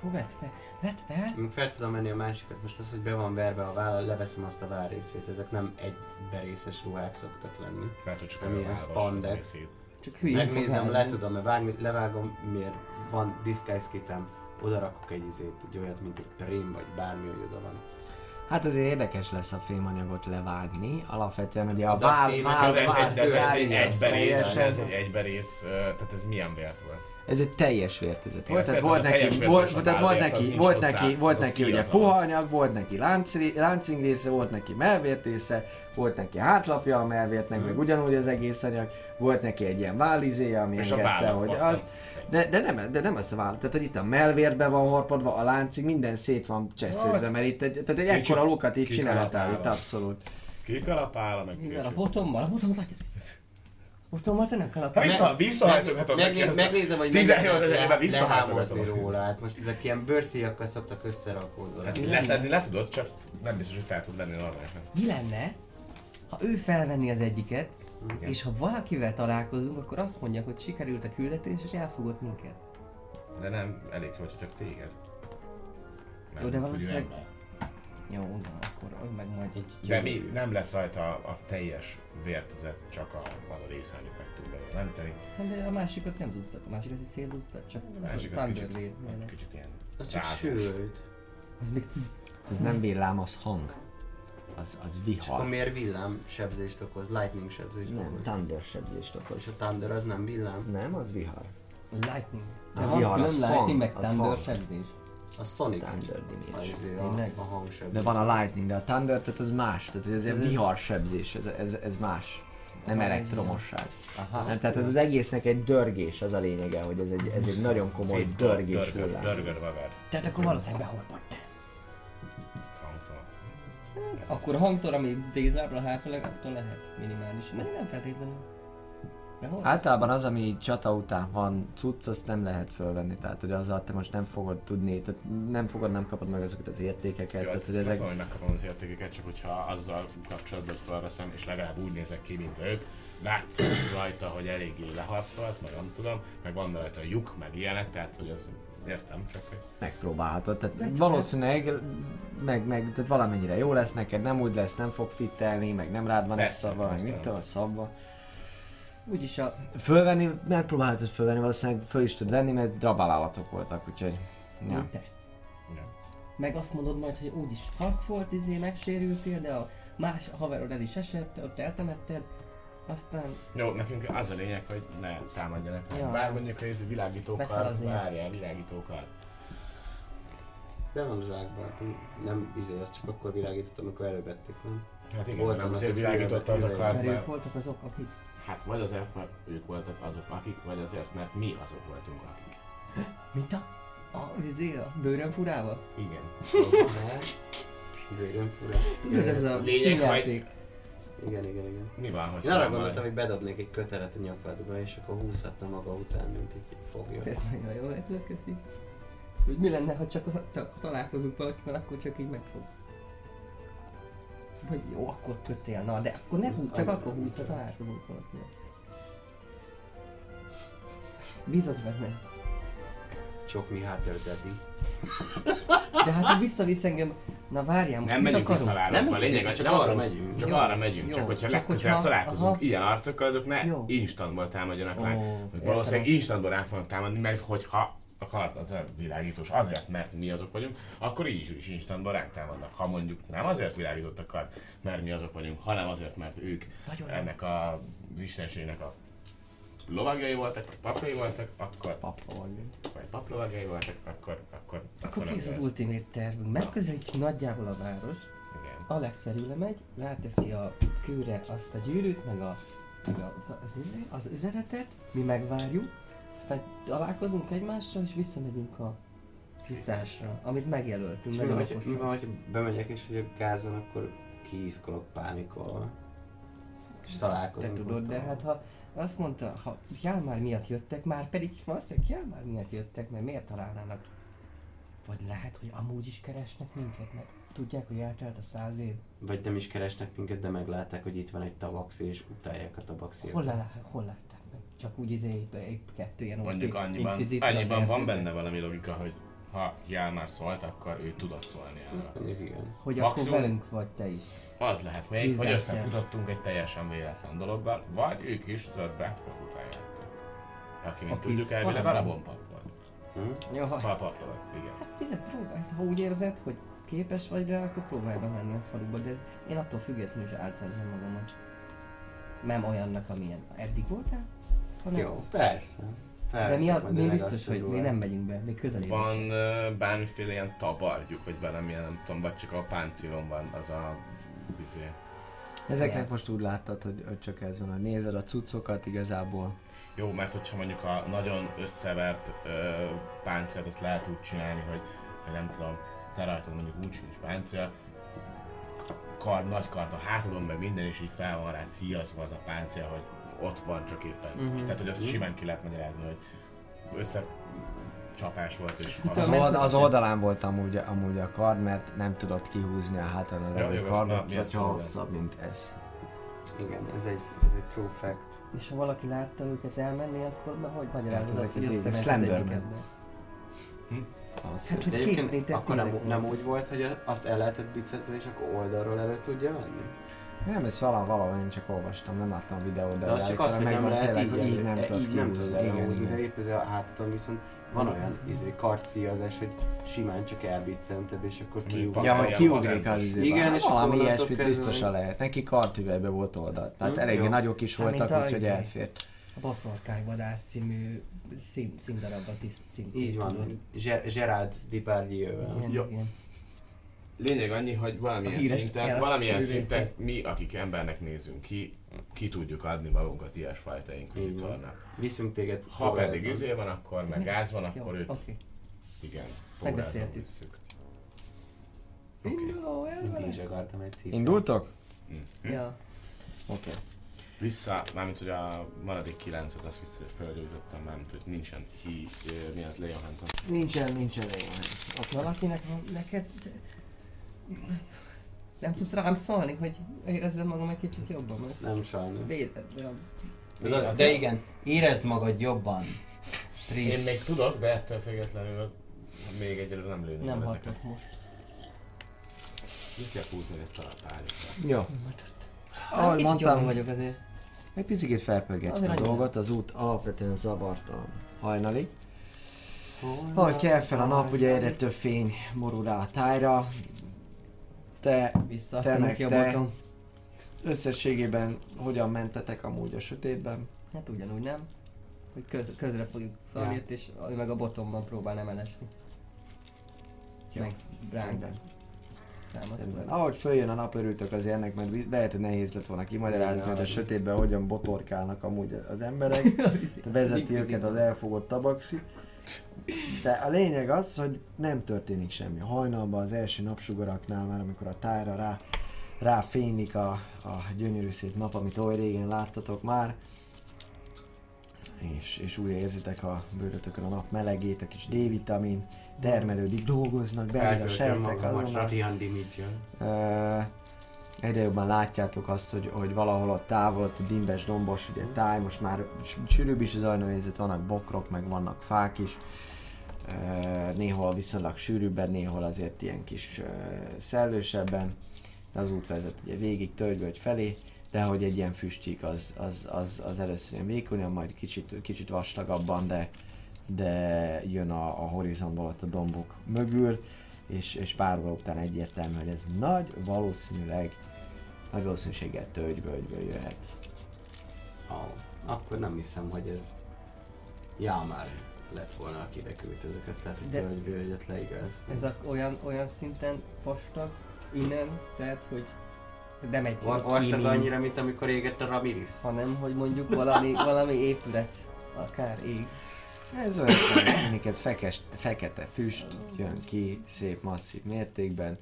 Hó, vedd fel, vedd fel! Még fel tudom menni a másikat, most az, hogy be van verve a vállal, leveszem azt a várrészét, ezek nem egy berészes ruhák szoktak lenni. Lehet, hogy csak Nem ilyen spandex. részét. Csak hülyén Megnézem, le tudom, mert levágom, miért van disguise kitem, oda rakok egy izét, egy olyat, mint egy prém, vagy bármi, hogy oda van. Hát azért érdekes lesz a fémanyagot levágni. Alapvetően ugye a De a vál, fémek- vál, De ez egy, egyberész, ez egy egyberész, tehát ez milyen vért volt? Ez egy teljes vértezet volt. Tehát volt neki, volt, tehát volt az neki, volt neki, volt az neki ugye puha anyag, volt neki lánc, láncing része, volt neki melvért része, volt neki hátlapja a melvértnek, meg ugyanúgy az egész anyag, volt neki egy ilyen válizéja, ami És a engedte, hogy az, de, de, nem, de nem azt a vállat, tehát itt a melvérbe van harpadva, a láncig, minden szét van csesződve, mert itt egy, tehát egy ekkora lukat így csináltál itt abszolút. Kikalapál, meg Igen, a botommal, a botommal adja te nem Ha kalapálsz. vissza, visszahajtogatom Meg, neki meg, ezt a megnézem, hogy 18 ezerben lehámozni visszahajtogatom. róla. Hát most ezek ilyen bőrszíjakkal szoktak összerakódva. Hát leszedni le tudod, csak nem biztos, hogy fel tud lenni normálisan. Mi lenne, ha ő felvenni az egyiket, Igen. és ha valakivel találkozunk, akkor azt mondja, hogy sikerült a küldetés, és elfogott minket. De nem elég, hogyha csak téged. Nem, Jó, de valószínűleg- ember. Jó, de akkor ő meg majd egy De mi, nem lesz rajta a teljes vértezet, csak a, az a része, amit meg tud belőle menteni. Hát De a másikat nem zúztat, a másikat is szétzúztat, csak A másik az kicsit, majd. kicsit ilyen Az csak rázós. sőt. Az még tz- Ez nem villám, az hang. Az, az És akkor vihar. miért villám sebzést okoz? Lightning sebzést Nem, okoz? thunder sebzést És okoz. a Thunder az nem villám? Nem, az vihar. Lightning. Az van vihar, külön az Lightning, hang, meg az Thunder sebzés. A Sonic. Thunder A, damage. a, a hangsebzés. De van a lightning, de a thunder, tehát az más. Tehát ez egy Ez- vihar sebzés, ez, ez, ez más. Nem elektromosság. Aha. Nem, tehát ez az egésznek egy dörgés, az a lényege, hogy ez egy, ez egy nagyon komoly Szép dörgés dörgöd, hullám. dörgöd magad. Tehát akkor valószínűleg behorpadt. Hangtól. Akkor a hangtól, ami dézlábra hátraleg, attól lehet minimális. Mert nem feltétlenül. Általában az, ami csata után van cucc, azt nem lehet fölvenni, tehát hogy azzal te most nem fogod tudni, tehát nem fogod, nem kapod meg azokat az értékeket, Jó, tehát hogy ezek... ezek... hogy megkapom az értékeket, csak hogyha azzal kapcsolatban felveszem, és legalább úgy nézek ki, mint ők, látszik rajta, hogy eléggé leharcolt, meg nem tudom, meg van rajta lyuk, meg ilyenek, tehát hogy az értem, csak hogy megpróbálhatod. Tehát De- valószínűleg meg, meg, tehát valamennyire jó lesz neked, nem úgy lesz, nem fog fittelni, meg nem rád van ez szabva, meg mit tudom, szabva. Úgyis a... Fölvenni, megpróbálhatod fölvenni, valószínűleg föl is tud venni, mert drabalállatok voltak, úgyhogy... Ja. Te. igen. Meg azt mondod majd, hogy úgyis harc volt, izé, megsérültél, de a más haverod el is esett, ott eltemetted. Aztán Jó, nekünk az a lényeg, hogy ne támadjanak meg. Ja. Bár mondjuk, hogy ez világítókkal, várjál, világítókkal. De van zsákban, hát nem izé, azt csak akkor világított, amikor elővették, nem? Hát igen, Volt nem azért egy világított hülye- azokat, mert mert ők voltak azok, akik... Hát vagy azért, mert ők voltak azok akik, vagy azért, mert mi azok voltunk akik. Mint a... A, izé, a bőrön furával? Igen. Bőrön fura. Tudod, ez a Lényeg, színjáték. Igen, igen, igen. Mi van, hogy Én arra gondoltam, hogy bedobnék egy kötelet a nyakadba, és akkor húzhatna maga után, mint egy fogja. Ez nagyon jó ötlet, köszi. Hogy mi lenne, ha csak, csak találkozunk valakivel, akkor csak így megfog. Vagy jó, akkor kötél, na, de akkor ne húz, csak akkor húz, ha találkozunk valakivel. Bízok benne. Csok mi harder daddy. De hát ha visszavisz engem, na várjál, most Nem mit megyünk akarunk? vissza Nem a lényeg, vissza, csak arra megyünk. Csak Jó, arra megyünk, jó, csak hogyha csak legközelebb hogyha- találkozunk aha. ilyen arcokkal, azok ne Jó. instantból támadjanak Ó, rá. Hogy értem. valószínűleg instantból rá fognak támadni, mert hogyha a kart az a világítós azért, mert mi azok vagyunk, akkor így is, is instantból ránk támadnak. Ha mondjuk nem azért világított a kart, mert mi azok vagyunk, hanem azért, mert ők Nagyon ennek a, az istenségnek a lovagjai voltak, vagy papjai voltak, akkor, Pappa vagy. paplovagjai voltak, akkor, akkor, Akkor nem kész az lesz. ultimate tervünk. Megközelítjük nagyjából a város. Igen. Alex lemegy, ráteszi a kőre azt a gyűrűt, meg, a, meg a, az, az üzenetet, mi megvárjuk, aztán találkozunk egymással, és visszamegyünk a tisztásra, amit megjelöltünk. És mi van, mi van, hogy bemegyek és hogy a gázon, akkor kiiszkolok pánikolva. És Te találkozunk. tudod, ott de hát ha azt mondta, ha Jálmár miatt jöttek, már pedig azt mondják, Jálmár miatt jöttek, mert miért találnának? Vagy lehet, hogy amúgy is keresnek minket, mert tudják, hogy eltelt a száz év. Vagy nem is keresnek minket, de meglátták, hogy itt van egy tabaxi, és utálják a tabaxi. Hol, lá, hol meg? Csak úgy ide épp, kettő ilyen Mondjuk OP annyiban, annyiban van benne valami logika, hogy ha Jál már szólt, akkor ő tudott szólni erről. Igen. Hogy Maximum- akkor velünk vagy te is. Az lehet még, hogy Bizdászja. összefutottunk egy teljesen véletlen dologgal, vagy ők is tudod Bradford után jártak. Aki, mint Aki tudjuk, elvileg. Arabon pap volt. Hm? Jó, ha, Papaplovat, igen. ide próbálj, ha úgy érzed, hogy képes vagy rá, akkor próbálj bemenni a faluba, de én attól függetlenül is álcáznám magamat. Nem olyannak, amilyen eddig voltál, hanem Jó, persze. De mi, a, mi biztos, hogy még nem megyünk be, még közelében Van uh, bármiféle ilyen tabargyuk, vagy valamilyen, nem tudom, vagy csak a páncélon van az a izé. Ezeknek Igen. most úgy láttad, hogy, hogy csak ez van, hogy nézed a cuccokat igazából. Jó, mert hogyha mondjuk a nagyon összevert ö, páncélt, azt lehet úgy csinálni, hogy, hogy nem tudom, te rajtad mondjuk úgy sincs páncél, kar, nagy kart a hátadon, meg minden, és így fel van rád szíjazva az a páncél, hogy ott van csak éppen. Mhm. Uh-huh. Tehát, hogy azt simán ki lehet magyarázni, hogy összecsapás volt, és Az, Tudom, old, az oldalán volt amúgy, amúgy a kard, mert nem tudott kihúzni a hátadon Jó, levő kardot, az hogyha hosszabb, mint ez. Igen, ez egy, ez egy true fact. És ha valaki látta őket elmenni, akkor ma hogy magyarázod Hát azt, hogy egy összement az? Az, Hát, De hogy két egyébként akkor nem, nem úgy volt, hogy azt el lehetett bicetni, és akkor oldalról elő tudja venni? Nem, ez valahol, valahol én csak olvastam, nem láttam a videót, de, De az csak az, hogy nem megvan lehet így, hogy így nem tudod így nem tudod Igen, előhúzni, de épp ez a hátadon viszont van olyan izé, kartszíjazás, hogy simán csak elbiccented, és akkor kiugrik. Ja, hogy kiugrik az izébe. Igen, Hát és valami ilyesmit biztosan lehet. Neki kartüvelybe volt oldalt. Tehát Hm, eléggé nagyok is Hát, voltak, a úgyhogy izé. elfért. A Boszorkányvadász című szín, színdarabban tiszt szintén. Így van, Ge- Gerard Depardieu-vel. Igen, igen. Lényeg annyi, hogy valamilyen híres szinten, el- valamilyen szinten mi, akik embernek nézünk ki, ki tudjuk adni magunkat ilyesfajta inkvizitornak. Viszünk téged Ha pedig izé van, akkor meg gáz van, Jó, akkor őt oké. igen, forrázon visszük. Oké. Én is akartam egy cicát. Indultok? Hm. Ja. Oké. Vissza, mármint hogy a maradék kilencet azt vissza felgyújtottam, mármint hogy nincsen hi, mi az Leon Hanson. Nincsen, nincsen olyan. Ott valakinek van neked... Nem tudsz rám szólni, hogy érezzem magam egy kicsit jobban, mert Nem sajnos. ja. Tudod, de igen, érezd magad jobban. Én még tudok, de ettől függetlenül még egyelőre nem lőném nem el ezeket. hatok most. Mit kell húzni ezt a pályakat? Jó. Ahogy Ahogy jobban mondtam, vagyok azért. egy picit felpörgetjük Azért a annyira. dolgot, az út alapvetően zavartalan hajnali. Ahogy kell fel a nap, ugye egyre több fény morul rá a tájra. Te Te meg a te. botom. összességében hogyan mentetek amúgy a sötétben? Hát ugyanúgy nem. Hogy köz, közre fogjuk szarjét, és ő meg a botomban próbál nem elesni. Jó. Meg ránk. Ahogy följön a nap, örültök az ennek, mert lehet, hogy nehéz lett volna kimagyarázni, hogy a sötétben hogyan botorkálnak amúgy az emberek. Vezeti őket az elfogott tabaxi. De a lényeg az, hogy nem történik semmi. Hajnalban az első napsugaraknál már, amikor a tájra rá, ráfénylik a, a gyönyörű szép nap, amit oly régen láttatok már, és, és újra érzitek a bőrötökön a nap melegét, a kis D-vitamin, termelődik, dolgoznak belőle a sejtek azonnal. Ö, egyre jobban látjátok azt, hogy, hogy valahol ott távol, a dimbes, dombos ugye táj, most már sűrűbb is az ajnóhézet, vannak bokrok, meg vannak fák is. Néhol viszonylag sűrűbben, néhol azért ilyen kis szellősebben. De az út vezet ugye végig tölgybölgy felé, de hogy egy ilyen füstcsík az, az, az, az először ilyen vékonyan, majd kicsit, kicsit vastagabban, de, de jön a, a horizontból ott a dombok mögül és, és pár óra után egyértelmű, hogy ez nagy valószínűleg, nagy valószínűséggel tölgybölgyből jöhet. Oh, akkor nem hiszem, hogy ez Jámár lett volna, aki ide küldte ezeket, lehet, hogy De- tölgybölgyet leigaz. Ez a, olyan, olyan szinten vastag innen, tehát hogy nem egy Va- Vastag kimin, annyira, mint amikor égett a Ramiris. hanem hogy mondjuk valami, valami épület akár ég. Ez olyan, ez fekes, fekete füst jön ki szép masszív mértékben,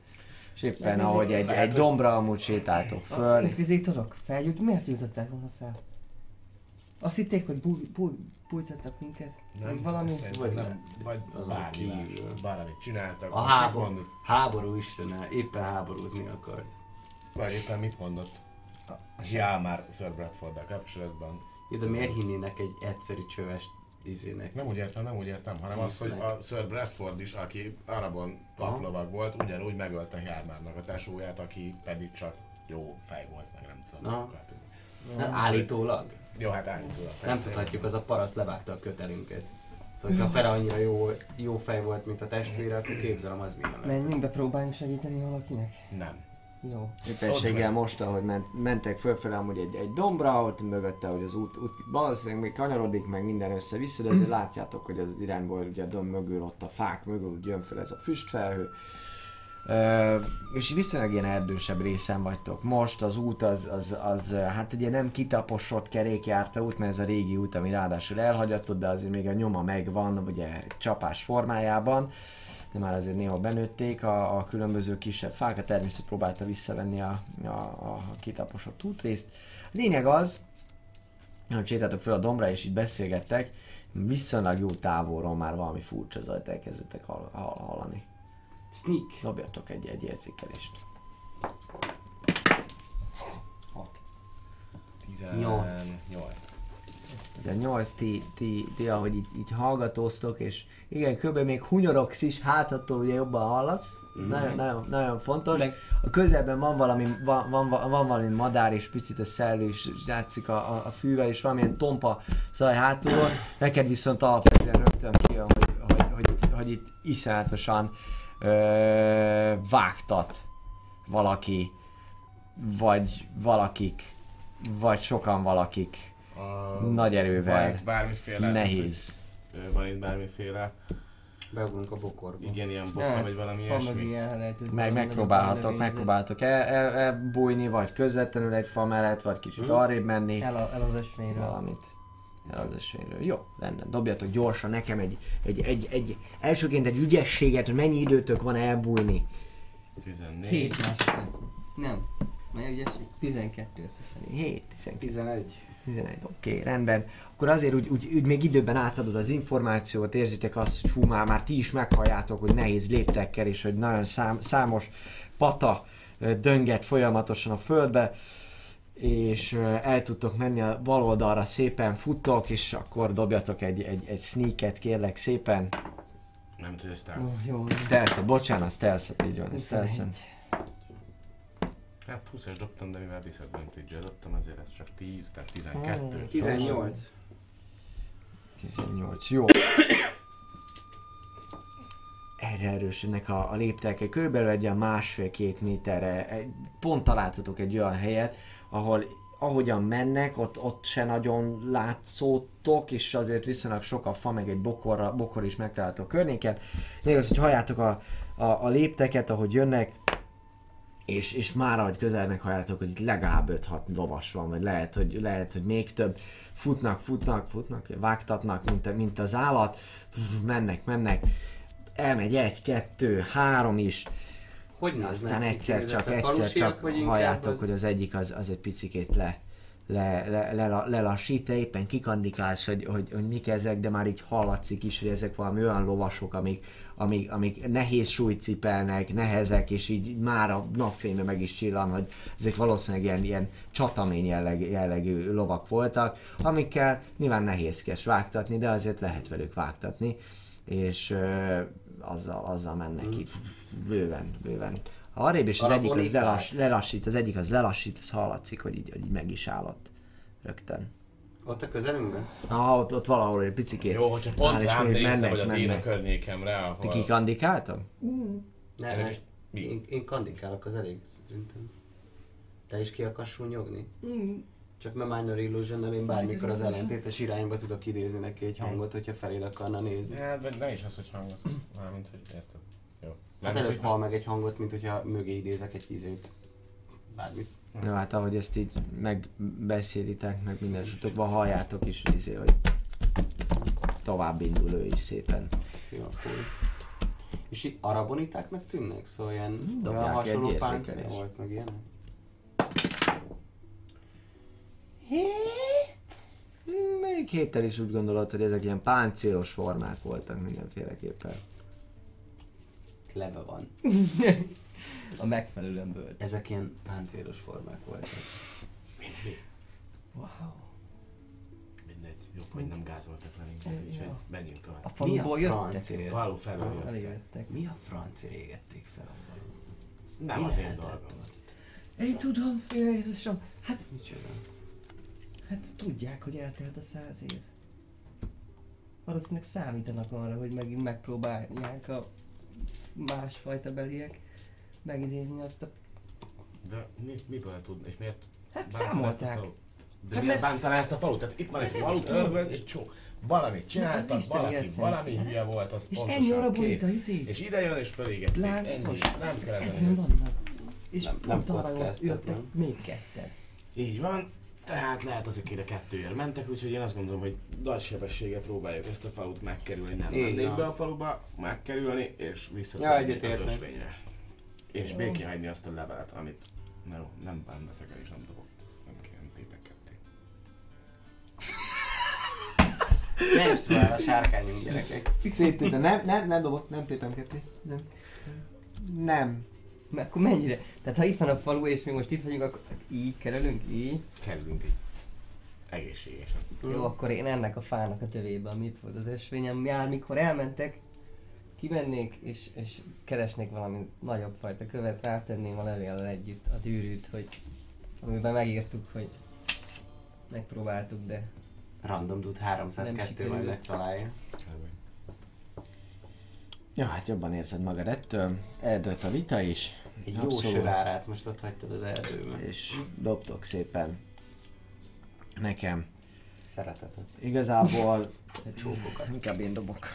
és éppen Ja, ahogy egy, lehet, egy dombra amúgy sétáltok A föl, inkvizitorok felgyújt, miért gyújtották volna fel? Azt hitték, hogy búj, búj, bújtattak minket? Vagy valami? Vagy nem. nem. Vagy Azon bármi. Bármit csináltak. A háború, háború istene, éppen háborúzni akart. Vagy éppen mit mondott? Ja, már Sir Bradforddal kapcsolatban. Jó, de miért hinnének egy egyszerű csöves izének? Nem úgy értem, nem úgy értem, hanem az, hogy a Sir Bradford is, aki Arabon paplovag volt, ugyanúgy megölte Jármárnak a tesóját, aki pedig csak jó fej volt, meg nem tudom. Aha. Hát Nem, állítólag. Jó, hát állítólag. Nem tudhatjuk, az a paraszt levágta a kötelünket. Szóval, ha Fera annyira jó, jó fej volt, mint a testvére, akkor képzelem az milyen lett. Menjünk be, próbáljunk segíteni valakinek. Nem. Jó. Éppenséggel most, ahogy ment, mentek fölfelé amúgy egy, egy dombra, ott mögötte, hogy az út, út valószínűleg még kanyarodik, meg minden össze-vissza, de azért látjátok, hogy az irányból ugye a domb mögül, ott a fák mögül jön fel ez a füstfelhő. És viszonylag ilyen erdősebb részen vagytok. Most az út az, az, az hát ugye nem kitaposott kerékjárta út, mert ez a régi út, ami ráadásul elhagyatott, de azért még a nyoma megvan, ugye csapás formájában de már azért néha benőtték a, a különböző kisebb fák, a természet próbálta visszavenni a, a, a kitaposott útrészt. A lényeg az, hogy sétáltok fel a dombra és itt beszélgettek, viszonylag jó távolról már valami furcsa zajt elkezdettek hall, hall, hallani. Sneak. Dobjatok egy, egy érzékelést. 18. 18. 18, ti, ti, ti ahogy így, így hallgatóztok, és igen, kb. még hunyorogsz is, hátattól ugye jobban hallasz, mm-hmm. nagyon, nagyon, nagyon fontos. Meg- A közelben van valami, van, van, van, valami madár, és picit a szellő is játszik a, a, a fűvel, és valamilyen tompa zaj hátulról. Neked viszont alapvetően rögtön kijön, hogy, hogy, hogy, hogy, hogy itt iszonyatosan ö, vágtat valaki, vagy valakik, vagy sokan valakik A, nagy erővel. Van itt bármiféle... nehéz. Van itt bármiféle... Beugrunk a bokorba. Igen, ilyen bokra, vagy valami ilyesmi. jutni, Meg megpróbálhatok, megpróbáltok el, el, elbújni, vagy közvetlenül egy fa mellett, vagy kicsit Hm. arrébb menni. El, a, el az ösvényről. Valamit. Az ösvényről. Jó, rendben. Dobjatok gyorsan nekem egy, egy, egy, egy elsőként egy ügyességet, hogy mennyi időtök van elbújni. 14. 7 másodperc. Nem. Mely ügyesség? 12 összesen. 7, 12, 11. 11, oké, okay, rendben. Akkor azért úgy, úgy, úgy, még időben átadod az információt, érzitek azt, hogy hú, már, már ti is meghalljátok, hogy nehéz léptekkel, és hogy nagyon szám, számos pata ö, dönget folyamatosan a földbe, és el tudtok menni a bal oldalra, szépen futtok, és akkor dobjatok egy, egy, egy sneaket, kérlek szépen. Nem tudod, ezt Ó, jó. Stealth, bocsánat, stealth így van, stealth 21. Hát 20-es dobtam, de mivel disadvantage dobtam, ezért ez csak 10, tehát 12. 18. 18, jó. Erre erősödnek a, a léptek, körülbelül egy ilyen másfél-két méterre, egy, pont találtatok egy olyan helyet, ahol ahogyan mennek, ott, ott se nagyon látszódtok, és azért viszonylag sok a fa, meg egy bokorra, bokor is megtalálható a környéken. Még az, hogy halljátok a, a, a lépteket, ahogy jönnek, és, és már ahogy közelnek halljátok, hogy itt legalább 5-6 lovas van, vagy lehet, hogy, lehet, hogy még több. Futnak, futnak, futnak, vágtatnak, mint, mint az állat, mennek, mennek, elmegy egy, kettő, három is, Hogy aztán egyszer csak, egyszer csak halljátok, az- hogy az egyik az, az egy picikét le, le, le, le, lelassít, te éppen kikandikálsz, hogy, hogy, hogy mik ezek, de már így hallatszik is, hogy ezek valami olyan lovasok, amik, amik, amik nehéz súlyt cipelnek, nehezek, és így már a napfénybe meg is csillan, hogy ezek valószínűleg ilyen, ilyen csatamény jelleg, jellegű lovak voltak, amikkel nyilván nehézkes vágtatni, de azért lehet velük vágtatni, és ö, azzal, azzal mennek itt bőven, bőven. Arrébb, és az egyik az lelass, lelassít, az egyik az lelassít, az hallatszik, hogy így, hogy így meg is állott rögtön. Ott a közelünkben? Ah, ott, ott valahol egy picikét. Jó, hogyha pont és rám nézne, hogy az én a mennek. környékemre, Ti ahol... kikandikáltam? Ne, Elég ne. is- mi? Én, én kandikálok, az elég szerintem. Te is ki akarsz súnyogni? Csak mert Minor illusion én bármikor az ellentétes irányba tudok idézni neki egy hangot, hogyha feléd akarna nézni. Hát, vagy ne is az, hogy hangot. Mármint, hogy érted. Hát előbb hall meg egy hangot, mint hogyha mögé idézek egy izét. Bármit. Jó, hát ahogy ezt így megbeszélitek, meg minden esetben halljátok is, hogy, izé, hogy tovább indul ő is szépen. Jó. És így arabonitáknak tűnnek? Szóval ilyen Dobják olyan hasonló páncél volt, meg ilyenek? Még héttel is úgy gondolod, hogy ezek ilyen páncélos formák voltak mindenféleképpen. Leve van. A megfelelően bőlt. Ezek ilyen páncélos formák voltak. Wow. Mindegy, jobb, hogy nem gázoltak le minket, úgyhogy menjünk A tovább. faluból Mi a jöttek? Falu felől jöttek. Eljöttek. Mi a francia égették fel a falun? Nem Mi az én dolgom. Én tudom, Jézusom. Hát, Micsoda? hát tudják, hogy eltelt a száz év. Valószínűleg számítanak arra, hogy megint megpróbálják a másfajta beliek megidézni azt a De mi, miből tudni, és miért Hát számolták. ezt a falut? De miért bántaná ezt a falut? Tehát itt van egy falu, törvöd, és csó. Valamit csináltak, Isteni valaki, valami hülye volt, az És pontosan ennyi arra két. borít a izé. És ide jön és fölégették. Ennyi. Nem kell Ez mi vannak? És Nem- pont nem arra kockáztat, jöttek még ketten. Így van. Tehát lehet azok ide kettőért mentek, úgyhogy én azt gondolom, hogy nagy sebességgel próbáljuk ezt a falut megkerülni. Nem Így mennék be a faluba, megkerülni és Ja, visszatérni az egyetértek. ösvényre. És békén hagyni azt a levelet, amit no, nem bán veszek el és nem dobok. Nem nem tépek ketté. Ne is tovább a sárkányunk gyerekek. Széttépem, nem, nem, nem dobok, nem tépem ketté. Nem. Nem. Mert akkor mennyire? Tehát ha itt van a falu és mi most itt vagyunk, akkor így kerülünk, így. Kerülünk így. Egészségesen. Jó, akkor én ennek a fának a tövébe, amit volt az ösvényem, jár, mikor elmentek, kimennék és, és keresnék valami nagyobb fajta követ, rátenném a levéllel együtt a gyűrűt, hogy amiben megírtuk, hogy megpróbáltuk, de Random Nem 302 majd megtalálja. Ja, hát jobban érzed magad ettől. Eldőlt a vita is. Egy jó sörárát most ott hagytad az erdőben. És dobtok szépen nekem. Szeretetet. Igazából Csókokat. inkább én dobok.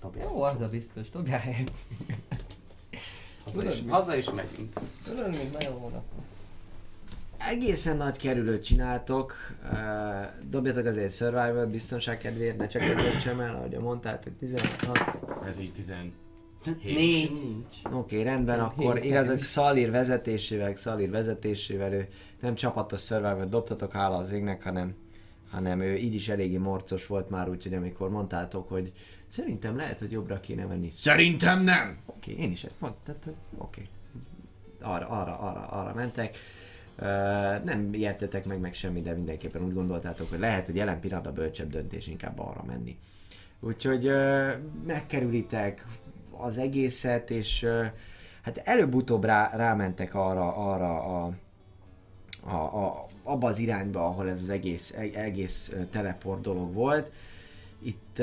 Dobjál. jó, az a biztos, dobjál el. Haza is, haza is megyünk. Tudod, még nagyon volna. Egészen nagy kerülőt csináltok. Uh, dobjatok azért survival biztonság kedvéért, ne csak egy sem el, ahogy mondtátok, 16. Ez így 17. Négy. Oké, okay, rendben, akkor Hét igazak. Szalír vezetésével, Szalír vezetésével ő nem csapatos survival dobtatok, hála az égnek, hanem, hanem ő így is eléggé morcos volt már, úgyhogy amikor mondtátok, hogy szerintem lehet, hogy jobbra kéne menni. Szerintem nem! Oké, okay, én is ezt mondtam, oké. Okay. Arra, arra, arra, arra mentek. Uh, nem ijedtetek meg meg semmi, de mindenképpen úgy gondoltátok, hogy lehet, hogy jelen pillanatban bölcsebb döntés inkább arra menni. Úgyhogy uh, megkerülitek az egészet, és hát előbb-utóbb rá, rámentek arra, arra a, a, a, abba az irányba, ahol ez az egész, e- egész teleport dolog volt. Itt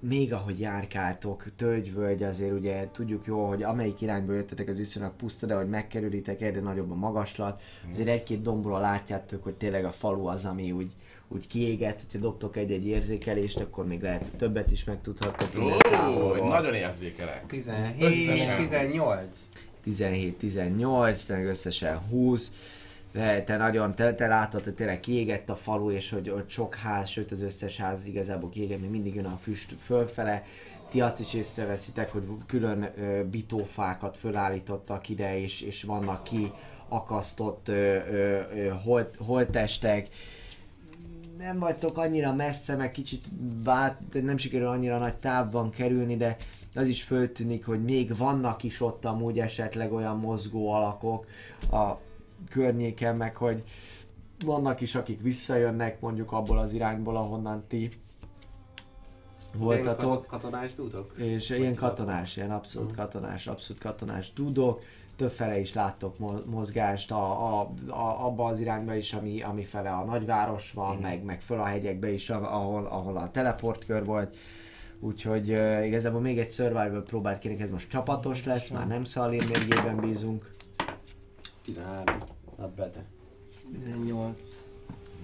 még ahogy járkáltok, tölgyvölgy azért ugye tudjuk jó, hogy amelyik irányba jöttetek, ez viszonylag puszta, de hogy megkerülitek, egyre nagyobb a magaslat. Azért egy-két dombról látjátok, hogy tényleg a falu az, ami úgy, úgy kiégett, hogyha dobtok egy-egy érzékelést, akkor még lehet, hogy többet is megtudhattok. innen Ó, távolról. nagyon érzékelek. 17, Összesen 18. 17-18, tényleg összesen 20. De te nagyon, te, te látod, hogy tényleg kiégett a falu, és hogy ott sok ház, sőt az összes ház igazából kiégett, még mindig jön a füst fölfele. Ti azt is észreveszitek, hogy külön ö, bitófákat fölállítottak ide, és, és vannak ki akasztott ö, ö, ö, holt, holttestek. Nem vagytok annyira messze, meg kicsit bát, nem sikerül annyira nagy távban kerülni, de az is föltűnik, hogy még vannak is ott amúgy esetleg olyan mozgó alakok a környéken, meg hogy vannak is, akik visszajönnek mondjuk abból az irányból, ahonnan ti voltatok. Katonás dudok? És ilyen katonás, ilyen abszolút katonás, abszolút katonás tudok. Többfele is láttok mo- mozgást, a, a, a, abba az irányba is, ami, ami fele a nagyváros van, meg, meg föl a hegyekbe is, a- ahol, ahol a teleportkör volt. Úgyhogy uh, igazából még egy survival próbált kérni, ez most csapatos lesz, már nem Szalir mérgében bízunk. 13. Not bad. 18.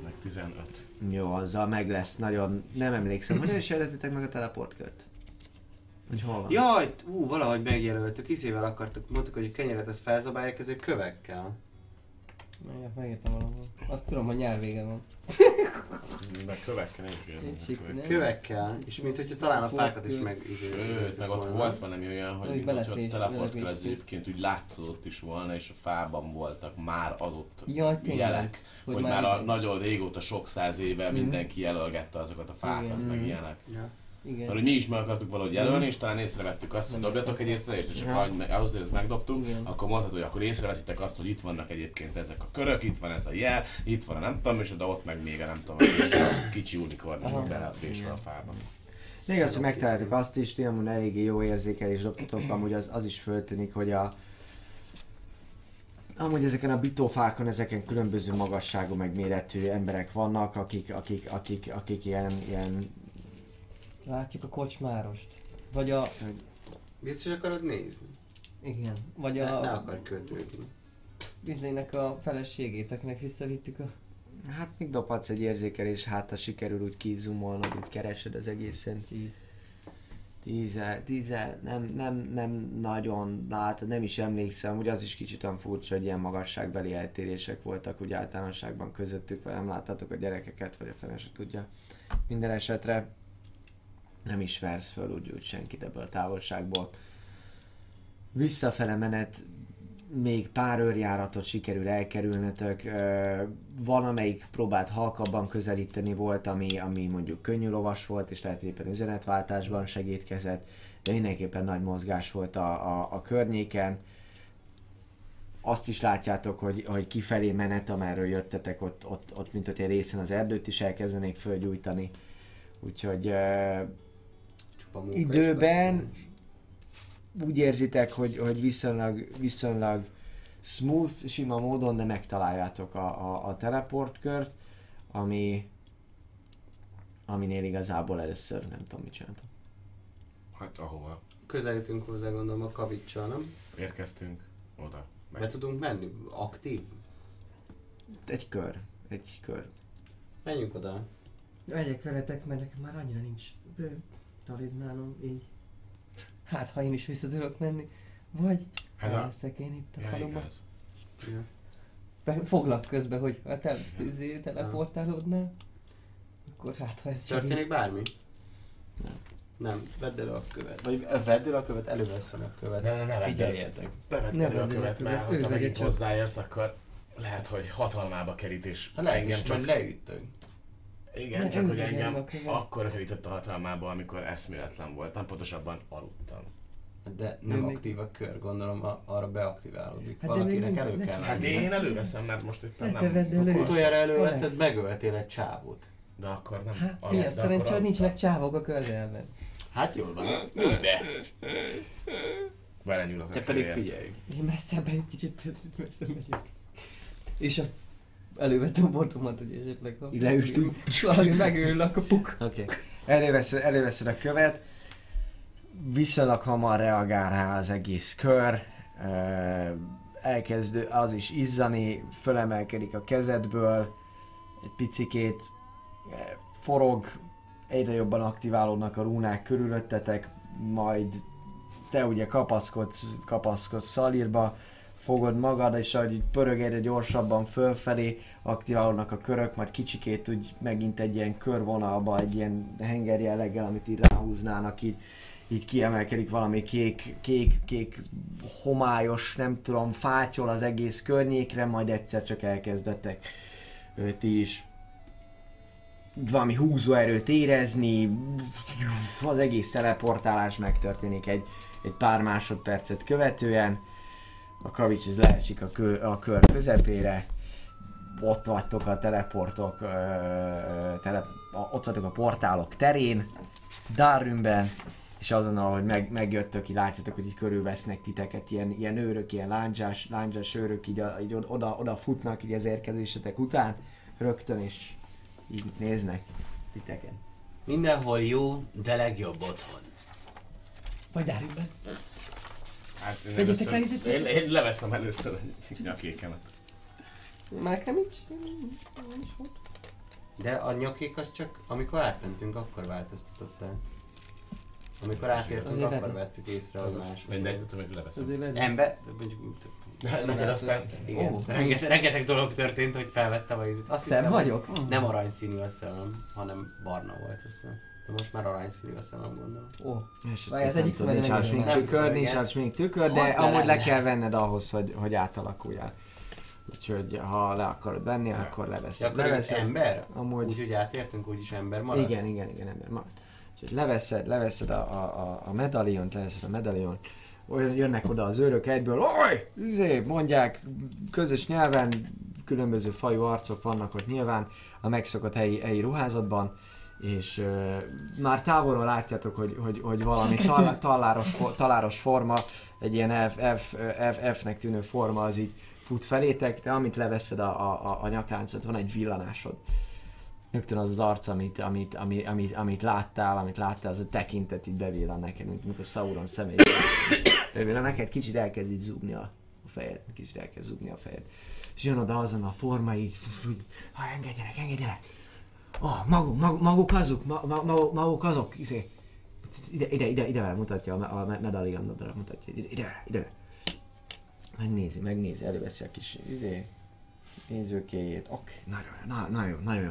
Meg 15. Jó, azzal meg lesz, nagyon, nem emlékszem, hogyan is jelöltetek meg a teleportkört? Hogy hol van? Jaj, ú, valahogy megjelöltük, izével akartuk, mondtuk, hogy a kenyeret ezt felzabálják ezért kövekkel. Meg- Megírtam valahol. Azt tudom, hogy nyár vége van. Meg kövekkel nem is Nincs jön. nem? Kövekkel, és mint hogyha talán a fákat is meg Sőt, meg ott volt valami olyan, hogy mint hogyha teleportkör belefés- egyébként úgy látszott is volna, és a fában voltak már adott Jaj, tényleg. jelek, Hogy hogy, már már a nagyon régóta, sok száz éve mindenki jelölgette azokat a fákat, Igen. meg Mhm. ilyenek. Ja. Igen. Mert hogy mi is meg akartuk valahogy jelölni, és talán észrevettük azt, hogy dobjatok egy észrevést, és akkor ahhoz, hogy ezt megdobtuk, Igen. akkor mondhatod, hogy akkor észreveszitek azt, hogy itt vannak egyébként ezek a körök, itt van ez a jel, itt van a nem tudom, és de ott meg még a nem tudom, a kicsi unikorn, és Aha. meg bele vésve a fába. Még azt, hogy megtaláltuk azt is, ti amúgy eléggé jó érzékelés dobtatok, amúgy az, az is föltűnik, hogy a Amúgy ezeken a bitófákon, ezeken különböző magasságú, meg méretű emberek vannak, akik, akik, akik, akik ilyen, ilyen Látjuk a kocsmárost. Vagy a... Biztos akarod nézni? Igen. Vagy Ne, ne a akar kötődni. bizonynak a feleségéteknek visszavittük a... Hát még dobhatsz egy érzékelés, hát ha sikerül úgy kizumolnod, úgy keresed az egészen. Tíz. Tíze, tíze, nem, nem, nem nagyon látod, nem is emlékszem, ugye az is kicsit olyan furcsa, hogy ilyen magasságbeli eltérések voltak úgy általánosságban közöttük, vagy nem láttátok a gyerekeket, vagy a fene se tudja. Minden esetre nem is versz föl úgy, úgy senkit ebből a távolságból. Visszafele menet még pár őrjáratot sikerül elkerülnetek. Ö, Van, amelyik próbált halkabban közelíteni, volt, ami, ami mondjuk könnyű lovas volt, és lehet, hogy éppen üzenetváltásban segítkezett, de mindenképpen nagy mozgás volt a, a, a környéken. Azt is látjátok, hogy, hogy kifelé menet, amerről jöttetek, ott, ott, ott mint hogy egy részen az erdőt is elkezdenék fölgyújtani. Úgyhogy Csupa munka Időben- úgy érzitek, hogy, hogy viszonylag, viszonylag smooth, sima módon, de megtaláljátok a, a, a teleportkört, ami aminél igazából először nem tudom mit csináltam. Hát ahova Közelítünk hozzá gondolom a kavicsal, nem? érkeztünk, oda. Be tudunk menni? Aktív? Egy kör, egy kör. Menjünk oda. Megyek veletek, mert nekem már annyira nincs bő talizmánom, így. Hát, ha én is vissza tudok menni. Vagy Hát hát a... leszek én itt a Ja, faluban. igaz. Ja. Be- Foglak közben, hogy ha te izé, teleportálódnál, akkor hát ha ez Történik bármi? Nem. Nem, vedd elő a követ. Vagy vedd elő a követ, előveszem a követ. Ne, ne, ne. Figyeljetek. Ne vedd elő a követ, mert ha megint hozzáérsz, akkor lehet, hogy hatalmába kerít, és Ha lehet engem is, csak... leütök. Igen, Ne, csak hogy engem a követ. akkor kerített a hatalmába, amikor eszméletlen voltam, pontosabban aludtam. De nem még- aktív a kör, gondolom a, arra beaktiválódik. Hát de Valakinek elő kell Hát venni. én előveszem, mert most éppen Ne nem. elő. Utoljára elővetted, megöltél egy csávót. De akkor nem. Hát, alud- milyen de szerencsé, akkor hogy nincsenek csávok a közelben. Hát jól van. Ülj be! Belenyúlok a Te pedig figyelj. Én messzebb egy kicsit messze megyek. És a elővettem a bortomat, hogy esetleg ha... Így leültünk. Valami megőrül, akkor puk. Oké. Okay. Előveszed, előveszed a követ, viszonylag hamar reagál rá az egész kör, ö, elkezd az is izzani, fölemelkedik a kezedből, egy picikét forog, egyre jobban aktiválódnak a rúnák körülöttetek, majd te ugye kapaszkodsz, kapaszkodsz szalírba, fogod magad, és ahogy így pörög egyre gyorsabban fölfelé, aktiválódnak a körök, majd kicsikét úgy megint egy ilyen körvonalba, egy ilyen henger jelleggel, amit így ráhúznának, így, így kiemelkedik valami kék, kék, kék homályos, nem tudom, fátyol az egész környékre, majd egyszer csak elkezdetek ti is valami húzóerőt érezni, az egész teleportálás megtörténik egy, egy pár másodpercet követően, a kavics ez leesik a, kö, a kör közepére, ott vagytok a teleportok, ö, tele, a, ott vagytok a portálok terén, Darwinben, és azonnal, hogy meg, megjöttök, így látjátok, hogy így körülvesznek titeket, ilyen, ilyen őrök, ilyen lándzsás, lándzsás őrök, így, a, így oda, oda futnak így az érkezésetek után, rögtön, és így néznek titeket. Mindenhol jó, de legjobb otthon. Vagy Darwinben. Hát én, Vegyetek először, le, én, én leveszem először a nyakékemet. Már nekem nincs. nincs volt. De a nyakék az csak, amikor átmentünk, akkor változtatottál. Amikor átértünk, Azért akkor vettük észre, hogy más. Mindegy, tudom, hogy leveszem. Ember, mondjuk, Neked aztán... igen, Ó. rengeteg, rengeteg dolog történt, hogy felvettem a ízét. Azt Szebb hiszem, vagyok? Nem aranyszínű a szemem, hanem barna volt a szemem. De most már aranyszínű a szemem, gondolom. Ó, És az nem egyik tudom, nincs ásmink nem tükör, nincs igen. ásmink tükör, de amúgy le kell venned ahhoz, hogy, hogy átalakuljál. Úgyhogy ha le akarod venni, Ja. akkor Ja, leveszed. akkor leveszed, ember? amúgy, Úgyhogy átértünk, úgyis ember marad? igen, igen, igen, ember marad. Úgyhogy leveszed, leveszed a, a, a, a medaliont, leveszed a medaliont, olyan jönnek oda az őrök egyből, oj, izé, mondják, közös nyelven, különböző fajú arcok vannak ott nyilván, a megszokott helyi, helyi ruházatban, és uh, már távolról látjátok, hogy, hogy, hogy valami tal, taláros, taláros forma, egy ilyen F, F, F, F-nek tűnő forma az így fut felétek, de amit leveszed a, a, a, nyakáncot, van egy villanásod. Rögtön az az arc, amit, amit, amit, amit, amit láttál, amit láttál, az a tekintet így bevillan neked, mint amikor Sauron személyében Remélem neked kicsit elkezd így zúgni a, a fejed, kicsit elkezd zúgni a fejed. És jön oda azon a forma így, ha engedjenek, engedjenek. Oh, maguk, maguk, maguk azok, ma, ma, maguk, maguk azok, izé. Ide, ide, ide, ide mutatja a, a me- medalionodra, mutatja, ide, ide, ide. Megnézi, megnézi, előveszi a kis, izé, nézőkéjét. Oké, nagyon, jó, na, nagyon jó, nagyon jó.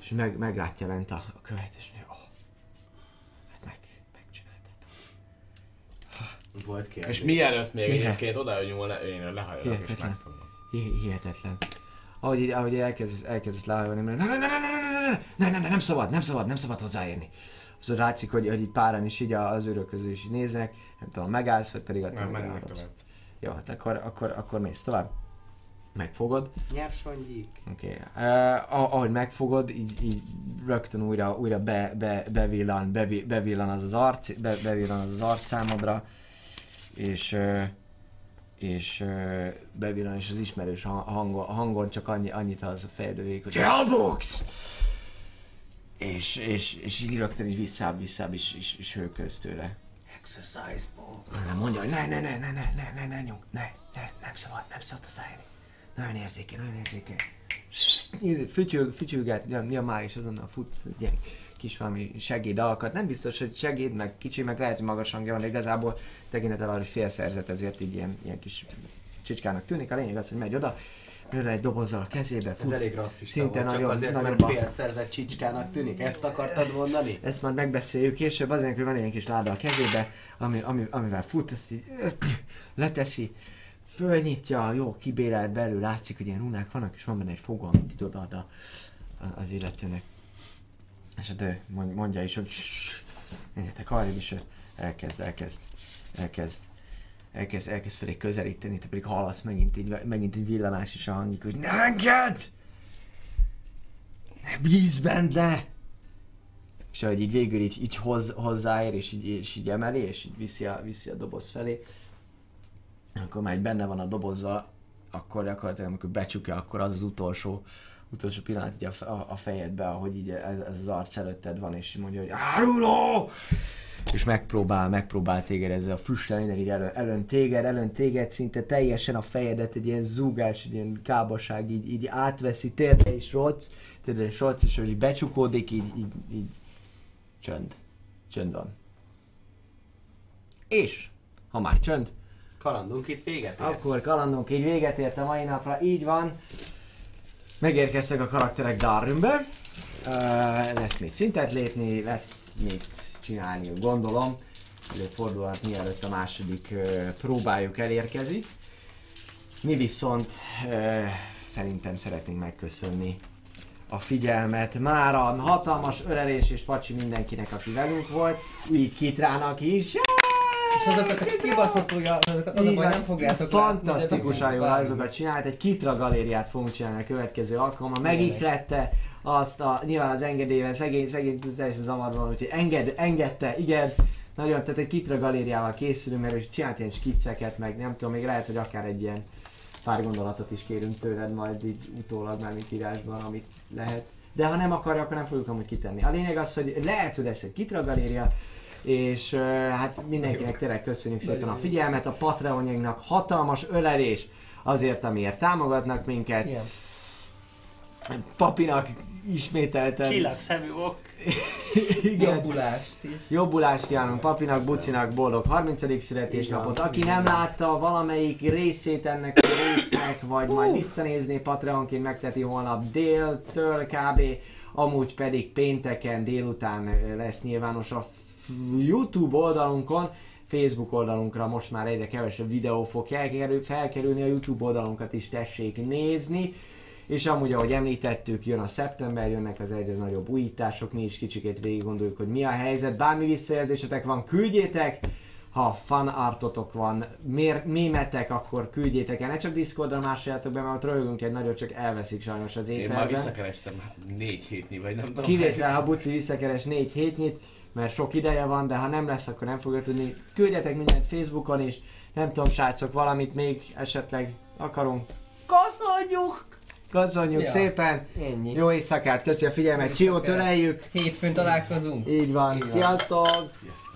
És meg, meglátja lent a, a követ, és mondja, oh, hát meg, megcsináltad. Volt kérdés. És mielőtt még Hihetetlen. egyébként oda nyúlna, én lehajolok és megfogom. Hi- hihetetlen. Ahogy, így- ahogy elkezd, elkezd lehajolni, mert ne, ne, ne, ne, ne, ne, ne, ne, ne, ne, nem szabad, nem szabad, nem szabad hozzáérni. Az látszik, hogy, hogy így páran is így az őrök közül is néznek, nem tudom, megállsz, vagy pedig attól Nem, mennek tovább. Jó, hát akkor, akkor, akkor mész tovább. Megfogod. Nyersanygyík. Oké. Okay. Uh, ahogy megfogod, így, így rögtön újra, újra be, be, bevillan, bevi, bevillan az az arc, be, bevillan az az arc számodra, és, uh, és bevillan is az ismerős hang- hangon, hangon csak annyi, annyit az a fejedő végig, hogy Hellbooks! És, és, és így rögtön így visszább, visszább is, is, is hőköz tőle. Exercise book. Nem mondja, hogy ne, ne, ne, ne, ne, ne, ne, ne, nyug, ne, ne, nem szabad, nem szabad szállni. Nagyon érzékeny, nagyon érzékeny. Íz- Fütyög, fütyöget, ja, ja, már is azonnal fut, ugye, kis valami segédalkat. Nem biztos, hogy segéd, meg kicsi, meg lehet, hogy magas hangja van, de igazából tekintettel arra, hogy félszerzet, ezért így ilyen, ilyen kis csicskának tűnik. A lényeg az, hogy megy oda, Nőle egy dobozzal a kezébe, Ez fut. elég rasszista Szinte volt, csak nagyon- azért, nagyon mert félszerzett csicskának tűnik. Ezt akartad mondani? Ezt már megbeszéljük később, azért, hogy van egy ilyen kis láda a kezébe, ami, ami, amivel fut, ezt így leteszi, fölnyitja, jó, kibélel belül, látszik, hogy ilyen runák vannak, és van benne egy fogó, amit itt odaad az illetőnek. És hát mond- mondja is, hogy "Ssss, menjetek arrébb, és elkezd, elkezd, elkezd, elkezd, elkezd felé közelíteni, te pedig hallasz megint így, megint egy villanás is a hangjuk, hogy ne engedd! Ne bízz bent le! És ahogy így végül így, így hoz, hozzáér, és így, és így emeli, és így viszi a, viszi a doboz felé, akkor már benne van a dobozza, akkor gyakorlatilag amikor becsukja, akkor az az utolsó, utolsó pillanat így a, a, a fejedbe, ahogy így ez, ez az arc előtted van, és mondja, hogy áruló! És megpróbál, megpróbál téged ezzel a füsttel, minden így elön, elön téged, elön téged, szinte teljesen a fejedet, egy ilyen zúgás, egy ilyen kábaság így, így átveszi, térdre is rocc, térdre is rocc, és hogy becsukódik, így, így, így csönd. Csönd van. És, ha már csönd, Kalandunk itt véget ér. akkor kalandunk így véget ért a mai napra, így van. Megérkeztek a karakterek Darrumbe. Uh, lesz mit szintet lépni, lesz mit csinálni, gondolom. Előfordulhat mielőtt a második uh, próbájuk elérkezik. Mi viszont uh, szerintem szeretnénk megköszönni a figyelmet. Már a hatalmas ölelés és pacsi mindenkinek, aki velünk volt. Így Kitrának is. És azokat a kibaszott ujjal, azokat az a baj, nem fogjátok de rajzokat csinált, egy Kitra galériát fogunk csinálni a következő alkalommal, megiklette azt a, nyilván az engedélyvel, szegény, szegény teljesen zavarban, úgyhogy enged, engedte, igen, nagyon, tehát egy Kitra galériával készülünk, mert csinált ilyen skicceket, meg nem tudom, még lehet, hogy akár egy ilyen pár gondolatot is kérünk tőled majd így utólag már mint írásban, amit lehet. De ha nem akarja, akkor nem fogjuk amúgy kitenni. A lényeg az, hogy lehet, hogy lesz egy Kitra galéria, és uh, hát mindenkinek tényleg köszönjük szépen a figyelmet, a Patreonjainknak hatalmas ölelés azért, amiért támogatnak minket. Igen. Papinak ismételten Csillagszemű ok. igen, Jobbulást is. jobbulást kívánunk Papinak, Bucinak boldog 30. születésnapot. Aki nem látta valamelyik részét ennek a résznek, vagy majd visszanézni Patreonként megteti holnap déltől kb. Amúgy pedig pénteken délután lesz nyilvános a YouTube oldalunkon. Facebook oldalunkra most már egyre kevesebb videó fog felkerül, felkerülni, a YouTube oldalunkat is tessék nézni. És amúgy, ahogy említettük, jön a szeptember, jönnek az egyre nagyobb újítások, mi is kicsikét végig gondoljuk, hogy mi a helyzet, bármi visszajelzésetek van, küldjétek! Ha fan artotok van, mér, mémetek, akkor küldjétek el, ne csak Discordra másoljátok be, mert ott röhögünk egy nagyot, csak elveszik sajnos az Én már ételben. visszakerestem hát négy hétnyi, vagy nem tudom. Kivétel, ha Buci visszakeres 4 hétnyit, mert sok ideje van, de ha nem lesz, akkor nem fogja tudni. Küldjetek mindent Facebookon is, nem tudom, srácok, valamit még esetleg akarunk. Köszönjük! Köszönjük Ja. szépen! Ennyi. Jó éjszakát, köszi a figyelmet, Jó Csiót éjszakát. öleljük! Hétfőn találkozunk. Így van, Így van. sziasztok! Sziasztok.